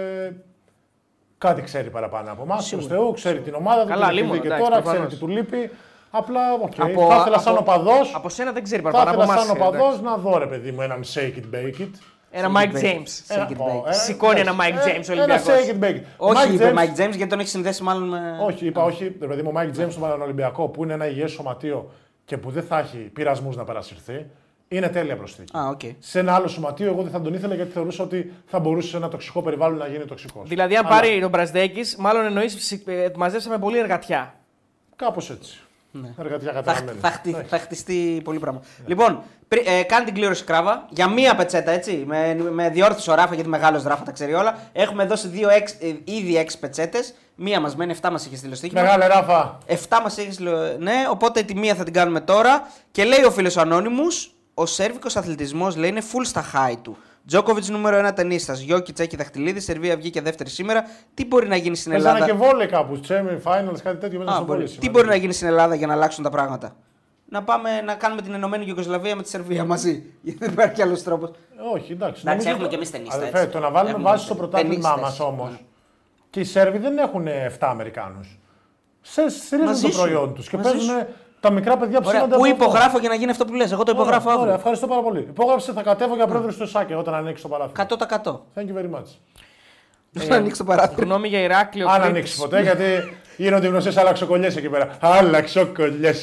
Speaker 2: κάτι ξέρει παραπάνω από εμάς. Προ Θεού, ξέρει την ομάδα του,
Speaker 3: Καλά,
Speaker 2: την έχει
Speaker 3: λίμωνο,
Speaker 2: δει και
Speaker 3: εντάξει,
Speaker 2: τώρα,
Speaker 3: προφανώς.
Speaker 2: ξέρει τι του λείπει. Απλά, οκ,
Speaker 1: Από-
Speaker 2: θα ήθελα σαν
Speaker 1: από-
Speaker 2: οπαδός.
Speaker 3: Από σένα δεν ξέρει
Speaker 2: Θα
Speaker 3: παραπάνω από
Speaker 2: ήθελα
Speaker 3: εμάς.
Speaker 2: σαν οπαδό να δω, ρε παιδί μου, έναν shake it, bake it.
Speaker 3: Ένα
Speaker 1: Shake it,
Speaker 3: Mike
Speaker 1: bake it.
Speaker 3: James.
Speaker 1: Shake it, bake it.
Speaker 3: Σηκώνει ένα Mike
Speaker 2: Ε,
Speaker 3: James ο
Speaker 2: Ένα
Speaker 3: Ολυμπιακός.
Speaker 2: shake it, bake it.
Speaker 1: Όχι,
Speaker 2: Mike
Speaker 1: είπε
Speaker 2: James-
Speaker 1: Mike James γιατί τον έχεις συνδέσει μάλλον με.
Speaker 2: όχι, είπα όχι. Ρε παιδί μου, ο Μάικ Τζέμ στον Ολυμπιακό που είναι ένα υγιές σωματείο και που δεν θα έχει πειρασμούς να παρασυρθεί, είναι τέλεια προσθήκη.
Speaker 1: Α, οκ.
Speaker 2: Σε ένα άλλο σωματείο, εγώ δεν θα τον ήθελα γιατί θεωρούσα ότι θα μπορούσε σε ένα τοξικό περιβάλλον να γίνει τοξικός.
Speaker 3: Δηλαδή, αν πάρει τον Brasdake, μάλλον εννοείς μαζέψαμε πολύ εργατιά.
Speaker 2: Κάπως έτσι.
Speaker 1: Ναι.
Speaker 2: Εργατιά
Speaker 1: Θα,
Speaker 2: καταραμένη.
Speaker 1: θα, χτι- θα χτιστεί πολύ πράγμα. Λοιπόν, πρι- ε, κάνει την κλήρωση κράβα για μία πετσέτα, έτσι. Με, με διόρθωση ο Ράφα, γιατί μεγάλος Ράφα τα ξέρει όλα. Έχουμε δώσει δύο εξ, ε, ήδη έξι πετσέτες. Μία μας μένει, 7 μας είχε στείλει το στοίχημα.
Speaker 2: Μεγάλε ράφα.
Speaker 1: 7 μας έχει στείλει. Ναι, οπότε τη μία θα την κάνουμε τώρα. Και λέει ο φίλος Ανώνυμους, ο Σέρβικος αθλητισμός λέει είναι full στα high του. Τζόκοβιτ νούμερο 1 ταινίστας. Γιώκη Τσέκη Δαχτυλίδη. Σερβία βγήκε δεύτερη σήμερα. Τι μπορεί να γίνει στην
Speaker 2: Παίζανε
Speaker 1: Ελλάδα;
Speaker 2: και βόλε κάπους. Τσέμι, finals, κάτι τέτοιο. μέσα
Speaker 1: Α,
Speaker 2: στο
Speaker 1: μπορεί.
Speaker 2: βόλεϊ
Speaker 1: Τι
Speaker 2: σήμερα.
Speaker 1: μπορεί να γίνει στην Ελλάδα για να αλλάξουν τα πράγματα; Να πάμε να κάνουμε την Ενωμένη Ιουγκοσλαβία με τη Σερβία μαζί. Γιατί δεν υπάρχει άλλος τρόπος.
Speaker 2: Όχι, εντάξει.
Speaker 1: Εντάξει,
Speaker 2: νομίζω
Speaker 1: έχουμε
Speaker 2: το-
Speaker 1: και εμείς ταινίστες,
Speaker 2: Αδερφέ,
Speaker 1: έτσι.
Speaker 2: το να βάλουμε
Speaker 1: Έχουμε
Speaker 2: βάση στο πρωτάθλημά
Speaker 1: ταινίστες.
Speaker 2: μα όμως. Και οι Σέρβοι δεν έχουν 7 Αμερικάνους. στηρίζουν
Speaker 1: Μαζί
Speaker 2: το
Speaker 1: σου.
Speaker 2: προϊόν τους και
Speaker 1: Μαζί
Speaker 2: παίζουν τα μικρά παιδιά που
Speaker 1: Ωραία,
Speaker 2: ψήνονται
Speaker 1: πού
Speaker 2: από αυτό.
Speaker 1: υπογράφω για να γίνει αυτό που λες. Εγώ το υπογράφω
Speaker 2: Ωραία, ωραία,
Speaker 1: αύριο.
Speaker 2: ευχαριστώ πάρα πολύ. Υπόγραψε, θα κατέβω για πρόεδρο του ΣΑΚΕ όταν ανοίξει το παράθυρο.
Speaker 1: 100%.
Speaker 2: Thank you very much.
Speaker 1: Θα ανοίξει το παράθυρο.
Speaker 3: Γνώμη για Ηράκλειο.
Speaker 2: Αν
Speaker 3: Κρήτης.
Speaker 2: ανοίξει ποτέ, γιατί γίνονται γνωστέ αλλαξοκολλιέ εκεί πέρα. Αλλαξοκολλιέ.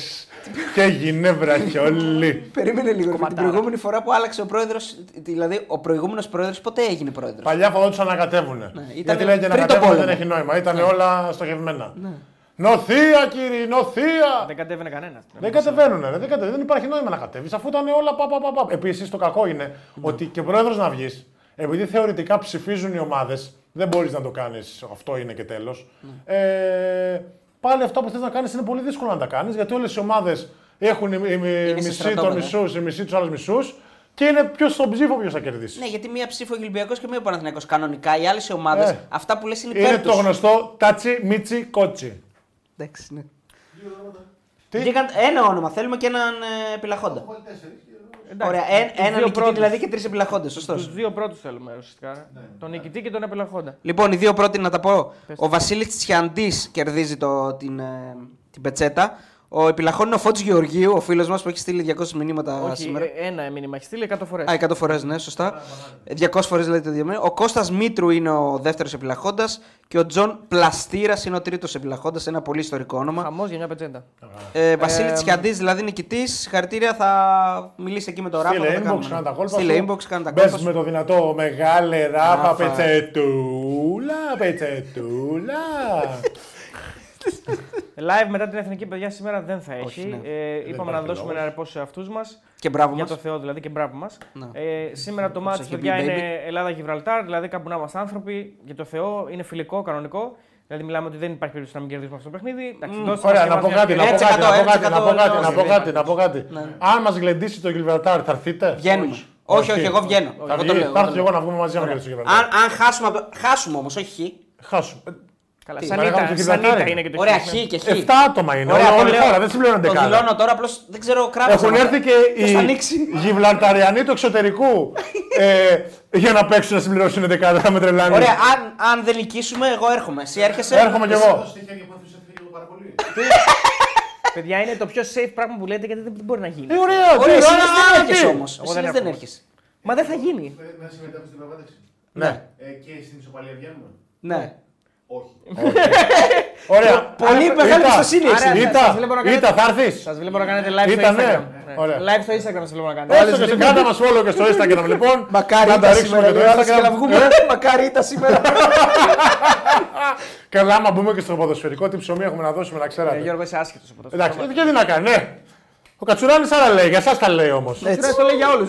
Speaker 2: και έγινε βραχιόλι.
Speaker 1: Περίμενε λίγο. ρε, Την προηγούμενη φορά που άλλαξε ο πρόεδρος, δηλαδή ο προηγούμενος πρόεδρος ποτέ έγινε πρόεδρος.
Speaker 2: Παλιά φοβόντουσαν να κατέβουν.
Speaker 1: ήταν
Speaker 2: γιατί λέει και να
Speaker 1: πριν το
Speaker 2: κατέβουν
Speaker 1: πόλεμο.
Speaker 2: δεν έχει νόημα. Ήταν όλα στοχευμένα. Νοθεία, κύριε, νοθεία!
Speaker 3: Δεν κατέβαινε κανένας.
Speaker 2: Δεν κατεβαίνουν, ρε, δεν, κατεβαίνουν. δεν υπάρχει νόημα να κατέβεις αφού ήταν όλα πα, πα, πα, πα. Επίση, το κακό είναι ότι και πρόεδρος να βγεις, επειδή θεωρητικά ψηφίζουν οι ομάδες, δεν μπορείς να το κάνεις. Αυτό είναι και τέλος. Ε, πάλι αυτό που θες να κάνεις είναι πολύ δύσκολο να τα κάνεις γιατί όλες οι ομάδες έχουν οι, οι, οι
Speaker 1: σε
Speaker 2: μισοί των
Speaker 1: στρατόπεδα.
Speaker 2: μισούς, οι μισοί τους άλλους μισούς και είναι ποιος στον ψήφο ποιος θα κερδίσει.
Speaker 1: Ναι, γιατί μία ψήφο Ολυμπιακός και μία Παναθυνιακό. Κανονικά οι άλλες ομάδες,
Speaker 2: Ε.
Speaker 1: αυτά που λες είναι υπέρ
Speaker 2: είναι το
Speaker 1: τους.
Speaker 2: γνωστό τάτσι μίτσι κότσι.
Speaker 1: Εντάξει, ναι.
Speaker 2: Τι;
Speaker 1: Βγήκαν ένα όνομα. Θέλουμε και έναν ε, επιλαχόντα.
Speaker 4: Βάλει τέσσερις και-
Speaker 1: Ωραία,
Speaker 3: τους
Speaker 1: ένα
Speaker 3: δύο
Speaker 1: νικητή
Speaker 3: πρώτους.
Speaker 1: δηλαδή και τρεις επιλαχόντες. Σωστός.
Speaker 3: Τους δύο πρώτους θέλουμε ουσιαστικά. Τον νικητή και τον επιλαχόντα.
Speaker 1: Λοιπόν, οι δύο πρώτοι να τα πω.
Speaker 3: Πες.
Speaker 1: Ο Βασίλης Τσιαντής κερδίζει το, την, ε, την πετσέτα. Ο επιλαχών είναι ο Φώτης Γεωργίου, ο φίλος μας που έχει στείλει 200 μηνύματα
Speaker 3: Όχι,
Speaker 1: σήμερα.
Speaker 3: ε, ένα μήνυμα έχει στείλει 100 φορές.
Speaker 1: Α, 100 φορές, ναι, σωστά. Ε, 200 φορές δηλαδή το ίδιο. Ο Κώστας Μήτρου είναι ο δεύτερος επιλαχόντα και ο Τζον Πλαστήρας είναι ο τρίτος επιλαχόντα. Ένα πολύ ιστορικό όνομα.
Speaker 3: Χαμός για μια πετσέτα.
Speaker 1: Ε, Βασίλης
Speaker 3: Ε,
Speaker 1: Τσιαντής, δηλαδή νικητής. Συγχαρητήρια, θα μιλήσει εκεί με το Ράφα.
Speaker 2: Στείλε
Speaker 1: θα τα
Speaker 2: inbox,
Speaker 1: κάνουμε.
Speaker 2: κάνε τα κόλπα
Speaker 1: Στείλε
Speaker 2: σου.
Speaker 1: inbox, κάνε τα
Speaker 2: Μπες
Speaker 1: κόλπα. σου.
Speaker 2: με το δυνατό μεγάλε ράφα
Speaker 1: Ράφα.
Speaker 2: πετσετούλα, πετσετούλα.
Speaker 3: Live μετά την εθνική παιδιά σήμερα δεν θα έχει.
Speaker 1: Όχι, ναι.
Speaker 3: ε, είπαμε
Speaker 2: υπάρχει
Speaker 3: να δώσουμε
Speaker 2: λόγος.
Speaker 3: ένα ρεπό σε αυτούς μας.
Speaker 1: Και μπράβο
Speaker 3: Για
Speaker 1: μας.
Speaker 3: το Θεό δηλαδή και μπράβο μας.
Speaker 1: Ναι.
Speaker 3: Ε, σήμερα το μάτι
Speaker 1: είχε
Speaker 3: παιδιά
Speaker 1: πει,
Speaker 3: είναι Ελλάδα-Γιβραλτάρ, δηλαδή κάπου να είμαστε άνθρωποι. Για το Θεό είναι φιλικό, κανονικό. Δηλαδή μιλάμε ότι δεν υπάρχει περίπτωση να μην κερδίσουμε αυτό το παιχνίδι. Εντάξει, δώστε
Speaker 2: Ωραία,
Speaker 3: μας και
Speaker 2: να πω
Speaker 3: εμάς
Speaker 2: κάτι,
Speaker 3: μια
Speaker 2: να πω
Speaker 1: Έτσι,
Speaker 2: κάτι, να πω
Speaker 1: εκατό,
Speaker 2: κάτι,
Speaker 1: έτσι,
Speaker 2: να πω
Speaker 1: εκατό,
Speaker 2: κάτι, να πω
Speaker 1: όχι,
Speaker 2: κάτι,
Speaker 1: δεν
Speaker 2: να πω κάτι.
Speaker 1: Ναι.
Speaker 2: Αν μας γλεντήσει το Γιβραλτάρ, θα έρθείτε;
Speaker 1: Βγαίνουμε.
Speaker 3: Όχι.
Speaker 1: Όχι,
Speaker 2: Όχι.
Speaker 1: όχι, εγώ βγαίνω.
Speaker 2: Θα
Speaker 1: Εγώ το
Speaker 2: βγει,
Speaker 1: λέω.
Speaker 2: θα
Speaker 1: εγώ
Speaker 2: έρθω
Speaker 1: το
Speaker 2: εγώ
Speaker 1: λέω.
Speaker 2: να βγούμε μαζί να κερδίσει το
Speaker 1: Αν,
Speaker 2: Γιβραλτάρ.
Speaker 1: αν χάσουμε, απ' το- χάσουμε όμως, όχι χ.
Speaker 2: Χάσουμε.
Speaker 3: Καλά,
Speaker 2: Τι,
Speaker 3: σαν
Speaker 2: να λέγαμε
Speaker 3: ήττα,
Speaker 2: το
Speaker 3: σαν ήττα
Speaker 2: Γιβραλτάρ
Speaker 3: είναι και το
Speaker 1: Ωραία,
Speaker 3: χ, ναι.
Speaker 1: χ και χ.
Speaker 2: Εφτά άτομα είναι,
Speaker 1: Ωραία,
Speaker 2: όλη-
Speaker 1: το
Speaker 2: όλη η
Speaker 1: λέω.
Speaker 2: χώρα, δεν συμπληρώνουν
Speaker 1: Το
Speaker 2: δεκάδα.
Speaker 1: δηλώνω τώρα, απλώς δεν ξέρω κράτος.
Speaker 2: Έχουν έρθει και
Speaker 1: Ποιος θα
Speaker 2: οι
Speaker 1: ανοίξει;
Speaker 2: Γιβλαλταριανοί του εξωτερικού ε, για να παίξουν να συμπληρώσουν 11 θα με τρελάνε.
Speaker 1: Ωραία, αν, αν δεν νικήσουμε, εγώ έρχομαι. Εσύ έρχεσαι;
Speaker 2: Έρχομαι κι εγώ.
Speaker 3: Παιδιά είναι το πιο safe πράγμα που λέτε γιατί δεν μπορεί να γίνει.
Speaker 2: Ε, ωραία,
Speaker 1: Ωραία,
Speaker 2: τι,
Speaker 1: εσύ
Speaker 2: ωραία,
Speaker 1: δεν
Speaker 2: τι.
Speaker 1: έρχεσαι όμως.
Speaker 3: Εγώ δεν
Speaker 1: δεν
Speaker 3: έρχομαι.
Speaker 1: έρχεσαι.
Speaker 3: Μα δεν θα γίνει.
Speaker 4: Να συμμετέχω στην προπάταξη.
Speaker 2: Ναι.
Speaker 4: Ε, και στην ισοπαλία βγαίνουμε.
Speaker 1: Ναι.
Speaker 4: Όχι.
Speaker 2: Ωραία.
Speaker 1: Πολύ
Speaker 2: Άρα,
Speaker 1: μεγάλη
Speaker 2: Ήτα,
Speaker 1: εμπιστοσύνη έχεις.
Speaker 3: Άρα,
Speaker 2: Ήτα,
Speaker 3: σας βλέπω να κάνετε-
Speaker 2: Ήτα, θα έρθεις.
Speaker 3: Σας βλέπω να κάνετε live στο
Speaker 2: Ήτανε.
Speaker 3: Instagram. Ναι.
Speaker 2: Ωραία.
Speaker 3: Live στο Instagram σας βλέπω να κάνετε.
Speaker 2: Έστω και σε κάνα μας follow και στο Instagram λοιπόν.
Speaker 1: Μακάρι
Speaker 2: να τα
Speaker 1: ήταν
Speaker 2: ρίξουμε
Speaker 1: σήμερα.
Speaker 2: και το
Speaker 1: Γιώργο, και να
Speaker 2: Instagram.
Speaker 1: βγούμε.
Speaker 2: Ε,
Speaker 1: Μακάρι ήταν σήμερα.
Speaker 2: Καλά, άμα μπούμε και στο ποδοσφαιρικό, τι ψωμί έχουμε να δώσουμε να
Speaker 3: Ε,
Speaker 2: ξέρατε.
Speaker 3: Γιώργο, είσαι άσχετος από το
Speaker 2: Εντάξει, γιατί να κάνει, ναι. Ο Κατσουράνης άλλα λέει, για εσάς τα λέει όμως.
Speaker 3: Το λέει για όλους.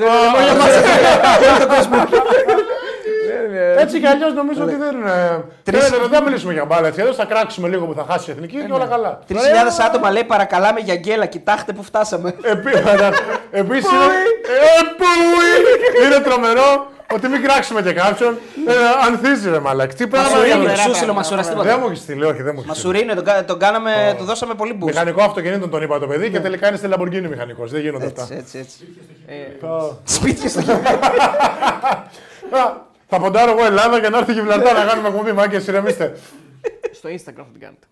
Speaker 2: Έτσι κι αλλιώς νομίζω ότι δεν. ε, Θέλετε, δεν θα μιλήσουμε για μπάλα έτσι. Εδώ θα κράξουμε λίγο που θα χάσει η εθνική και όλα καλά.
Speaker 1: 3.000 άτομα λέει παρακαλάμε για γκέλα, κοιτάξτε που φτάσαμε.
Speaker 2: Επίσης είναι. Ε, πούι! Είναι τρομερό ότι μην κράξουμε και κάποιον. Ε, Ανθίζει ρε μαλακ. Τι πράγμα
Speaker 1: Μασουρίνο,
Speaker 2: είναι.
Speaker 1: σου στείλω μασούρα
Speaker 2: Δεν
Speaker 1: τίποτα.
Speaker 2: μου έχεις στείλει, όχι, δεν μου έχεις στείλει.
Speaker 1: Μασουρίνο, τον, κα- τον κάναμε, του δώσαμε πολύ boost.
Speaker 2: Μηχανικό αυτοκινήτων τον είπα το παιδί και τελικά είναι στη Λαμπορκίνη μηχανικός. Δεν γίνονται αυτά.
Speaker 1: Έτσι, έτσι, έτσι.
Speaker 2: Α,
Speaker 1: Σπίτια στο
Speaker 2: α, Θα ποντάρω εγώ Ελλάδα για να έρθει η Γιβλαρτά να κάνουμε εκπομπή. Μάγκε, ηρεμήστε.
Speaker 3: Στο Instagram θα την κάνετε.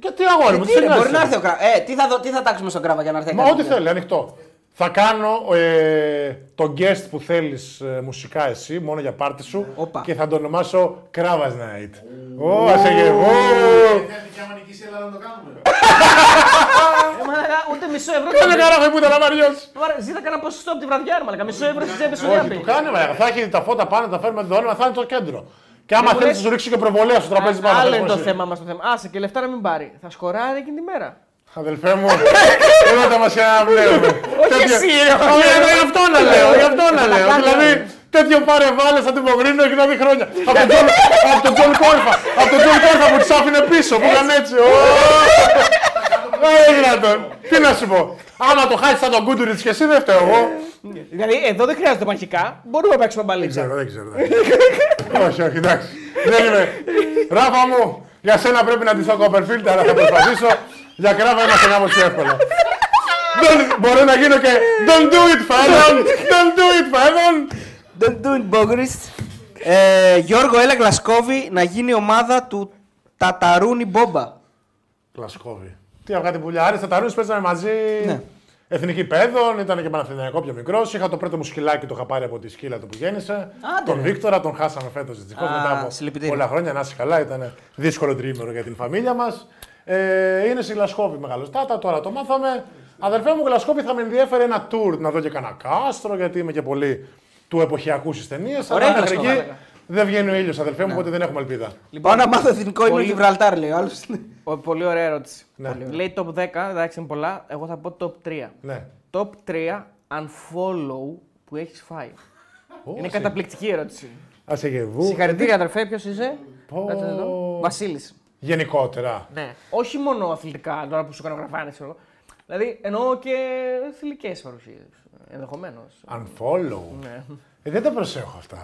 Speaker 2: Και τι αγόρι μου, τι
Speaker 1: Τι είναι,
Speaker 2: σε
Speaker 1: μπορεί να
Speaker 2: νοιάζει;
Speaker 1: έρθει ο Κράβα. Ε, τι θα, δω- τι θα τάξουμε στον Κράβα για να έρθει.
Speaker 2: Μα
Speaker 1: να
Speaker 2: ό,τι
Speaker 1: κάνει.
Speaker 2: θέλει, ανοιχτό. Θα κάνω ε, το guest που θέλεις μουσικά εσύ, μόνο για πάρτι σου.
Speaker 1: Όπα.
Speaker 2: Και θα το ονομάσω Κράβας Night. Ω, άσε και εγώ.
Speaker 4: Θέλετε και άμα νικήσει η Ελλάδα να το κάνουμε.
Speaker 3: Ε, μαλάκα, Ούτε μισό ευρώ.
Speaker 2: Κάνε καράβι που ήταν να μαριώσει.
Speaker 3: Μαλάκα, Ζήτα κανένα ποσοστό από τη βραδιά, ρε μαλάκα. Μισό ευρώ στη τσέπη σου
Speaker 2: Όχι,
Speaker 3: διάπη.
Speaker 2: του κάνει, μα, θα έχει τα φώτα πάνω, τα φέρουμε το όνομα, θα είναι το κέντρο. Και άμα
Speaker 3: μου
Speaker 2: θέλεις,
Speaker 3: λες-
Speaker 2: θα σου ρίξει και προβολέα στο τραπέζι πάνω.
Speaker 3: Άλλο
Speaker 2: θα
Speaker 3: είναι το
Speaker 2: δώσει.
Speaker 3: θέμα μας το θέμα. Άσε και λεφτά να μην πάρει. Θα σκοράρει εκείνη τη μέρα.
Speaker 2: Αδελφέ μου, δεν θα μας αναβλέουμε.
Speaker 3: Όχι εσύ, ρε,
Speaker 2: Όχι, ρε, γι' αυτό να λέω, γι' αυτό να λέω.
Speaker 3: κάνω.
Speaker 2: Δηλαδή, τέτοιο πάρε βάλε θα την Πογρίνο έχει να δει χρόνια. Από τον Τζον- Από τον Τζον Κόρφα, από τον Τζον Κόρφα που του άφηνε πίσω, που ήταν έτσι. Ω. Δεν είναι δυνατόν. Τι να σου πω. Άμα το χάσεις σαν τον Κούντουριτς και εσύ δεν φταίω εγώ.
Speaker 3: Δηλαδή εδώ δεν χρειάζεται μαχικά. Μπορούμε να παίξουμε
Speaker 2: Δεν
Speaker 3: μπαλίτσα.
Speaker 2: ξέρω, δεν ξέρω. όχι, όχι, εντάξει. Δεν είμαι. Ράφα μου, για σένα πρέπει να ντυθώ κοπερφίλτ, αλλά θα προσπαθήσω. Για κράβα είμαστε κάπως πιο εύκολα. Don't- Μπορώ να γίνω και Don't do it, Φάδων! Don't do it, Φάδων!
Speaker 1: Don't do it, Bogrist. Ε, Γιώργο, έλα Γλασκόβη να γίνει ομάδα του Ταταρούνι Μπόμπα.
Speaker 2: Κλασκόβι. Τι αυγά την πουλιά. Άρης Ταταρούνης παίζαμε μαζί.
Speaker 1: Ναι.
Speaker 2: Εθνική παιδών, ήταν και Παναθηναϊκό πιο μικρός. Είχα το πρώτο μου σκυλάκι, το είχα πάρει από τη σκύλα του που γέννησε.
Speaker 1: Άντε,
Speaker 2: τον
Speaker 1: ρε.
Speaker 2: Βίκτορα, τον χάσαμε φέτος δυστυχώς
Speaker 1: Α,
Speaker 2: μετά από
Speaker 1: συλληπιτήρια.
Speaker 2: πολλά χρόνια. Να είσαι καλά, ήταν δύσκολο τρίμερο για την φαμίλια μας. Ε, είναι στη Γλασκόβη μεγάλος τάτα, τώρα το μάθαμε. Αδερφέ μου, Γλασκόβη θα με ενδιαφέρει ένα tour να δω και κανένα κάστρο, γιατί είμαι και πολύ του εποχιακού στι ταινίες.
Speaker 1: Ωραία
Speaker 2: Αλλά μέχρι
Speaker 1: Γλασκόβη.
Speaker 2: εκεί δεν βγαίνει ο ήλιος, αδερφέ μου, οπότε δεν έχουμε ελπίδα.
Speaker 1: Πάω να μάθω εθνικό ύμνο
Speaker 3: πολύ-
Speaker 1: Γιβραλτάρ, λέει ο άλλος.
Speaker 3: Ο- Πολύ ωραία ερώτηση.
Speaker 2: Ναι.
Speaker 3: Πολύ. Λέει top 10, εντάξει είναι πολλά. Εγώ θα πω top 3.
Speaker 2: Ναι.
Speaker 3: Top 3 unfollow που έχεις φάει. είναι καταπληκτική ερώτηση.
Speaker 2: Άσε γεβού.
Speaker 3: Συγχαρητήρια, αδερφέ, ποιος είσαι;
Speaker 2: Πω.
Speaker 3: Κάτσε εδώ. Βασίλης.
Speaker 2: Γενικότερα.
Speaker 3: Ναι. Όχι μόνο αθλητικά, τώρα που σου κάνω γραφάνε, ξέρω εγώ. Δηλαδή εννοώ και θηλυκέ παρουσίες. Ενδεχομένως.
Speaker 2: Unfollow.
Speaker 3: Ναι.
Speaker 2: Ε, δεν τα προσέχω αυτά.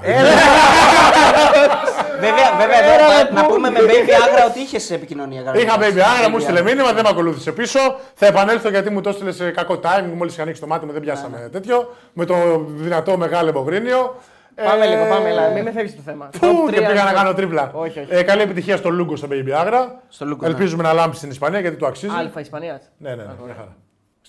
Speaker 1: Βέβαια, βέβαια εδώ, να πούμε με Baby Agra ότι είχες επικοινωνία. γραμμή.
Speaker 2: Είχα baby άρα μου
Speaker 1: Baby
Speaker 2: στείλε
Speaker 1: Agra.
Speaker 2: μήνυμα, δεν με ακολούθησε πίσω. Θα επανέλθω γιατί μου το έστειλες σε κακό timing. Μόλις είχα ανοίξει το μάτι μου, δεν πιάσαμε τέτοιο. Με το δυνατό μεγάλο εμπογρίνιο.
Speaker 3: Πάμε
Speaker 2: Ε,
Speaker 3: λίγο, πάμε. Έλα, μην με φεύγεις το θέμα.
Speaker 2: Πού
Speaker 3: Top
Speaker 2: και
Speaker 3: three
Speaker 2: πήγα να
Speaker 3: unfollow.
Speaker 2: κάνω τρίπλα.
Speaker 3: Όχι, όχι.
Speaker 2: Ε, καλή επιτυχία στο Λούγκο στο Baby Agra.
Speaker 1: Στο Λούγκο, ναι.
Speaker 2: Ελπίζουμε να λάμψει στην Ισπανία γιατί το αξίζει.
Speaker 3: Αλφα Ισπανίας.
Speaker 2: Ναι, ναι, ναι, μια χαρά.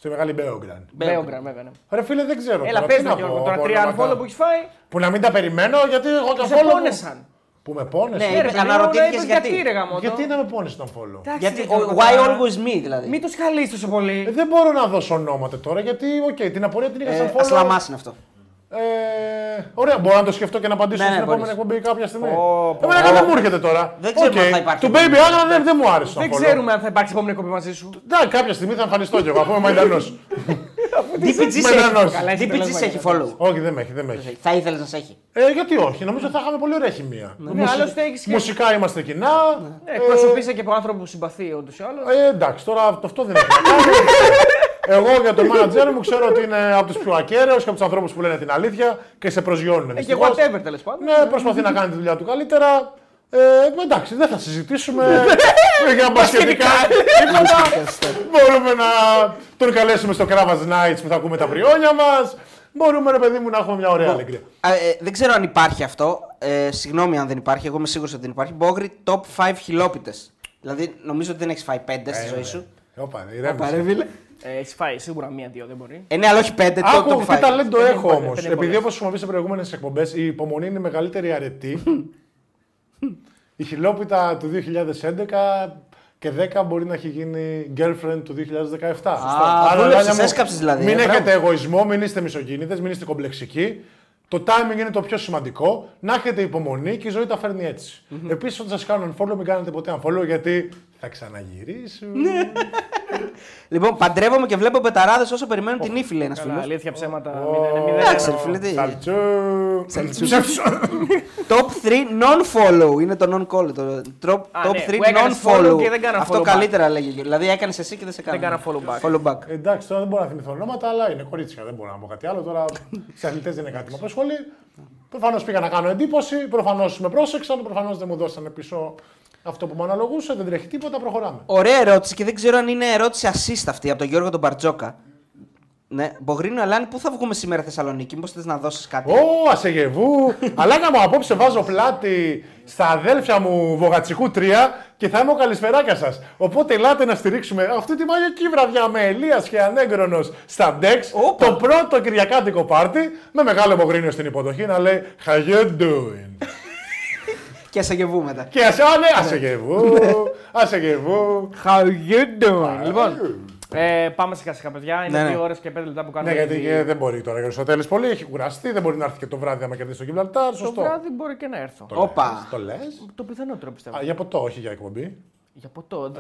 Speaker 2: Στη μεγάλη Μπέογκραν.
Speaker 3: Μπέογκραν, βέβαια. ναι.
Speaker 2: Ρε φίλε, δεν ξέρω.
Speaker 3: Έλα,
Speaker 2: τώρα,
Speaker 3: πες
Speaker 2: τι
Speaker 3: με
Speaker 2: να
Speaker 3: Γιώργο,
Speaker 2: πω
Speaker 3: τώρα
Speaker 2: από
Speaker 3: τρία
Speaker 2: ονόματα.
Speaker 3: unfollow που έχεις φάει.
Speaker 2: Που να μην τα περιμένω γιατί εγώ και
Speaker 3: Σε
Speaker 2: unfollow μου-
Speaker 3: πόνεσαν.
Speaker 2: Που με πόνεσαν.
Speaker 1: Ναι,
Speaker 3: Ε, ρε παιδί μου,
Speaker 1: αναρωτήθηκες
Speaker 3: είπες
Speaker 1: γιατί.
Speaker 3: Γιατί ρε γαμώτο.
Speaker 2: Γιατί να με πόνεσαι τον follow.
Speaker 3: Εντάξει,
Speaker 1: Γιατί
Speaker 3: ρε,
Speaker 1: ο-
Speaker 3: Γιώργο,
Speaker 1: why
Speaker 3: τώρα.
Speaker 1: always me δηλαδή;
Speaker 3: Μην τους καλείς τόσο πολύ.
Speaker 2: Ε, δεν μπορώ να δώσω ονόματα τώρα γιατί, οκ, την απορία την είχα σαν
Speaker 1: Ε,
Speaker 2: follow.
Speaker 1: Ασλαμάς είναι αυτό.
Speaker 2: Ε, ωραία, μπορώ να το σκεφτώ και να απαντήσω
Speaker 1: Ναι, ναι,
Speaker 2: στην επόμενη
Speaker 1: μπορείς.
Speaker 2: εκπομπή κάποια στιγμή.
Speaker 3: Πω, πω.
Speaker 2: Εμένα δεν μου έρχεται τώρα.
Speaker 1: Δεν ξέρουμε
Speaker 2: Οκ,
Speaker 1: αν θα υπάρχει
Speaker 2: Το
Speaker 1: επόμενη.
Speaker 2: Baby Agra δεν, δεν μου άρεσε.
Speaker 3: Δεν
Speaker 2: τον follow.
Speaker 3: ξέρουμε αν θα υπάρξει επόμενη κοπή μαζί σου.
Speaker 2: Ναι, κάποια στιγμή θα εμφανιστώ κι εγώ, αφού είμαι μαϊντανός.
Speaker 1: DPG σε
Speaker 2: Μελανός.
Speaker 1: έχει.
Speaker 3: Καλά, είσαι
Speaker 1: DPG
Speaker 3: τρελός
Speaker 1: σε έχει
Speaker 3: μαγειράς.
Speaker 1: follow.
Speaker 2: Όχι, δεν με έχει, δεν με έχει.
Speaker 1: Θα ήθελες να σε έχει;
Speaker 2: Ε, γιατί όχι, νομίζω θα είχαμε πολύ ωραία χημεία.
Speaker 3: Ναι, άλλωστε έχεις και-
Speaker 2: Μουσικά είμαστε κοινά.
Speaker 3: Ναι, εκπροσωπείσαι και από άνθρωπο που συμπαθεί ούτω ή άλλως.
Speaker 2: Ε, εντάξει, τώρα αυτό δεν έχει να κάνει. Εγώ για τον μάνατζέρ μου ξέρω ότι είναι από τους πιο ακέραίου και από τους ανθρώπους που λένε την αλήθεια και σε προσγειώνουν.
Speaker 3: Ε, και
Speaker 2: δυστυχώς.
Speaker 3: whatever τέλος πάντων.
Speaker 2: Ναι, προσπαθεί να κάνει τη δουλειά του καλύτερα. Ε, εντάξει, δεν θα συζητήσουμε για μπασκετικά τίποτα. Μπορούμε να τον καλέσουμε στο Crava's Nights που θα ακούμε τα πριόνια μας. μπορούμε ρε παιδί μου να έχουμε μια ωραία αλεγκρία.
Speaker 1: Ε, δεν ξέρω αν υπάρχει αυτό. Ε, συγγνώμη αν δεν υπάρχει. Εγώ είμαι σίγουρος ότι δεν υπάρχει. Μπόγρι top 5 χιλόπιτες. Δηλαδή νομίζω ότι δεν έχεις φάει 5 στη ζωή σου.
Speaker 2: Όπα,
Speaker 1: Όπα, ρε, φίλε.
Speaker 3: Ε, έχει φάει σίγουρα μία-δύο, δεν μπορεί.
Speaker 1: Ε, ναι, αλλά όχι 5. Το,
Speaker 2: Άκου,
Speaker 1: top 5.
Speaker 2: τι ταλέντο
Speaker 3: Δεν
Speaker 2: έχω
Speaker 3: είναι
Speaker 2: όμως.
Speaker 3: πολλές, δεν είναι
Speaker 2: Επειδή
Speaker 3: πολλές.
Speaker 2: όπως έχουμε πει σε προηγούμενες εκπομπές, η υπομονή είναι η μεγαλύτερη αρετή. η χιλόπιτα του 2011 και 10 μπορεί να έχει γίνει girlfriend του 2017.
Speaker 1: Α, δούλεψες,
Speaker 2: Λάλια μου,
Speaker 1: έσκαψες δηλαδή,
Speaker 2: Μην
Speaker 1: ε,
Speaker 2: έχετε
Speaker 1: μπράβο.
Speaker 2: εγωισμό, μην είστε μισογενείτε, μην είστε κομπλεξικοί. Το timing είναι το πιο σημαντικό. Να έχετε υπομονή και η ζωή τα φέρνει έτσι. Επίσης, όταν σας κάνουν unfollow, μην κάνετε ποτέ unfollow γιατί θα ξαναγυρίσουν.
Speaker 1: Ναι. Λοιπόν, παντρεύομαι και βλέπω μπεταράδε όσο περιμένουν την ύφη, λέει ένα
Speaker 3: Καλά,
Speaker 1: φίλο.
Speaker 3: αλήθεια ψέματα.
Speaker 2: Ω,
Speaker 3: μην είναι μηδέν.
Speaker 1: Εντάξει, ρε φίλε, τι.
Speaker 2: Σαλτσού.
Speaker 1: Σαλτσού. Top 3 non-follow είναι το non-call. Το top,
Speaker 3: Α,
Speaker 1: top
Speaker 3: ναι,
Speaker 1: 3
Speaker 3: που έκανες follow
Speaker 1: non-follow.
Speaker 3: και δεν κάνα
Speaker 1: Αυτό
Speaker 3: follow back.
Speaker 1: καλύτερα λέγει. Δηλαδή έκανες εσύ και δεν σε κάνω.
Speaker 3: κάνα follow back.
Speaker 1: Follow back.
Speaker 2: Εντάξει, τώρα δεν μπορώ να θυμηθώ ονόματα, αλλά είναι κορίτσια. Δεν μπορώ να πω κάτι άλλο. Τώρα σε αθλητές δεν είναι κάτι που με απασχολεί. Προφανώς πήγα να κάνω εντύπωση, προφανώς με πρόσεξαν, προφανώς δεν μου δώσανε πίσω αυτό που μου αναλογούσε, δεν τρέχει τίποτα, προχωράμε.
Speaker 1: Ωραία ερώτηση και δεν ξέρω αν είναι ερώτηση assist αυτή από τον Γιώργο τον Μπαρτζόκα. Ναι, Μπογρίνο Αλάνη, πού θα βγούμε σήμερα Θεσσαλονίκη, μήπως θες να δώσεις κάτι;
Speaker 2: Ω, ασεγεβού! Αλλά να μου απόψε βάζω πλάτη στα αδέλφια μου Βογατσικού 3 και θα είμαι ο καλησπεράκια σας. Οπότε ελάτε να στηρίξουμε αυτή τη μαγική βραδιά με Ελίας και Ανέγκρονος στα Dex.
Speaker 1: Όπα.
Speaker 2: Το πρώτο Κυριακάτικο πάρτι με μεγάλο Μπογρίνο στην υποδοχή να λέει How you doing?
Speaker 1: Και σε γεβού μετά.
Speaker 2: Και ας, α, ναι, ασεγεβού, ασεγεβού.
Speaker 3: How you doing? Λοιπόν, ε, πάμε σιγά σιγά, παιδιά. Είναι
Speaker 1: Ναι, ναι.
Speaker 3: 2 ώρες και 5 λεπτά που
Speaker 2: Ναι,
Speaker 3: κάνουμε.
Speaker 2: γιατί
Speaker 3: ήδη-
Speaker 2: και δεν μπορεί τώρα. Ο Αριστοτέλη πολύ έχει κουραστεί, δεν μπορεί να έρθει και το βράδυ άμα κερδίσει το Γιμπραλτάρ.
Speaker 3: Το
Speaker 2: Σωστό.
Speaker 3: βράδυ μπορεί και να έρθω.
Speaker 2: Το
Speaker 1: Όπα.
Speaker 2: λες, Το λες;
Speaker 3: Το πιθανότερο πιστεύω.
Speaker 2: Για ποτό, όχι για εκπομπή.
Speaker 3: Για ποτό.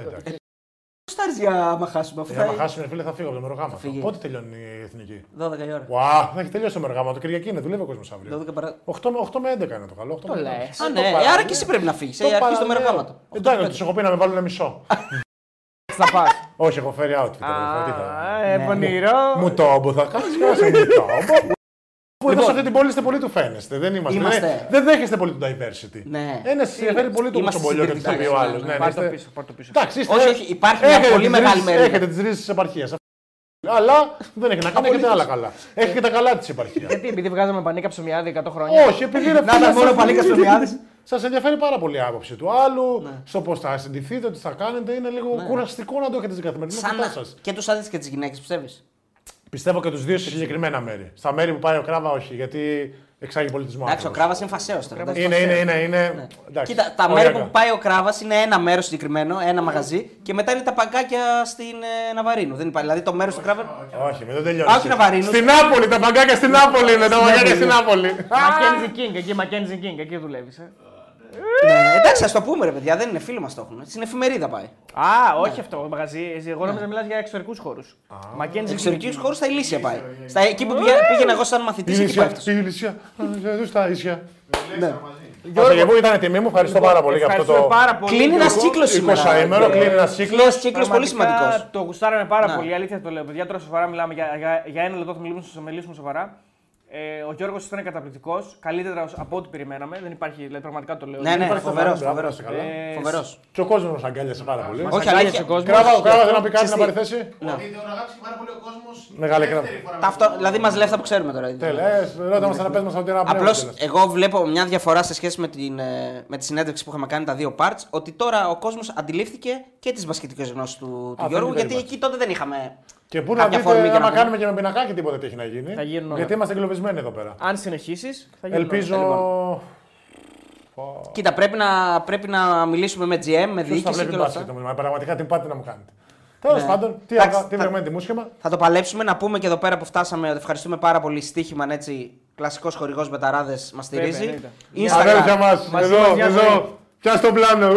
Speaker 2: Εντάξει.
Speaker 1: Πώ θα έρθει για να χάσουμε αυτό.
Speaker 2: Για να χάσουμε, φίλε, θα φύγω από το μερογάμα.
Speaker 1: φύγει.
Speaker 2: Πότε τελειώνει η εθνική;
Speaker 1: 12 η ώρα.
Speaker 2: Ουά, θα έχει τελειώσει το μερογάμα. Το Κυριακή είναι, δουλεύει ο κόσμος αύριο.
Speaker 1: 12 παρα...
Speaker 2: 8 με, 8 με 11 είναι το καλό. 8
Speaker 3: Το
Speaker 2: με 11.
Speaker 3: λες.
Speaker 1: Α,
Speaker 2: Ε,
Speaker 1: ναι,
Speaker 2: το
Speaker 1: ε,
Speaker 2: παραλέω.
Speaker 1: άρα και εσύ πρέπει να φύγεις.
Speaker 2: Το
Speaker 1: Ε, αρχίζεις το
Speaker 2: παραλέω.
Speaker 1: μεροκάματο.
Speaker 2: Εντάξει, του έχω πει να με βάλουν μισό.
Speaker 3: Θα πας.
Speaker 2: Όχι, έχω φέρει outfit. τώρα, τι θα-
Speaker 3: Ε, πονηρό.
Speaker 2: Μου το όμπο θα κάνει και άσε μου το όμπο. Που εδώ σε αυτή την πόλη είστε πολύ του φαίνεστε. Δεν είμαστε.
Speaker 1: Είμαστε.
Speaker 2: Δεν, δεν δέχεστε πολύ το diversity.
Speaker 1: Ναι.
Speaker 2: Ένας σα ενδιαφέρει πολύ το
Speaker 1: Είμαστε
Speaker 2: κουτσομπολιό και το
Speaker 1: συντηρητικοί,
Speaker 2: πει ο
Speaker 1: ναι,
Speaker 2: άλλο.
Speaker 1: ναι.
Speaker 3: Πάρ' το πίσω, πάρ' το πίσω.
Speaker 2: Εντάξει, είστε.
Speaker 1: Όχι, όχι, υπάρχει μια
Speaker 2: έχετε
Speaker 1: πολύ
Speaker 2: τις
Speaker 1: μεγάλη
Speaker 2: ρίζες-
Speaker 1: μερίδα.
Speaker 2: Έχετε τις ρίζες της επαρχίας. Αλλά δεν έχει να κάνει, έχετε άλλα καλά. Έχει και τα καλά της επαρχίας.
Speaker 3: Γιατί, επειδή βγάζαμε πανίκα ψωμιάδι 100 χρόνια.
Speaker 2: Όχι, επειδή ρε
Speaker 1: Να ήταν μόνο παλίκα στο μυάδι.
Speaker 2: Σας ενδιαφέρει πάρα πολύ η άποψη του άλλου,
Speaker 1: Ναι.
Speaker 2: στο πώς θα συντηθείτε, τι θα κάνετε. Είναι λίγο κουραστικό να το έχετε στην καθημερινότητά
Speaker 1: Σαν
Speaker 2: σας.
Speaker 1: και τους άντρες και τις γυναίκες, πιστεύεις;
Speaker 2: Πιστεύω και τους δύο σε συγκεκριμένα μέρη. Στα μέρη που πάει ο Κράβα, όχι, γιατί εξάγει πολιτισμό.
Speaker 1: Εντάξει, ο
Speaker 2: άνθρωπος.
Speaker 1: Κράβας είναι φασαίο τώρα. εντάξει.
Speaker 2: Είναι, είναι, είναι. είναι... εντάξει,
Speaker 1: Κοίτα, τα
Speaker 2: ωριακά.
Speaker 1: μέρη που πάει ο Κράβας είναι ένα μέρος συγκεκριμένο, ένα μαγαζί και μετά είναι τα παγκάκια στην ε, Ναβαρίνου. Δεν υπάρχει. Δηλαδή το μέρος του Κράβα.
Speaker 2: Όχι, μην το τελειώνει.
Speaker 1: Α, όχι να βαρύνουν.
Speaker 2: Στην Νάπολη, τα παγκάκια στην Νάπολη είναι. Τα παγκάκια στην Νάπολη.
Speaker 3: Mackenzie King, εκεί Mackenzie King, εκεί δουλεύεις. Ε.
Speaker 1: ναι, εντάξει, ας το πούμε ρε παιδιά, δεν είναι φίλοι μας το έχουν. Στην εφημερίδα πάει.
Speaker 3: Α, όχι αυτό, μαγαζί. Εγώ νόμιζα μιλάς για εξωτερικούς χώρους. Mackenzie King.
Speaker 1: Εξωτερικούς χώρους στα Ηλίσια πάει. Στα, εκεί που πήγα- πήγαινα εγώ σαν μαθητής, εκεί πάει
Speaker 2: Ηλίσια,
Speaker 1: αυτό.
Speaker 2: Ηλίσια. Εδώ στα ίσια.
Speaker 1: Ναι.
Speaker 2: Γιώργο, ήταν τιμή μου, ευχαριστώ πάρα πολύ για αυτό
Speaker 3: Ευχαριστούμε
Speaker 2: το.
Speaker 3: πάρα πολύ.
Speaker 1: Κλείνει ένας
Speaker 3: Γιώργο.
Speaker 1: κύκλος σήμερα.
Speaker 2: 20 κλείνει ένας κύκλος.
Speaker 1: Ένας κύκλος πολύ
Speaker 3: Πραγματικά
Speaker 1: σημαντικός.
Speaker 3: Το γουστάραμε πάρα
Speaker 1: Ναι.
Speaker 3: πολύ. Αλήθεια το λέω. Παιδιά, τώρα σοβαρά μιλάμε για, για, για ένα λεπτό θα μιλήσουμε, θα μιλήσουμε σοβαρά. Ε, ο Γιώργος ήταν καταπληκτικός. Καλύτερα από ό,τι περιμέναμε. Δεν υπάρχει, δηλαδή, πραγματικά το λέω.
Speaker 1: Ναι,
Speaker 3: Δεν
Speaker 1: ναι,
Speaker 3: υπάρχει
Speaker 1: φοβερός.
Speaker 2: Μπράβο,
Speaker 1: Φοβερός.
Speaker 2: να είστε καλά.
Speaker 3: Ε,
Speaker 1: Φοβερός.
Speaker 2: Και ο κόσμος μας αγκάλιασε πάρα πολύ.
Speaker 3: Μας
Speaker 1: Όχι,
Speaker 3: αγκάλιασε
Speaker 1: αλήθεια.
Speaker 3: ο κόσμος.
Speaker 2: Κράβα, ο Κράβα δεν να πει κάτι
Speaker 1: Ξέρεις
Speaker 2: να
Speaker 1: τι;
Speaker 2: πάρει θέση.
Speaker 1: Ναι.
Speaker 4: Ότι τον αγάπησε πάρα πολύ ο κόσμος.
Speaker 2: Μεγάλη κράβα.
Speaker 1: Αυτό, δηλαδή μας λέει αυτά που ξέρουμε τώρα.
Speaker 2: Τέλεια, ε, ρώτα μας να πες μας ότι είναι ένα
Speaker 1: Απλώς
Speaker 2: πνεύμα.
Speaker 1: εγώ βλέπω μια διαφορά σε σχέση με, την, ε, με τη συνέντευξη που είχαμε κάνει τα δύο parts. Ότι τώρα ο κόσμος αντιλήφθηκε και τις μπασκετικές γνώσεις του, του
Speaker 2: Α,
Speaker 1: Γιώργου.
Speaker 2: δεν
Speaker 1: Γιατί
Speaker 2: υπάρχει.
Speaker 1: εκεί τότε δεν είχαμε.
Speaker 2: Και πού να
Speaker 1: κάποια
Speaker 2: δείτε,
Speaker 1: αφορμή για να
Speaker 2: άμα
Speaker 1: πούμε.
Speaker 2: κάνουμε και με πινακάκι τίποτα τι έχει να γίνει.
Speaker 3: Θα γίνουν όλα.
Speaker 2: Γιατί είμαστε εγκλωβισμένοι εδώ πέρα.
Speaker 3: Αν συνεχίσεις, θα γίνει.
Speaker 2: Ελπίζω.
Speaker 1: Λοιπόν. Κοίτα, πρέπει να, πρέπει να μιλήσουμε με GM, με
Speaker 2: Ποιος θα
Speaker 1: διοίκηση
Speaker 2: βλέπει
Speaker 1: και όλα
Speaker 2: μπάσκετ
Speaker 1: αυτά.
Speaker 2: το μήνυμα. Πραγματικά τι πάτε να μου κάνετε. Τέλος
Speaker 1: Ναι.
Speaker 2: πάντων, τι,
Speaker 1: Εντάξει,
Speaker 2: αγα... τι
Speaker 1: θα-
Speaker 2: βρεμένο τιμούσχημα.
Speaker 1: Θα το παλέψουμε να πούμε και εδώ πέρα που φτάσαμε ότι ευχαριστούμε πάρα πολύ. Στοίχημαν έτσι. Κλασικός χορηγός Μπεταράδε μας στηρίζει.
Speaker 3: εννοείται.
Speaker 2: Αδέλφια
Speaker 1: Instagram.
Speaker 2: μας,
Speaker 3: Μαζί
Speaker 2: εδώ,
Speaker 3: μας, γεια
Speaker 2: εδώ.
Speaker 3: ζωή.
Speaker 2: Πιάς στο πλάνο.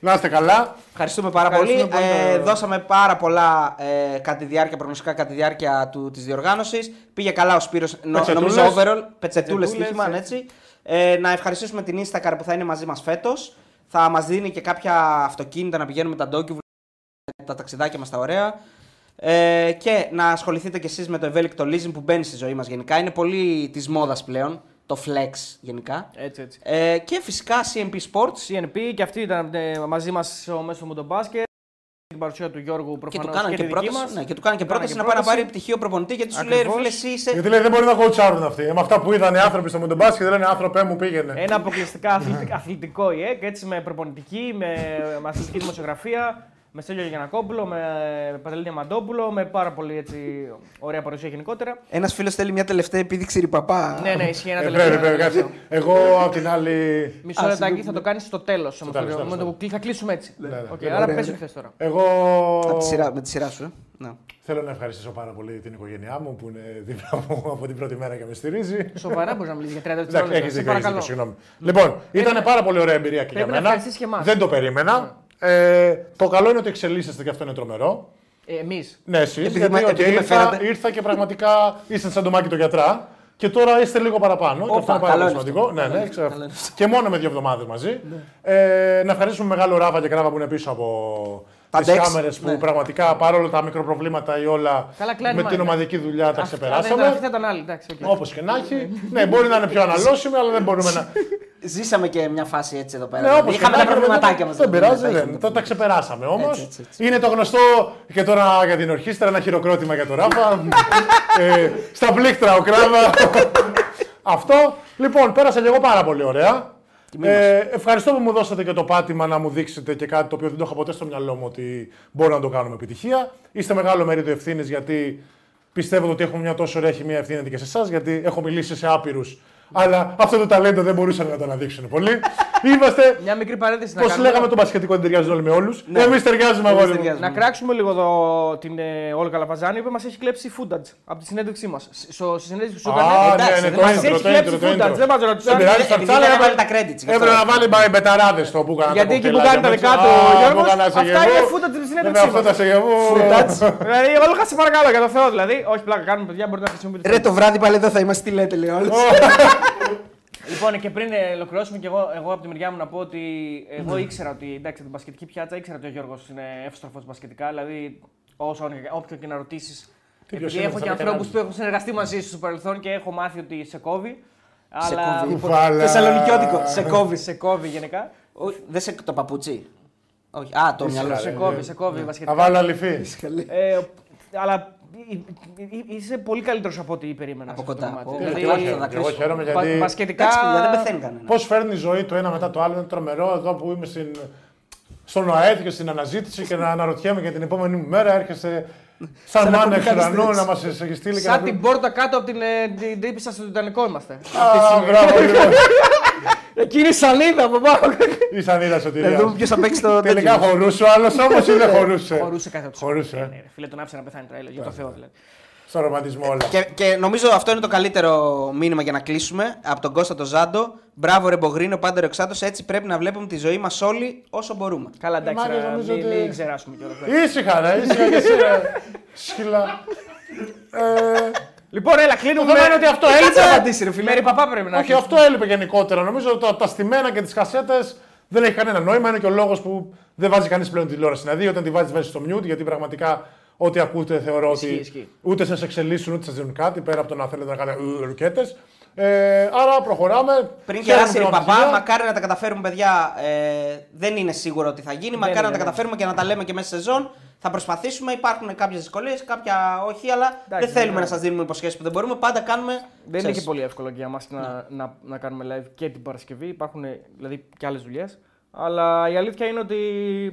Speaker 2: Ου, ου. Να είστε καλά.
Speaker 1: Ευχαριστούμε πάρα
Speaker 3: Ευχαριστούμε
Speaker 1: πολύ.
Speaker 3: πολύ
Speaker 1: Ε,
Speaker 3: το-
Speaker 1: δώσαμε πάρα πολλά ε, κατά τη διάρκεια, προγνωστικά κατά τη διάρκεια του, της διοργάνωσης. Πήγε καλά ο Σπύρος, νο,
Speaker 2: Πετσετούλες.
Speaker 1: νομίζω overall, πετσετούλες
Speaker 3: Πετσετούλες,
Speaker 1: στοίχημαν
Speaker 3: έτσι.
Speaker 1: έτσι. Ε, να ευχαριστήσουμε την Instacar που θα είναι μαζί μας φέτος. Θα μας δίνει και κάποια αυτοκίνητα να πηγαίνουμε τα ντόκιου, τα ταξιδάκια μας τα ωραία. Ε, και να ασχοληθείτε κι εσείς με το ευέλικτο leasing που μπαίνει στη ζωή μας γενικά. Είναι πολύ της μόδας πλέον, το flex γενικά.
Speaker 3: Έτσι, έτσι.
Speaker 1: Ε, και φυσικά CMP Sports.
Speaker 3: CNP και αυτοί ήταν ε, μαζί μας στο μέσο μου το μπάσκετ. την παρουσία του Γιώργου
Speaker 1: Και
Speaker 3: προφανώς
Speaker 1: του κάνανε και,
Speaker 3: τη δική
Speaker 1: πρόταση,
Speaker 3: μας.
Speaker 1: ναι, και του κάνανε και
Speaker 3: Κάνανε
Speaker 1: πρόταση
Speaker 3: και
Speaker 1: να πάει να
Speaker 3: πρόταση.
Speaker 1: πάρει πτυχίο προπονητή γιατί σου λέει ρε
Speaker 3: Ακριβώς.
Speaker 1: φίλε εσύ είσαι.
Speaker 2: Γιατί λέει δεν μπορεί να κοουτσάρουν αυτοί. Ε, με αυτά που είδαν οι άνθρωποι στο Μοντομπάσκετ δεν λένε άνθρωπε μου πήγαινε.
Speaker 3: Ένα αποκλειστικά αθλητικ- αθλητικό ΙΕΚ, έτσι με προπονητική, με, με αθλητική δημοσιογραφία, με Στέλιο Γιανακόπουλο, με Παντελή Διαμαντόπουλο, με πάρα πολύ έτσι, ωραία παρουσία γενικότερα.
Speaker 1: Ένας φίλος θέλει μια τελευταία επίδειξη ρηπαπά.
Speaker 3: Ναι, ναι, ισχύει ένα
Speaker 2: Ε,
Speaker 3: τελευταίο.
Speaker 2: πρέπει, πρέπει,
Speaker 3: ένα
Speaker 2: κάτσε.
Speaker 3: τελευταίο.
Speaker 2: Εγώ απ' την άλλη.
Speaker 3: Μισό
Speaker 1: Α,
Speaker 3: λεπτάκι
Speaker 1: συγγνώμη.
Speaker 3: θα το κάνεις στο τέλος.
Speaker 2: τέλος, τέλος.
Speaker 3: Θα κλείσουμε έτσι.
Speaker 2: ναι.
Speaker 3: Οκ,
Speaker 2: Ναι,
Speaker 3: άρα
Speaker 1: ωραία,
Speaker 3: πες
Speaker 1: ωραία.
Speaker 3: εχθέ τώρα.
Speaker 2: Εγώ.
Speaker 1: Από τη σειρά, με τη σειρά σου. Ε. Ναι.
Speaker 2: Θέλω να ευχαριστήσω πάρα πολύ την οικογένειά μου που είναι δίπλα μου από την πρώτη μέρα και με στηρίζει.
Speaker 3: Σοβαρά μπορείς να μιλήσεις για 30
Speaker 2: Εντάξει,
Speaker 3: δευτερόλεπτα.
Speaker 2: έχεις
Speaker 3: Σε
Speaker 2: δίκιο, έχεις
Speaker 3: παρακαλώ.
Speaker 2: δίκιο, συγγνώμη. Λοιπόν, ήταν πάρα πολύ ωραία εμπειρία και για
Speaker 3: Πρέπει να
Speaker 2: μένα.
Speaker 3: ευχαριστήσεις και εμάς.
Speaker 2: Δεν το περίμενα. Ε, το καλό είναι ότι εξελίσσεστε και αυτό είναι τρομερό.
Speaker 3: Εμείς.
Speaker 2: Ναι, εσείς.
Speaker 1: Επειδή
Speaker 2: Γιατί
Speaker 1: με-
Speaker 2: οκ,
Speaker 1: επειδή με
Speaker 2: ήρθα,
Speaker 1: φέρατε.
Speaker 2: ήρθα και πραγματικά είστε σαν το μάκι το γιατρά. Και τώρα είστε λίγο παραπάνω. και
Speaker 1: Όπα,
Speaker 2: αυτό είναι πάρα
Speaker 1: καλό
Speaker 2: πολύ
Speaker 1: είναι
Speaker 2: σημαντικό.
Speaker 1: αυτό.
Speaker 2: Ναι,
Speaker 1: Καλό
Speaker 2: ναι,
Speaker 1: είναι
Speaker 2: ξέρω.
Speaker 1: αυτό. Καλό είναι αυτό.
Speaker 2: Και μόνο με δύο εβδομάδες μαζί. Ε, να ευχαριστήσουμε μεγάλο Ράβα και Κράβα που είναι πίσω από
Speaker 1: Τα
Speaker 2: τις
Speaker 1: Dex,
Speaker 2: κάμερες που
Speaker 1: ναι.
Speaker 2: πραγματικά παρόλο τα μικροπροβλήματα ή όλα
Speaker 3: Καλά, κλείνει
Speaker 2: με
Speaker 3: μάτι.
Speaker 2: την ομαδική δουλειά τα
Speaker 3: Αυτή
Speaker 2: ξεπεράσαμε.
Speaker 3: θα ήταν άλλη. εντάξει, οκ.
Speaker 2: Όπως και να έχει. ναι, μπορεί να είναι πιο αναλώσιμη, αλλά δεν μπορούμε να.
Speaker 1: Ζήσαμε και μια φάση έτσι εδώ πέρα.
Speaker 2: Ναι,
Speaker 1: δηλαδή.
Speaker 2: όπως και
Speaker 1: Είχαμε
Speaker 2: να
Speaker 1: τα
Speaker 2: έχει,
Speaker 1: προβληματάκια μας.
Speaker 2: Δεν πειράζει, δεν. Τα, τα ξεπεράσαμε όμως.
Speaker 1: Έτσι, έτσι, έτσι.
Speaker 2: Είναι το γνωστό και τώρα για την ορχήστρα ένα χειροκρότημα για τον Ράφα. ε, στα πλήκτρα ο Κράβα. Αυτό. Λοιπόν, πέρασα και εγώ πάρα πολύ ωραία. Ε, ευχαριστώ που μου δώσατε και το πάτημα να μου δείξετε και κάτι το οποίο δεν το είχα ποτέ στο μυαλό μου ότι μπορώ να το κάνω με επιτυχία. Είστε μεγάλο μερίδιο ευθύνης γιατί πιστεύω ότι έχουμε μια τόσο ωραία χημεία ευθύνη και σε εσάς, γιατί έχω μιλήσει σε άπειρους. Αλλά αυτό το ταλέντο δεν μπορούσαν να το αναδείξουν πολύ. Είμαστε
Speaker 3: Μια μικρή παρένθεση να
Speaker 2: Πώς
Speaker 3: κάνουμε.
Speaker 2: λέγαμε, το μπασχετικό δεν ταιριάζουν όλοι με όλους.
Speaker 1: Ναι.
Speaker 2: Εμείς ταιριάζουμε
Speaker 1: Εμείς
Speaker 2: αγόρι μου.
Speaker 1: ταιριάζουμε.
Speaker 3: Να κράξουμε λίγο εδώ την ε, Όλγα Λαβαζάνη που μας έχει κλέψει footage από τη συνέντευξή μας. Στη συνέντευξη που σου
Speaker 2: Α,
Speaker 3: έκανε.
Speaker 1: εντάξει,
Speaker 2: ναι, ναι,
Speaker 1: δεν
Speaker 2: το
Speaker 1: μας
Speaker 2: intro,
Speaker 3: έχει
Speaker 2: το
Speaker 3: κλέψει
Speaker 2: intro, το
Speaker 3: footage,
Speaker 2: intro.
Speaker 3: δεν μας ρωτήσατε.
Speaker 2: Δεν πειράζει, στα
Speaker 1: Επειδή
Speaker 2: ψάλα
Speaker 1: δεν
Speaker 2: έπρεπε-
Speaker 1: έβαλε τα credits. γι' αυτό.
Speaker 2: Έπρεπε να βάλει μπα- μπεταράδες το που έκανα.
Speaker 3: Γιατί
Speaker 2: τα
Speaker 3: εκεί που κάνει τα
Speaker 2: κοπελάκια
Speaker 3: δικά
Speaker 2: μέσα.
Speaker 3: του
Speaker 2: Α,
Speaker 3: Γιώργος,
Speaker 2: που έκανα σε
Speaker 3: αυτά
Speaker 2: γεβού.
Speaker 3: είναι footage της
Speaker 2: Βέβαια,
Speaker 3: συνέντευξής
Speaker 2: αυτό
Speaker 3: μας.
Speaker 2: τα σε γεβού.
Speaker 3: Δηλαδή, Όλγα, σε παρακαλώ για το Θεό δηλαδή. Όχι, πλάκα κάνουμε παιδιά, μπορείτε να χρησιμοποιείτε.
Speaker 1: Ρε το βράδυ πάλι εδώ θα είμαστε, τι λέτε, λέει όλος.
Speaker 3: Λοιπόν, και πριν ε, ολοκληρώσουμε, και εγώ, εγώ από τη μεριά μου να πω ότι εγώ ήξερα ότι εντάξει, την μπασκετική πιάτσα ήξερα ότι ο Γιώργος είναι εύστροφος μπασκετικά. Δηλαδή, όσο, όποιο και να ρωτήσεις. Επειδή
Speaker 2: είναι,
Speaker 3: έχω
Speaker 2: θα
Speaker 3: και
Speaker 2: με
Speaker 3: ανθρώπους
Speaker 2: κρεμάζει.
Speaker 3: που έχω συνεργαστεί μαζί σου στο παρελθόν και έχω μάθει ότι σε κόβει.
Speaker 1: Σε
Speaker 3: Αλλά.
Speaker 1: κόβει.
Speaker 2: Κουφάλα.
Speaker 1: Θεσσαλονικιώτικο. Σε κόβει.
Speaker 3: Σε κόβει γενικά.
Speaker 1: Ο- Δεν σε το παπούτσι. Όχι. Α, το μυαλό
Speaker 3: Σε
Speaker 1: σου.
Speaker 3: κόβει, σε κόβει
Speaker 2: Θα
Speaker 3: μπασκετικά.
Speaker 2: βάλω αληθή.
Speaker 3: Ε, αλλά ε, ε, ε, είσαι πολύ καλύτερος από ό,τι περίμενα.
Speaker 1: Από
Speaker 3: σε αυτό το
Speaker 1: κοντά.
Speaker 3: κομμάτι.
Speaker 1: Πω,
Speaker 3: Δηλαδή,
Speaker 1: και όχι, θα
Speaker 2: Και εγώ
Speaker 1: δακρύσω.
Speaker 2: χαίρομαι
Speaker 3: μπα-
Speaker 2: γιατί.
Speaker 3: μπασκετικά.
Speaker 1: Εντάξει, παιδιά, δεν πεθαίνει κανένας.
Speaker 2: Πώς φέρνει η ζωή το ένα μετά το άλλο είναι τρομερό. Εδώ που είμαι στην, στον ΟΑΕΔ και στην αναζήτηση και να αναρωτιέμαι για την επόμενη μου μέρα έρχεσαι σαν
Speaker 1: Σαν να
Speaker 2: μάνα
Speaker 1: πούμε
Speaker 2: εξ
Speaker 1: κάτι
Speaker 2: ουρανού
Speaker 1: τέτοιο.
Speaker 2: να μας έχει στείλει και να
Speaker 3: Σαν
Speaker 2: πει-
Speaker 3: την πόρτα κάτω από την, ε, την τρύπησα στο Τιτανικό είμαστε.
Speaker 2: Α, μπράβο, λοιπόν.
Speaker 3: Εκείνη η σανίδα από πάνω.
Speaker 2: Η σανίδα
Speaker 1: Να
Speaker 2: σωτηρία.
Speaker 1: δούμε ποιο θα παίξεις το
Speaker 2: Τελικά
Speaker 1: τέτοιο.
Speaker 2: χωρούσε ο άλλος όμως ή δεν χωρούσε.
Speaker 3: Χωρούσε κάθε τους.
Speaker 2: Χωρούσε, ε.
Speaker 3: Ναι, ρε, φίλε, τον άφησε να πεθάνει τρέλο. Για το Θεό δηλαδή.
Speaker 2: Στο ρομαντισμό όλα.
Speaker 1: Και, και νομίζω αυτό είναι το καλύτερο μήνυμα για να κλείσουμε από τον Κώστα το Ζάντο. Μπράβο, ρε Μπογρίνο, πάντα ρεξάτο. Έτσι πρέπει να βλέπουμε τη ζωή μας όλοι όσο μπορούμε.
Speaker 3: Καλά, εντάξει,
Speaker 2: μάγκες,
Speaker 3: ρε,
Speaker 2: νομίζω
Speaker 3: μην
Speaker 2: ότι-
Speaker 3: μην ξεράσουμε κιόλας.
Speaker 2: Ήσυχα, ρε, ήσυχα και εσύ, ρε. Σκυλά. Ε,
Speaker 3: Λοιπόν, έλα,
Speaker 2: Το
Speaker 3: κλείνουμε.
Speaker 2: θέμα είναι ότι αυτό
Speaker 1: Κάτσε να
Speaker 2: έλειπε.
Speaker 1: απαντήσει, ρε φίλε.
Speaker 3: Μέρη παπά πρέπει να
Speaker 2: Όχι,
Speaker 3: έχει.
Speaker 2: αυτό έλειπε γενικότερα. Νομίζω ότι τα, τα στημένα και τις κασέτες δεν έχει κανένα νόημα. Είναι και ο λόγος που δεν βάζει κανείς πλέον τηλεόραση. Δηλαδή, όταν τη βάζεις, βάζεις στο mute, γιατί πραγματικά ό,τι ακούτε θεωρώ
Speaker 3: Ισχύει,
Speaker 2: ότι
Speaker 3: ισχύει.
Speaker 2: ούτε σας εξελίσσουν ούτε σας δίνουν κάτι πέρα από το να θέλετε να κάνετε ρουκέτες. Ε, άρα προχωράμε.
Speaker 1: Πριν
Speaker 2: Χαίρομαι
Speaker 1: κεράσει η
Speaker 2: την
Speaker 1: παπά,
Speaker 2: αποτυχία.
Speaker 1: μακάρι να τα καταφέρουμε, παιδιά. Ε, δεν είναι σίγουρο ότι θα γίνει. μακάρι
Speaker 3: είναι,
Speaker 1: να τα
Speaker 3: ναι.
Speaker 1: καταφέρουμε και να τα λέμε και μέσα σε σεζόν. Θα προσπαθήσουμε. Υπάρχουν κάποιες δυσκολίες, κάποια όχι, αλλά
Speaker 3: Εντάξει,
Speaker 1: δεν θέλουμε
Speaker 3: ναι.
Speaker 1: να σας δίνουμε υποσχέσεις που δεν μπορούμε. Πάντα κάνουμε.
Speaker 3: Δεν είναι
Speaker 1: ξέρεις,
Speaker 3: και πολύ εύκολο για μας να, να, να κάνουμε live και την Παρασκευή. Υπάρχουν δηλαδή και άλλες δουλειές. Αλλά η αλήθεια είναι ότι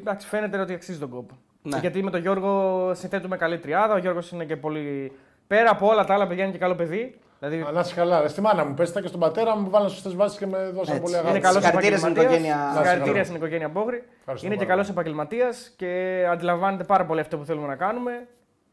Speaker 3: εντάξει, φαίνεται ότι αξίζει τον κόπο.
Speaker 1: Ναι.
Speaker 3: Γιατί με τον Γιώργο συνθέτουμε καλή τριάδα. Ο Γιώργος είναι και πολύ. Πέρα από όλα τα άλλα, παιδιά είναι και καλό παιδί. Δηλαδή
Speaker 2: Αλλά είσαι καλά. Ρε, στη μάνα μου, πες τα και στον πατέρα μου, μου βάλανε σωστές βάσεις και με δώσαν
Speaker 1: Έτσι.
Speaker 2: πολύ
Speaker 1: Είναι
Speaker 2: αγάπη.
Speaker 3: είναι καλός
Speaker 1: Συγχαρητήρια στην οικογένεια.
Speaker 3: Συγχαρητήρια στην οικογένεια Μπόγρη.
Speaker 2: Ευχαριστώ
Speaker 3: Είναι και
Speaker 2: πάρα
Speaker 3: καλός επαγγελματίας και αντιλαμβάνεται πάρα πολύ αυτό που θέλουμε να κάνουμε.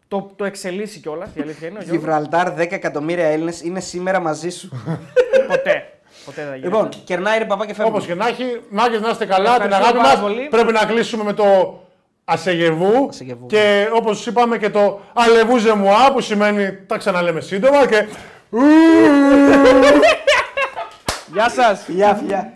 Speaker 3: Το, το εξελίσσει κιόλας, η αλήθεια είναι. Ο Γιώργος.
Speaker 1: Γιβραλτάρ, 10 εκατομμύρια Έλληνες είναι σήμερα μαζί σου.
Speaker 3: Ποτέ. Ποτέ δεν θα γίνει.
Speaker 1: λοιπόν, κερνάει ρε παπά και φεύγει.
Speaker 2: Όπως και να έχει, μάγκε να είστε καλά, την
Speaker 3: Ευχαριστώ
Speaker 2: αγάπη
Speaker 3: πάρα
Speaker 2: μας.
Speaker 3: πολύ.
Speaker 2: Πρέπει να κλείσουμε με το Ασεγεβού.
Speaker 1: Ασεγεβού.
Speaker 2: Και όπως είπαμε και το Αλεβούζε μουά που σημαίνει τα ξαναλέμε σύντομα και.
Speaker 3: Γεια σας!
Speaker 1: Φιλιά, φιλιά.